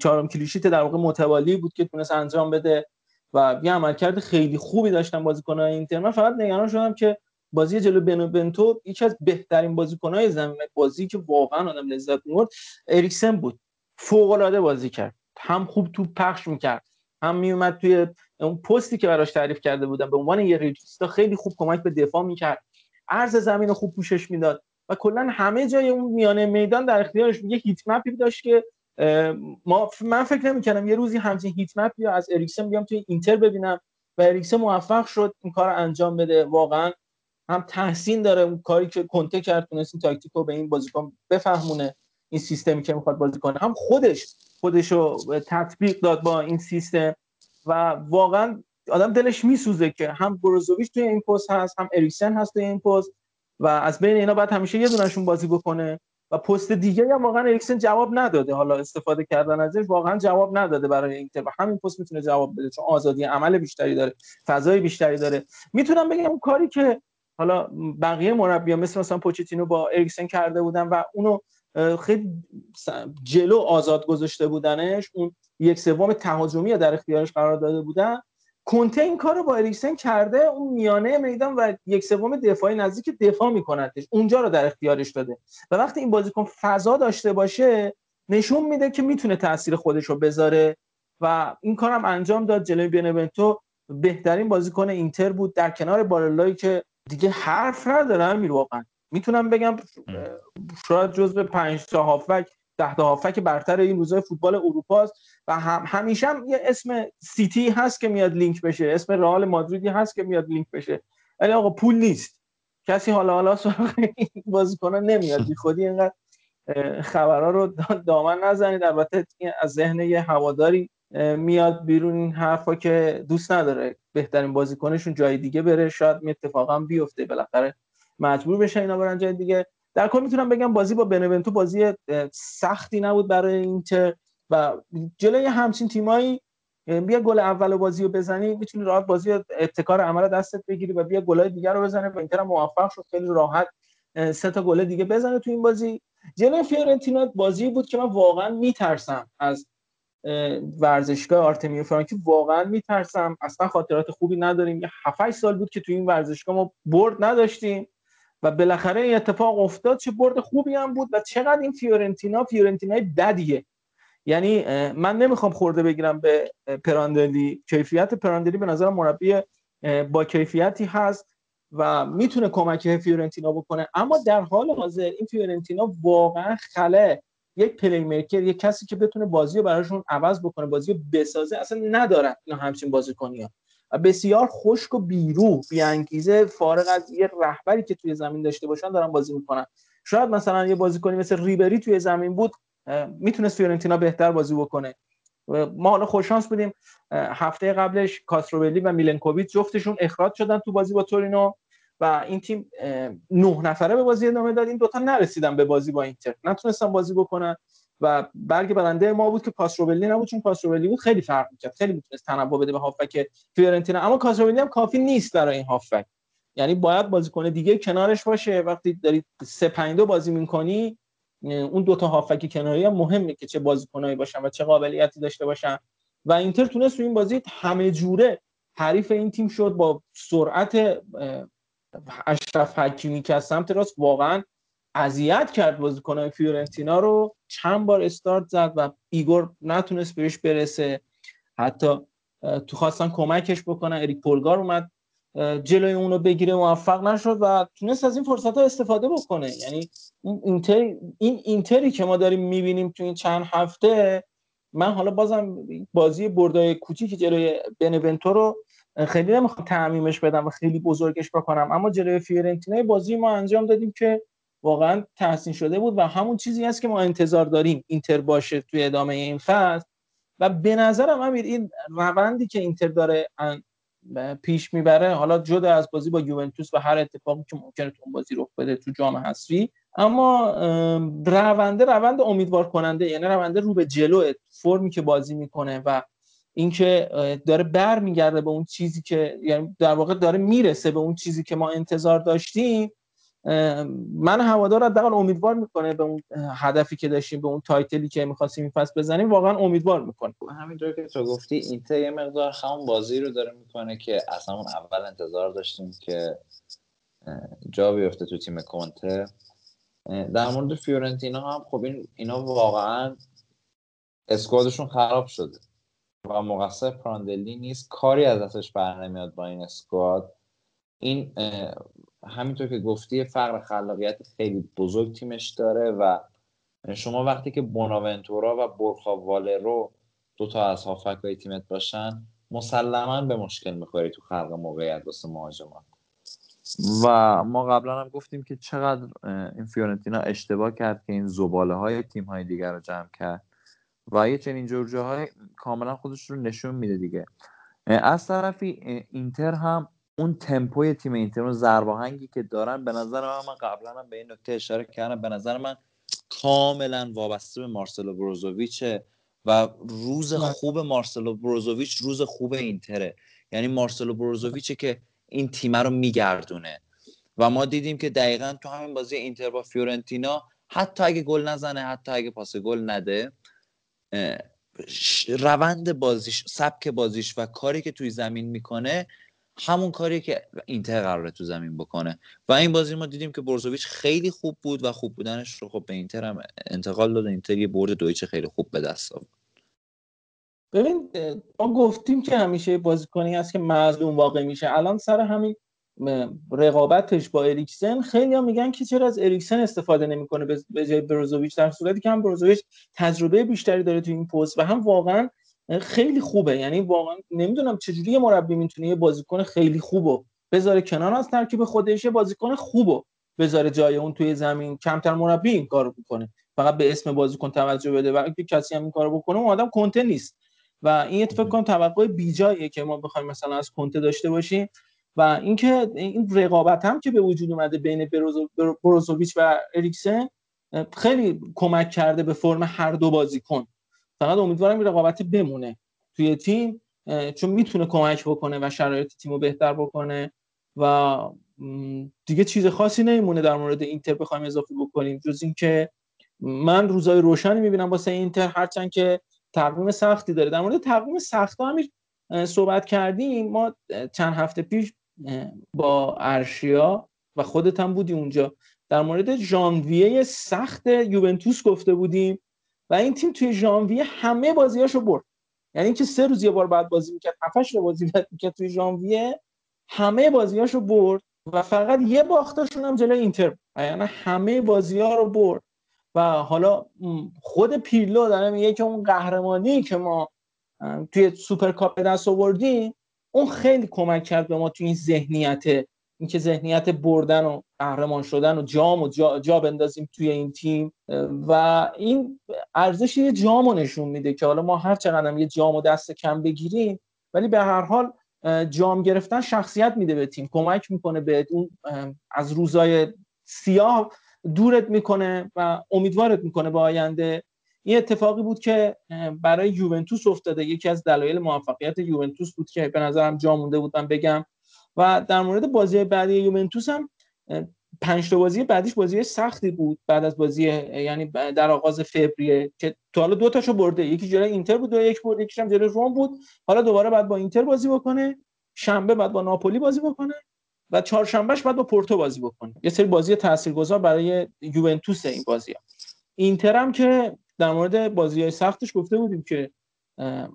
چهارم clean sheet در واقع متوالی بود که تونست انجام بده و یه عملکرد خیلی خوبی داشتن بازیکنان اینتر. من فقط نگران شدم که بازی جلو بنوونتو یکی از بهترین بازیکنهای زمین بازی که واقعا آدم لذت می‌برد اریکسن بود. فوق العاده بازی کرد. هم خوب توپ پخش می‌کرد هم میومد توی اون پستی که براش تعریف کرده بودم به عنوان یه ریجیستا خیلی خوب کمک به دفاع می‌کرد. عرض زمین رو خوب پوشش می‌داد و کلا همه جای اون میانه میدان در اختیارش یه هیت مپی داشت که ما من فکر نمی‌کردم یه روزی همچین heat map ی از اریکسن بیام توی اینتر ببینم و اریکسن موفق شد این کار رو انجام بده. واقعا هم تحسین داره اون کاری که کنته کرد تونست این تاکتیک رو به این بازیکن بفهمونه. این سیستمی که می‌خواد بازی کنه. هم خودش خودش رو تطبیق داد با این سیستم و واقعا آدم دلش میسوزه که هم بروزوویچ توی این پست هست هم اریکسن هست توی این پست و از بین اینا باید همیشه یه دونشون بازی بکنه و پست دیگه هم واقعا اریکسن جواب نداده. حالا استفاده کردن ازش واقعا جواب نداده برای اینتر و همین پست می‌تونه جواب بده چون آزادی عمل بیشتری داره فضای بیشتری داره. می‌تونم بگم کاری که حالا بقیه مربیان مثل مثلا پوچتینو با اریکسن کرده بودن و اونو خیلی جلو آزاد گذاشته بودنش اون یک سوم تهاجمی در اختیارش قرار داده بودن. کنته این کار رو با اریکسن کرده اون میانه میدان و یک سوم دفاعی نزدیک دفاع میکنندش اونجا رو در اختیارش داده. و وقتی این بازیکن فضا داشته باشه نشون میده که می‌تونه تاثیر خودش رو بذاره و این کارم انجام داد. جلوی بنونتو بهترین بازیکن اینتر بود. در کنار بارلایی که دیگه حرف نداره امیر واقعا. می‌تونم بگم شاید جزو پنج تا هافک ده تا هافک برتر این روزای فوتبال اروپا است و هم همیشه هم یه اسم سیتی هست که میاد لینک بشه اسم رئال مادریدی هست که میاد لینک بشه. ولی آقا پول نیست. کسی حالا حالا سراغ این بازیکنان نمیاد. بی خودی اینقدر خبرها رو دا- دامن نزنید. البته از ذهن یه هواداری میاد بیرون این حرفا که دوست نداره بهترین بازیکنشون جای دیگه بره. شاید این اتفاقا بیفته بالاخره. مجبور بشه اینا برن جای دیگه. در کل می‌تونم بگم بازی با بنونتو بازی سختی نبود برای اینتر و جلوی همچین تیمایی بیا گل اول بازی رو بزنی می‌تونی راحت بازی رو ابتکار عمل دستت بگیری و بیا گلای دیگر رو بزنه و اینتر موفق شد خیلی راحت سه تا گل دیگه بزنه تو این بازی. جلوی فیورنتینا بازی بود که من واقعا میترسم از اه، ورزشگاه آرتمیو فرانکی واقعا میترسم. اصلا خاطرات خوبی نداریم. یه 7 سال بود که تو این ورزشگاه ما برد نداشتیم. و بالاخره این اتفاق افتاد چه برد خوبی هم بود و چقدر این فیورنتینا فیورنتینای بدیه. یعنی من نمی‌خوام خورده بگیرم به پراندلی. کیفیت پراندلی به نظر مربی با کیفیتی هست و می‌تونه کمک فیورنتینا بکنه. اما در حال حاضر این فیورنتینا واقعا خلأ یک playmaker یک کسی که بتونه بازی رو براشون عوض بکنه بازی رو بسازه اصلا ندارن اینا همچین بازیکنی ها و بسیار خشک و بیروح بیانگیزه فارغ از یه رهبری که توی زمین داشته باشن دارن بازی می‌کنن. شاید مثلا یه بازیکنی مثل ریبری توی زمین بود می‌تونست فیورنتینا بهتر بازی بکنه. ما حالا خوششانس بودیم هفته قبلش کاستروویلی و میلنکوویچ جفتشون اخراج شدن تو بازی با تورینو و این تیم نه نفره به بازی ادامه داد. این دوتا نرسیدن به بازی با اینتر. نتونستن بازی بکنن. و برگ برنده ما بود که کاستروویلی نبود چون کاستروویلی بود خیلی فرق می‌کرد. خیلی می‌تونست تنوع بده به هافبک فیورنتینا اما کاستروویلی هم کافی نیست برای این هافبک. یعنی باید بازیکن دیگه کنارش باشه. وقتی داری سه 5 2 بازی می‌کنی اون دوتا هافبک کناری هم مهمه که چه بازیکنایی باشن و چه قابلیتی داشته باشن. و اینتر تونست تو این بازی همه جوره حریف این تیم شد با سرعت اشرف حکیمی که از سمت راست واقعا اذیت کرد بازیکنهای فیورنتینا رو. چند بار استارت زد و ایگور نتونست بهش برسه. حتی تو خواستن کمکش بکنن. اریک پولگار اومد جلوی اونو بگیره موفق نشد و تونست از این فرصت ها استفاده بکنه. یعنی این اینتر این اینتری که ما داریم می‌بینیم تو این چند هفته من حالا بازم بازی بردای کوچیک جلوی بنونتو رو خیلی نمی‌خوام تعمیمش بدم و خیلی بزرگش بکنم. اما جلوی فیورنتینا بازی ما انجام دادیم که واقعا تحسین شده بود و همون چیزی هست که ما انتظار داریم اینتر باشه توی ادامه این فصل. و به نظرم امیر این روندی که اینتر داره پیش می‌بره حالا جدا از بازی با یوونتوس و هر اتفاقی که ممکنه تو بازی رخ بده تو جام حذفی اما ام، رونده روند امیدوار کننده یعنی رونده رو به جلو فرمی که بازی می‌کنه و اینکه داره برمیگرده به اون چیزی که یعنی در واقع داره می‌رسه به اون چیزی که ما انتظار داشتیم من هوادار حداقل امیدوار می‌کنه به اون هدفی که داشتیم به اون تایتلی که می‌خواستیم این فصل بزنیم واقعا امیدوار می‌کنه. همینطور که تو گفتی اینتر یه مقدار همون بازی رو داره می‌کنه که اصلا اون اول انتظار داشتیم که جا بیفته تو تیم کنته. در مورد فیورنتینا هم خب این اینا واقعا اسکوادشون خراب شده و مقصر پراندلی نیست. کاری از دستش بر نمیاد با این اسکواد. این همینطور که گفتی فقر خلاقیت خیلی بزرگ تیمش داره و شما وقتی که بوناونتورا و برخا والرو دو تا از هافک های تیمت باشن مسلما به مشکل می‌خوری تو خلق موقعیت واسه مهاجمات و ما قبلا هم گفتیم که چقدر این فیورنتینا اشتباه کرد که این زباله های تیم های دیگر رو جمع کرد و یه چنین جور جاهای کاملا خودش رو نشون میده دیگه. از طرفی اینتر هم اون تمپوی تیم اینتر اون ضرباهنگی که دارن به نظر من من قبلا هم به این نکته اشاره کردم. به نظر من کاملا وابسته به مارسلو بروزوویچه و روز. خوب مارسلو بروزوویچ روز خوب اینتره. یعنی مارسلو بروزوویچه که این تیم رو میگردونه. و ما دیدیم که دقیقا تو همین بازی اینتر با فیورنتینا حتی اگه گل نزنه حتی اگه پاس گل نده روند بازیش سبک بازیش و کاری که توی زمین می‌کنه همون کاری که اینتر قراره تو زمین بکنه. و این بازی ما دیدیم که برزوویچ خیلی خوب بود و خوب بودنش رو خب به اینتر هم انتقال داد اینتر یه برد دویچه خیلی خوب به دست آورد. ببین ما گفتیم که همیشه بازیکنی هست که مظلوم واقع میشه. الان سر همین رقابتش با اریکسن خیلی میگن که چرا از اریکسن استفاده نمی‌کنه به جای بروزوویچ در صورتی که هم بروزوویچ تجربه بیشتری داره تو این پست و هم واقعا خیلی خوبه. یعنی واقعا نمی‌دونم چجوری یه مربی می‌تونه یه بازیکن خیلی خوبو بذاره کنار از ترکیب خودش یه بازیکن خوبو بذاره جای اون توی زمین. کمتر مربی این کارو می‌کنه فقط به اسم بازیکن توجه بده. و اگه کسی هم این کارو بکنه اون آدم کنته نیست. و این فکر کنم توقع بیجاییه که ما بخوایم مثلا از کنته داشته باشیم. و اینکه این رقابت هم که به وجود اومده بین بروزو- برو- بروزوویچ و اریکسن خیلی کمک کرده به فرم هر دو بازیکن. فقط امیدوارم این رقابت بمونه توی تیم چون می‌تونه کمک بکنه و شرایط تیم رو بهتر بکنه و دیگه چیز خاصی نمیمونه در مورد اینتر بخوایم اضافه بکنیم. جز اینکه من روزای روشنی می‌بینم واسه اینتر هرچند که تقویم سختی داره. در مورد تقویم سخت امیر اه، صحبت کردیم. ما چند هفته پیش با ارشیا و خودت هم بودی اونجا. در مورد ژانویه سخت یوونتوس گفته بودیم. و این تیم توی ژانویه همه بازیاشو برد یعنی اینکه سه روز یه بار باید بازی می‌کرد هفتش رو بازی می‌کرد توی ژانویه همه بازیاشو برد و فقط یه باختشون هم جلوی اینتر. یعنی همه بازی ها رو برد و حالا خود پیرلو داره میگه که اون قهرمانی که ما توی سوپرکاپ به دست آوردیم اون خیلی کمک کرد به ما توی این ذهنیت اینکه ذهنیت بردن و قهرمان شدن و جام و جا, بندازیم توی این تیم و این ارزش یه جام رو نشون میده که حالا ما هر چقدر هم یه جام و دست کم بگیریم ولی به هر حال جام گرفتن شخصیت میده به تیم. کمک می‌کنه به اون از روزای سیاه دورت می‌کنه و امیدوارت می‌کنه به آینده. این اتفاقی بود که برای یوونتوس افتاده. یکی از دلایل موفقیت یوونتوس بود که به نظرم جا مونده بود. من بگم و در مورد بازی بعدی یوونتوس هم پنج تا بازی بعدیش بازی سختی بود بعد از بازی یعنی در آغاز فوریه که تا حالا دو تاشو برده یکی جلوی اینتر بود و یک برد یکیش هم جلوی روم بود حالا دوباره بعد با اینتر بازی بکنه شنبه بعد با ناپولی بازی بکنه و چهارشنبهش بعد با پورتو بازی بکنه یه سری بازی تاثیرگذار برای یوونتوس این بازی ها. اینتر هم که در مورد بازی های سختش گفته بودیم که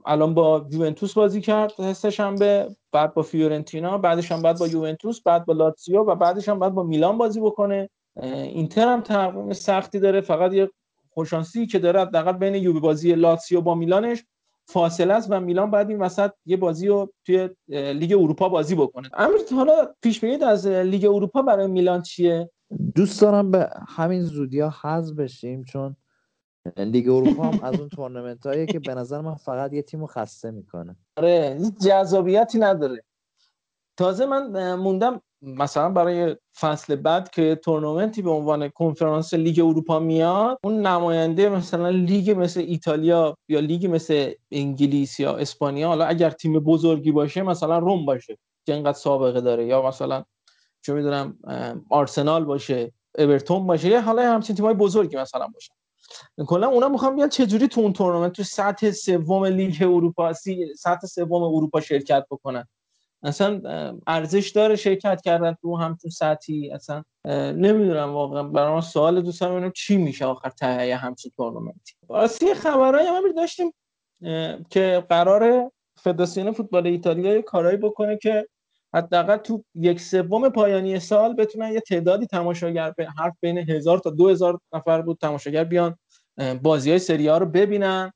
الان با یوونتوس بازی کرد سه شنبه بعد با فیورنتینا بعدش هم بعد با یوونتوس بعد با لاتزیو و بعدش هم باید با میلان بازی بکنه. اینتر هم تقویم سختی داره. فقط یه خوشانسی که داره حداقل بین یووه بازی لاتزیو با میلانش. فاصله است و میلان باید این وسط یه بازی رو توی لیگ اروپا بازی بکنه. امیر حالا پیش بینیت از لیگ اروپا برای میلان چیه؟ دوست دارم به همین زودی ها حذف بشیم چون لیگ اروپا هم از اون تورنمنت هاییه که به نظر من فقط یه تیم رو خسته می‌کنه. آره هیچ جذابیتی نداره. تازه من موندم مثلا برای فصل بعد که تورنمنتی به عنوان کنفرانس لیگ اروپا میاد اون نماینده مثلا لیگ مثل ایتالیا یا لیگ مثل انگلیس یا اسپانیا حالا اگر تیم بزرگی باشه مثلا روم باشه که اینقدر سابقه داره یا مثلا چه می‌دونم آرسنال باشه اورتون باشه حالا همچین تیمای بزرگی مثلا باشه کلا اونا می‌خوام بیان چه جوری تو اون تورنمنت تو سطح سوم لیگ اروپا سی- سطح سوم اروپا شرکت بکنن؟ اصلا ارزش داره شرکت کردن تو همچون سطحی؟ اصلا نمی‌دونم واقعا. برای من سوال دوست دارم ببینم چی میشه آخر ته یه همچین تورنمنتی؟ واسه خبرایی هم داشتیم که قرار فدراسیون فوتبال ایتالیا کارایی بکنه که حداقل تو یک سوم پایانی سال بتونن یه تعدادی تماشاگر به حرف بین هزار تا دو هزار نفر بود تماشاگر بیان بازی های سری ها رو ببینن.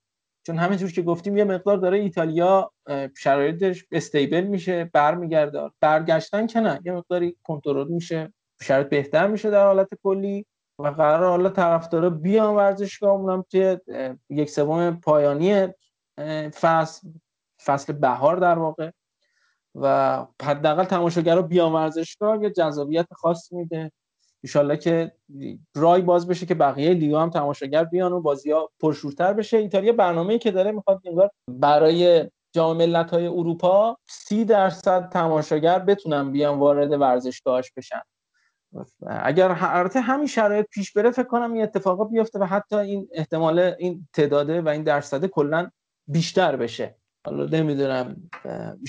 چون همینجور که گفتیم یه مقدار داره ایتالیا شرایطش استیبل میشه برمیگرده. برگشتن که نه یه مقداری کنترل میشه شرایط بهتر میشه در حالت کلی و قرار حالا طرفدارا بیان ورزشگاه اونم توی یک سوم پایانی فصل فصل بهار در واقع. و حداقل تماشاگرها بیان ورزشگاه یه جذابیت خاص میده. انشالله که رای باز بشه که بقیه لیگا هم تماشاگر بیان و بازی ها پرشورتر بشه. ایتالیا برنامه‌ای که داره می‌خواد انگار برای جام ملت‌های اروپا سی درصد تماشاگر بتونن بیان وارد ورزشگاهاش بشن. اگر البته همین شرایط پیش بره فکر کنم این اتفاقا بیفته و حتی این احتمال این تعداده و این درصده کلا بیشتر بشه. حالا نمی‌دونم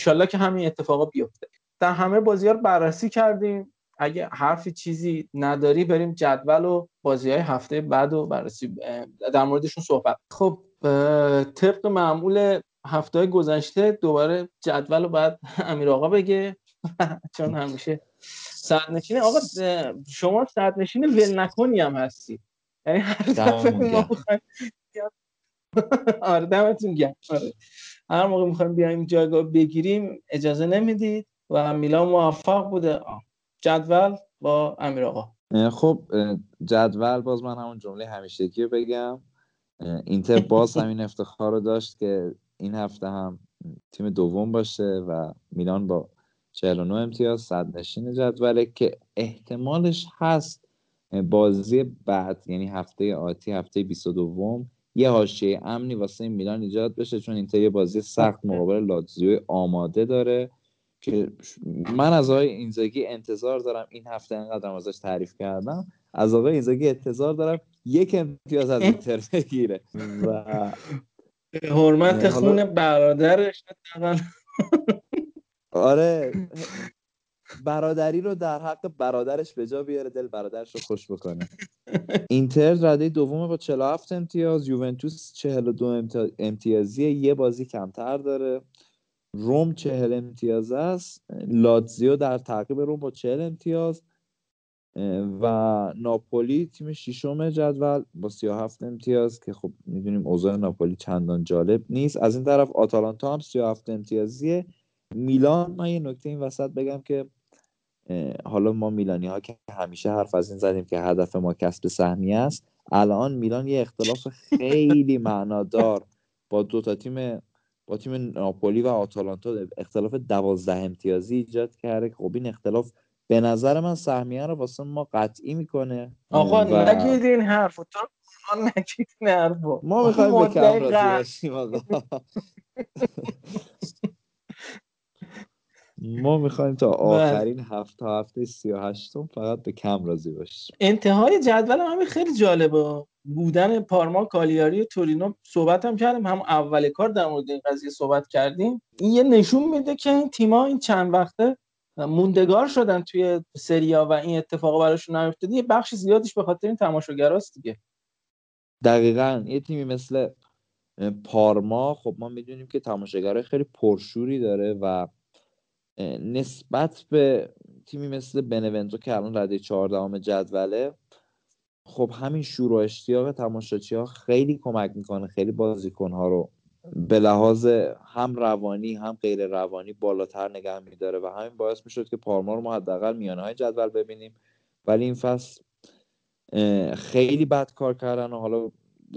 ان که همین اتفاقا بیفته. در همه بازی ها رو بررسی کردیم. اگه حرفی چیزی نداری بریم جدول و بازی های هفته بعد و بررسی در موردشون صحبت. خب طبق معمول هفته های گذشته دوباره جدول رو باید امیر آقا بگه. چون همیشه سرنشین آقا شما سرنشین ول نکنی هم هستی. یعنی هر دفعه ما آره دمتون گرم. آره. هر موقع می‌خوایم بیایم جایگاه بگیریم اجازه نمی‌دید و میلان موفق بوده. جدول با امیر آقا. خب جدول باز من همون جمله همیشگی رو بگم. اینتر باز همین افتخار رو داشت که این هفته هم تیم دوم باشه و میلان با 49 امتیاز صد نشین جدوله که احتمالش هست بازی بعد یعنی هفته آتی هفته 22 یه حاشیه امنی واسه این میلان ایجاد بشه چون اینتر یه بازی سخت مقابل لاتزیو آماده داره که من از آقای اینزاگی انتظار دارم این هفته انقدر ازش تعریف کردم. از آقای اینزاگی انتظار دارم یک امتیاز از اینتر بگیره. و حرمت خون برادرش. آره برادری رو در حق برادرش به جا بیاره دل برادرش رو خوش بکنه. اینتر رده دوم با 47 امتیاز یوونتوس 42 امتا- امتیازی یه بازی کمتر داره. روم 40 امتیاز است. لاتزیو در تعقیب روم با 40 امتیاز. و ناپولی تیم ششم جدول با 37 امتیاز که خب می‌دونیم اوضاع ناپولی چندان جالب نیست. از این طرف آتالانتا هم 37 امتیازیه. میلان من یه نکته این وسط بگم که حالا ما میلانی ها که همیشه حرف از این زدیم که هدف ما کسب سهمیه است. الان میلان یه اختلاف خیلی معنادار با دو تا تیم با تیم ناپولی و آتالانتا اختلاف دوازده امتیازی ایجاد کرده که خب این اختلاف به نظر من سهمیه رو واسه ما قطعی می‌کنه. آقا و نگید این حرف تو نگید این حرف ما می‌خوایم به کم راضی آقا. ما می‌خوایم تا آخرین هفته هفته سی و هشتم فقط به کم راضی باشیم. انتهای جدول هم همین خیلی جالبه. بودن پارما کالیاری و تورینو صحبت هم کردیم. هم اول کار در مورد این قضیه صحبت کردیم. این یه نشون میده که این تیما این چند وقته موندگار شدن توی سریا و این اتفاق براشون نیفتاده. یه بخش زیادیش به خاطر این تماشاگراست دیگه. دقیقا. یه تیمی مثل پارما خب ما می‌دونیم که تماشاگرای خیلی پرشوری داره و نسبت به تیمی مثل بنونتو که الان رده چهاردهم جدوله خب همین شور و اشتیاق تماشاچی ها خیلی کمک می‌کنه خیلی بازیکن ها رو به لحاظ هم روانی هم غیر روانی بالاتر نگه میداره و همین باعث می‌شد که پارما رو ما حداقل میانه های جدول ببینیم. ولی این فصل خیلی بد کار کردن و حالا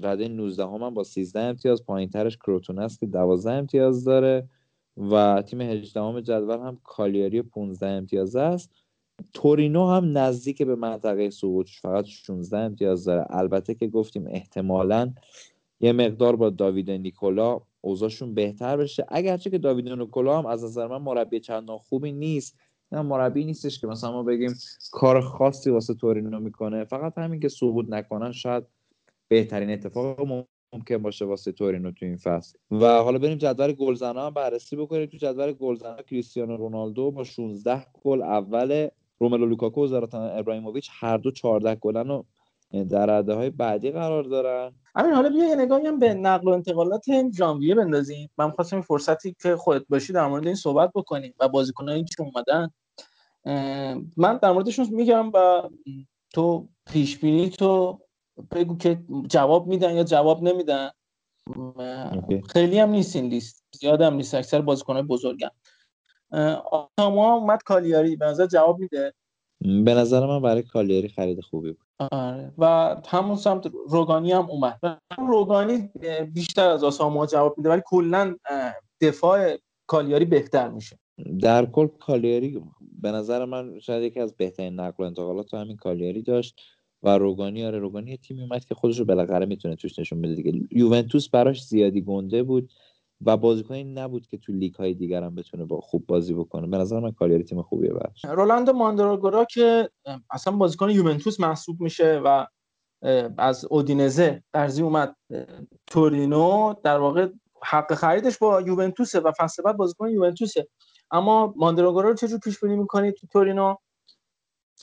رده 19 هم, با 13 امتیاز پایین ترش کروتون است که 12 امتیاز داره. و تیم 18 هم جدول هم کالیاری 15 امتیاز است. تورینو هم نزدیک به منطقه سقوط فقط 16 امتیاز داره. البته که گفتیم احتمالاً یه مقدار با داوید نیکولا اوضاعشون بهتر بشه. اگرچه که داوید نیکولا هم از نظر من مربی چندان خوبی نیست. نه مربی نیستش که مثلا ما بگیم کار خاصی واسه تورینو می‌کنه. فقط همین که سقوط نکنن شاید بهترین اتفاق ممکن باشه واسه تورینو تو این فصل. و حالا بریم جدول گلزنا هم بررسی بکنیم. تو جدول گلزنا کریستیانو رونالدو با 16 گل اول روملو لوکاکو و زلاتان ابراهیموویچ هر دو 14 گلن و در رده های بعدی قرار دارن. همین حالا بیا یه نگاهی هم به نقل و انتقالات ژانویه بندازیم. من خواستم فرصتی که خودت باشی در مورد این صحبت بکنیم و بازیکنایی که اومدن. من در موردشون میگم و تو پیش بینی تو بگو که جواب میدن یا جواب نمیدن. خیلی هم نیست این لیست. زیاد هم نیست. اکثر بازیکنهای بزرگم آتاما اومد کالیاری. به نظر جواب میده؟ به نظر من برای کالیاری خرید خوبی بود. آره. و همون سمت روگانی هم اومد. روگانی بیشتر از آساما جواب میده ولی کلا دفاع کالیاری بهتر میشه. در کل کالیاری به نظر من شاید یکی از بهترین نقل و انتقالات تو همین کالیاری داشت. و روگانی آره روگانی یه تیمی اومد که خودش رو بالاخره می‌تونه توش نشون بده دیگه. یوونتوس براش زیادی گنده بود و بازیکنی نبود که تو لیگ های دیگر هم بتونه با خوب بازی بکنه. به نظر من کالیاری تیم خوبیه براش. رولاندو ماندراگورا که اصلا بازیکن یوونتوس محسوب میشه و از اودینزه قرضی اومد تورینو. در واقع حق خریدش با یوونتوسه و فصل بعد بازیکن یوونتوسه. اما ماندراگورا رو چجور پیش بینی می‌کنید تو تورینو؟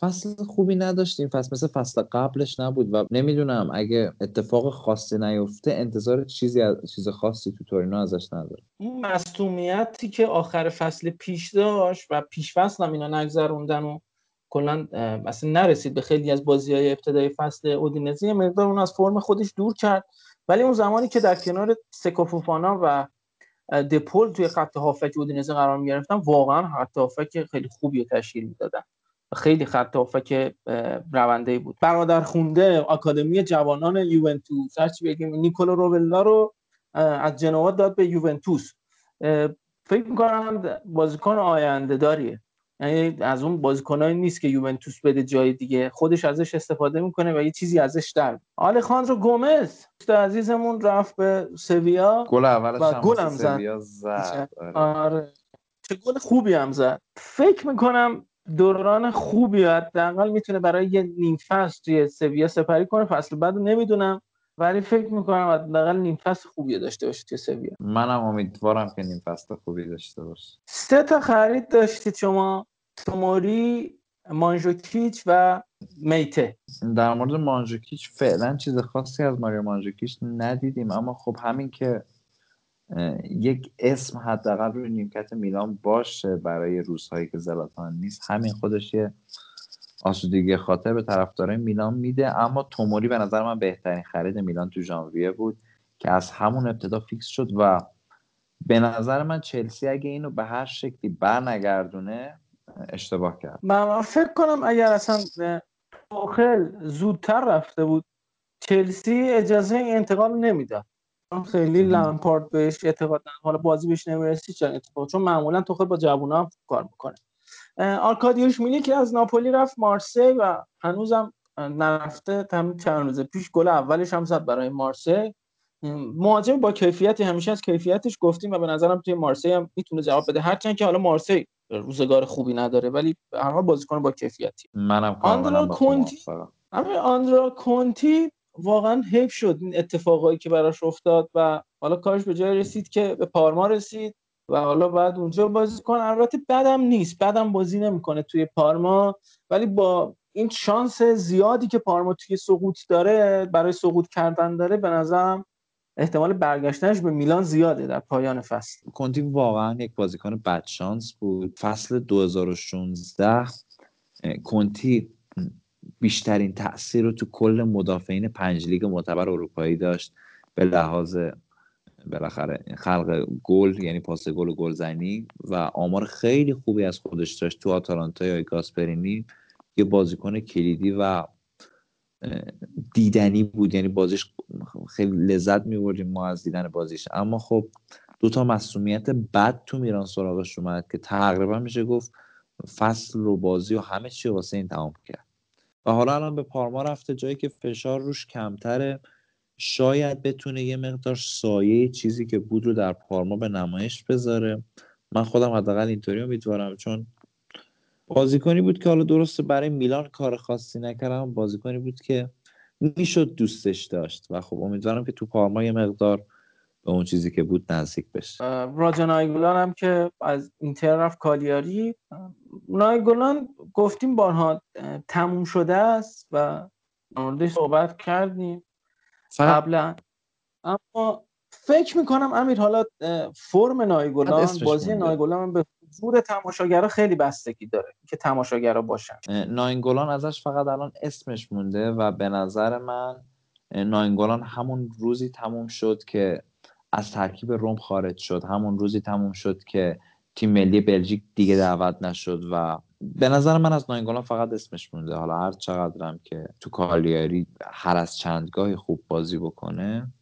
فصل خوبی نداشتیم. فصل مثل فصل قبلش نبود و نمی‌دونم اگه اتفاق خاصی نیفته انتظار چیزی از چیز خاصی تو تورینو ازش نداره اون مصدومیتی که آخر فصل پیش داشت و پیش فصل هم اینا نگذروندن و کلا اصلا نرسید به خیلی از بازی های ابتدای فصل اودینزی مقدار اون از فرم خودش دور کرد. ولی اون زمانی که در کنار سکوفوفانا و دپول توی خط هافک اودینزه قرار می گرفتن واقعا خط هافک خیلی خوبی تشکیل می‌دادن. خیلی خط هافک رونده بود. برادر خونده آکادمی جوانان یوونتوس. هرچی بگیم نیکولو روبلا رو از جنوا داد به یوونتوس. فکر می‌کنم بازیکن آینده داریه یعنی از اون بازیکنایی نیست که یوونتوس بده جای دیگه. خودش ازش استفاده می‌کنه و یه چیزی ازش در آلخاندرو گومز. دوست عزیزمون رفت به سویا. گل اولش گل هم زد. زد. آره. آره. چه گل خوبی هم زد. فکر می‌کنم دوران خوبی حداقل می‌تونه برای یه نیم فصل توی سویا سپری کنه. فصل بعد نمی‌دونم ولی فکر می‌کنم حداقل نیم فصل خوبی داشته باشه توی سویا. منم امیدوارم که نیم فصل خوبی داشته باشه. سه تا خرید داشتید شما توموری مانجوکیچ و میته. در مورد مانجوکیچ فعلا چیز خاصی از ماریو مانجوکیچ ندیدیم اما خب همین که یک اسم حداقل روی نیمکت میلان باشه برای روزهایی که زلاتان نیست. همین خودش یه آسودگی خاطر به طرفدارای میلان میده. اما توموری به نظر من بهترین خرید میلان تو ژانویه بود که از همون ابتدا فیکس شد و به نظر من چلسی اگه اینو به هر شکلی برنگردونه اشتباه کرد. من فکر کنم اگر اصلا توخل زودتر رفته بود چلسی اجازه انتقال نمی‌داد. خیلی لامپارد بهش اعتقاد نداره. حالا بازی بهش نمی‌رسی چون اتفاق؟ چون معمولا توخل با جوونا کار می‌کنه. آرکادیوش میلی که از ناپولی رفت مارسی و هنوزم نرفته همین چند روز پیش. گل اولش هم زد برای مارسی. مهاجم با کیفیتی همیشه از کیفیتش گفتیم و به نظرم توی مارسی هم می‌تونه جواب بده. هرچند که حالا مارسی روزگار خوبی نداره ولی هر حال بازیکن با کیفیتی. منم آندرا تو کنتی آندرا کونتی واقعا حیف شد این اتفاقایی که براش افتاد و حالا کارش به جای رسید که به پارما رسید و حالا بعد اونجا بازی کنه. البته بدم نیست بدم بازی نمی‌کنه توی پارما ولی با این شانس زیادی که پارما توی سقوط داره برای سقوط کردن داره به نظرم احتمال برگشتنش به میلان زیاده در پایان فصل. کنتی واقعا یک بازیکن بدشانس بود. فصل 2016 اه، کنتی بیشترین تاثیر رو تو کل مدافعین پنج لیگ معتبر اروپایی داشت. به لحاظ بالاخره خلق گل یعنی پاس گل و گلزنی و آمار خیلی خوبی از خودش داشت تو آتالانتا یا گاسپرینی یه بازیکن کلیدی و دیدنی بود. یعنی بازیش خیلی لذت می‌بردیم ما از دیدن بازیش. اما خب دو تا مسئولیت بد تو میران سراغش اومد که تقریبا میشه گفت فصل و بازی و همه چی رو واسه این تمام کرد. و حالا الان به پارما رفته جایی که فشار روش کمتره. شاید بتونه یه مقدار سایه چیزی که بود رو در پارما به نمایش بذاره. من خودم حداقل اینطوری امیدوارم چون بازیکنی بود که حالا درسته برای میلان کار خاصی نکردم بازیکنی بود که می‌شد دوستش داشت. و خب امیدوارم که تو پارما یه مقدار به اون چیزی که بود نزدیک بشه. راجا نایگولان هم که از اینتر رفت کالیاری. نایگولان گفتیم بارها تموم شده است و موردش صحبت کردیم. قبلا. اما فکر می‌کنم امیر حالا فرم نایگولان بازی. نایگولان به حضور تماشاگرها خیلی بستگی داره که تماشاگرها باشن. اه، ناینگولان ازش فقط الان اسمش مونده و به نظر من ناینگولان همون روزی تموم شد که از ترکیب روم خارج شد. همون روزی تموم شد که تیم ملی بلژیک دیگه دعوت نشد و به نظر من از ناینگولان فقط اسمش مونده. حالا هر چقدرم که تو کالیاری هر از چندگاهی خوب بازی بکنه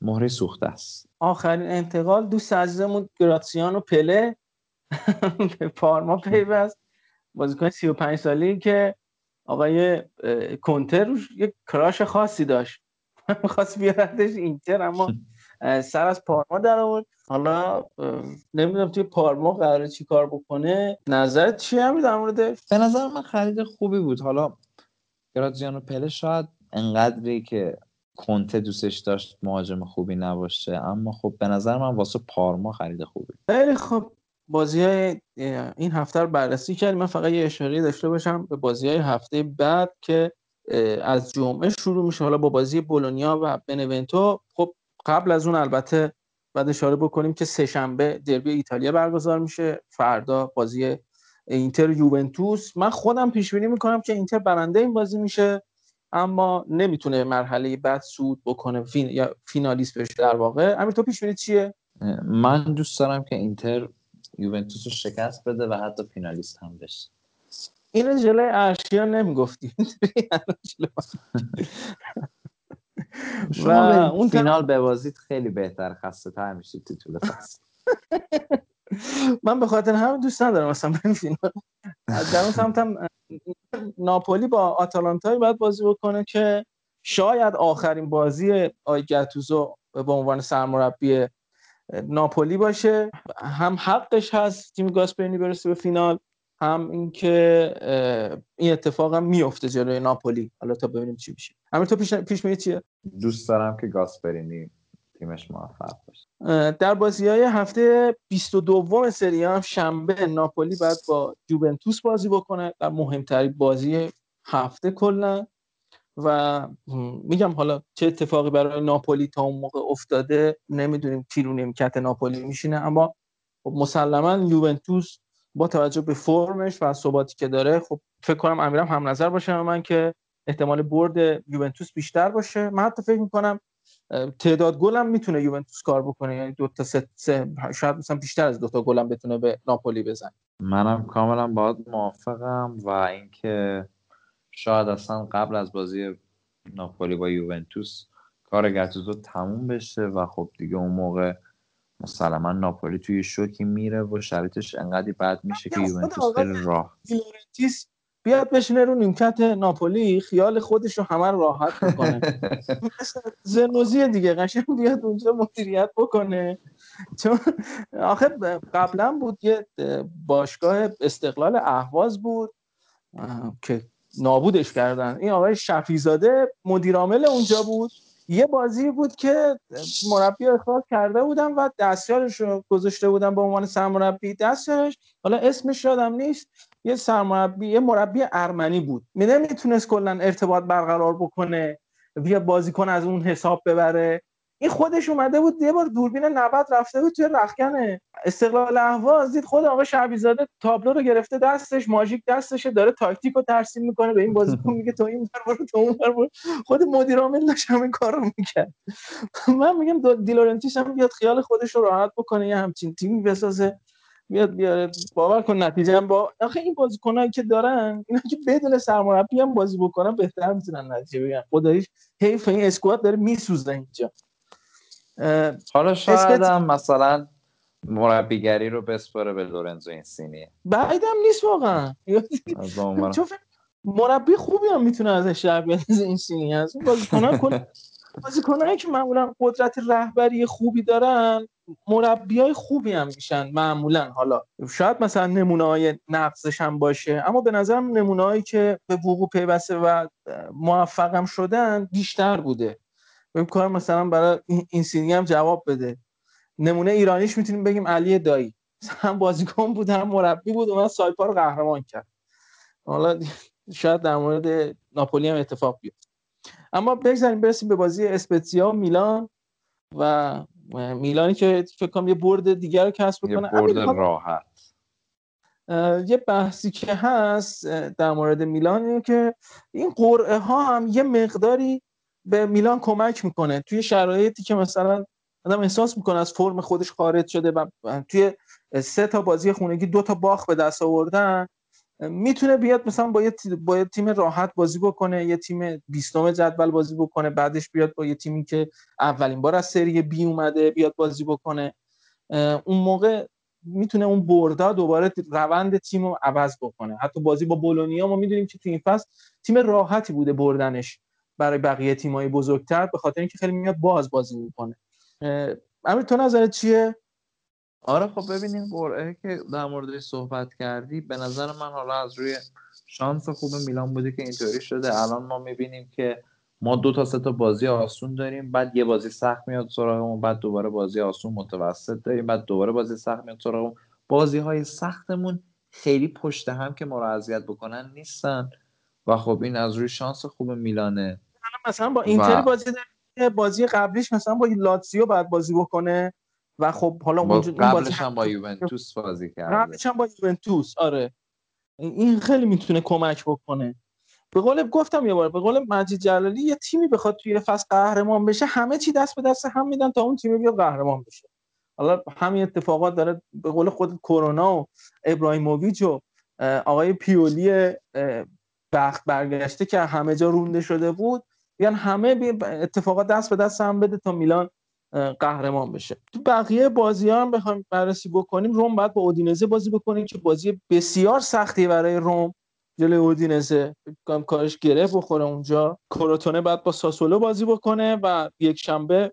مهره سوخته است. آخرین انتقال دوست عزیزمون گراتسیانو پله به پارما پیوست. بازیکن 35 سالی که آقای روش یک کراش خاصی داشت. می‌خواست بیاردش اینتر اما سر از پارما در آورد حالا نمی‌دونم توی پارما قراره چی کار بکنه. نظرت چیه همین در موردش؟ به نظر من خرید خوبی بود. حالا گراتزیانو پله شاید انقدری که کنته دوستش داشت مهاجم خوبی نباشه اما خب به نظر من واسه پارما خرید خوبی. خیلی خب. بازی های این هفته رو بررسی کردیم. من فقط یه اشاره داشته باشم به بازی های هفته بعد که از جمعه شروع میشه. حالا با بازی بولونیا و بنونتو خب قبل از اون البته بعد اشاره بکنیم که سهشنبه دربی ایتالیا برگزار میشه. فردا بازی اینتر یوونتوس. من خودم پیش بینی می‌کنم که اینتر برنده این بازی میشه اما نمی‌تونه مرحله بعد صعود بکنه فین... یا فینالیست بشه در واقع. امیر تو پیش بینی چیه؟ من دوست دارم که اینتر یوونتوس رو شکست بده و حتی فینالیست هم بشه. اینو جلوی ارشیا نمی‌گفتی. شما و به اون فینال ببازید خیلی بهتر خسته تر میشید تو طول فصل. من به خاطر همین دوست ندارم مثلا بریم فینال. در اون سمت هم ناپولی با آتالانتای باید بازی بکنه که شاید آخرین بازی آی گتوزو به عنوان سرمربی ناپولی باشه. هم حقش هست تیم گاسپرینی برسه به فینال. هم اینکه این اتفاق هم میفته جلوی ناپولی. حالا تا ببینیم چی میشه. امیر تو پیش پیش چیه؟ دوست دارم که گاسپرینی تیمش موفق باشه. در بازی های هفته 22 سری هم شنبه ناپولی بعد با یوونتوس بازی بکنه. در مهمترین بازی هفته کلا. و میگم حالا چه اتفاقی برای ناپولی تا اون موقع افتاده نمی‌دونیم کی رو نیمکت ناپولی میشینه. اما خب مسلما یوونتوس با توجه به فرمش و ثباتی که داره خب فکر کنم امیرم هم نظر باشه با من که احتمال برد یوونتوس بیشتر باشه. من حتی فکر می‌کنم تعداد گل هم می‌تونه یوونتوس کار بکنه. یعنی دو تا سه, سه شاید مثلا بیشتر از دو تا گل هم بتونه به ناپولی بزنه. منم کاملا باهات موافقم و اینکه شاید اصلا قبل از بازی ناپولی با یوونتوس کار گتوزو تموم بشه و خب دیگه اون موقع مسلما ناپولی توی شوکی میره و شرایطش انقدری بد میشه که یوونتوس خیلی راه بیاد بشینه رو نیمکت ناپولی خیال خودش رو همه راحت بکنه زنوزی دیگه قشنگ بیاد اونجا مدیریت بکنه. چون آخه قبلا بود یه باشگاه استقلال اهواز بود که نابودش کردن. این آقای شفیزاده مدیر عامل اونجا بود. یه بازی بود که مربی اخراج کرده بودن و دستیارش رو گذاشته بودن به عنوان سرمربی. دستیارش حالا اسمش یادم نیست یه سرمربی یه مربی ارمنی بود. می نمی‌تونست کلا ارتباط برقرار بکنه بیا بازیکن از اون حساب ببره. این خودش اومده بود یه بار دوربین 90 رفته بود توی رخکن استقلال اهواز دید خود آقا شعبیزاده تابلو رو گرفته دستش ماژیک دستشه داره تاکتیک رو ترسیم می‌کنه به این بازیکن میگه تو این بر برو تو اون بر برو. خود مدیر عامل داشت همین کار رو می‌کرد. من میگم دیلورنتیس هم بیاد خیال خودش رو راحت بکنه یه همچین تیمی بسازه بیاد بیاره. باور کن نتیجه هم با آخه این بازیکنایی که دارن اینا که بدون سرمربی هم بازی بکنن بهتر می‌تونن نتیجه بگیرن. خداییش حیف این squad داره میسوزه اینجا. حالا شاید هم مثلا مربیگری رو بسپاره به لورنزو اینسینی. بعیدم نیست واقعا. چون مربی خوبی هم می‌تونه ازش در بیاد از این سینی از اون بازیکنان کل بازیکنایی که معمولا قدرت رهبری خوبی دارن مربی های خوبی هم میشن معمولا. حالا شاید مثلا نمونه های نقصش هم باشه اما به نظرم نمونه هایی که به وقوع پیوسته و موفق هم شدن بیشتر بوده. کنم مثلا برای این سینی هم جواب بده. نمونه ایرانیش می‌تونیم بگیم علی دایی. هم بازیکن بود هم مربی بود و من سایپا رو قهرمان کرد. حالا شاید در مورد ناپولی هم اتفاق بیفته. اما بگذاریم برسیم به بازی اسپتزیا و میلان و میلانی که فکر کنم یه برد دیگر رو کسب یه بکنه برد راحت. یه بحثی که هست در مورد میلان اینه که این قرعه ها هم یه مقداری به میلان کمک می‌کنه. توی شرایطی که مثلا آدم احساس می‌کنه از فرم خودش خارج شده و توی سه تا بازی خونگی دو تا باخ به دست آوردن می‌تونه بیاد مثلا با یه, با یه تیم راحت بازی بکنه یه تیم بیستم جدول بازی بکنه بعدش بیاد با یه تیمی که اولین بار از سری بی اومده بیاد بازی بکنه. اون موقع می‌تونه اون بردا دوباره روند تیم رو عوض بکنه. حتی بازی با بولونیا ما می‌دونیم که تو این فصل تیم راحتی بوده بردنش. برای بقیه تیمای بزرگتر به خاطر اینکه خیلی میاد باز بازی می‌کنه. امیر تو نظرت چیه؟ آره خب ببینیم قرعه که در موردش صحبت کردی به نظر من حالا از روی شانس خوب میلان بوده که اینطوری شده. الان ما می‌بینیم که ما دو تا سه تا بازی آسون داریم بعد یه بازی سخت میاد سراغمون بعد دوباره بازی آسون متوسط داریم بعد دوباره بازی سخت میاد سراغمون. بازی های سختمون خیلی پشت هم که ما رو اذیت بکنن نیستن. و خب این از روی شانس خوب میلانه. مثلا با اینتر و- بازی داره بازی قبلیش مثلا با لاتزیو بعد بازی بکنه و خب حالا با اونجا اون بازی قبلش هم با یوونتوس بازی کرده. قبلش هم با یوونتوس آره. این خیلی می‌تونه کمک بکنه. به قول گفتم یه بار به قول مجید جلالی یه تیمی بخواد توی فصل قهرمان بشه همه چی دست به دست هم میدن تا اون تیم بیاد قهرمان بشه. حالا همین اتفاقات داره به قول خود کرونا و ابراهیموویچ و آقای پیولی بخت برگشته که همه جا رونده شده بود. یعنی همه اتفاقات دست به دست هم بده تا میلان قهرمان بشه. تو بقیه بازی ها هم بخوایم بررسی بکنیم روم باید با اودینزه بازی بکنیم که بازی بسیار سختی برای روم جلوی اودینزه کنم کارش گره بخوره اونجا. کروتونه بعد با ساسولو بازی بکنه و یک شنبه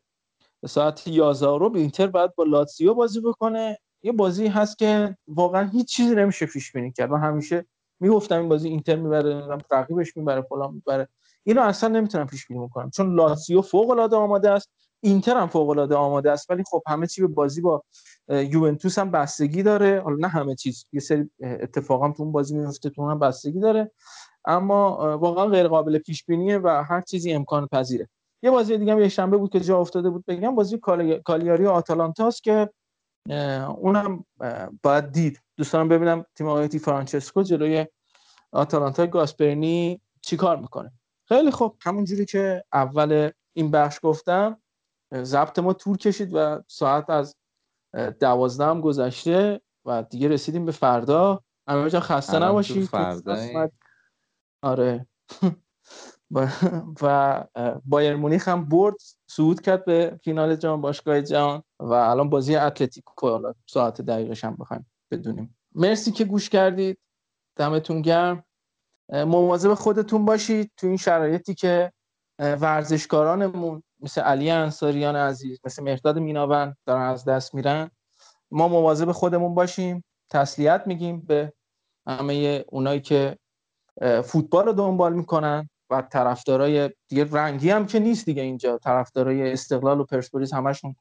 به ساعت 11 رو اینتر بعد با لاتزیو بازی بکنه. یه بازی هست که واقعا هیچ چیزی نمیشه پیش بینی کرد. من همیشه می‌گفتم این بازی اینتر می‌بره رقیبش می‌بره فلان می‌بره. اینو اصلا نمی‌تونم پیش بینی کنم چون لاتزیو فوق العاده آماده است اینتر هم فوق العاده آماده است ولی خب همه چی به بازی با یوونتوس هم بستگی داره. حالا نه همه چیز یه سری اتفاقا تو اون بازی میفته تو هم بستگی داره. اما واقعا غیر قابل پیش بینیه و هر چیزی امکان پذیره یه بازی دیگه هم یه شنبه بود که جا افتاده بود بگم. بازی کالی- کالیاری و آتالانتاست که اونم باید دید. دوستان ببینم تیم آقای فرانچسکو جلوی آتالانتا گاسپرنی چیکار می‌کنه. خیلی خوب همونجوری که اول این بخش گفتم ضبط ما طول کشید و ساعت از دوازده هم گذشته و دیگه رسیدیم به فردا. امیر جان خسته الان تو نباشی؟ تو فردایی. قسمت- آره. و بایر مونیخ هم برد صعود کرد به فینال جام باشگاه جهان و الان بازی اتلتیکو حالا ساعت دقیقش هم بخوایم بدونیم. مرسی که گوش کردید. دمتون گرم. مواظب خودتون باشید تو این شرایطی که ورزشکارانمون مثل علی انصاریان عزیز مثل مهداد میناوند دارن از دست میرن. ما مواظب خودمون باشیم تسلیت میگیم به همه اونایی که فوتبال رو دنبال می‌کنن و طرفدارای دیگه. رنگی هم که نیست دیگه اینجا. طرفدارای استقلال و پرسپولیس همشون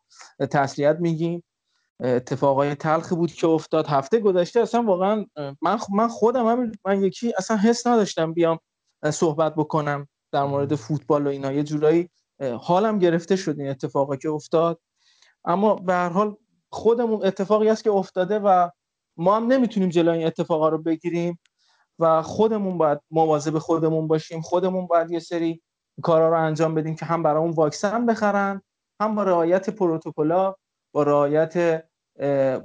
تسلیت میگیم. اتفاقای تلخی بود که افتاد. هفته گذشته اصلا واقعا من من خودم هم من یکی اصلا حس نداشتم بیام صحبت بکنم در مورد فوتبال و اینا. یه جورایی حالم گرفته شد این اتفاقی که افتاد. اما به هر حال خودمون اتفاقی است که افتاده و ما هم نمی‌تونیم جلوی این اتفاقا رو بگیریم و خودمون باید مواظب خودمون باشیم. خودمون باید یه سری کارا رو انجام بدیم که هم برامون واکسن بخرن هم با رعایت پروتکل‌ها با رعایت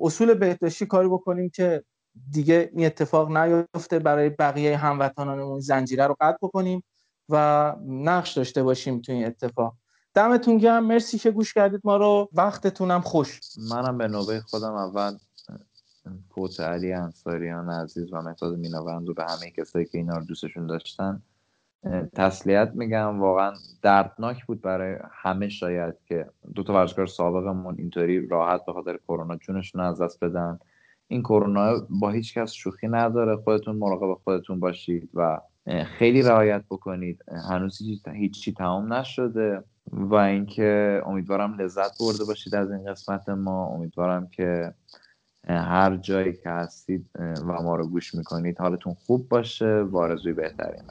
اصول بهداشتی کاری بکنیم که دیگه این اتفاق نیفته برای بقیه هموطنانمون زنجیره رو قطع بکنیم و نقش داشته باشیم تو این اتفاق. دمتون گرم. مرسی که گوش کردید. ما رو وقتتونم خوش. منم به نوبه خودم اول فوت علی انصاریان عزیز و مهداد میناوند رو به همه کسایی که اینا رو دوستشون داشتن تسلیت میگم. واقعا دردناک بود برای همه شاید که دو تا ورزشکار سابقمون اینطوری راحت به خاطر کرونا جونشون از دست بدن. این کرونا با هیچ کس شوخی نداره. خودتون مراقب خودتون باشید و خیلی رعایت بکنید. هنوز هیچی تمام نشده و اینکه امیدوارم لذت برده باشید از این قسمت ما. امیدوارم که هر جایی که هستید و ما رو گوش می‌کنید حالتون خوب باشه. و آرزوی بهترین